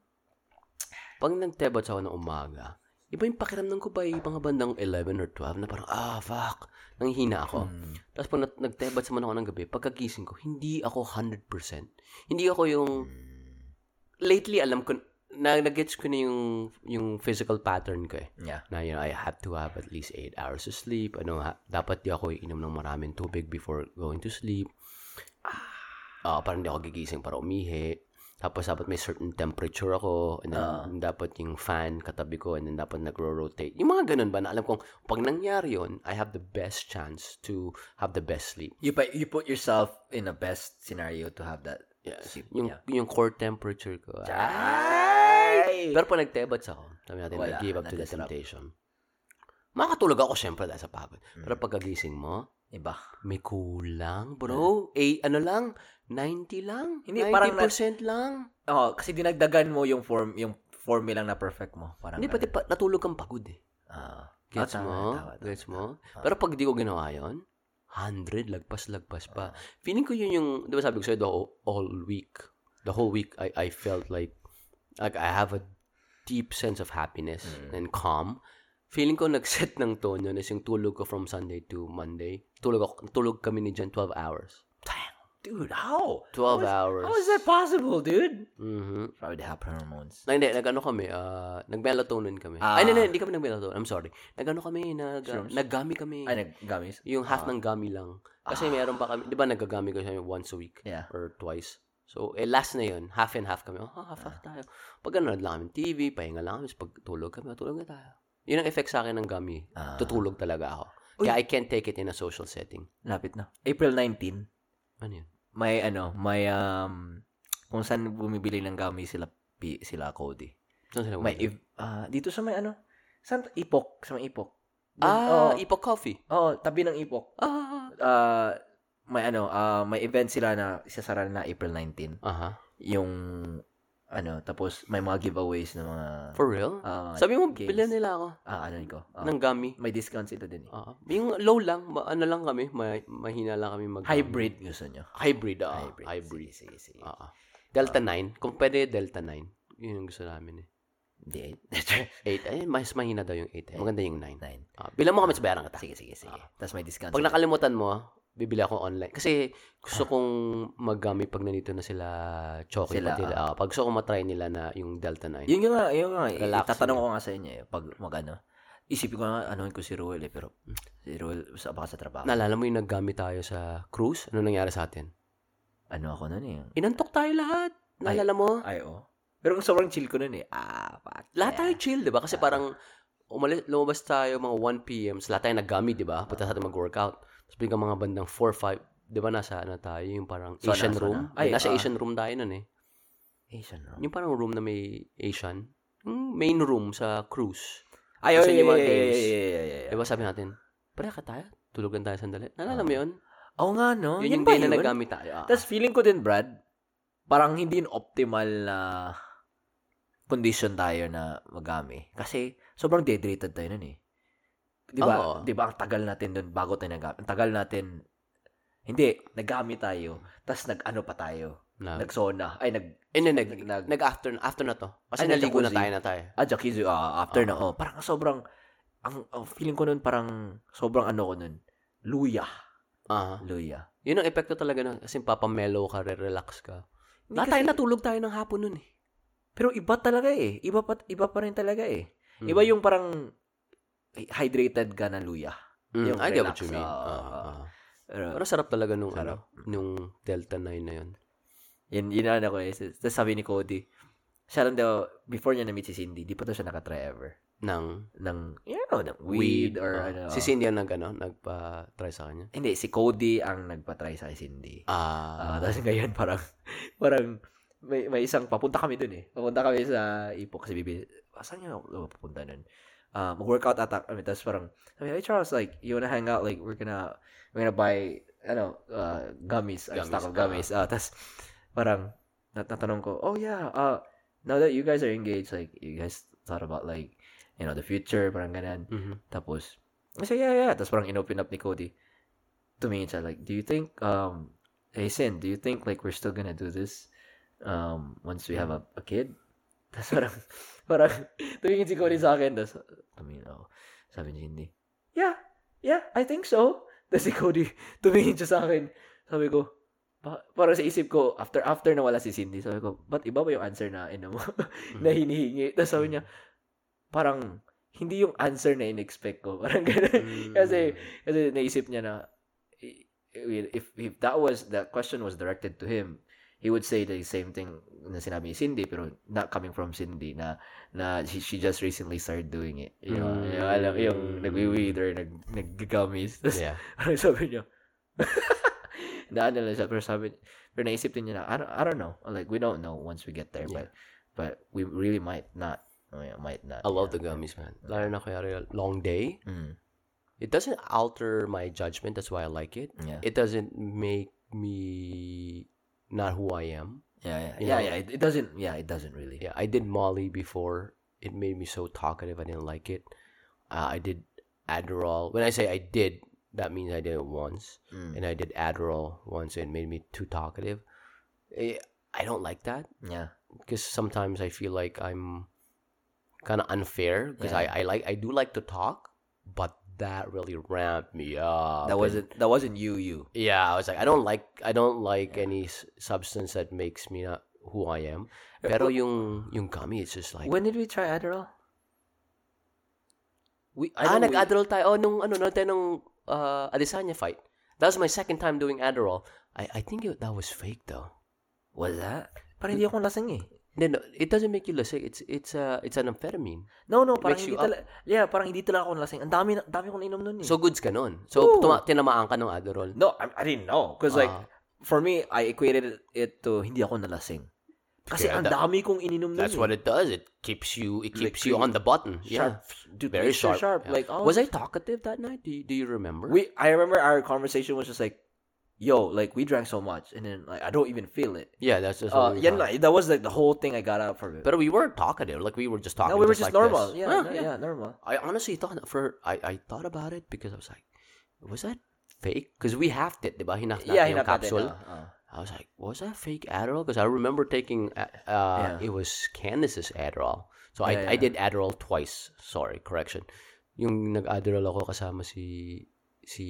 Pag nagtebats ako ng umaga, iba yung pakiramdam ko yung mga bandang 11 or 12 na parang, ah, fuck, nanghihina ako. Mm. Tapos pag nag- nagtebats naman ako ng gabi, pagkagising ko, hindi ako 100%. Hindi ako yung, lately alam ko, na nag-gets ko na yung, yung physical pattern ko eh. Yeah. Na, you know, I have to have at least 8 hours of sleep. Ano, ha, dapat di ako iinom ng maraming tubig before going to sleep. Ah, parang di ako gigising para umihi. Tapos dapat may certain temperature ako, and then Ah. dapat yung fan katabi ko, and then dapat nagro-rotate. Yung mga ganun ba na alam kong pag nangyari yun, I have the best chance to have the best sleep. You put, you put yourself in the best scenario to have that. Yes. sleep. Yung, Yeah. yung core temperature ko. Ay! Pero pag nagtebats ako, sabi natin, Wala, I give up to the temptation. Makakatulog ako syempre dahil sa pagod. Mm. Pero pagkagising mo, Iba. may kulang, bro. Eh, ano lang, 90 lang. Hindi, 90% parang lang. Oo, kasi dinagdagan mo yung form, yung formula na perfect mo. Parang Hindi, pati pa, natulog kang pagod eh. Ah. Gets tama, mo? tama, tama, Gets mo? Ah. Pero pag di ko ginawa yon 100, lagpas-lagpas pa. Ah. Feeling ko yun yung, di ba sabi ko sa'yo, the whole, all week, the whole week, I, I felt like, like I have a deep sense of happiness Mm. and calm. Feeling ko nag-set ng tone yun is yung tulog ko from Sunday to Monday. Tulog ako, tulog kami ni Jen 12 hours. Dude, how? 12 How is- hours. How is that possible, dude? Mhm. Probably the happy hormones. Na, hindi, nag-ano kami, ah, nag-melatonin kami. Ah. Ay, hindi, hindi kami nag-melatonin. I'm sorry. Nag-ano kami, nag, Shrooms? nag-gummy kami. Ay, nag-gummies? Yung half Ah. ng gummy lang. Kasi meron pa kami, di ba nagagami ko siya once a week Yeah. or twice. So, eh, last na yun, half and half kami. Oh, half, half tayo. Pag gano'n lang kami TV, pahinga lang kami, pag tulog kami, tulog na tayo. Yun ang effect sa akin ng gummy. Ah. Tutulog talaga ako. Uy. Kaya I can't take it in a social setting. Lapit na. April 19, Ano yun? may ano, may um kung saan bumibili ng gummy sila P, sila Cody. Saan sila May ah, dito sa may ano, saan ipok, sa may ipok. Ah, oh, Ipok Coffee. oh, tabi ng ipok. Ah. Ah, may ano, ah, may event sila na isasara na April 19. Aha. Yung ano, tapos may mga giveaways na mga For real? ah, Sabi mo, games. bilhan nila ako ah, ano ko. ah, ng gummy. may discount sila din. eh. Ah, yung low lang, ma- ano lang kami, ma- mahina lang kami mag Hybrid gusto nyo. Hybrid, ah. Hybrid. Hybrid. Sige, sige, sige. Ah. Delta 9. Kung pwede, Delta 9. Yun yung gusto namin eh. Hindi. 8. Ay, mas mahina daw yung 8. Eh. Maganda yung 9. Nine. Ah, bilang mo kami sa bayaran kita. Sige, sige, sige. Tapos may discount. Pag nakalimutan mo, bibili ako online. Kasi gusto kong mag-gummy pag nandito na sila Choki. Sila, Sila, ah. pag gusto kong matry nila na yung Delta 9. Yun nga, yun nga. eh, Relaxing. Tatanong ko nga sa inyo eh. Pag mag-ano. Isipin ko nga, anoin ko si Ruel eh. Pero si Ruel, sa, baka sa trabaho. Naalala mo yung nag-gummy tayo sa cruise? Ano nangyari sa atin? ano ako nun eh. Inantok tayo lahat. Naalala mo? Ay, oh. Pero sobrang chill ko nun eh. Ah, fuck. Lahat tayo chill, di ba? Kasi parang umalis, lumabas tayo mga 1 p.m. So, lahat tayo nag-gummy, di ba? Punta sa atin mag-workout. Tapos biglang mga bandang 4, 5, di ba nasa ano tayo, yung parang Sauna, Asian sauna. room. Ay, nasa ah. Asian room tayo nun eh. Asian room. Yung parang room na may Asian. Yung main room sa cruise. Ay, Kasi oh, yung mga yeah, games. yeah, yeah, yeah, yeah, Di ba sabi natin, pare ka tayo, tulugan tayo sandali. Naalala mo yun? Oo nga, no? Yun yung ba day na yun? nagamit tayo. Ah. Tapos feeling ko din, Brad, parang hindi yun optimal na condition tayo na magami. Kasi sobrang dehydrated tayo nun eh. Di ba? Di ba ang tagal natin dun bago tayo nag Ang tagal natin, hindi, nagami tayo. Tapos nag-ano pa tayo. na, Nag-sauna. Ay, nag, and then, nag, nag, nag, nag after, after na to. Kasi Ay, naligo na tayo na tayo. ah, jacuzzi, ah, after Oo. na, oh, parang sobrang, ang, ang feeling ko nun parang, sobrang ano ko nun, luya. Ah. Luya. Yun ang epekto talaga nun. Kasi papamellow ka, re-relax ka. Hindi Lahat kasi- tayo natulog tayo ng hapon nun eh. Pero iba talaga eh. Iba pa, iba pa rin talaga eh. Mm. Iba yung parang hydrated ka na luya. Mm, yung I get what you mean. Ah, ah. ah. Pero, Pero sarap talaga nung, Sarap. ano, nung Delta 9 na yun. yun, yun na ko eh. Tapos sabi ni Cody, siya lang daw, before niya na-meet si Cindy, di pa daw siya nakatry ever. Ng Ng, you know, ng weed, or ah. ano. Si Cindy ang nag, ano, nagpa-try sa kanya. Hindi, si Cody ang nagpa-try sa Cindy. Ah. Ah, tapos ngayon parang, parang, may, may isang, papunta kami dun eh. Papunta kami sa Ipok kasi bibi, saan nga ako papunta nun? Ah, mag-workout ata kami. Tapos parang, sabi, hey Charles, like, you wanna hang out? Like, we're gonna, we're gonna buy, ano, uh, gummies. A Gummies, stock of gummies. Ah, tapos, parang, nat natanong ko, oh yeah, uh, now that you guys are engaged, like, you guys thought about, like, you know, the future, parang ganun. Mhm. Tapos, I said, yeah, yeah. Tapos parang inopen up ni Cody. Tumingin siya, like, do you think, um, hey, Sin, do you think, like, we're still gonna do this, um, once we have a, a kid? Tapos parang, parang, tumingin si Cody sa akin, tapos, tumingin ako. Sabi ni Cindy, yeah, yeah, I think so. Tapos si Cody, tumingin siya sa akin. Sabi ko, pa, parang sa isip ko, after after na wala si Cindy, sabi ko, ba't iba ba yung answer na, ino mo, na hinihingi? Tapos sabi niya, parang, hindi yung answer na in-expect ko. Parang gano'n. Mm. kasi, kasi naisip niya na, if, if that was, that question was directed to him, he would say the same thing na sinabi ni Cindy pero not coming from Cindy na na she, she just recently started doing it. You know, Mm. yung, alam, yung nagwi-weed or nag, nag-gummies. Tapos, Yeah. Parang sabi niya, daan na lang siya. Pero sabi, pero naisip din niya na, I don't, I don't know. Like, we don't know once we get there. Yeah. But, but we really might not. Oh, might not. I love the gummies, man. Lalo na kaya long day. Mm, It doesn't alter my judgment. That's why I like it. yeah. It doesn't make me not who I am. yeah, yeah, you yeah, know, yeah. It, it doesn't, yeah, it doesn't really. Yeah, I did Molly before. It made me so talkative. I didn't like it. Uh, I did Adderall. When I say I did, that means I did it once. Mm, And I did Adderall once. And it made me too talkative. Eh, I don't like that yeah. because sometimes I feel like I'm kind of unfair because Yeah. I, I like I do like to talk, but that really ramped me up. That wasn't, that wasn't you, you. yeah, I was like, I don't like, I don't like any s- substance that makes me not who I am. Pero yung yung gummy, it's just like, When did we try Adderall? We, I ah, nag-Adderall tayo. Oh, nung ano, no, tayo nung uh, Adesanya fight. That was my second time doing Adderall. I I think it, that was fake though. Was that? Parang hindi ako lasing eh. No, no, it doesn't make you lasing. It's it's uh it's an amphetamine. No, no, parang hindi talaga, yeah, parang hindi talaga ako lasing. Ang dami, dami akong inom nun eh. So goods ka nun. So tuma- tinamaan ka ng Adderall. no, I, I didn't know. Because like, Ah. for me, I equated it to hindi ako nalasing. Kasi Yeah, ang dami kong ininom nun That's eh. what it does. It keeps you it Like, keeps you on the button. Yeah. Sharp. Dude, Very sharp. sharp. Yeah. Like, oh, was I talkative that night? Do you, do you remember? We, I remember our conversation was just like, yo, like, we drank so much. And then, like, I don't even feel it. yeah, that's just Uh, yeah, no, that was like the whole thing I got out from it. But we weren't talkative. Like we were just talking. no, we were just like normal. Yeah, Ah, no, yeah, normal. I honestly thought for I I thought about it because I was like, was that fake? Because we halved it, diba? Natin Yeah, yung natin, capsule. uh, uh. I was like, was that fake Adderall? Because I remember taking uh, uh Yeah. it was Candace's Adderall. So Yeah, I I did Adderall twice. Sorry, correction. Yung nag-Adderall ako kasama si si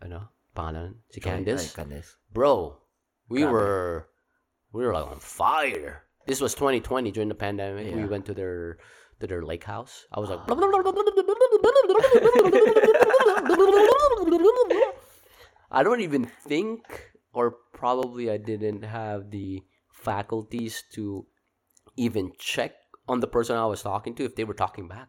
ano pangalan si oh, Candace. Ay, Candace. Bro, we Grabe. were we were like on fire. This was 2020 during the pandemic. We went to their to their lake house. I was like I don't even think or probably I didn't have the faculties to even check on the person I was talking to if they were talking back.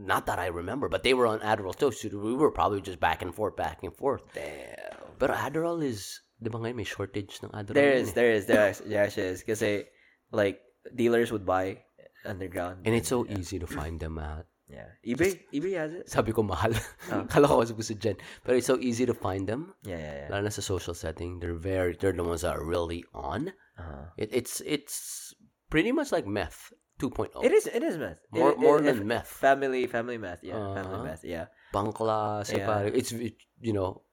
Not that I remember, but they were on Adderall too. So we were probably just back and forth, back and forth. Damn. But Adderall is, di ba ngayon may shortage ng Adderall? There is, eh. there is, there is, there actually is. Kasi, like, dealers would buy underground. And it's so easy to find them at. Yeah. eBay, eBay has it. Sabi ko mahal. Ah. Kala ko kasi gusto dyan. But it's so easy to find them. Yeah, yeah, yeah. Lalo na sa social setting. They're very, they're the ones that are really on. Uh-huh. It, it's, it's pretty much like meth 2.0. It is, it is meth. More- It- more it- than meth. Family, family meth. Yeah, family Uh-huh. meth. Yeah. Bangkla, Yeah. pare. It's, it, you know,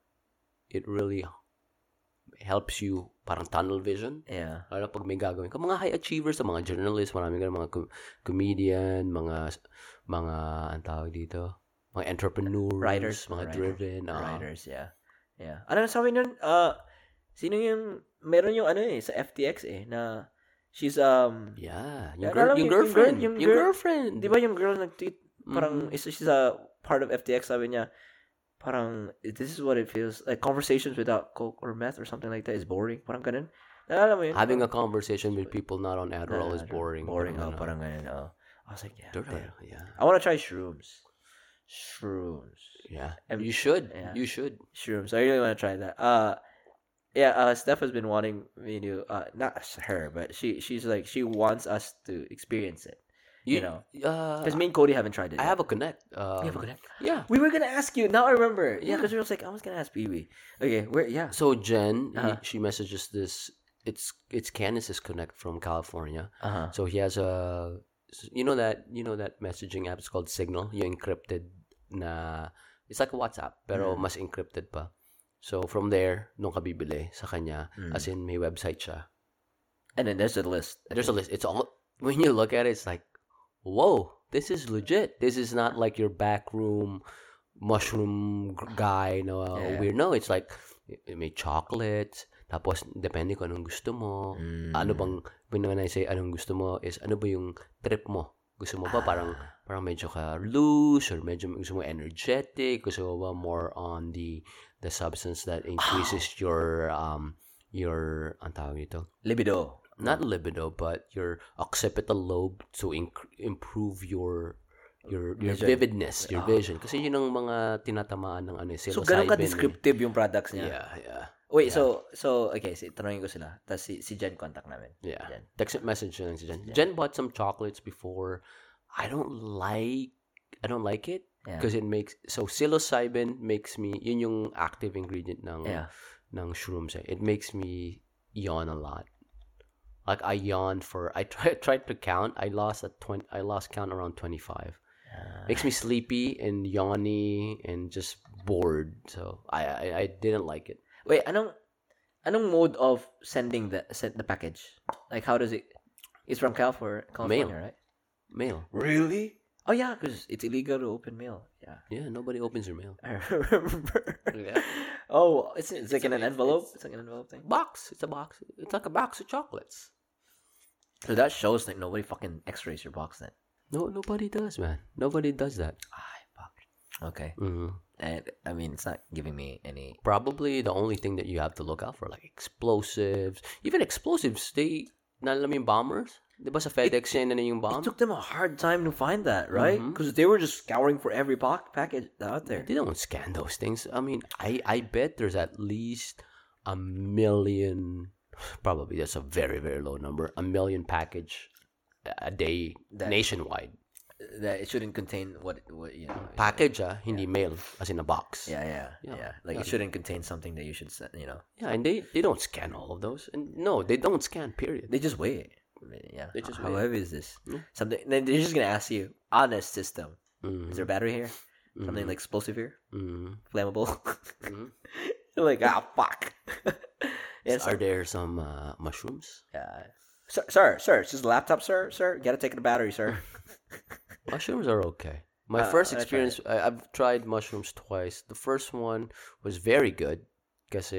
it really helps you parang tunnel vision. Yeah. Lalo pag may gagawin ka. Mga high achievers, mga journalists, marami ganun, mga com- comedian, mga, mga, ang tawag dito, mga entrepreneurs, Writers, mga writer- driven. ah. Writers, yeah. Yeah. Ano sabi nun? Uh, sino yung, meron yung ano eh, sa FTX eh, na, she's, um, Yeah. Yung, girl, yung yung girlfriend. girl- yung Yung, girl- girlfriend. di ba yung girl nag-tweet, parang, Mhm. isa she's a part of FTX, sabi niya, parang, this is what it feels, like, conversations without coke or meth or something like that is boring. Parang ganun. Alam mo yun? Having a conversation with people not on Adderall is boring. Boring, oh, Parang ganun, oh. I was like, yeah, damn. yeah. I want to try shrooms. Shrooms. Yeah. Em- You should. yeah. You should. Shrooms. I really want to try that. Uh, yeah. Uh, Steph has been wanting me to. Uh, not her, but she. She's like she wants us to experience it. You, know, uh, because me and Cody haven't tried it. I yet. have a connect. Um, You have a connect? Yeah. We were gonna ask you. Now I remember. Yeah, Yeah. because we was like, I was gonna ask BB. Okay, where? Yeah. So Jen, Uh-huh. she messages this. It's it's Candace's connect from California. Uh huh. So he has a, you know that you know that messaging app. It's called Signal. Yung encrypted na. It's like WhatsApp, pero Mm. mas encrypted pa. So from there, nung ka bibili sa kanya, Mm. as in may website siya. And then there's a list. There's a list. It's all when you look at it, it's like, whoa, this is legit. This is not like your backroom mushroom g- guy na Yeah. weird. No, it's like may chocolates. Tapos depende kung anong gusto mo. Mm. Ano bang when I say anong gusto mo is ano ba yung trip mo? Gusto mo ba Ah. parang medyo ka loose or medyo gusto mo energetic? Gusto mo ba more on the the substance that increases your um your ang tawag ito, Libido. not libido but your occipital lobe to inc- improve your your your Vision. vividness, your Ah. vision. Kasi yun ang mga tinatamaan ng ano, So, psilocybin. ganun ka eh. descriptive yung products niya. Yeah, yeah. Wait, so, so, okay, si, tanongin ko sila. Tapos si, si Jen contact namin. Yeah. Jen. Text message lang si Jen. Jen bought some chocolates before. I don't like I don't like it Yeah. because it makes so psilocybin makes me yun yung active ingredient ng Yeah. ng shrooms. eh. It makes me yawn a lot. Like I yawned for I tried tried to count. I lost at 20 I lost count around 25. Makes me sleepy and yawny and just bored. So I I, I didn't like it. Wait, anong, anong mode of sending the send the package? Like, how does it, it's from California, California Mail. right? Mail. Really? Oh, yeah, because it's illegal to open mail. Yeah. Yeah, nobody opens your mail. I remember. Yeah. Oh, it's, it's like in an envelope? it's- It's like an envelope thing? Box. It's a box. It's like a box of chocolates. So that shows that nobody fucking x-rays your box then. No, nobody does, man. Nobody does that. Ay, fuck. Okay. Mhm. And, I mean, it's not giving me any... Probably the only thing that you have to look out for, like explosives. Even explosives, they, Not mo yung bombers? Di ba sa FedEx yan na yung bomb? It took them a hard time to find that, right? Because they were just scouring for every po- package out there. They don't scan those things. I mean, I, I bet there's at least a million, probably that's a very, very low number, a million package a day That- nationwide. That it shouldn't contain what, what you know. Package, ah, hindi mail, as in a box. Yeah, yeah, yeah. Yeah. Like it shouldn't contain something that you should, send, you know. Yeah, and they, they don't scan all of those. And no, they don't scan, period. They just wait. Yeah. They just How wait. heavy is this? Yeah. Something. Then they're just gonna ask you, honest system. Mhm. Is there a battery here? Something Mhm. like explosive here? Mhm. Flammable? Like ah fuck. yes. Are there some uh, mushrooms? Yeah. Sir, sir, sir, it's just a laptop, sir, sir. Gotta take the battery, sir. Mushrooms are okay. My Uh, first experience, I, I've tried mushrooms twice. The first one was very good because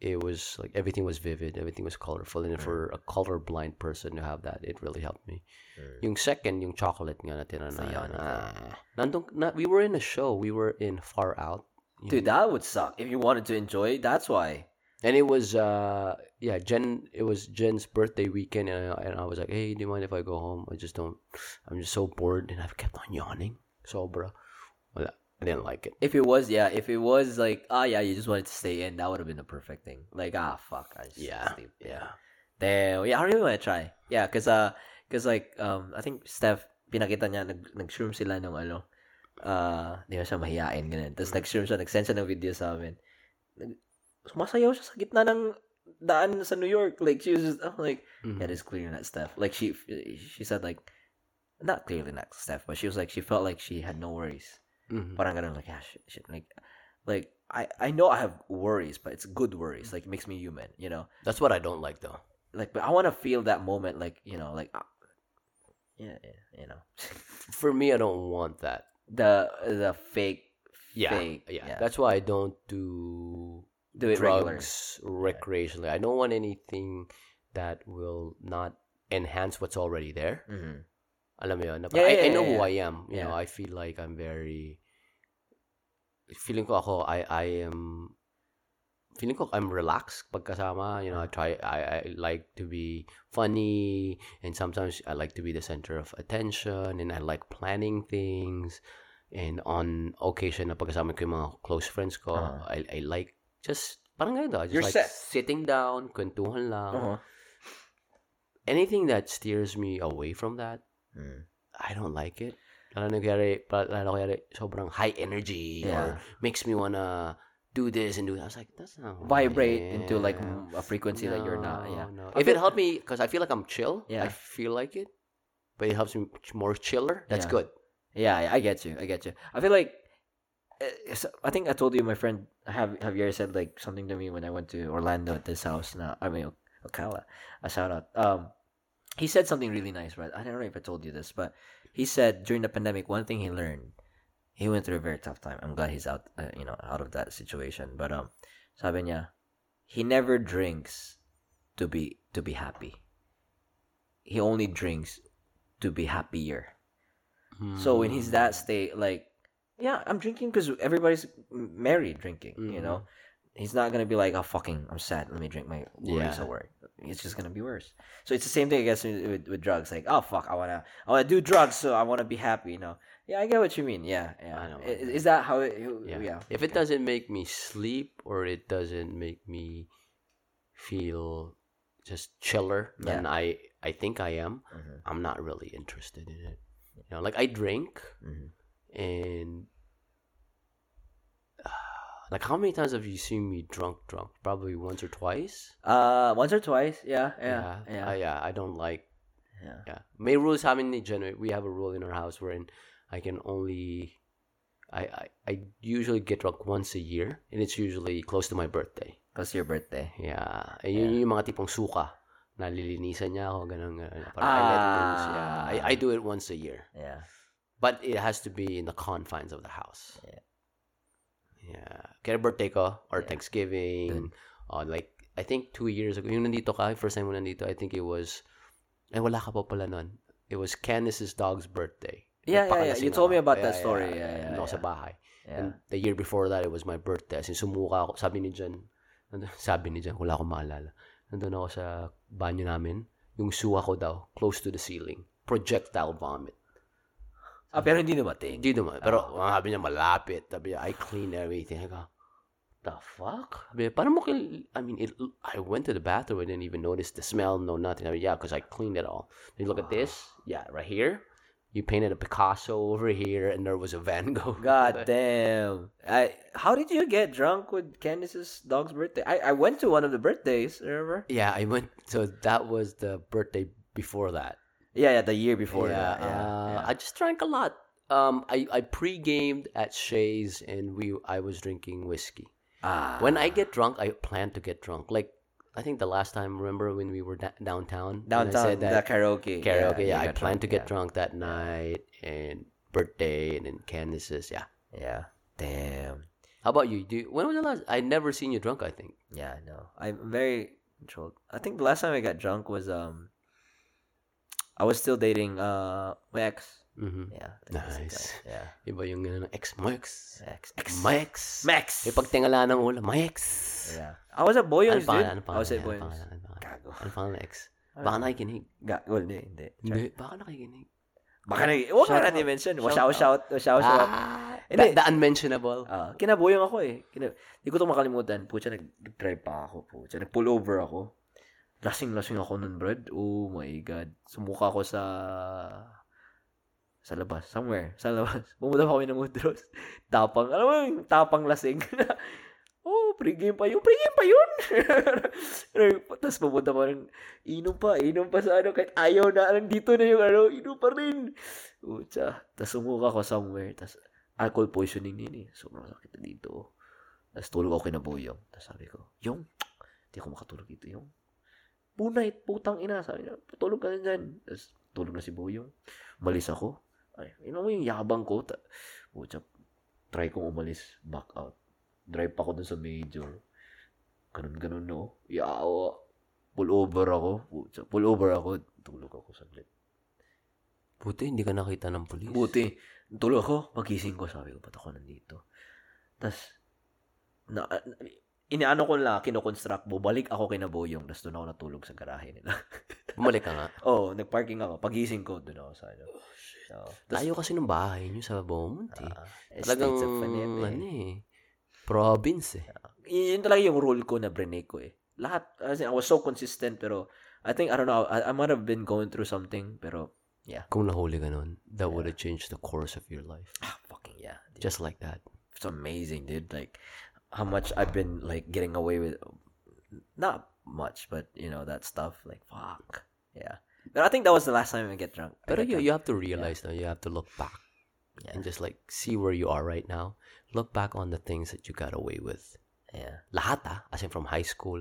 it, it was like everything was vivid, everything was colorful, and for a colorblind person to have that, it really helped me. Yung second, yung chocolate nga na tinanong. yan, Ah, nandun, na, we were in a show. We were in Far Out. Dude, that would suck if you wanted to enjoy. That's why. And it was uh yeah, Jen it was Jen's birthday weekend and I, and I was like, "Hey, do you mind if I go home? I just don't I'm just so bored." And I've kept on yawning. Sobra. I didn't like it. If it was, yeah, if it was like, ah, yeah, you just wanted to stay in, that would have been the perfect thing. Like, ah, fuck, I just Yeah. sleep. Yeah. Damn, yeah, I really want to try. Yeah, cause uh, cause like um, I think Steph pinakita niya nag nag-shroom sila nung ano, uh, di ba siya mahiyain ganun. Tapos nag-shroom siya, nag-send siya ng video sa amin. Sumasayaw siya sa gitna ng daan sa New York. Like she was just, I'm like, Mhm. yeah, it's clearly not Steph. Like she, she said like, not clearly not Steph, but she was like, she felt like she had no worries. Mhm. Parang ganun, like, ah, shit, shit. Like, like, I, I know I have worries, but it's good worries. Like, it makes me human, you know? That's what I don't like though. Like, but I want to feel that moment, like, you know, like, ah, yeah, yeah, you know, For me, I don't want that. the, the fake, Yeah. fake, yeah. That's why I don't do do it regular. drugs recreationally. I don't want anything that will not enhance what's already there. Mm-hmm. Alam mo yun? Na- Yeah, I, yeah, I know yeah, who. I am. You know, I feel like I'm very feeling ko ako I I am feeling ko I'm relaxed pagkasama, you know, I try I I like to be funny and sometimes I like to be the center of attention and I like planning things and on occasion na pagkasama ko yung mga close friends ko, Uh-huh. I I like just parang ganito, I just You're like set. sitting down, kwentuhan lang. Uh-huh. Anything that steers me away from that Mm. I don't like it. Lalo nangyari, lalo nangyari, sobrang high energy or Yeah. makes me wanna do this and do that. I was like, that's not Vibrate into like a frequency that you're not. Yeah. No. If it helped me, because I feel like I'm chill, Yeah. I feel like it, but it helps me more chiller, that's Yeah. good. Yeah, I I get you. I get you. I feel like eh, I think I told you my friend have Javier said like something to me when I went to Orlando at this house. Now I mean Ocala. A shout out. Um, he said something really nice, right? I don't know if I told you this, but he said during the pandemic, one thing he learned, he went through a very tough time. I'm glad he's out, uh, you know, out of that situation. But um, sabi niya, he never drinks to be to be happy. He only drinks to be happier. So when he's that state, like, yeah, I'm drinking because everybody's merry drinking, you know. He's not gonna be like, oh fucking, I'm sad. Let me drink my worries Yeah. work. It's just gonna be worse. So it's the same thing, I guess, with, with, drugs. Like, oh fuck, I wanna, I wanna do drugs, so I wanna be happy. You know? Yeah, I get what you mean. Yeah, yeah. I know. I- Is, that how? It, Yeah. yeah. If it doesn't make me sleep or it doesn't make me feel just chiller than I I think I am, Mhm. I'm not really interested in it. You know, like I drink Mhm. and like how many times have you seen me drunk drunk? Probably once or twice. Uh, once or twice. Yeah, yeah, yeah. I, yeah, I don't like yeah. yeah. May rules amin ni Jen, we have a rule in our house wherein I can only I, I I usually get drunk once a year and it's usually close to my birthday. Cause your birthday. Yeah. Eh, yun yung mga tipong suka. Nalilinisan niya ako, ganun, ganun. Parang I let loose. Yeah. Ah. I, I do it once a year. Yeah. But it has to be in the confines of the house. Yeah. Yeah. Kaya birthday ko, or Thanksgiving, or like, I think two years ago, yung nandito ka, first time mo nandito, I think it was, eh, wala ka pa pala nun. It was Candice's dog's birthday. Yeah, yeah, yeah. You told me about that story. Yeah, yeah, Nandun ako sa yeah. bahay. Yeah. And the year before that, it was my birthday. As in, sumuka ako. Sabi ni Jan, sabi ni Jan, wala akong maalala. Nandun ako sa banyo namin. Yung suha ko daw, close to the ceiling. Projectile vomit. Ah, pero hindi dumating. Hindi naman. Pero ah. Ah, sabi niya, malapit. Sabi niya, I clean everything. I go, the fuck? Sabi niya, paano mo kil- I mean, it, I went to the bathroom. I didn't even notice the smell, no nothing. Yeah, because I cleaned it all. Then you look at this. Ah. Yeah, right here. You painted a Picasso over here, and there was a Van Gogh. God damn. I how did you get drunk with Candice's dog's birthday? I, I went to one of the birthdays, remember? Yeah, I went. So that was the birthday before that. Yeah, yeah, the year before yeah, that. Yeah. uh, yeah. I just drank a lot. Um, I I pre-gamed at Shay's, and we I was drinking whiskey. ah. When I get drunk, I plan to get drunk. Like I think the last time, remember when we were da- downtown? downtown said the karaoke. karaoke. Yeah, you I planned to get yeah. drunk that night and birthday, and then Candace's. Yeah. Yeah. Damn. How about you? Do you, when was the last? I never seen you drunk. I think. Yeah, no. I'm very controlled. I think the last time I got drunk was um I was still dating uh my ex. Mm-hmm. Yeah. Nice. Yeah. Iba yung ano, ex mo ex. Ex. Ex. My ex. Max. May pagtingala ng ulo, my ex. Yeah. I was at Boyong's, Ano pangalan? dude. Ano I was pangalan? at Ano pangalan? Ano pangalan? Gago. Ano pangalan ng ex? Baka nakikinig. Ga well, hindi, hindi. Hindi, baka nakikinig. Baka na, huwag ka out. na mention. Shout Shout, shout, shout, shout. Ah, Hindi. the, the unmentionable. Ah, kinaboyong ako eh. Kina, hindi ko ito makalimutan. Pucha, nag-drive pa ako. Pucha, nag-pull over ako. Lasing-lasing ako nun, Brad. Oh my God. Sumuka ako sa... Sa labas. Somewhere. Sa labas. Pumunta pa kami ng Udros. Tapang. Alam mo yung tapang lasing. oh, pregame pa yun. Pregame pa yun. Tapos pumunta pa rin. Inom pa. Inom pa sa ano. Kahit ayaw na. Nandito na yung ano. Inom pa rin. Pucha. Tapos sumuka ako somewhere. Tapos alcohol poisoning yun eh. Sobrang sakit na dito. Tapos tulog ako kinabuyong. Tapos sabi ko, Yung, hindi ako makatulog dito, Yung. Bunay, putang ina. Sabi niya, tulog ka dyan. Tapos tulog na si Buyong. Umalis ako. Ay, yun mo yung yabang ko. Ta- Pucha, try kong umalis. Back out. Drive pa ako dun sa major. Ganun, ganun, no. Yawa. Pull over ako. Pucha, pull over ako. Tulog ako saglit. Buti hindi ka nakita ng polis. Buti. Tulog ako, pagising ko, sabi ko, ba't ako nandito? Tapos, na, inaano ko lang, kinoconstruct, bumalik ako kinaboyong, tapos doon ako natulog sa garahe nila. Bumalik ka nga. Oo, oh, nagparking ako. Pagising ko, doon ako sa ano. Tas, Tayo kasi ng bahay nyo sa Beaumont eh. ah, Talagang, Estates of Fanete. ano eh, province eh. Y- yun talaga yung rule ko na break ko eh. Lahat, as in, I was so consistent, pero, I think, I don't know, I, I might have been going through something, pero, yeah. Kung nahuli ka nun, that would have changed the course of your life. Ah, fucking yeah. dude. Just like that. it's amazing, dude. Like how much I've been like getting away with not much, but you know, that stuff. Like fuck. Yeah. But I think that was the last time I get drunk. I got you, drunk. you have to realize now, you have to look back Yeah. and just like see where you are right now. Look back on the things that you got away with. Yeah. Lahat ah, as in from high school,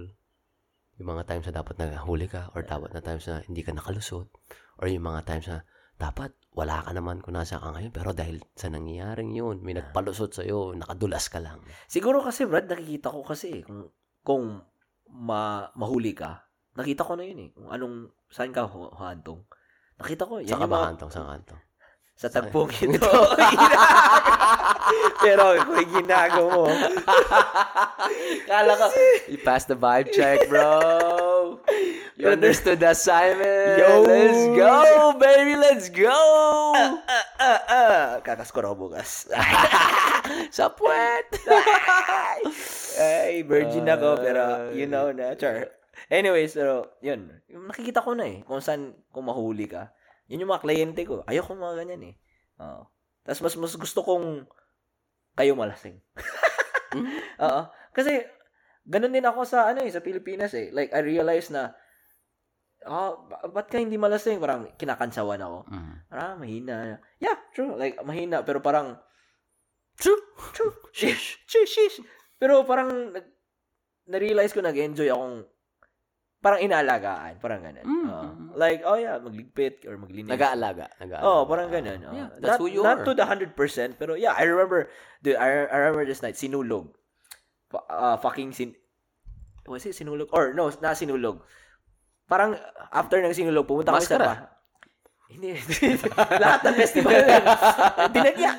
yung mga times na dapat nahuli ka or dapat na times na hindi ka nakalusot or yung mga times na dapat wala ka naman kung nasa ka ngayon pero dahil sa nangyayaring yun, may nagpalusot sa'yo, nakadulas ka lang. Siguro kasi Brad, nakikita ko kasi eh, kung kung ma mahuli ka, nakita ko na yun eh. Kung anong saan ka hantong. Nakita ko. Yan Sa yung mga- kabahantong, sa kantong. Sa tagpong ito. Pero kung ginagawa mo, kala ka, You passed the vibe check, bro. You Pero there's- understood the assignment. Yo. Let's go, baby. Let's go. ah, ah, ah, kakaskor ako bukas. Sa puwet. Ay, virgin ako, pero you know na, char. Anyways, pero, yun. Nakikita ko na eh, kung saan, kung mahuli ka. Yun yung mga kliyente ko. Ayoko mga ganyan eh. Oo. Tapos mas, mas gusto kong kayo malasing. Oo. Kasi, ganun din ako sa, ano eh, sa Pilipinas eh. Like, I realized na, ah, ba- ba't ka hindi malasing? Parang kinakansawan ako. Mm. Parang mahina. Yeah, true. Like, mahina. Pero parang, True. True. Shish. Shish, shish. Pero parang, na-realize ko nag-enjoy akong, parang inaalagaan. Parang ganun. Mm. Oo. like, oh yeah, magligpit or maglinis. Nag-aalaga. Nag-aalaga. Oh, parang ganun. Oh. Yeah, that's not, who you not are. to the 100%, pero yeah, I remember, dude, I, I remember this night, sinulog. Uh, fucking sin... Was it sinulog? Or no, na sinulog. Parang after ng sinulog, pumunta kami sa ba? Hindi. Lahat ng festival na. Binagyak.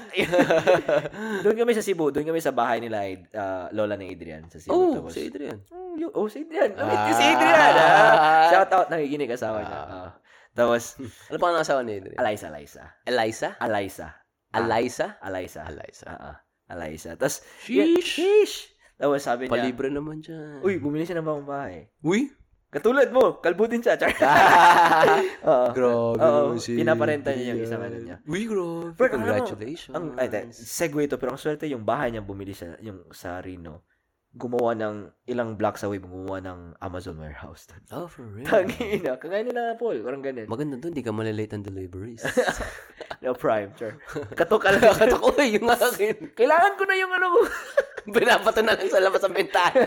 doon kami sa Cebu. Doon kami sa bahay nila, uh, lola ni Adrian sa Cebu. Oh, Tapos- si Adrian. Mm, Oh, si Adrian. Oh, Ah. si Adrian. Ah. Shout out, nakikinig asawa niya. Ah. Ah. Tapos, Ano pa ang asawa ni Adrian? Eliza, Eliza. Eliza? Eliza. Ah, Eliza? Eliza. Eliza. Ah. Eliza. Tapos, Sheesh. sheesh. Tapos sabi niya, Palibre naman dyan. uy, bumili siya ng bagong bahay. Uy. Katulad mo, kalbutin siya. Char. Oo. Grabe Oo, si pinaparenta niya yung isang ano niya. Uy, grabe. Pero ano, Congratulations. Ang, ay, te- segue ito, pero ang swerte yung bahay niya bumili siya, yung sa Reno. Gumawa ng ilang blocks away, gumawa ng Amazon warehouse. doon. Oh, for real. Tangina, kagaya nila Paul, parang ganun. Maganda doon, di ka malilate ang deliveries. No prime, sure. Katok ka lang. Katok eh, yung akin. Kailangan ko na yung ano. Binabato na lang sa labas ng bintana.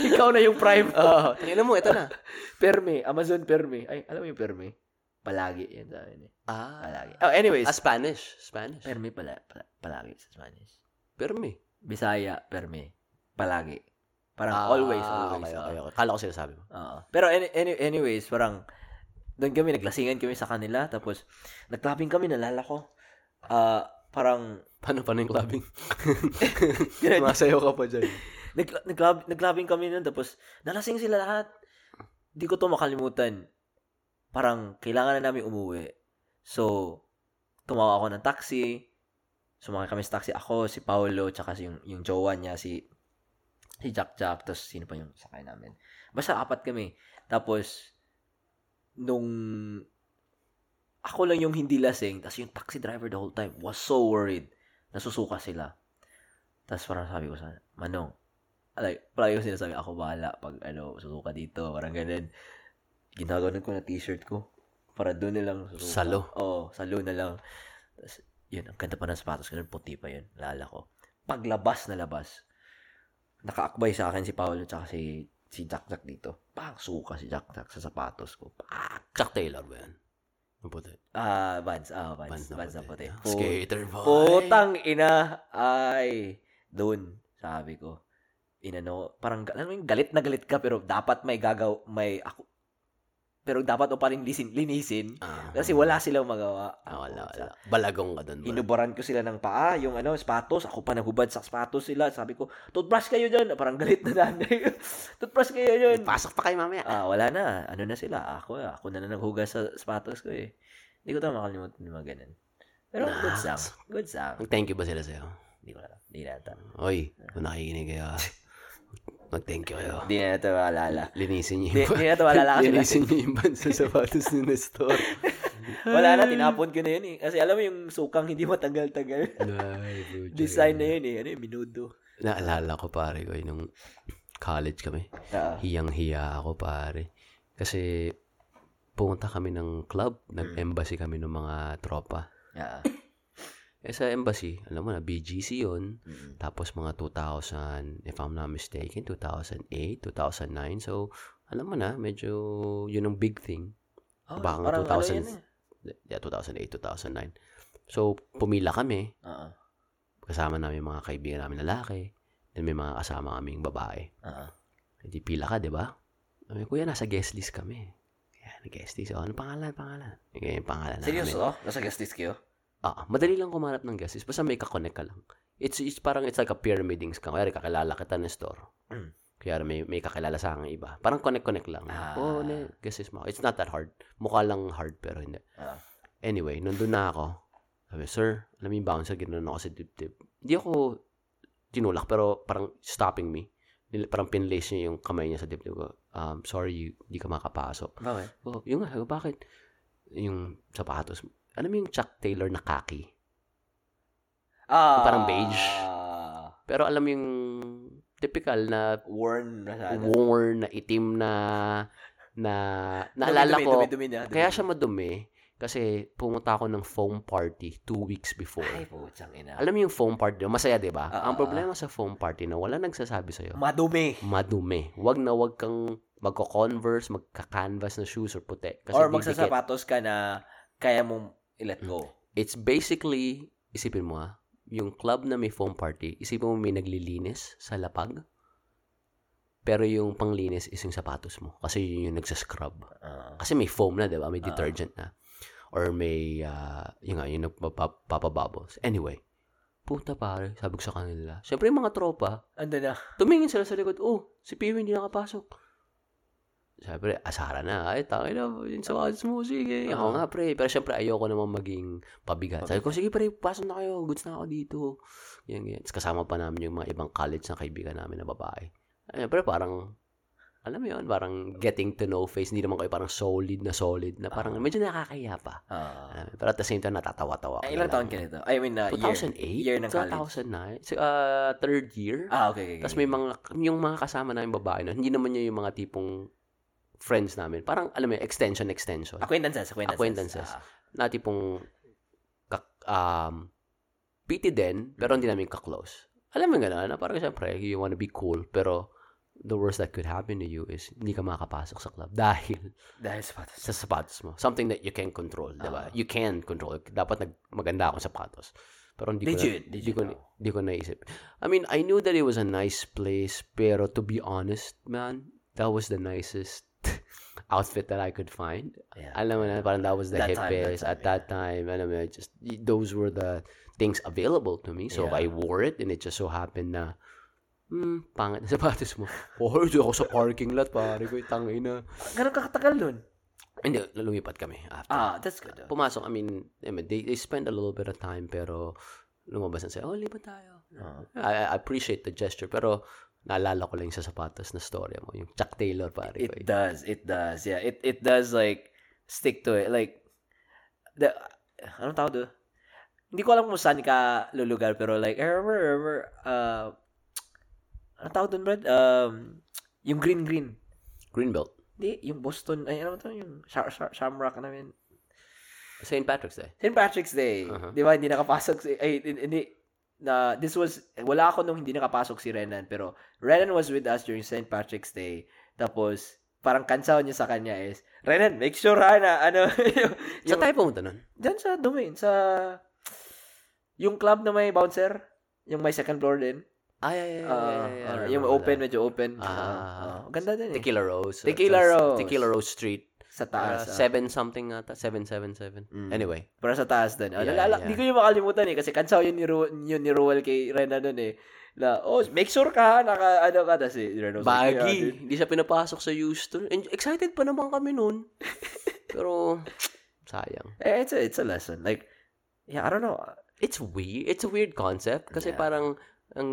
Ikaw na yung prime. Oo. Tingnan mo, ito na. Perme, Amazon Perme. Ay, alam mo yung Perme? Palagi yan sa akin eh. Ah. Palagi. Oh, anyways. Ah, Spanish. Spanish. Perme pala, pala, palagi sa Spanish. Permi. Bisaya, Perme. Palagi. Parang Ah, always, always. Okay, okay, okay. Kala ko sinasabi mo. Oo. Pero any, any, anyways, parang doon kami, naglasingan kami sa kanila. Tapos, nag-clubbing kami, nalala ko. Ah, parang, Paano, paano yung clubbing? Ganun. Masayaw ka pa dyan. Nag, nag, nag-clubbing kami nun. Tapos, nalasing sila lahat. Hindi ko to makalimutan. Parang, kailangan na namin umuwi. So, tumawa ako ng taxi. Sumakay kami sa taxi. Ako, si Paolo, tsaka si yung, yung jowa niya, si si Jack Jack, tapos sino pa yung sakay namin. Basta apat kami. Tapos, nung ako lang yung hindi lasing, tapos yung taxi driver the whole time was so worried. Nasusuka sila. Tapos parang sabi ko sa Manong, like, parang yung sinasabi, ako bahala pag ano, susuka dito, parang ganun. Ginaganon ko na t-shirt ko. Para doon na lang susuka. Salo. Oo, salo na lang. Tapos, yun, ang ganda pa ng sapatos ko, puti pa yun, lala ko. Paglabas na labas, nakaakbay sa akin si Paolo tsaka si si Jack Jack dito. Pang suka si Jack Jack sa sapatos ko. Pak! Chuck Taylor ba yan? Ang puti. Ah, Vans. Ah, Vans. Vans Vans, na na puti. puti. Put- Skater boy. Putang ina. Ay. Doon, sabi ko. Inano, parang, alam mo yung galit na galit ka, pero dapat may gagaw, may, ako, pero dapat mo pa rin lisin, linisin. Ah. Kasi wala silang magawa. Ah, wala, wala. Balagong ka doon. Inubaran ko sila ng paa, yung ano, sapatos. Ako pa naghubad sa sapatos sila. Sabi ko, toothbrush kayo dyan. Parang galit na nanay. toothbrush kayo dyan. Pasok pa kayo mamaya. Ah, wala na. Ano na sila? Ako, ako na na naghugas sa sapatos ko eh. Hindi ko ito makalimutan yung mga ganun. Pero good Nah. sound. Good sound. Mag-thank you ba sila sa'yo? Hindi ko alam. Hindi na ito. Oy, kung nakikinig kayo, ah, mag-thank you kayo. Hindi na ito maalala. Linisin niyo yung hindi na ito maalala kasi Linisin niyo yung band sa sapatos ni Nestor. wala na, tinapon ko na yun eh. Kasi alam mo yung sukang hindi matagal-tagal. Ay. Design na yun eh. Ano yung minudo. Naalala ko pare ko, nung college kami. Ah, Hiyang-hiya ako pare. Kasi pumunta kami ng club, nag-embassy kami ng mga tropa. ah. Eh sa embassy, alam mo na, BGC yun. Mm. Tapos mga 2000, if I'm not mistaken, 2008, 2009. So, alam mo na, medyo yun ang big thing. Oh, Baka nga parang ano 2000. yan eh. Yeah, 2008, 2009. So, pumila kami. Oo. Kasama namin yung mga kaibigan namin lalaki. Then may mga kasama kaming babae. Oo. Hindi pila ka, di ba? Sabi, kuya, nasa guest list kami. Kaya, na guest list. Oh, ano pangalan, pangalan? Yung pangalan namin. Seryoso? Nasa guest list kayo? Ah, madali lang kumanap ng guesses. Basta may kakonect ka lang. It's, it's parang, it's like a pyramiding scam. Kaya kakilala kita ng store. Mm. Kaya may, may kakilala sa akin iba. Parang connect-connect lang. Ah. Oh, ne, guesses mo. It's not that hard. Mukha lang hard, pero hindi. Ah. Anyway, nandun na ako. Sabi, sir, alam yung bouncer, ginanon ako sa dibdib. Hindi ako tinulak, pero parang stopping me. Parang pinlace niya yung kamay niya sa dibdib ko. Um, sorry, hindi ka makapasok. Bakit? Oh, yung nga, bakit? Yung sapatos. Alam mo yung Chuck Taylor na khaki? Ah, Parang beige. Pero alam mo yung typical na Worn na sana. worn, na itim na na naalala Dumi, ko. Dumi, dumi, na. Kaya siya madumi kasi pumunta ako ng foam party two weeks before. Ay, putsang ina. Alam mo yung foam party, masaya 'di ba? Ah, Ang ah, problema sa foam party na wala nagsasabi sa Madumi. madumi. Wag na wag kang magko-converse, magka-canvas na shoes or puti. Kasi Or magsasapatos ka na kaya mong i-let go. It's basically, isipin mo ah, yung club na may foam party, isipin mo may naglilinis sa lapag. Pero yung panglinis is yung sapatos mo. Kasi yun yung nagsascrub. Ah. Kasi may foam na, di ba? May detergent na. Or may, uh, yun nga, yung nagpapabubbles. Anyway, puta pare, sabi ko sa kanila. Siyempre yung mga tropa, Ando na. tumingin sila sa likod, oh, si Piwi hindi nakapasok. Siyempre, asara na. Ay, tangin na, yung sapatos mo, sige. Ako nga, pre. Pero siyempre, ayoko naman maging pabigat. Sabi ko, sige, pre, pasok na kayo. Goods na ako dito. Yan, yan. Tapos kasama pa namin yung mga ibang college na kaibigan namin na babae. Ay, pero parang, alam mo yun, parang getting to know face. Hindi naman kayo parang solid na solid na parang medyo nakakaya pa. Ah. Alam pero at the same time, natatawa-tawa. Ay, ko ilang taon ka nito? I mean, uh, year. 2008? Year ng college. 2009? So, uh, third year? Ah, okay, okay. Tapos may mga, yung mga kasama namin babae nun, hindi naman niya yung mga tipong friends namin. Parang, alam mo, extension, extension. Acquaintances, acquaintances. Acquaintances. Ah. Na tipong, kak, um, pity din, pero hindi namin ka-close. Alam mo nga na, na parang siyempre, you wanna be cool, pero the worst that could happen to you is hindi ka makapasok sa club dahil dahil sapatos. sa sapatos mo. Something that you can control, di ba? Ah. You can control. Dapat nag maganda akong sapatos. Pero hindi ko Legit, na, legit hindi ko, hindi ko naisip. I mean, I knew that it was a nice place, pero to be honest, man, that was the nicest outfit that I could find. Yeah. Alam mo na, parang that was the That hippest at that time. Alam mo, just, those were the things available to me. So, Yeah. I wore it and it just so happened na, hmm, pangit na sapatos mo. Oh, ako sa parking lot, pare ko, tangin na. Ganun kakatagal nun? Hindi, lumipat kami after. Ah, that's good. Pumasok, I mean, I mean, they, they spend a little bit of time, pero lumabas na sila, oh, lipat tayo. Ah. I, I appreciate the gesture, pero naalala ko lang yung sa sapatos na story mo, yung Chuck Taylor, pare. It does. It does. Yeah. It it does like stick to it. Like the anong tawag doon? Hindi ko alam kung saan ka lulugar pero like I remember, remember uh anong tawag doon, Brad? Um yung green green. Greenbelt. Hindi, yung Boston, ay ano to, yung Sham- Sham- Shamrock namin. St. Patrick's Day. St. Patrick's Day. Uh-huh. Di ba, hindi nakapasok ay, hindi, na, this was, wala ako nung hindi nakapasok si Renan, pero Renan was with us during St. Patrick's Day. Tapos, parang kansaw niya sa kanya is, Renan, make sure ha na, ano, yung, Sa tayo pumunta nun? dyan sa domain, sa, yung club na may bouncer, yung may second floor din. Ay, ay, ay, Ah, ay, ay, ah, remember yung open, that. medyo open. Ah. Ah, ganda din eh. Tequila Rose. Tequila Rose. Tequila Rose Street. Sa Uh, taas. ah. seven something ata. Seven, seven, seven. Mm. Anyway. Pero sa taas din. Ah, Yeah, nalala, yeah. Di ko yung makalimutan eh. Kasi kansaw yun ni, Ru- yun ni Ruel kay Rena nun eh. Na, oh, make sure ka naka, ano ka. Tapos si Rena "Yeah, Baggy. dude." Hindi siya pinapasok sa Houston. And excited pa naman kami nun. Pero, sayang. Eh, it's a, it's a lesson. Like, yeah, I don't know. It's weird. It's a weird concept. Kasi Yeah. parang, ang,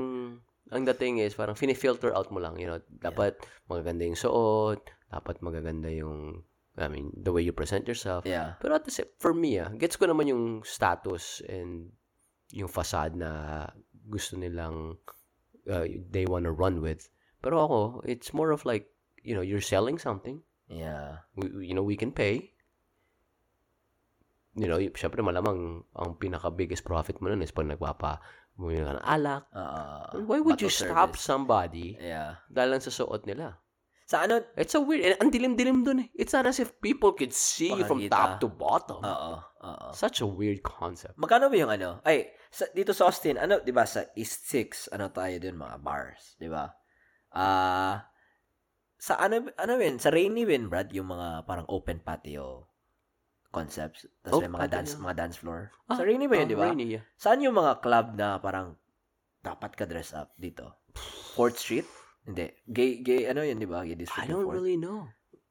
ang dating is, parang finifilter out mo lang. You know, dapat magaganda yung suot. Dapat magaganda yung, I mean, the way you present yourself. Yeah. Pero at the same, for me, ah, gets ko naman yung status and yung facade na gusto nilang uh, they wanna run with. Pero ako, it's more of like, you know, you're selling something. Yeah. We, you know, we can pay. You know, syempre malamang ang pinaka-biggest profit mo nun is pag nagpapa ka ng alak. Uh, Why would you bottle stop service. somebody Yeah. dahil lang sa suot nila? Sa ano? It's so weird. And ang dilim-dilim dun eh. It's not as if people could see you from top to bottom. Oo. Oo. Such a weird concept. Magkano ba yung ano? Ay, sa, dito sa Austin, ano, di ba, sa East 6, ano tayo din, mga bars, di ba? Ah, sa ano, ano yun, sa Rainy Win, Brad, yung mga parang open patio concepts. Tapos Oh, may mga dance yeah. mga dance floor. Ah, sa Rainy ba yun, ah, di ba? Rainy, yeah. Saan yung mga club na parang dapat ka dress up dito? 4th Street? Hindi. Gay, gay, ano yun, di ba? Gay district. I don't 4th. really know.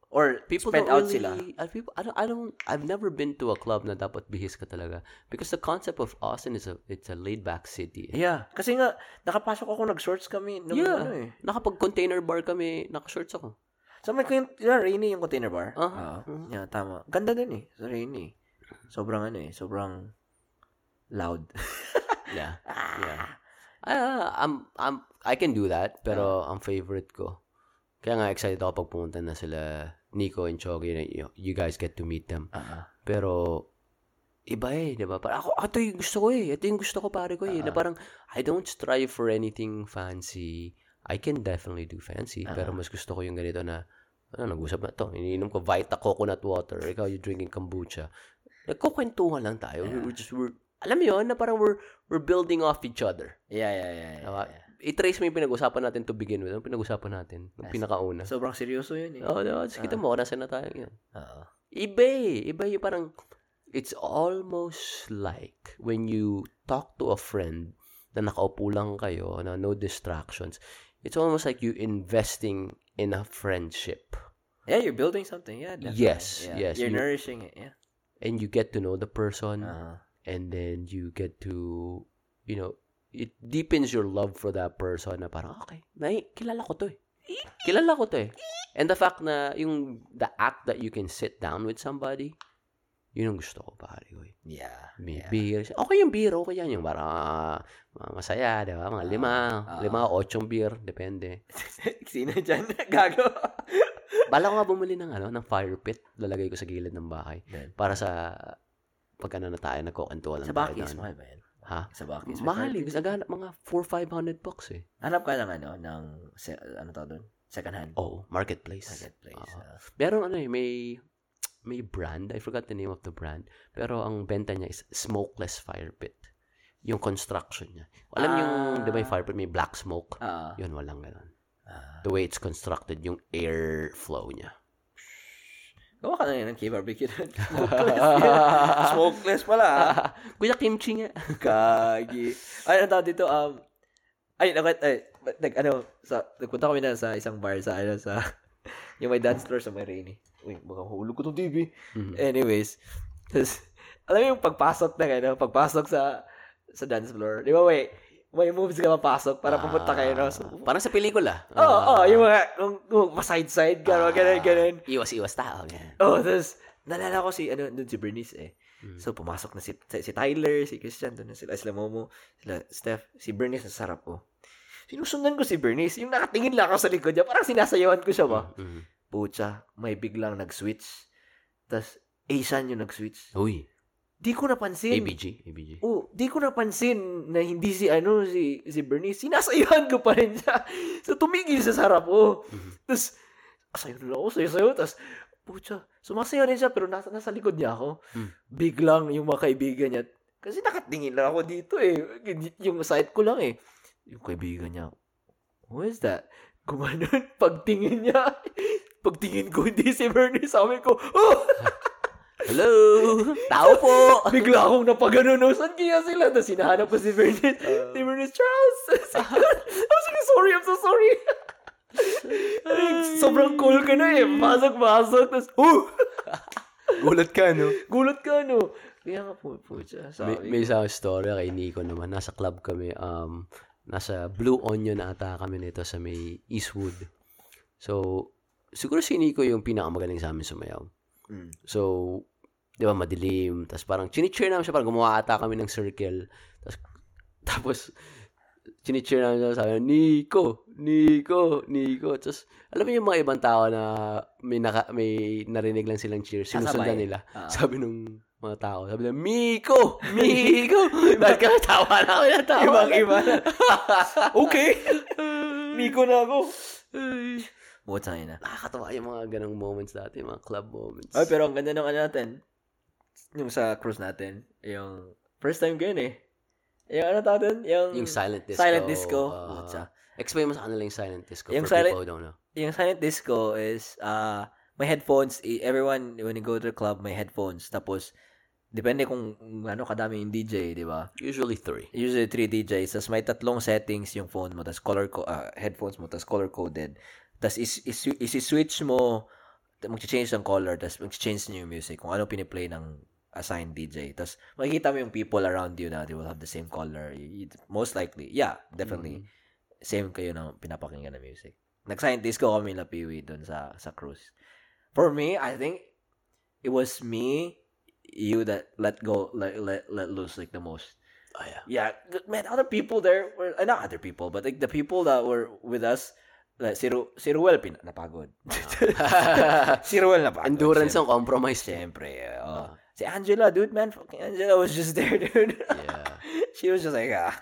Or People spread out really, sila. uh, people, I don't, I don't, I've never been to a club na dapat bihis ka talaga. Because the concept of Austin is a, it's a laid back city. Yeah. Kasi nga, nakapasok ako, nag-shorts kami. Nung, Yeah. Ano, eh. Nakapag-container bar kami, naka-shorts ako. Sa may yung, yeah, Rainy yung container bar. Ah, Oo. Yeah, tama. Ganda din eh. Sa Rainy. Sobrang ano eh. Sobrang loud. Yeah. yeah. Ah, I'm, I'm, I can do that, pero ang favorite ko. Kaya nga excited ako pag pumunta na sila Nico and Chogi na you, you guys get to meet them. Ah, Pero iba eh, 'di ba? Parang ako ito yung gusto ko eh. Ito yung gusto ko pare ko eh. Na parang I don't strive for anything fancy. I can definitely do fancy, pero mas gusto ko yung ganito na ano, nag-usap na to. Iniinom ko Vita coconut water. Ikaw you drinking kombucha. Nagkukwentuhan lang tayo. We're just we're alam mo yun, na parang we're, we're building off each other. yeah, yeah, yeah. yeah, yeah. I-trace mo yung pinag-usapan natin to begin with. Ano pinag-usapan natin? Yung pinakauna. Sobrang seryoso yun eh. Oo, oh, diba? Tapos kita mo, nasa na tayo yun. Oo. Iba eh. Iba yung parang, it's almost like when you talk to a friend na nakaupo lang kayo, na no distractions, it's almost like you investing in a friendship. Yeah, you're building something. Yeah, definitely. Yes, Yeah. yes, You're you- nourishing it. Yeah. And you get to know the person, Uh, and then you get to, you know, it deepens your love for that person na parang, okay, may, kilala ko to eh. Kilala ko to eh. And the fact na yung, the act that you can sit down with somebody, yun ang gusto ko, pare ko eh. yeah. May yeah. beer. Okay yung beer, okay yan. Yung parang ah, masaya, di ba? Mga lima, ah. lima, ochong beer, depende. Sino dyan? Gago. Bala ko nga bumili ng, ano, ng fire pit. Lalagay ko sa gilid ng bahay. Then, Para sa, pag ano na tayo, nagkukantuan lang sa tayo Bakis, doon. mahal ba yan? Ha? Sa Bakis. Mahal eh. Kasi agad- mga 4-500 bucks eh. Hanap ka ng ano, ng, se- ano tawag doon? Second hand. Oh, marketplace. Marketplace. Oo. ah. Meron ano eh, may, may brand. I forgot the name of the brand. Pero ang benta niya is smokeless fire pit. Yung construction niya. Alam yung, Ah. di ba yung fire pit may black smoke? Ah. Yun, walang ganun. Ah. The way it's constructed, yung air flow niya. Gawa ka na yun ng K-barbecue doon. Smokeless. Smokeless pala. Kuya Kimchi nga. Kagi. Ay, ano tawag dito? Um, ay, nag, ay, nag, ano, sa, nagpunta kami na sa isang bar sa, ano, sa, yung may dance floor sa may rainy. Uy, baka hulog ko tong TV. Mhm. Anyways, tas, alam mo yung pagpasok na, ano, pagpasok sa, sa dance floor. Di ba, may, may moves ka mapasok para pumunta kayo, no? So, Ah, parang sa pelikula. Oo, oh, Ah. oh, yung mga, kung, kung side-side, gano'n, gano'n, gano'n. Iwas-iwas tao. Ganyan. Oh, tapos, nalala ko si, ano, dun si Bernice eh. Mm. So, pumasok na si, si Tyler, si Christian, doon sila, sila Momo, sila Steph, si Bernice, ang sarap ko. Sinusundan ko si Bernice, yung nakatingin lang ako sa likod niya, parang sinasayawan ko siya ba? Mhm. Pucha, may biglang nag-switch. Tapos, Asian yung nag-switch. Uy. Di ko napansin. ABG. ABG. Oh, di ko napansin na hindi si ano si si Bernice. Sinasayuhan ko pa rin siya. So tumigil sa sarap ko. Mhm. Tapos sayo na ako, sayo sayo. Tapos pucha, sumasayaw rin siya pero nasa nasa likod niya ako. Hmm. Biglang yung mga kaibigan niya kasi nakatingin lang ako dito eh. Yung side ko lang eh. Yung kaibigan niya, who is that? Gumanon, pagtingin niya, pagtingin ko hindi si Bernice, sabi ko, oh! Hello! Tao po! Bigla akong napagano, no? Saan kaya sila? Tapos hinahanap ko si Bernice. si Bernice, Charles! I'm so sorry, I'm so sorry. Sobrang cool ka na eh. Pasok, pasok. Tapos, oh! Gulat ka, no? Gulat ka, no? Kaya nga po, po siya. May, Sabi. may isang story kay Nico naman. Nasa club kami. Um, nasa Blue Onion ata kami nito sa may Eastwood. So, siguro si Nico yung pinakamagaling sa amin sumayaw. Mm. So, di ba, madilim. Tapos parang, chinicheer namin siya. Parang gumawa ata kami ng circle. Tapos, tapos, chinicheer namin siya. Sabi, Nico, Nico, Nico. Tapos, alam mo yung mga ibang tao na may, naka, may narinig lang silang cheer. Sinusundan nila. Ah. Sabi nung mga tao. Sabi nila, Miko! Miko! Dahil kami tawa na kami na tawa. Ibang-iba na. okay. Miko na ako. Buta na. Nakakatawa yung mga ganong moments dati, mga club moments. Ay, pero ang ganda ng ano natin. Yung sa cruise natin. Yung first time ko yun eh. Yung ano tawag doon? Yung, yung silent disco. Silent disco. Putsa. explain mo sa kanila yung silent disco Yung for silent- people who don't know. yung silent disco is, ah, may headphones, everyone, when you go to the club, may headphones. Tapos, depende kung ano kadami yung DJ, di ba? Usually three. Usually, three DJs. Tapos may tatlong settings yung phone mo. Tapos color co- ah, headphones mo. Tapos color-coded. Tapos is, is, isi-switch mo, mag-change ng color. Tapos mag-change niyo yung music. Kung ano piniplay ng assigned DJ. Tapos makikita mo yung people around you na they will have the same color. Most likely. Yeah, definitely. Same kayo ng pinapakinggan na music. Nag-scientist ko kami na piwi doon sa, sa cruise. For me, I think it was me, you that let go, let, let, let loose like the most. Oh, yeah. Yeah, man, other people there were, uh, not other people, but like the people that were with us, si, Ru, si Ruel, pin, napagod. si Ruel napagod. Endurance ang compromise. eh. Siyempre, oh. Si Angela, dude, man, fucking Angela was just there, dude. Yeah. she was just like, ah.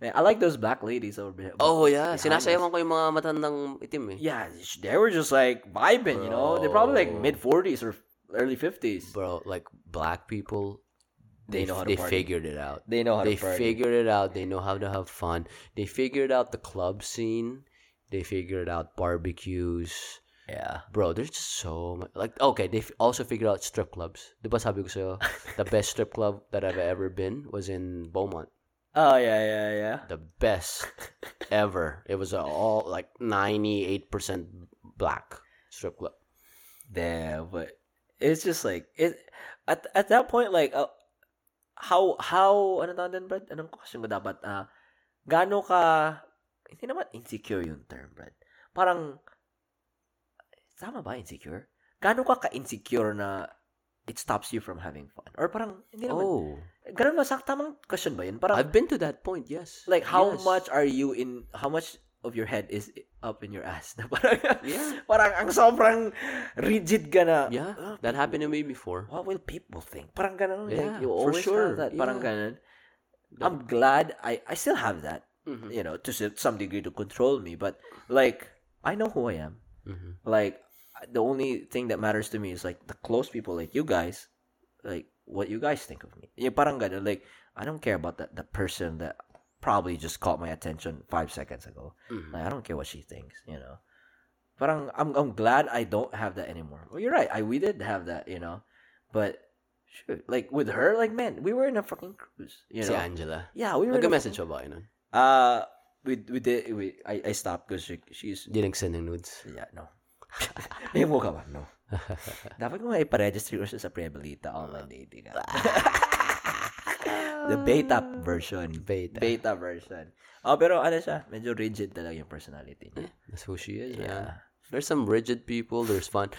Man, I like those black ladies over there. Oh, yeah. Sinasayawan ko yung mga matandang itim eh. Yeah, they were just like vibing, you know? They're probably like Bro. mid 40s or early 50s. Bro, like, black people, They they, know how to they party. figured it out. They know how they to party. figured it out. They know how to have fun. They figured out the club scene. They figured out barbecues. yeah. Bro, there's just so much. Like, okay, they f- also figured out strip clubs. Di ba sabi ko sa'yo, the best strip club that I've ever been was in Beaumont. Oh, yeah, yeah, yeah. The best ever. It was all like 98% black strip club. Damn, but it's just like it at at that point like uh, how how ano tawag din Brad? Anong question ko dapat ah gaano ka hindi naman insecure yung term Brad. Parang tama ba insecure? Gaano ka ka-insecure na it stops you from having fun? Or parang hindi naman Oh, ganun ba sak tamang question ba yun? Parang I've been to that point, yes. like how Yes. much are you in how much of your head is up in your ass na parang Yeah. parang ang sobrang rigid ka na Yeah, "Ah, that happened to me before. what will people think? Parang ganun. Yeah, like, you for always sure. have that. Parang Yeah. ganun. I'm glad I, I still have that, Mhm. you know, to some degree to control me. But, like, I know who I am. Mhm. Like, the only thing that matters to me is, like, the close people, like you guys, like, what you guys think of me. Yung parang ganun. Like, I don't care about that the person that probably just caught my attention five seconds ago. Mhm. Like, I don't care what she thinks, you know. Parang I'm I'm glad I don't have that anymore. Well, you're right. I we did have that, you know. But shoot, like with her, like man, we were in a fucking cruise, you Si know. Angela. Yeah, we were. Nag-message ba kayo nun? fucking- Uh we we did we I I stopped because she, she's Hindi nag-send ng nudes. yeah, no. May mo ka ba? No. Dapat ko nga iparegister ko siya sa Prebelita online dating. app. The beta version. Beta. Beta version. Oh, pero ano siya, medyo rigid talaga yung personality niya. That's who she is, man. Yeah. There's some rigid people, there's fun.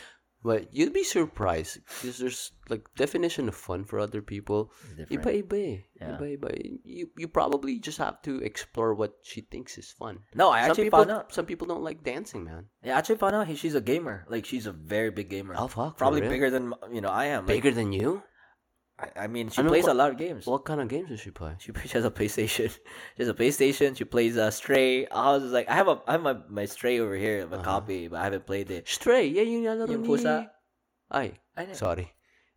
But you'd be surprised because there's like definition of fun for other people. Eh, Different. Iba-iba eh, eh, eh. Yeah. Iba-iba. You, you probably just have to explore what she thinks is fun. No, I some actually people, found out. Some people don't like dancing, man. Yeah, I actually found out he, she's a gamer. Like she's a very big gamer. Oh, fuck, Probably bigger than you know I am. Like, Bigger than you? I, I mean, she Ano plays ba- a lot of games. What kind of games does she play? She, she has a PlayStation. She has a PlayStation. She plays uh, Stray. I was just like, I have a I have my, my Stray over here, Uh-huh. a copy, but I haven't played it. Stray. Yeah, yung nalaro Yung ni... pusa? Ay, sorry.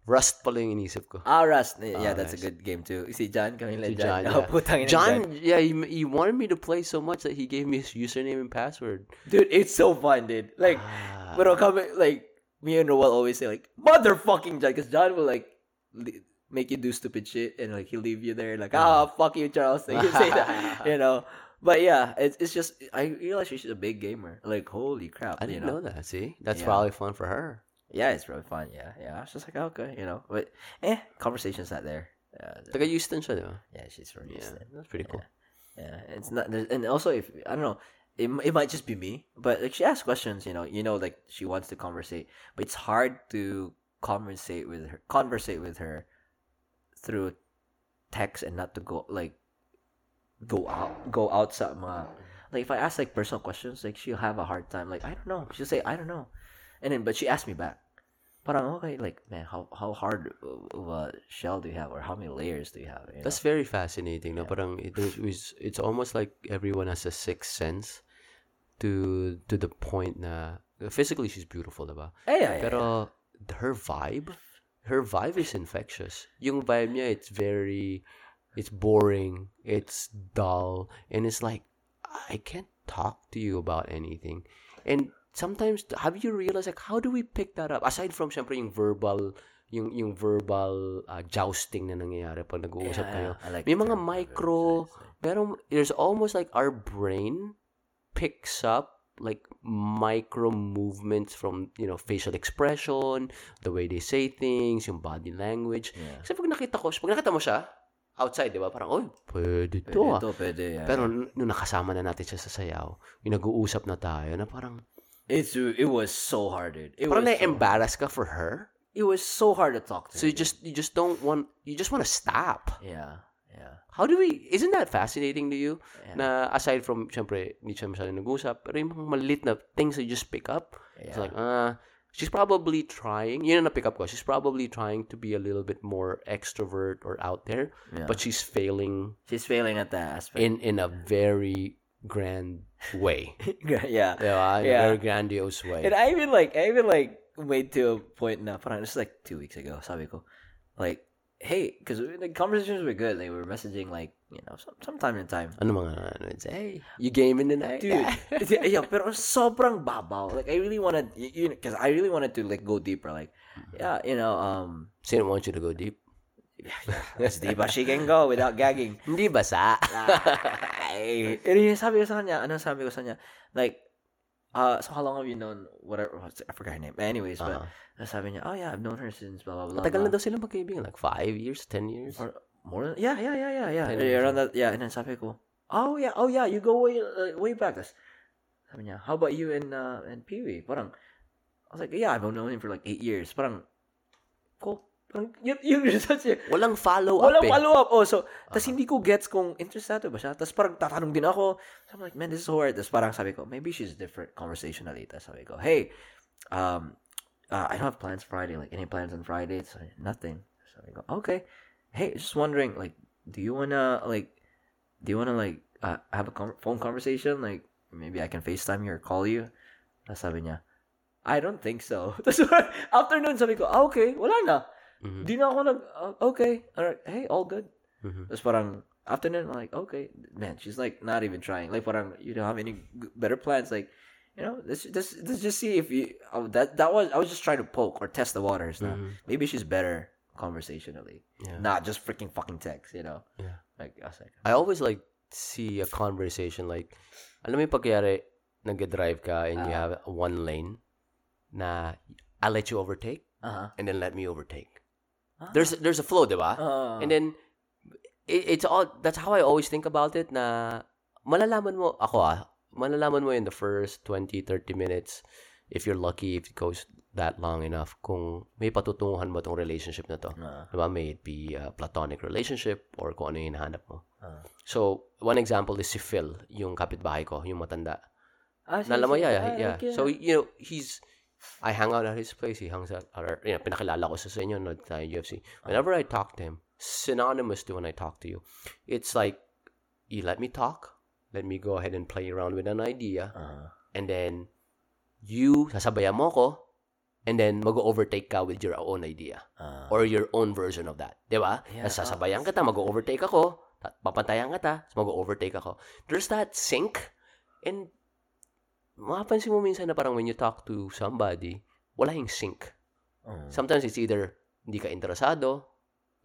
Rust pala yung inisip ko. Ah, Rust. Yeah, Ah, that's a good game too. Si John, kami lang Si John, John. Oh, yeah. putang ina, John, yeah, he, he wanted me to play so much that he gave me his username and password. Dude, it's so fun, dude. Like, Ah. pero kami, like, me and Roel always say, like, motherfucking John, because John will, like, li- make you do stupid shit, and, like, he'll leave you there, like, ah, fuck you, Charles. Like, he'll say that, you know. But, yeah, it's, it's just, I realized she's a big gamer. Like, holy crap, I didn't know. know that. See, that's Yeah. probably fun for her. Yeah, it's really fun, yeah. Yeah, I was just like, okay, you know. But, eh, conversation's not there. Yeah, Taga Houston siya, di ba? yeah she's from Yeah, Houston. that's pretty cool. Yeah, it's not. And also, if I don't know, it it might just be me, but like she asks questions, you know, you know, like she wants to conversate, but it's hard to conversate with her, conversate with her through text and not to go like go out, go outside. Mga, like if I ask like personal questions, like she'll have a hard time. Like I don't know, she'll say I don't know, and then but she asked me back. Parang okay, like man, how how hard of a shell do you have, or how many layers do you have? you know? That's very fascinating. No, parang it was, it's almost like everyone has a sixth sense to to the point na physically she's beautiful, diba? Eh, yeah, yeah, Pero her vibe, her vibe is infectious. Yung vibe niya, it's very, it's boring, it's dull, and it's like, I can't talk to you about anything. And sometimes have you realized like how do we pick that up aside from syempre yung verbal yung yung verbal uh, jousting na nangyayari pag nag-uusap Yeah, kayo. Like May mga micro pero there's almost like our brain picks up like micro movements from you know facial expression, the way they say things, yung body language. Yeah. Kasi pag nakita ko, pag nakita mo siya outside, 'di ba? Parang, "Oy, pwede Pwede to." ah." to, pwede. Yeah, Pero nung nakasama na natin siya sa sayaw, yung nag-uusap na tayo, na parang, it's it was so hard, dude. It parang was so, na-embarrass ka for her. it was so hard to talk to. So you just, you just don't want, you just want to stop. yeah, yeah, How do we, isn't that fascinating to you? yeah. Na aside from, syempre, hindi siya masyadong nag-usap, pero yung mga maliit na things that you just pick up, it's like, ah, she's probably trying, yun ang na-pick up ko, she's probably trying to be a little bit more extrovert or out there, Yeah. but she's failing she's failing at that aspect. in in a very grand way. yeah. Diba? In Yeah. a very grandiose way. And I even like, I even like made to a point na parang this is like two weeks ago. Sabi ko, like, hey, because the conversations were good. Like we were messaging like you know some sometime in time. ano mga, ano, it's, hey, you gaming tonight? Dude, yeah, pero sobrang babaw. Like I really wanted, you know, because I really wanted to like go deeper. Like, yeah, you know, um, she didn't want you to go deep? as deep as she can go without gagging. Hindi basa. Ay, sabi ko sa kanya, ano sabi ko sa kanya, like, uh, so how long have you known, whatever, what's- I forgot her name. Anyways, but, Uh-huh. sabi niya, oh yeah, I've known her since blah, blah, blah. Matagal na blah." daw sila magkaibigan. Like five years, ten years. Or more than, yeah, yeah, yeah, yeah, yeah. Years, around that, yeah, and then sabi ko, oh yeah, oh yeah, you go way, uh, way back. Tas, sabi niya, how about you and, uh, and Pee-wee? Parang, I was like, yeah, I've known him for like eight years. Parang, cool. Parang, yun, yun, such a, Walang follow-up Walang eh. follow-up. Oh, so, tas hindi ko gets kung interesado ba siya. Tas parang tatanong din ako. So, I'm like, man, this is so hard. Tas parang sabi ko, maybe she's different conversationally. Tas sabi ko, hey, um, uh, I don't have plans Friday. Like, any plans on Friday? So, nothing. So I go, okay. Hey, just wondering, like, do you wanna, like, do you wanna, like, uh, have a con- phone conversation? Like, maybe I can FaceTime you or call you? Tas sabi niya, I don't think so. Tas after nun, sabi ko, ah, okay, wala na. Mhm. Di na ako nag, uh, okay, alright, hey, all good. Mhm. Tapos parang, after nun, like, okay, man, she's like, not even trying. Like, parang, you don't have any better plans. Like, you know, let's, let's, let's just see if you, oh, that, that was, I was just trying to poke or test the waters na. Mhm. Maybe she's better conversationally. Yeah. Not just freaking fucking text, you know? Yeah. Like, I was like, I always like see a conversation like, alam mo yung pagyari, nag-drive ka and you Ah. have one lane na I'll let you overtake uh-huh. and then let me overtake. Ah. There's there's a flow, di ba? Uh, And then, it, it's all, that's how I always think about it na malalaman mo, ako ah, malalaman mo in the first 20, 30 minutes, if you're lucky, if it goes that long enough, kung may patutunguhan mo tong relationship na to. uh, Diba? May it be a platonic relationship or kung ano yung hinahanap mo. uh. So, one example is si Phil, yung kapitbahay ko, yung matanda. Ah, Nalaman sige. yeah, Ah, yeah, yeah. okay. So, you know, he's, I hang out at his place, he hangs out, or, you know, pinakilala ko sa sa inyo, no, tayo UFC. Whenever I talk to him, synonymous to when I talk to you, it's like, you let me talk, let me go ahead and play around with an idea, Uh, and then, you, sasabayan mo ko, and then mag-overtake ka with your own idea uh, or your own version of that. Di ba? Yeah. Tapos sasabayan kita, mag-overtake ako, ta- papantayan kita, tapos mag-overtake ako. There's that sync, and mapapansin mo minsan na parang when you talk to somebody, wala yung sync. uh, Sometimes it's either hindi ka interesado,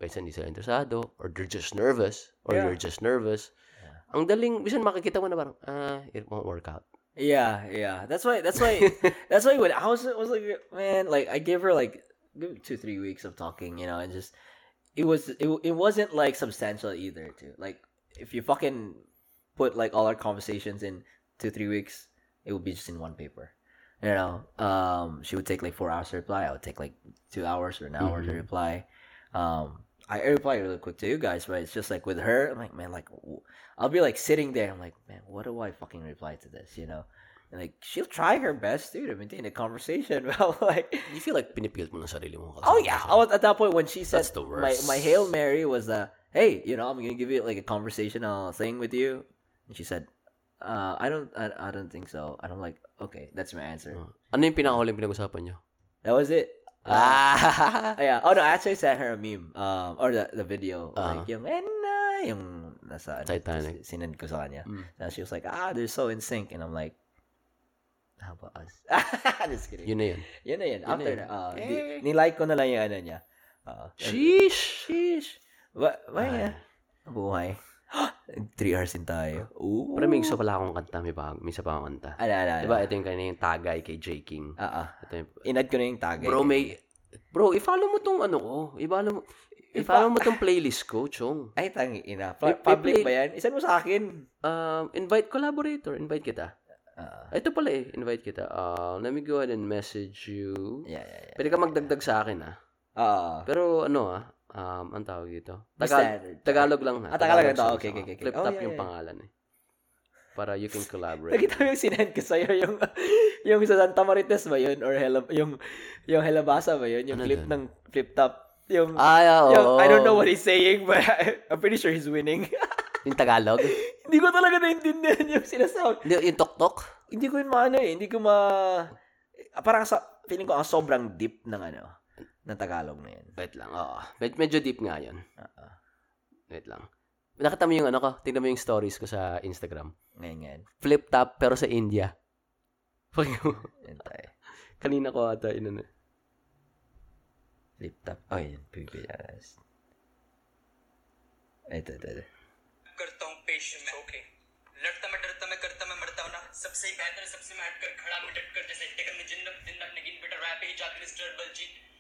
minsan hindi sila interesado, or they're just nervous, or Yeah. you're just nervous. Ang daling, minsan makikita mo na parang, ah, it won't work out. Yeah, yeah. That's why. That's why. that's why when I was was like, man, like I gave her like two three weeks of talking, you know, and just it was it, it wasn't like substantial either. Too like if you fucking put like all our conversations in two three weeks, it would be just in one paper. You know, um, she would take like four hours to reply. I would take like two hours or an hour to Mhm. reply. Um, I reply really quick to you guys, but it's just like with her, I'm like, man, like i'll be like sitting there. I'm like, man, what do I fucking reply to this? You know, and like she'll try her best, dude, to maintain a conversation. But like, You feel like pinipilit mo sarili mo. oh yeah, I was at that point when she said That's the my my hail mary was uh, hey, you know, I'm gonna give you like a conversational thing with you, and she said, uh, I don't, I, I don't think so. I don't like, okay, that's my answer. Ano yung pinakahuling pinag-usapan nyo? That was it. Ah! yeah. Oh no, I actually sent her a meme, um, or the the video, Uh-huh. like yung and uh, yung nasa Titanic. sinend ko sa kanya. Mm. And she was like, ah, they're so in sync, and I'm like, How about us? Just kidding. Yun na yun. Yun na yun. After yun. na. ah, Eh. di- nilike ko na lang yung ano niya. Uh, Sheesh! Sheesh. Ba, Ay. yeah. Buhay. Three hours din tayo. Ooh. Pero may isa pala akong kanta. May, pa, may isa pa akong kanta. Ala, ala, ala. Diba, ito yung kanina yung tagay kay J. King. Ah, ah. Ito yung, Inad ko na yung tagay. bro, may... Bro, i-follow mo tong ano ko. I-follow mo, i-follow mo tong playlist ko, Chong. Ay, tangi ina. Pa- public may- ba yan? Isan mo sa akin. Um, invite collaborator. Invite kita. Ah, Ah, Ito pala eh. Invite kita. Uh, let me go ahead and message you. yeah, yeah, yeah. Pwede ka magdagdag sa akin ah. Ah, Pero ano ah, um, ang tawag dito? Tagal- Tagalog lang ha. Ah, Tagalog lang to. Okay, okay, okay. Flip Oh, top yeah, yung yeah. pangalan eh. Para you can collaborate. Nakita mo yung sinend ko sa'yo, yung, yung sa Santa Marites ba yun? Or Hela, yung, yung Helabasa ba yun? Yung Ano flip dun? ng flip top. Yung, Ay, oo. yung, I don't know what he's saying, but I'm pretty sure he's winning. Yung Tagalog? Hindi ko talaga naintindihan yung sinasabi. Hindi, yung tok-tok? Hindi ko yun maano eh. Hindi ko ma... Parang sa, feeling ko ang sobrang deep ng ano, ng Tagalog na yun. Wait lang, oo. Med- medyo deep nga yun. Oo. Wait lang. Nakita mo yung ano ko? Tingnan mo yung stories ko sa Instagram. Ngayon, ngayon. Flip top pero sa India. Pag- Yan tayo. Kanina ko ata inano. Flip top. Oh, yun. PBS. Ito, ito, ito. करता हूँ पेश मैं ओके लड़ता मैं डरता मैं करता मैं मरता हूँ ना सबसे ही बेहतर सबसे मैं हटकर खड़ा मैं डटकर जैसे टेकन में जिन्नत जिन्नत नगीन बेटा रैप ही जात मिस्टर Baljit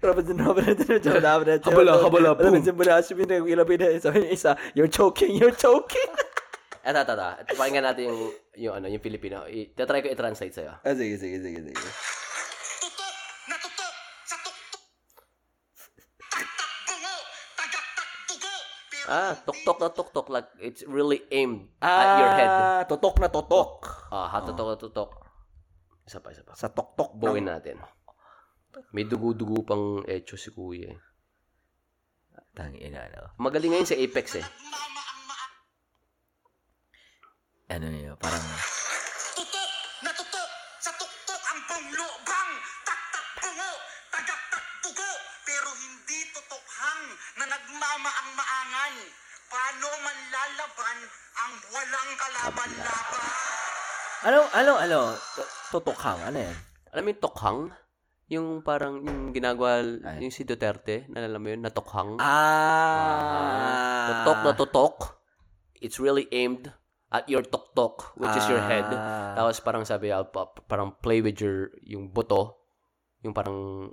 Robinson, Robinson, Robinson, Habala, habala, boom. Robinson, Habala, sabi na, ilabi na, sabi ng isa, you're choking, you're choking. Eto, eto, eto. Ito, pakinggan natin yung, yung, ano, yung Filipino. I- Tatry ko i-translate sa'yo. Ah, sige, sige, sige, sige. Tutok tutok tuktok. Ah, tok-tok na tok-tok. Like, it's really aimed at your head. Ah, totok na totok. Ah, hatutok na tutok. Isa pa, isa pa. Sa tok-tok Buuin natin. May dugo-dugo pang echo si kuya eh. Tangi ina, ano. Magaling ngayon sa Apex eh. Ano yun, parang, Tutok na tutok sa tuktok ang panglubang. Tak-tak bungo, tagak-tak dugo. Pero hindi tutokhang na nagmama ang maangan. Paano man lalaban ang walang kalaban-laban? ano, ano, ano, to- totokhang, ano yan? Alam mo yung tokhang? Yung parang yung ginagawa, Ay. yung si Duterte, nalala mo yun, na tokhang? Ah. Tutok na. It's really aimed at your tok-tok, which is your head. Ah. Tapos parang sabi, ah, pa- parang play with your, yung buto. Yung parang,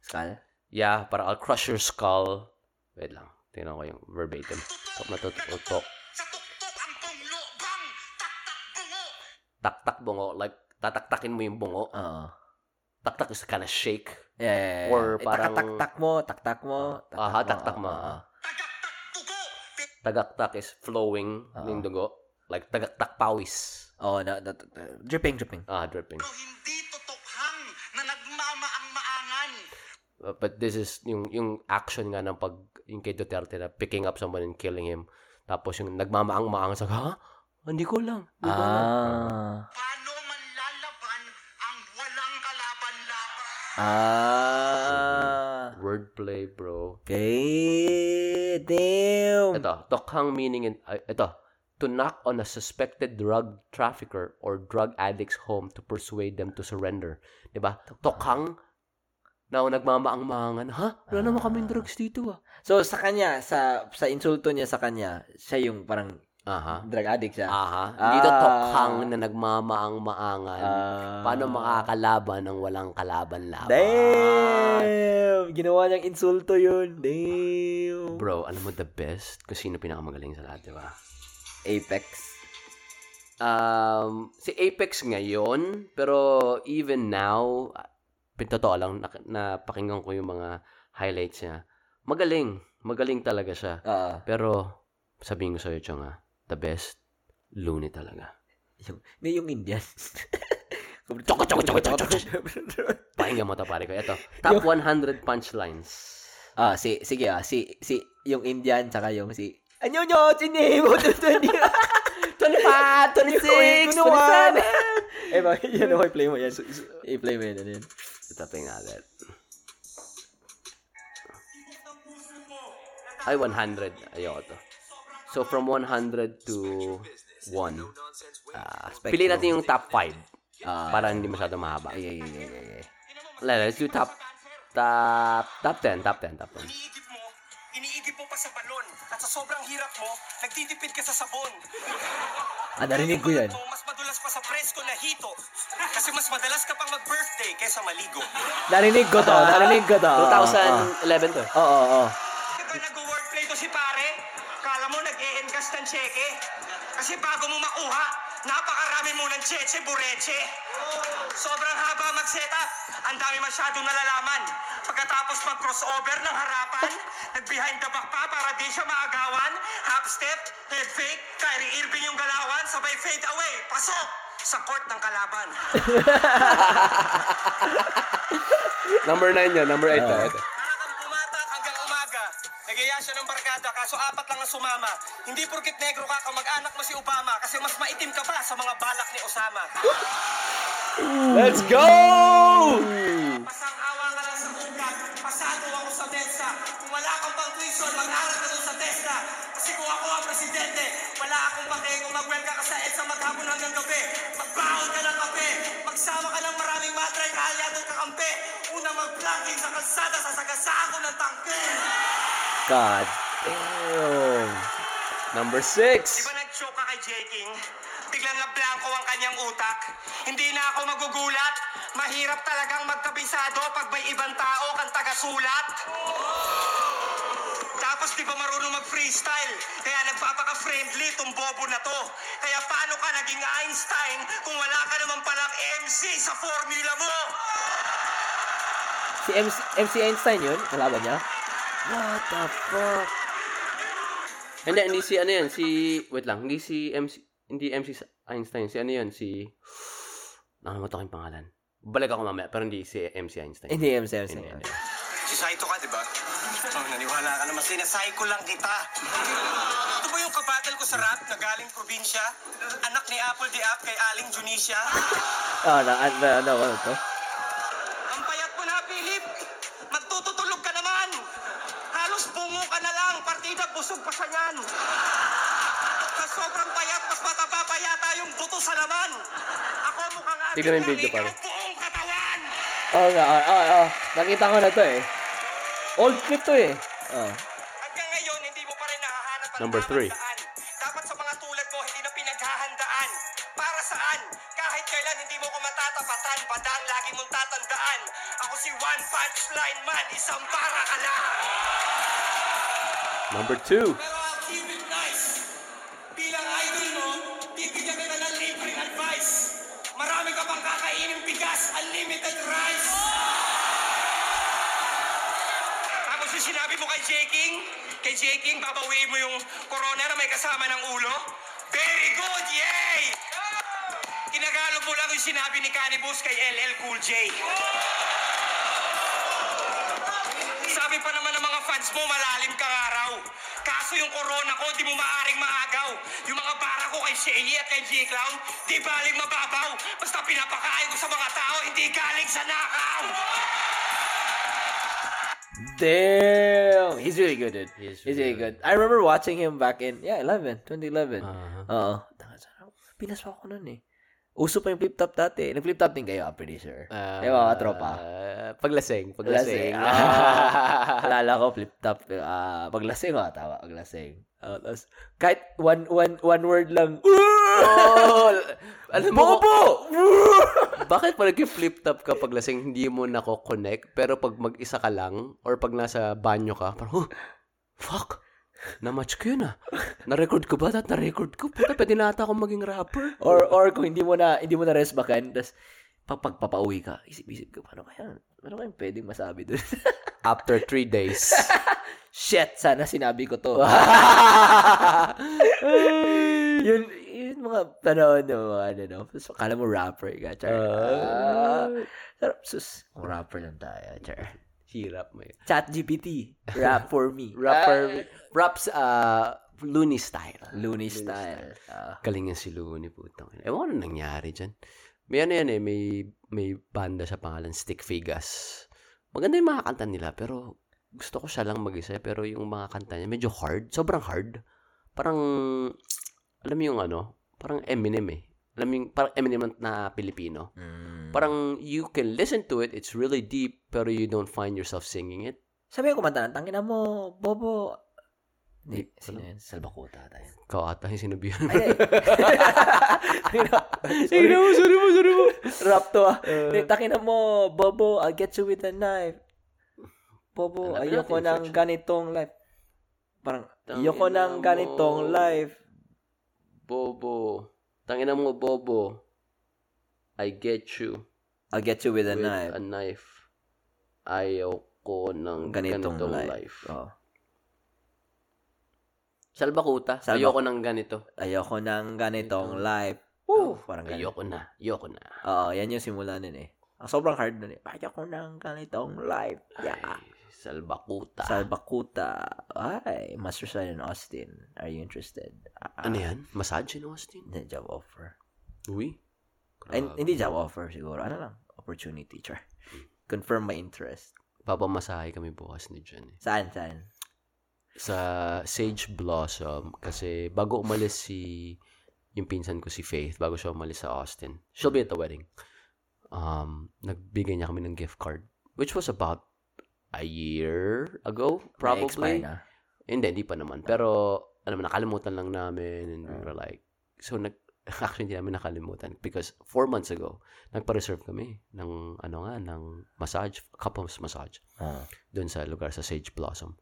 Skull? yeah, parang I'll crush your skull. Wait lang. Tingnan ko yung verbatim. Tok na panglubang. Tak-tak bungo. Like, tataktakin mo yung bungo. Oo. Tak-tak is kind of shake. Yeah, yeah, yeah. Or Eh, parang- Tak-tak mo, tak-tak mo. Ah, taktak mo. oo, oo. Tagak-tak dugo. Pero Tagaktak is flowing Oo. yung dugo. Like, tagaktak pawis. Oo, na, na, na- dripping, dripping. Ah, dripping. hindi tutokhang na nagmama ang maangan. Uh, but this is yung yung action nga ng pag yung kay Duterte na picking up someone and killing him. Tapos yung nagmamaang-maang sa ha? Hindi ko lang. Hindi ko lang." Ah. Wordplay, bro. Okay. Damn. Ito, tokhang meaning in, ay, ito, to knock on a suspected drug trafficker or drug addict's home to persuade them to surrender. 'Di ba? Tokhang na nagmamaang-maangan, ha? Wala naman kaming drugs dito ah. So, sa kanya, sa sa insulto niya sa kanya, siya yung parang Aha. drug addict siya. Aha. Ah. Dito tokhang na nagmamaang-maangan. Ah. Paano makakalaban ng walang kalaban-laban? Damn! Ginawa niyang insulto yun. Damn. Bro, alam mo the best kung sino pinakamagaling sa lahat, di ba? Apex. Um, si Apex ngayon, pero even now, pintotoo lang, na, napakinggan ko yung mga highlights niya. Magaling. Magaling talaga siya. Ah. Pero, sabihin ko sa'yo, Chong, ah, the best, Looney talaga. yung, may yung Indian. Choko, choko, choko, choko, choko. Pakinggan mo to, pare ko. Ito, top 100 punchlines. Ah, si, sige ah, si, si, yung Indian, tsaka yung si, Anyo nyo, chini, mo, 20, 25, 26, 21. Eh, yan, okay, play mo yan. I-play mo yan, ano yan. Tapos nga agad. Ay, 100. Ayoko to. So, from 100 to 1. Ah, Pili natin yung top 5. Ah. para hindi masyado mahaba. Ay, ay, ay, ay, ay. Let's do top, top, top 10, top 10, top 10. Iniigib mo, pa sa balon. At sa sobrang hirap mo, nagtitipid ka sa sabon. Ah, narinig ko yan. Mas madulas pa sa presko na hito. Kasi mas madalas ka pang mag-birthday kaysa maligo. Narinig ko to, narinig ko to. Oo, 2011 to. Oo, oo, oo. Nag-e-encash ng cheque? Kasi bago mo makuha, napakarami mo ng cheche bureche. Sobrang haba mag-setup. Ang dami masyadong nalalaman. Pagkatapos mag-crossover ng harapan, nag-behind the back pa para di siya maagawan. Half step, head fake, Kyrie Irving yung galawan, sabay fade away. Pasok! Sa court ng kalaban. Number 9 yun, number 8 to. ito. Nagaya siya ng barkada, kaso apat lang ang sumama. Hindi porkit negro ka, kamag-anak mo si Obama, kasi mas maitim ka pa sa mga balak ni Osama. Let's go! Pasang awa ka lang sa ugat, pasado ako sa densa. Kung wala kang pang tuition, mag-aral ka dun sa TESDA. Kasi kung ako ang presidente, wala akong pake kung mag-well ka sa EDSA maghapon hanggang gabi. Magbahon ka ng kape, magsama ka ng maraming matray, kaya doon kakampi. Una mag-vlogging sa kalsada, sasagasaan ko ng tangke. God damn. Number Di 6. ba nag-choke ka kay J. King? Biglang na blanco ang kanyang utak. Hindi na ako magugulat. Mahirap talagang magkabisado pag may ibang tao kang tagasulat. Tapos di ba marunong mag-freestyle? Kaya nagpapaka-friendly tong bobo na to. Kaya paano ka naging Einstein kung wala ka naman palang MC sa formula mo? Si MC, MC Einstein yun? Kalaban niya? What the fuck? Hindi, hindi si ano yan, si, wait lang, hindi si MC, hindi MC Einstein, si ano yan, si, nakalimutan ko yung pangalan. Balik ako mamaya, pero hindi si MC Einstein. Hindi MC Hindi, Einstein. hindi. Si Saito ka, di ba? Oh, naniwala ka naman. Sinasayko lang kita. Ito ba yung kabattle ko sa rap na galing probinsya? Anak ni Apple di App kay Aling Junisha? Ah, na, na, na, ano to? Ang payat mo na, Philip. Magtututulog ka naman. Halos bungo ka na lang. Partida, busog pa siya niyan. Sa sobrang payat, mas mataba pa yata yung buto sa laman. Ako mukhang ating Tignan yung video, pare. buong katawan. Oo nga, oo, oo, oo. Nakita ko na to eh. Old clip to eh. Oh. Hanggang ngayon, hindi mo pa rin nahahanap ang Number tamang three. daan. Matatapatan, padang lagi mong tatandaan. Ako si One Punch Line Man, isang para ka lang. Number 2. Pero I'll keep it nice. Bilang idol mo, bibigyan kita ng libreng advice. Marami ka pang kakainin bigas, unlimited rice. Tapos yung sinabi mo kay J. King, kay J. King, babawiin mo yung corona na may kasama ng ulo. Very good, yay! Tinagalog mo lang yung sinabi ni Canibus kay LL Cool J. Sabi pa naman ng mga fans mo, malalim ka nga raw. Kaso yung corona ko, di mo maaring maagaw. Yung mga bara ko kay Shelly at kay G-Clown, di baling mababaw. Basta pinapakain ko sa mga tao, hindi galing sa nakaw. Damn! He's really good, dude. He's He's, really really good. I remember watching him back in, yeah, 11, 2011. Uh-huh. Oo. Pinas pa ako nun eh. Uso pa yung flip-top dati. Nag-flip top din kayo, I'm pretty sure. Uh, Yung mga tropa. paglasing, paglasing. Ah, alala ko, flip-top. ah paglasing, oh, tama, paglasing. Uh, tapos, kahit one, one, one word lang, oh, alam mo, Bobo! bakit pag nag-flip top ka pag lasing, hindi mo nako-connect, pero pag mag-isa ka lang, or pag nasa banyo ka, parang, oh, fuck, na-match ko yun ah. Na-record ko ba? At na-record ko? Puta, pwede na ata akong maging rapper. or, or kung hindi mo na, hindi mo na rest bakan, tapos, pag, pag papauwi ka, isip-isip ko, paano kaya, ano kaya pwedeng masabi doon? After three days. Shit, sana sinabi ko to. yun, yun mga panahon na mga ano, no? Tapos akala mo rapper ka, char. Ah, sarap, sus. Kung rapper lang tayo, char. Hirap mo yun. Chat GPT. Rap for me. Rapper, raps, uh, Looney style. Looney style. Ah. Galing yan si Looney, putang. Ewan ko ano nangyari dyan. May ano yan eh, may, may banda sa pangalan Stick Vegas. Maganda yung mga kanta nila, pero gusto ko siya lang mag-isa. Pero yung mga kanta niya, medyo hard. Sobrang hard. Parang, alam mo yung ano, parang Eminem eh. Alam yung, parang Eminem na Pilipino. Mm. Parang you can listen to it, it's really deep, pero you don't find yourself singing it. Sabi ko kumanta ng tangina mo, Bobo. Hindi, Di- sino yun? Salbakuta tayo. Ikaw ata yung sinabihan. Ay, ay. Sorry mo, sorry mo, sorry mo. Rap to ah. Uh, Takina mo, Bobo, I'll get you with a knife. Bobo, ayoko ng search. ganitong life. Parang, ayoko ng mo. ganitong life. Bobo. Tangina mo, Bobo. I get you I'll get you with a with knife. a knife. Ayoko ng Ganitong, ganitong, life. life. Oh. Salbakuta. Salbak- Ayoko ng ganito. Ayoko ng ganitong life. Woo! Parang ganun. Ayoko na. Ayoko na. Oo, yan yung simula nun eh. Ang sobrang hard nun eh. Ayoko ng ganitong life. Yeah. Ay, salbakuta. Salbakuta. Ay, Master Sign in Austin. Are you interested? Ah, ano yan? Massage in Austin? Hindi, job offer. Uy. Ay, hindi job offer siguro. Ano lang? Opportunity. Char. Confirm my interest. Papamasahe kami bukas ni Jen. eh. Saan, saan? Sa Sage Blossom. Kasi bago umalis si yung pinsan ko si Faith, bago siya umalis sa Austin. She'll be at the wedding. Um, nagbigay niya kami ng gift card. Which was about a year ago, probably. na. Hindi, hindi pa naman. Pero, alam mo, nakalimutan lang namin. And we were like, so, nag, actually, hindi namin nakalimutan. Because, four months ago, nagpa-reserve kami ng, ano nga, ng massage, couples massage, Ah. doon sa lugar sa Sage Blossom.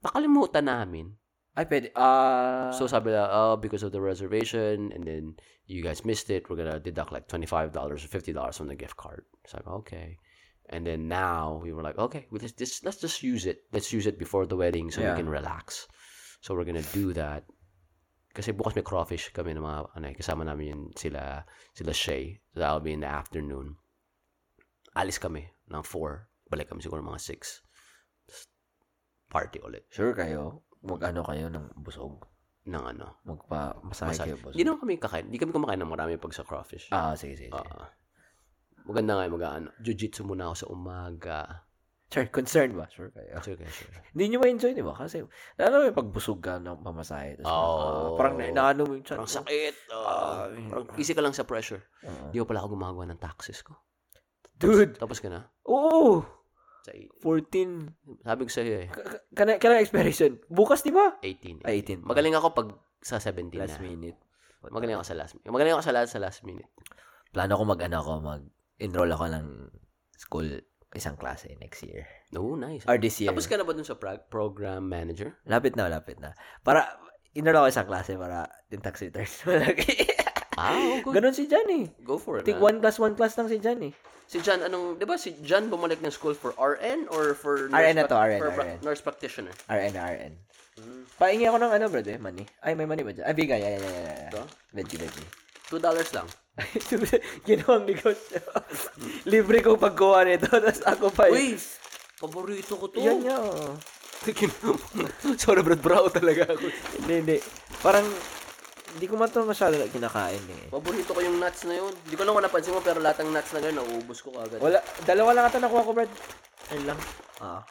Nakalimutan namin. Ay, pwede. Ah. So, sabi na, oh, because of the reservation, and then, you guys missed it, we're gonna deduct like $25 or $50 from the gift card. It's like, okay. And then now, we were like, okay, we just, just, let's just use it. Let's use it before the wedding so Yeah. we can relax. So, we're gonna do that. Kasi bukas may crawfish kami ng mga, ano, eh, kasama namin yun, sila, sila Shay. So, that'll be in the afternoon. Alis kami ng 4. Balik kami siguro mga 6. Party ulit sure kayo. Mag-ano kayo ng busog. ng ano. Magpa-masahe Massage. kayo busog. Hindi naman kami kakain. Hindi kami kumakain ng marami pag sa crawfish. Ah, sige, sige. sige. Ah. maganda nga yung mag-ano. Jiu-jitsu muna ako sa umaga. Sure, concerned ba? Sure kayo. Sure, okay, sure. Hindi nyo ma-enjoy, di ba? Kasi, lalo may pagbusog ka ng pamasahe. Tapos, Oo. ah, parang na, naano mo yung chan. Parang sakit. ah. parang easy ka lang sa pressure. Oo. Hindi ko pala ako gumagawa ng taxes ko. Dude! Tapos ka na. Oo! Sa eight- 14. Sabi ko sa'yo eh. Kana, kana expiration. Bukas, di ba? 18. Ay, 18. Magaling ako pag sa 17 Last na. minute. Magaling ako sa last minute. Magaling ako sa last, sa last minute. Plano ko mag-ano ako, mag-enroll ako ng school isang klase next year. Oh, nice. Or this year. Tapos ka na ba dun sa pra- program manager? Lapit na, lapit na. Para, enroll ako isang klase para yung tax return. Malaki. Ah, oh, good. Ganon si Jan eh. Go for it, Think one man. class, one class lang si Jan eh. Si John, anong, di ba si John bumalik ng school for RN or for RN na to, RN, for pra- RN. nurse practitioner? RN na RN. Paingi ako ng ano, bro, eh, money. Ay, may money ba dyan? Ay, bigay. Ay, ay, ay, ay. Ito? Veggie, veggie. Two dollars lang. Ginawang negosyo. Libre ko pagkuha nito, tapos ako pa Uy! Paborito ko to. Yan nga, oh. Sorry, Brad Brow talaga ako. Hindi, hindi. Parang, hindi ko man ito masyado kinakain eh. Paborito ko yung nuts na yun. Hindi ko lang kung napansin mo, pero lahat ng nuts na gano'n, nauubos ko agad. Wala, dalawa lang ata nakuha ko, Brad. Ayun lang. Ah.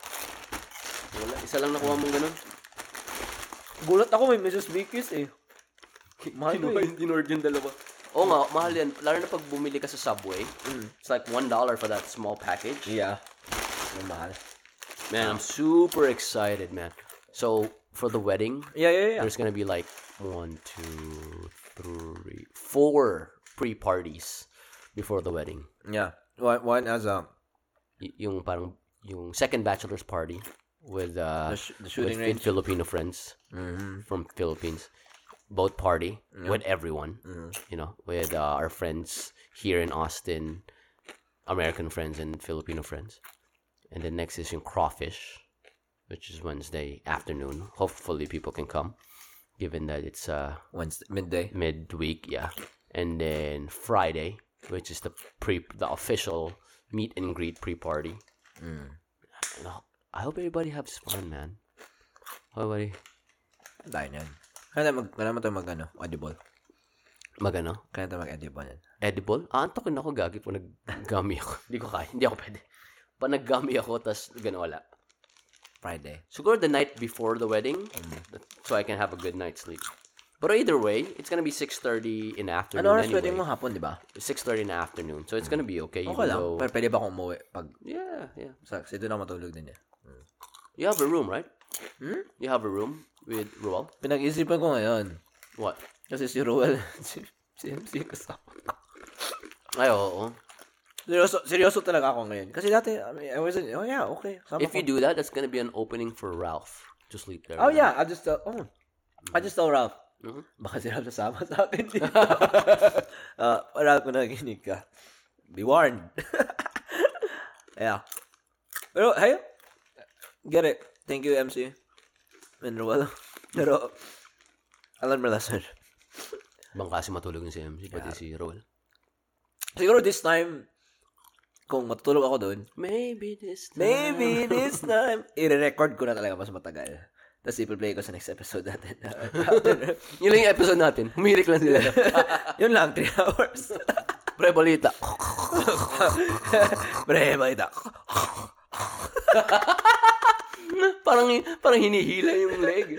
Wala. Isa lang nakuha mong gano'n. Gulat ako, may Mrs. Vicky's eh. Mahal ko Kinuha eh. dinord yung dalawa. Oo nga, mahal yan. Lalo na pag bumili ka sa Subway. It's like $1 for that small package. Yeah. Mahal. Man, I'm super excited, man. So, for the wedding, Yeah, yeah, yeah. there's gonna be like one, two, three, four pre-parties before the wedding. Yeah. One, one as a, Y- yung parang yung second bachelor's party with uh The sh- the shooting with. Filipino friends from Philippines. Both party with everyone, you know, with uh, our friends here in Austin, American friends and Filipino friends. And then next is in crawfish, which is Wednesday afternoon. Hopefully people can come, given that it's uh Wednesday, midday. midweek, yeah. And then Friday, which is the pre the official meet and greet pre party. you know, I hope everybody has fun, man. Everybody, yan. Kaya mag, kaya naman tayo mag, ano, audible. magano? Kaya tayo mag-audible yan. Edible? Ah, antokin ako gagi po naggummy ako. Hindi ko kaya. Hindi ako pwede. Pa naggummy ako, tas gano'n wala. Friday. Siguro the night before the wedding, so I can have a good night's sleep. But either way, it's gonna be 6.30 in the afternoon Ano oras anyway. pwede mo hapon, di ba? 6.30 in the afternoon. So it's gonna be okay. Okay even lang. though- Pero pwede ba akong umuwi pag, yeah, yeah. sa, kasi doon ako matulog din eh. You have a room, right? Hmm? You have a room with Roel? Pinag-isipan ko ngayon. What? Kasi si Ruel, si, si MC kasama. Ay, oo. Seryoso, seryoso talaga ako ngayon. Kasi dati, I, mean, I wasn't, oh yeah, okay. Sama If ko. you do that, that's gonna be an opening for Ralph to sleep there. Oh yeah, I just tell, oh. I just tell Ralph. Mhm. Baka si Ralph sasama sa akin dito. uh, Ralph, kung nakikinig ka, be warned. yeah. Pero, hey, get it. Thank you, MC. And Ruel. Pero, alam mo lesson. Bang kasi matulog yung si MC, pati si Roel. Siguro this time, kung matutulog ako doon, Maybe this time. maybe this time, i-record ko na talaga mas matagal. Tapos i-play ko sa next episode natin. Yun lang yung episode natin. Humirik lang sila. Yun lang, 3 hours. Pre, balita. Pre, balita. Parang, parang hinihila yung leg.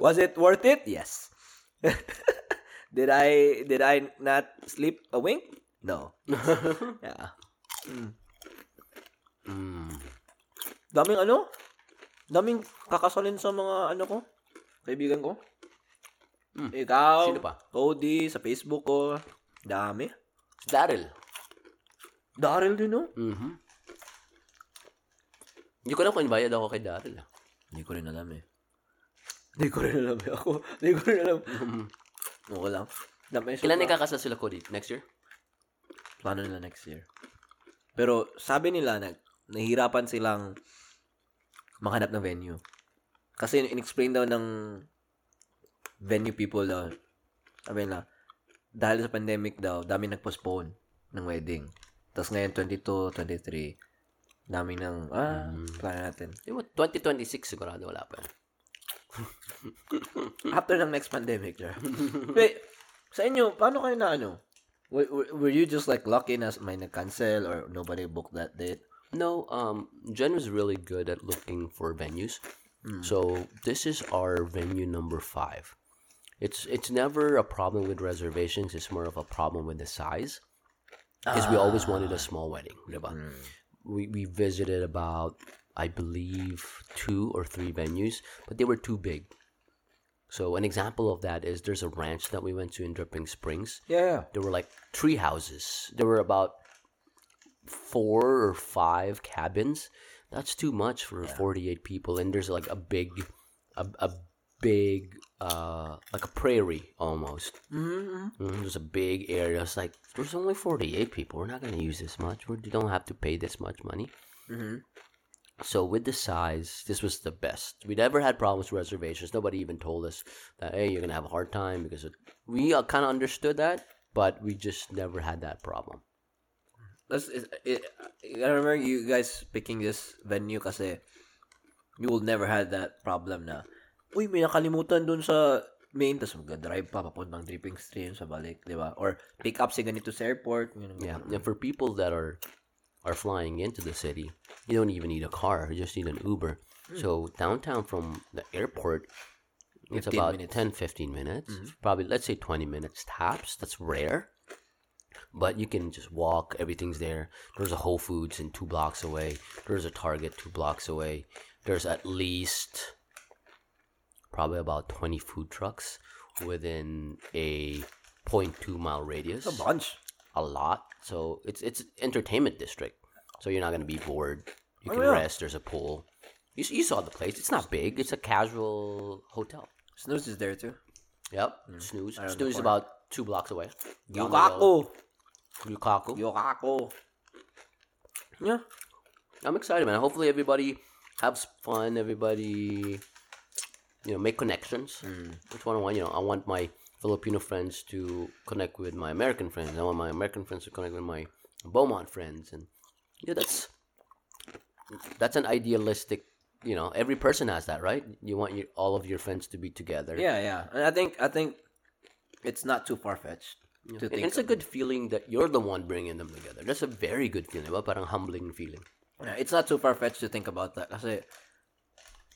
Was it worth it? Yes. did I did I not sleep a wink? No. yeah. Mm. Daming ano? Daming kakasalin sa mga ano ko. Kaibigan ko. Ikaw. Sino pa? Cody, sa Facebook ko. Dami. Daryl. Daryl din, no? Mhm. Hindi ko alam kung bayad ako kay Daryl. ah. Hindi ko rin alam eh. Hindi ko rin alam eh. Ako, hindi ko rin alam. Okay lang. Siya Kailan pa. nakakasal sila ko Next year? plano nila next year. Pero sabi nila na nahihirapan silang makahanap ng venue. Kasi in-explain daw ng venue people daw, sabi nila, dahil sa pandemic daw, dami nag-postpone ng wedding. Tapos ngayon, 22, 23, dami ng, ah, plano natin. Yung 2026 sigurado wala pa. After ng next pandemic, sir. Wait, sa inyo, paano kayo na ano? Were, were- you just like lucky na may nag-cancel or nobody booked that date? No, um, Jen was really good at looking for venues. So this is our venue number five. It's it's never a problem with reservations. It's more of a problem with the size, because we always wanted a small wedding, diba? We we visited about I believe two or three venues, but they were too big. So an example of that is there's a ranch that we went to in Dripping Springs. Yeah. There were like tree houses. There were about four or five cabins. That's too much for 48 people. And there's like a big, a, a big, uh, like a prairie almost. Mm-hmm. There's a big area. It's like, there's only 48 people. We're not going to use this much. We don't have to pay this much money. So with the size, this was the best. We never had problems with reservations. Nobody even told us that hey, you're gonna have a hard time because it, we uh, kind of understood that, but we just never had that problem. That's it, it, I remember you guys picking this venue because you will never had that problem na uy, may nakalimutan dun sa main tapos mag-drive pa papuntang dripping stream sa balik, di ba? Or pick up si ganito sa airport. Yun, Yeah, and for people that are are flying into the city, you don't even need a car. You just need an Uber. Hmm. So downtown from the airport, it's about minutes. 10, 15 minutes. Mm-hmm. Probably let's say 20 minutes tops. That's rare. But you can just walk, everything's there. There's a Whole Foods in two blocks away. There's a Target two blocks away. There's at least probably about 20 food trucks within a 0.2 mile radius a bunch. a lot. So it's it's entertainment district. So you're not gonna be bored. You Oh, can yeah. rest. There's a pool. You, you saw the place. It's not big. It's a casual hotel. Snooze is there too. Yep. Hmm. Snooze. Around the Snooze is about two blocks away. Yukaku! Yukaku. Yukaku! Yeah. I'm excited, man. Hopefully everybody has fun. Everybody, you know, make connections. Mm. Which one I want? You know, I want my Filipino friends to connect with my American friends. I want my American friends to connect with my Beaumont friends, and yeah, that's that's an idealistic. You know, every person has that, right? You want your, all of your friends to be together. Yeah, yeah. And I think I think it's not too far fetched to And think. it's a good feeling that you're the one bringing them together. That's a very good feeling. Diba? Parang humbling feeling. Yeah, it's not too far fetched to think about that. Kasi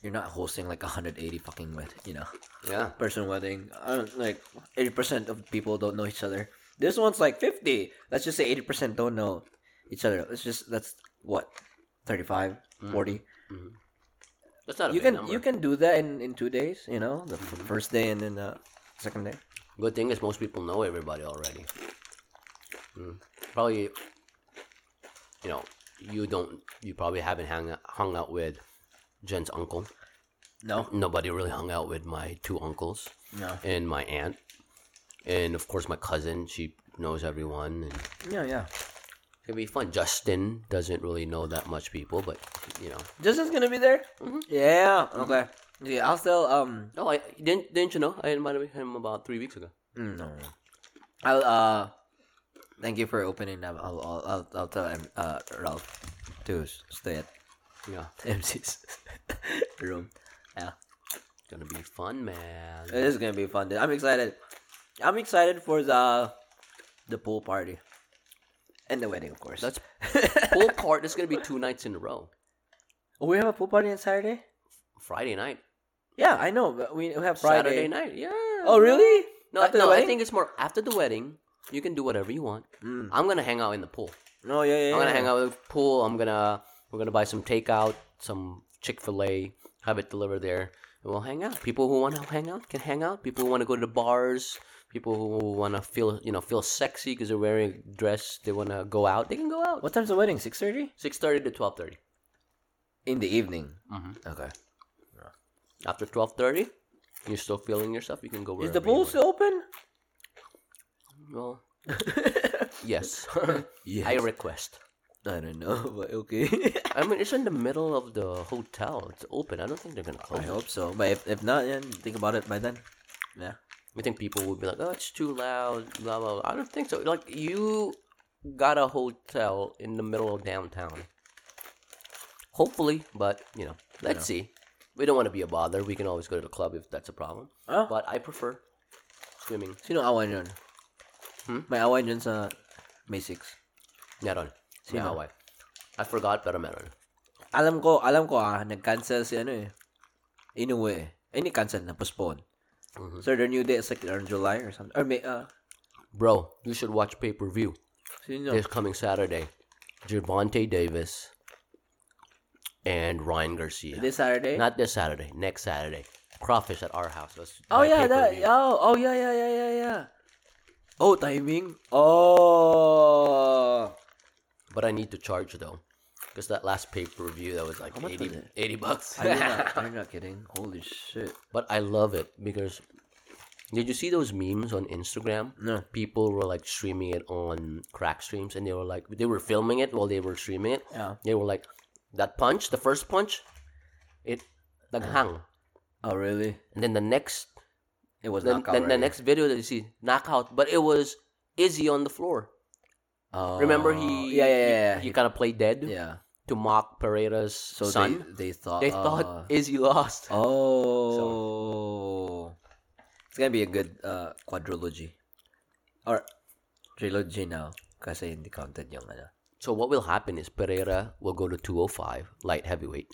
you're not hosting like 180 fucking wed, you know, Yeah. person wedding. I don't, like 80% of people don't know each other. This one's like 50. Let's just say 80% don't know each other. Let's just that's what 35, mm-hmm. 40. Mm-hmm. That's not a You can number. you can do that in in 2 days, you know, the f- mm-hmm. first day and then the second day. Good thing is most people know everybody already. Mm. Probably, you know, you don't. You probably haven't hung hung out with Jen's uncle. No. Nobody really hung out with my two uncles No. and my aunt, and of course my cousin. She knows everyone, and Yeah, yeah. it'll be fun. Justin doesn't really know that much people, but you know. Justin's going to be there? Yeah. Okay. Yeah, I'll still um Oh, I didn't didn't you know? I invited him about three weeks ago. Mm, No. I'll uh thank you for opening up. I'll I'll I'll, I'll tell uh Ralph to stay at Yeah, MC's room. Yeah. it's gonna be fun, man. It is gonna be fun. dude. I'm excited. I'm excited for the the pool party. And the wedding, of course. That's pool party. It's gonna be two nights in a row. oh, we have a pool party on Saturday? Friday night, Yeah, I know, but we have Friday. Saturday night. Yeah. Oh, really? No, After the no. I think it's more after the wedding. You can do whatever you want. Mm. I'm gonna hang out in the pool. No, yeah, yeah. I'm gonna yeah. hang out in the pool. I'm gonna we're gonna buy some takeout, some Chick Fil A, have it delivered there, and we'll hang out. People who want to hang out can hang out. People who want to go to the bars, people who want to feel you know feel sexy because they're wearing a dress, they want to go out, they can go out. What time's the wedding? Six thirty Six thirty to twelve thirty. in the evening. Mhm. Okay. After twelve thirty, you're still feeling yourself. You can go. Is the pool still open? Well, yes. Yes. I request. I don't know, but okay. I mean, it's in the middle of the hotel. It's open. I don't think they're gonna close. I it. hope so. But if, if not, then think about it by then. Yeah. I think people would be like, "Oh, it's too loud." Blah blah. blah. I don't think so. Like you got a hotel in the middle of downtown. Hopefully, but you know, let's see. We don't want to be a bother. We can always go to the club if that's a problem. Oh, But I prefer swimming. sino awan yun? Hmm? May awan yun sa May 6. Meron. May Sino? away. I forgot, pero meron. Alam ko, alam ko ah, nag-cancel si ano eh. Inoue eh. Eh, ni cancel na, postpone. Mhm. So, their new date is like around July or something. Or May, uh, Bro, you should watch pay per view. sino? this coming Saturday. Javante Davis and Ryan Garcia. This Saturday? Not this Saturday, next Saturday. Crawfish at our house. Oh, yeah, that, oh, oh, yeah, yeah, yeah, yeah, yeah. Oh, timing? Oh. But I need to charge though. Because that last pay per view, that was like How much 80, was it? 80 bucks. Are you not, you not kidding? Holy shit. but I love it because did you see those memes on Instagram? No. People were like streaming it on crack streams and they were like, they were filming it while they were streaming it. Yeah. They were like, that punch, the first punch, it naghang. Uh-huh. Oh, really? And then the next It was the, knockout the, the next video that you see knockout but it was izzy on the floor Oh. remember he Yeah, yeah, yeah. yeah. he, kind of played dead yeah. to mock pereira's So son they they thought they, thought uh, izzy lost oh so. it's gonna be a good uh quadrilogy or trilogy now kasi hindi counted yung ano. so what will happen is pereira will go to 205 light heavyweight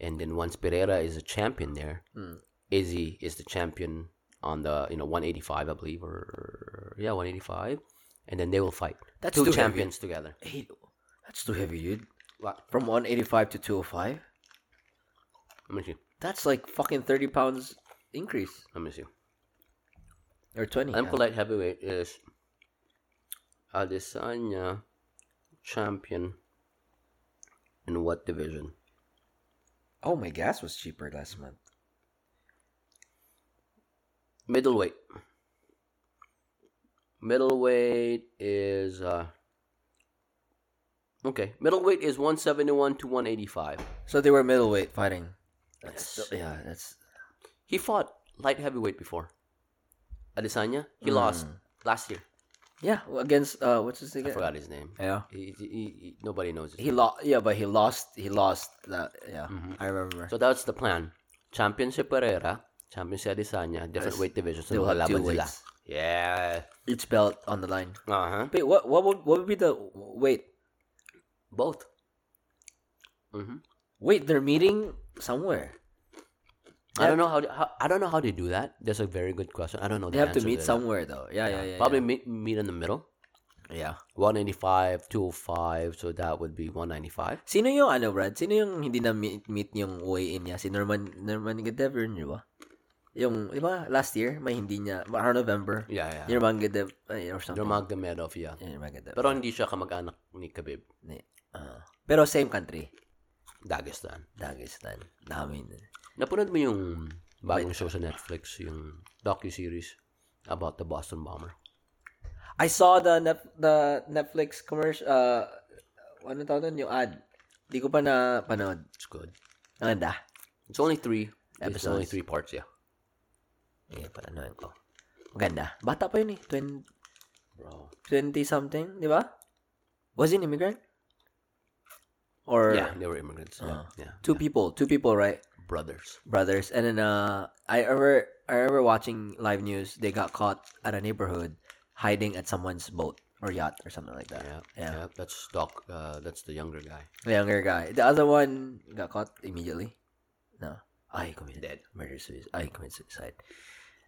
and then once pereira is a champion there Hmm. izzy is the champion on the you know 185 i believe or yeah 185 and then they will fight That's two too heavy. champions together Hey, that's too heavy, dude. What? From 185 to 205? let me see That's like fucking 30 pounds increase. let me see Or 20. Alam ko yeah. heavyweight is Adesanya champion in what division? Oh, my gas was cheaper last month. Middleweight. Middleweight is uh Okay, middleweight is 171 to 185. So they were middleweight fighting. That's Yes. still- yeah, that's He fought light heavyweight before. Adesanya, he lost last year. Yeah, against uh, what's his name? I forgot his name. Yeah. He, he, he- nobody knows He lost. Yeah, but he lost. He lost. That. Yeah, I remember. So that's the plan. Championship Pereira, champion si Adesanya, different weight divisions. They'll have two weights. Yeah. Each belt on the line. Uh-huh. Wait, what? What would what would be the wait? Both. hmm Wait, they're meeting somewhere. I don't know how, how I don't know how they do that. That's a very good question. I don't know. They the have to meet that. somewhere though. Yeah, yeah, yeah. Probably yeah. meet meet in the middle. Yeah. 195, 205, so that would be 195. Sino yung ano, Brad? Sino yung hindi na meet, meet yung weigh-in niya? Si Norman Norman Gadevern, di ba? Yung, di ba, last year, may hindi niya, around November. Yeah, yeah. Norman Gadev, ay, or something. Nurmagomedov, yeah. Gadev. Pero hindi siya kamag-anak ni Khabib. Ni- ah. pero same country. Dagestan. Dagestan. Dami na. Napanood mo yung bagong show sa Netflix, yung docu-series about the Boston Bomber? I saw the net, the Netflix commercial, uh, ano tawag doon? Yung ad. Di ko pa na panood. It's good. Ang ganda. It's only three. It's only Episodes. three parts, yeah. Okay, pananood ko. Maganda. Bata pa yun eh. 20, Bro. 20 something, di ba? Was he an immigrant? Or Yeah, they were immigrants. Yeah, yeah. two people, two people, right? Brothers. Brothers. And then uh I ever I remember watching live news. They got caught at a neighborhood hiding at someone's boat or yacht or something like that. Yeah, Yeah. yeah. That's Doc. Uh, that's the younger guy. The younger guy. The other one got caught immediately. No. I committed Dead. murder suicide. I committed suicide.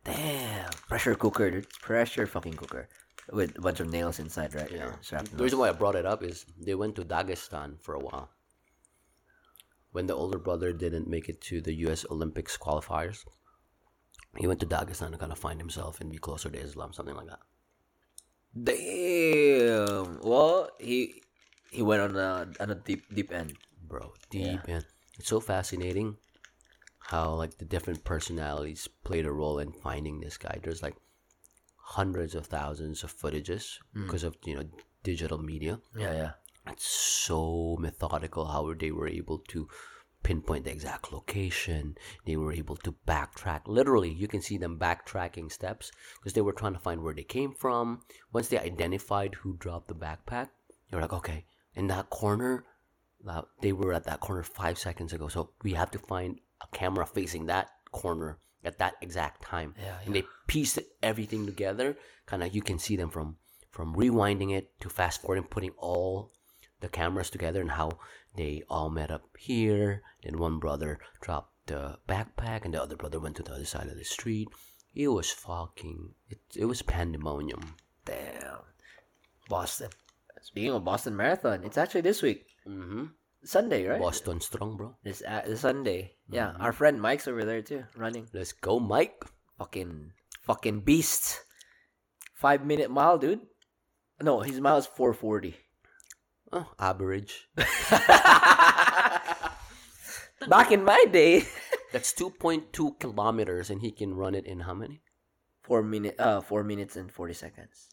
Damn. Pressure cooker, dude. Pressure fucking cooker. With a bunch of nails inside, right? Yeah. The reason why I brought it up is they went to Dagestan for a while. When the older brother didn't make it to the U.S. Olympics qualifiers, he went to Dagestan to kind of find himself and be closer to Islam, something like that. Damn. Well, he he went on a on a deep deep end. Bro, deep end. It's so fascinating how like the different personalities played a role in finding this guy. There's like hundreds of thousands of footages because of you know digital media. Yeah, yeah. it's so methodical how they were able to pinpoint the exact location. They were able to backtrack. Literally, you can see them backtracking steps because they were trying to find where they came from. Once they identified who dropped the backpack, they were like, okay, in that corner, uh, they were at that corner five seconds ago. So we have to find a camera facing that corner at that exact time. Yeah, And they pieced it- everything together. Kind of, you can see them from from rewinding it to fast forwarding, putting all the cameras together and how they all met up here. Then one brother dropped the backpack, and the other brother went to the other side of the street. It was fucking. It it was pandemonium. Damn. Boston. Speaking of Boston Marathon, it's actually this week. Mm-hmm. Sunday, right? Boston strong, bro. This, uh, this Sunday. Yeah, our friend Mike's over there too, running. Let's go, Mike. Fucking, fucking beast. Five minute mile, dude. No, his mile is 440. Oh, average. Back in my day, That's 2.2 kilometers, and he can run it in how many? four minute, uh, four minutes and 40 seconds.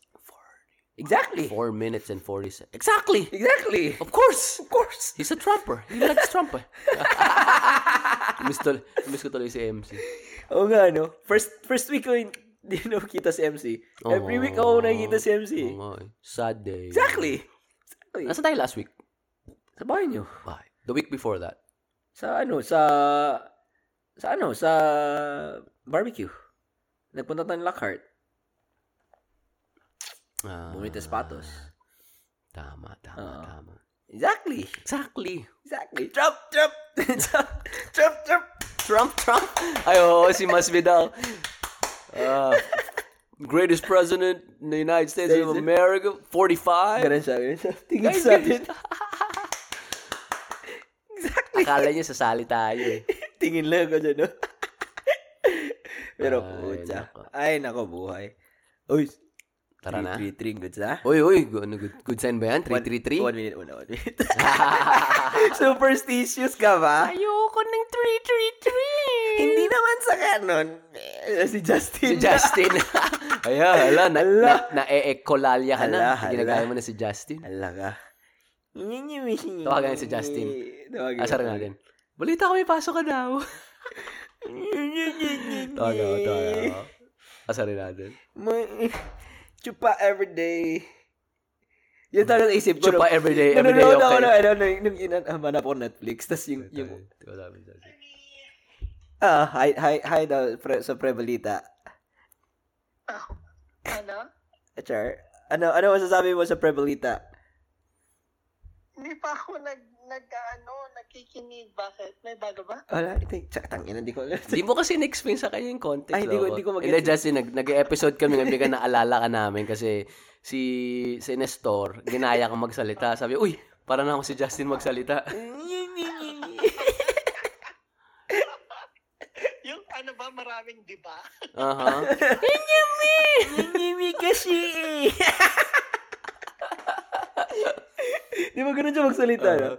Exactly. Four minutes and 40 seconds. Exactly. Exactly. Of course. Of course. He's a trumper. He likes trumper. miss, tol- miss ko tuloy si MC. Oo nga, no? First, first week ko hindi nakikita si MC. Every week ako nakikita si MC. Oo nga eh. Sad day. Exactly. Exactly. Nasaan tayo last week? Sa bahay niyo. Bye. The week before that. Sa ano, sa... Sa ano, sa barbecue. Nagpunta tayo ng Lockhart. Ah, Bumili tayo sapatos. Tama, tama, Oo. tama. Exactly. Exactly. Exactly. Trump, Trump. Trump, Trump, Trump. Trump, Trump. Ay, oo, si Masvidal. Ah, greatest president in the United States of States. America. 45. Ganun siya, ganun siya. Tingin sa atin. exactly. Akala niya sasali tayo eh. Tingin lang ako dyan, no? Pero, Ay, putya. nako. Ay, nako, buhay. Uy, Tara na. 3-3, good sa? Uy, uy, good, good, good sign ba yan? 333? One minute muna, one minute. Superstitious ka ba? Ayoko ng 333. Hindi naman sa kanon. Si Justin. Si Justin. Ayan, hala, na, Hala. na, na e-ekolalya ka Hala, na. hala. Ginagaya mo na si Justin. Ala ka. Tawagan si Justin. Tawagan. Asar natin. Balita ko may pasok ka daw. Tawagan tawagan ko. Asarin natin. Chupa everyday. Yun talaga isip ko. Chupa nung- everyday, everyday nanonood ako okay. na, ano, nung, nung inahanap ko Netflix, tas yung, yung, ah, hi, hi, hi daw, pre, sa Prevalita. Ano? Char, ano, ano masasabi mo sa Prevalita? Hindi pa ako nag, nag, ano, nagkikinig. Bakit? May bago ba? Wala, ito, tsaka tangin, hindi ko alam. Hindi mo kasi na-explain sa kanya yung context. Ay, hindi ko- hindi ko mag- Hindi, Justin, nag, nag-episode kami, ngayon ka naalala ka namin kasi si, si Nestor, ginaya kang magsalita. Sabi, uy, para na ako si Justin magsalita. Yung ano ba, maraming di ba? Aha. Hindi kasi Di ba ganun siya magsalita, no?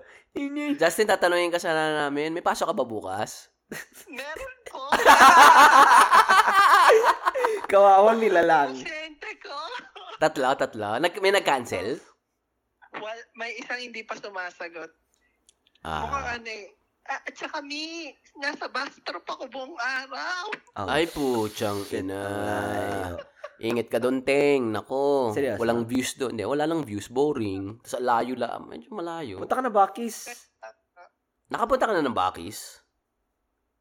Justin, tatanungin ka sana namin, may pasok ka ba bukas? Meron ko. Kawawang nila lang. Siyente ko. Tatlo, tatlo. Nag, may nag-cancel? Well, may isang hindi pa sumasagot. Mukhang Ah. ano eh. Ah, at saka mi, nasa bus trip ako buong araw. Oh, Ay, putyang ina. Ingat ka doon, Teng. Nako. Seryoso? Walang views doon. Hindi, wala lang views. Boring. Sa layo lang. Medyo malayo. Punta ka na Bakis. Nakapunta ka na ng Bakis?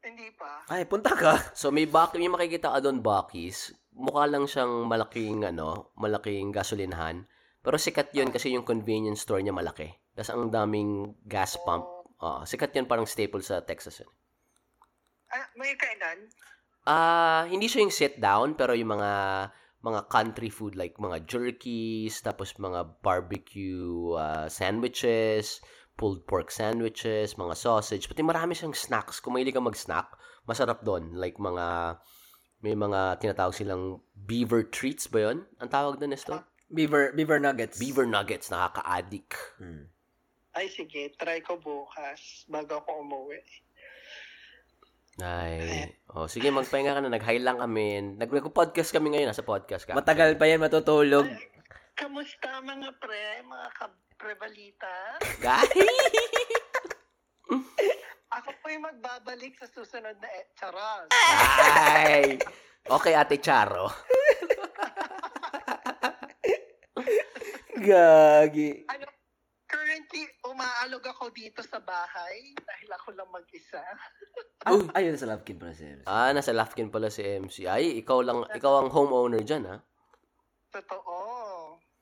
Hindi pa. Ay, punta ka. So may bak may makikita ka doon Bakis. Mukha lang siyang malaking ano, malaking gasolinahan. Pero sikat 'yun kasi yung convenience store niya malaki. Tapos ang daming gas pump. Ah, sikat 'yun parang staple sa Texas. Yun. Ah, may kainan? Ah, hindi siya yung sit down pero yung mga mga country food like mga jerkies, tapos mga barbecue ah, sandwiches, pulled pork sandwiches, mga sausage, pati marami siyang snacks. Kung mahilig ka mag-snack, masarap doon. Like mga, may mga tinatawag silang beaver treats ba yun? Ang tawag doon, Nestor? Beaver, beaver nuggets. Beaver nuggets, nakaka-addict. Ay, sige. Try ko bukas bago ako umuwi. Ay, oh, sige, magpahinga ka na. Nag-high lang kami. Nag- Nag-podcast kami ngayon, nasa podcast ka. Matagal pa yan matutulog. Kamusta mga pre, mga ka-prebalita? Guys! Ako po yung magbabalik sa susunod na e- charas. Ay! Okay, Ate Charo. Gagi. Ano, currently, umaalog ako dito sa bahay dahil ako lang mag-isa. Ah, ayun sa Lovekin pala si MC. Ah, nasa Lafkin pala si MC. Ay, ikaw lang, ikaw ang homeowner dyan, ha? Totoo.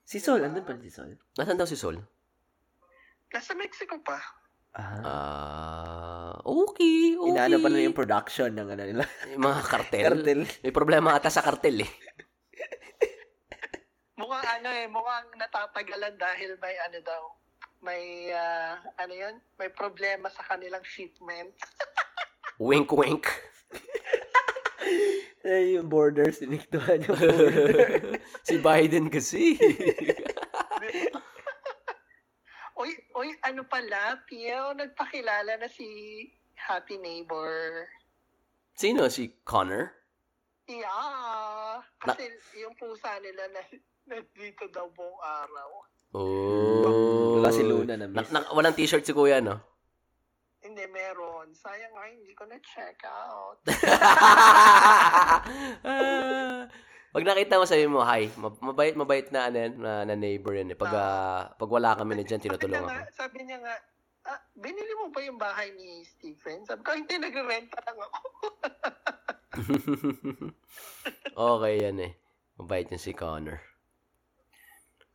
Si Sol, andun pala si Sol. Nasaan daw si Sol? Nasa Mexico pa. Ah. Ah, okay, okay. Inaano pa na yung production ng ano nila. Yung mga kartel. Kartel. May problema ata sa kartel, eh. Mukhang ano eh, mukhang natatagalan dahil may ano daw, may, ah, ano yun, may problema sa kanilang shipment. Wink, wink. Eh, yung borders, tiniktuhan yung border. si Biden kasi. Uy, uy, ano pala, Pio, nagpakilala na si Happy Neighbor. Sino? Si Connor? Yeah, kasi yung pusa nila na nandito daw buong araw. Oh. Wala si Luna na Na, miss. na, walang t-shirt si kuya, no? Hindi, meron. Sayang nga, hindi ko na-check out. Pag nakita mo, sabi mo, hi. Mab- Mabait, mabait na, ano, na, na neighbor yan. Eh. Pag, ah, pag wala kami na dyan, tinutulungan sabi niya ako. nga, sabi niya nga, ah, binili mo ba yung bahay ni Stephen? Sabi ko, hindi, nagre-renta lang ako. okay yan eh. Mabait yan si Connor.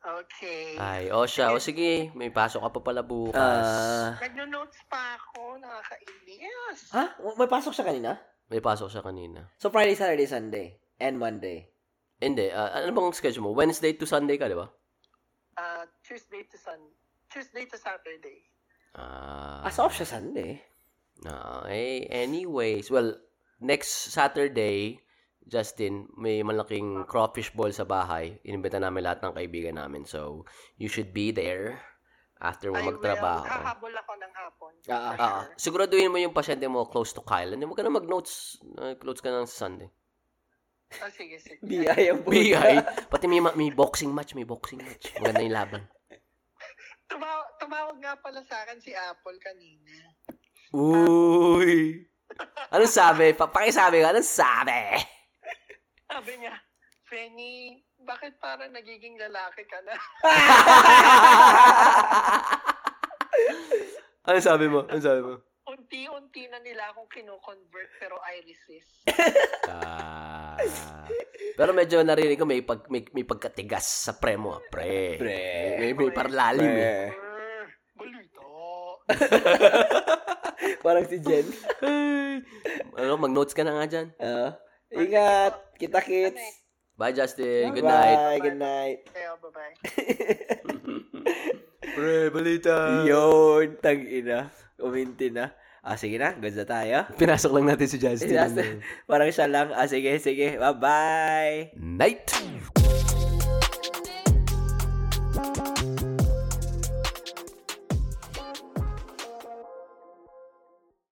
Okay. Ay, o siya. O sige, may pasok ka pa pala bukas. Ah. Nagno-notes pa ako, nakakainis. ha? May pasok siya kanina? may pasok siya kanina. So, Friday, Saturday, Sunday. And Monday. Hindi, ah, ano bang schedule mo? Wednesday to Sunday ka, di ba? Ah, Tuesday to Sun, Tuesday to Saturday. Ah, so off siya Sunday. eh, anyways, well, next Saturday, Justin, may malaking crawfish ball sa bahay. Inimbita namin lahat ng kaibigan namin. So, you should be there after mo I will, magtrabaho. hahabol ako ng hapon. Ah, for Ah, sure. siguraduhin mo yung pasyente mo close to Kyle. Hindi mo ka na mag-notes. Uh, close ka na sa Sunday. Ah, sige, sige. BI ang puta. BI. Pati may, ma- may boxing match. May boxing match. Maganda yung laban. Tumaw- tumawag nga pala sa akin si Apple kanina. Uy! Anong sabi? Pa- Pakisabi ka. Anong sabi? Sabi niya, Penny, bakit parang nagiging lalaki ka na? Ano sabi mo? Ano sabi mo? Unti-unti na nila akong kino-convert pero I resist. Ah. Pero medyo narinig ko may pag may, may pagkatigas sa pre mo, ah, pre. Pre. May, may parlalim eh. Eh, Brr, balita. Parang si Jen. Ano, mag-notes ka na nga dyan. Ah, ingat. Kita kits. Bye, Justin. Good night. Bye. Good night. Kaya, bye-bye. Pre, balita. Yun, tag ina. Uminti na. Ah, sige na. Goods na tayo. Pinasok lang natin si Justin. Parang siya lang. Ah, sige, sige. Bye-bye. Night.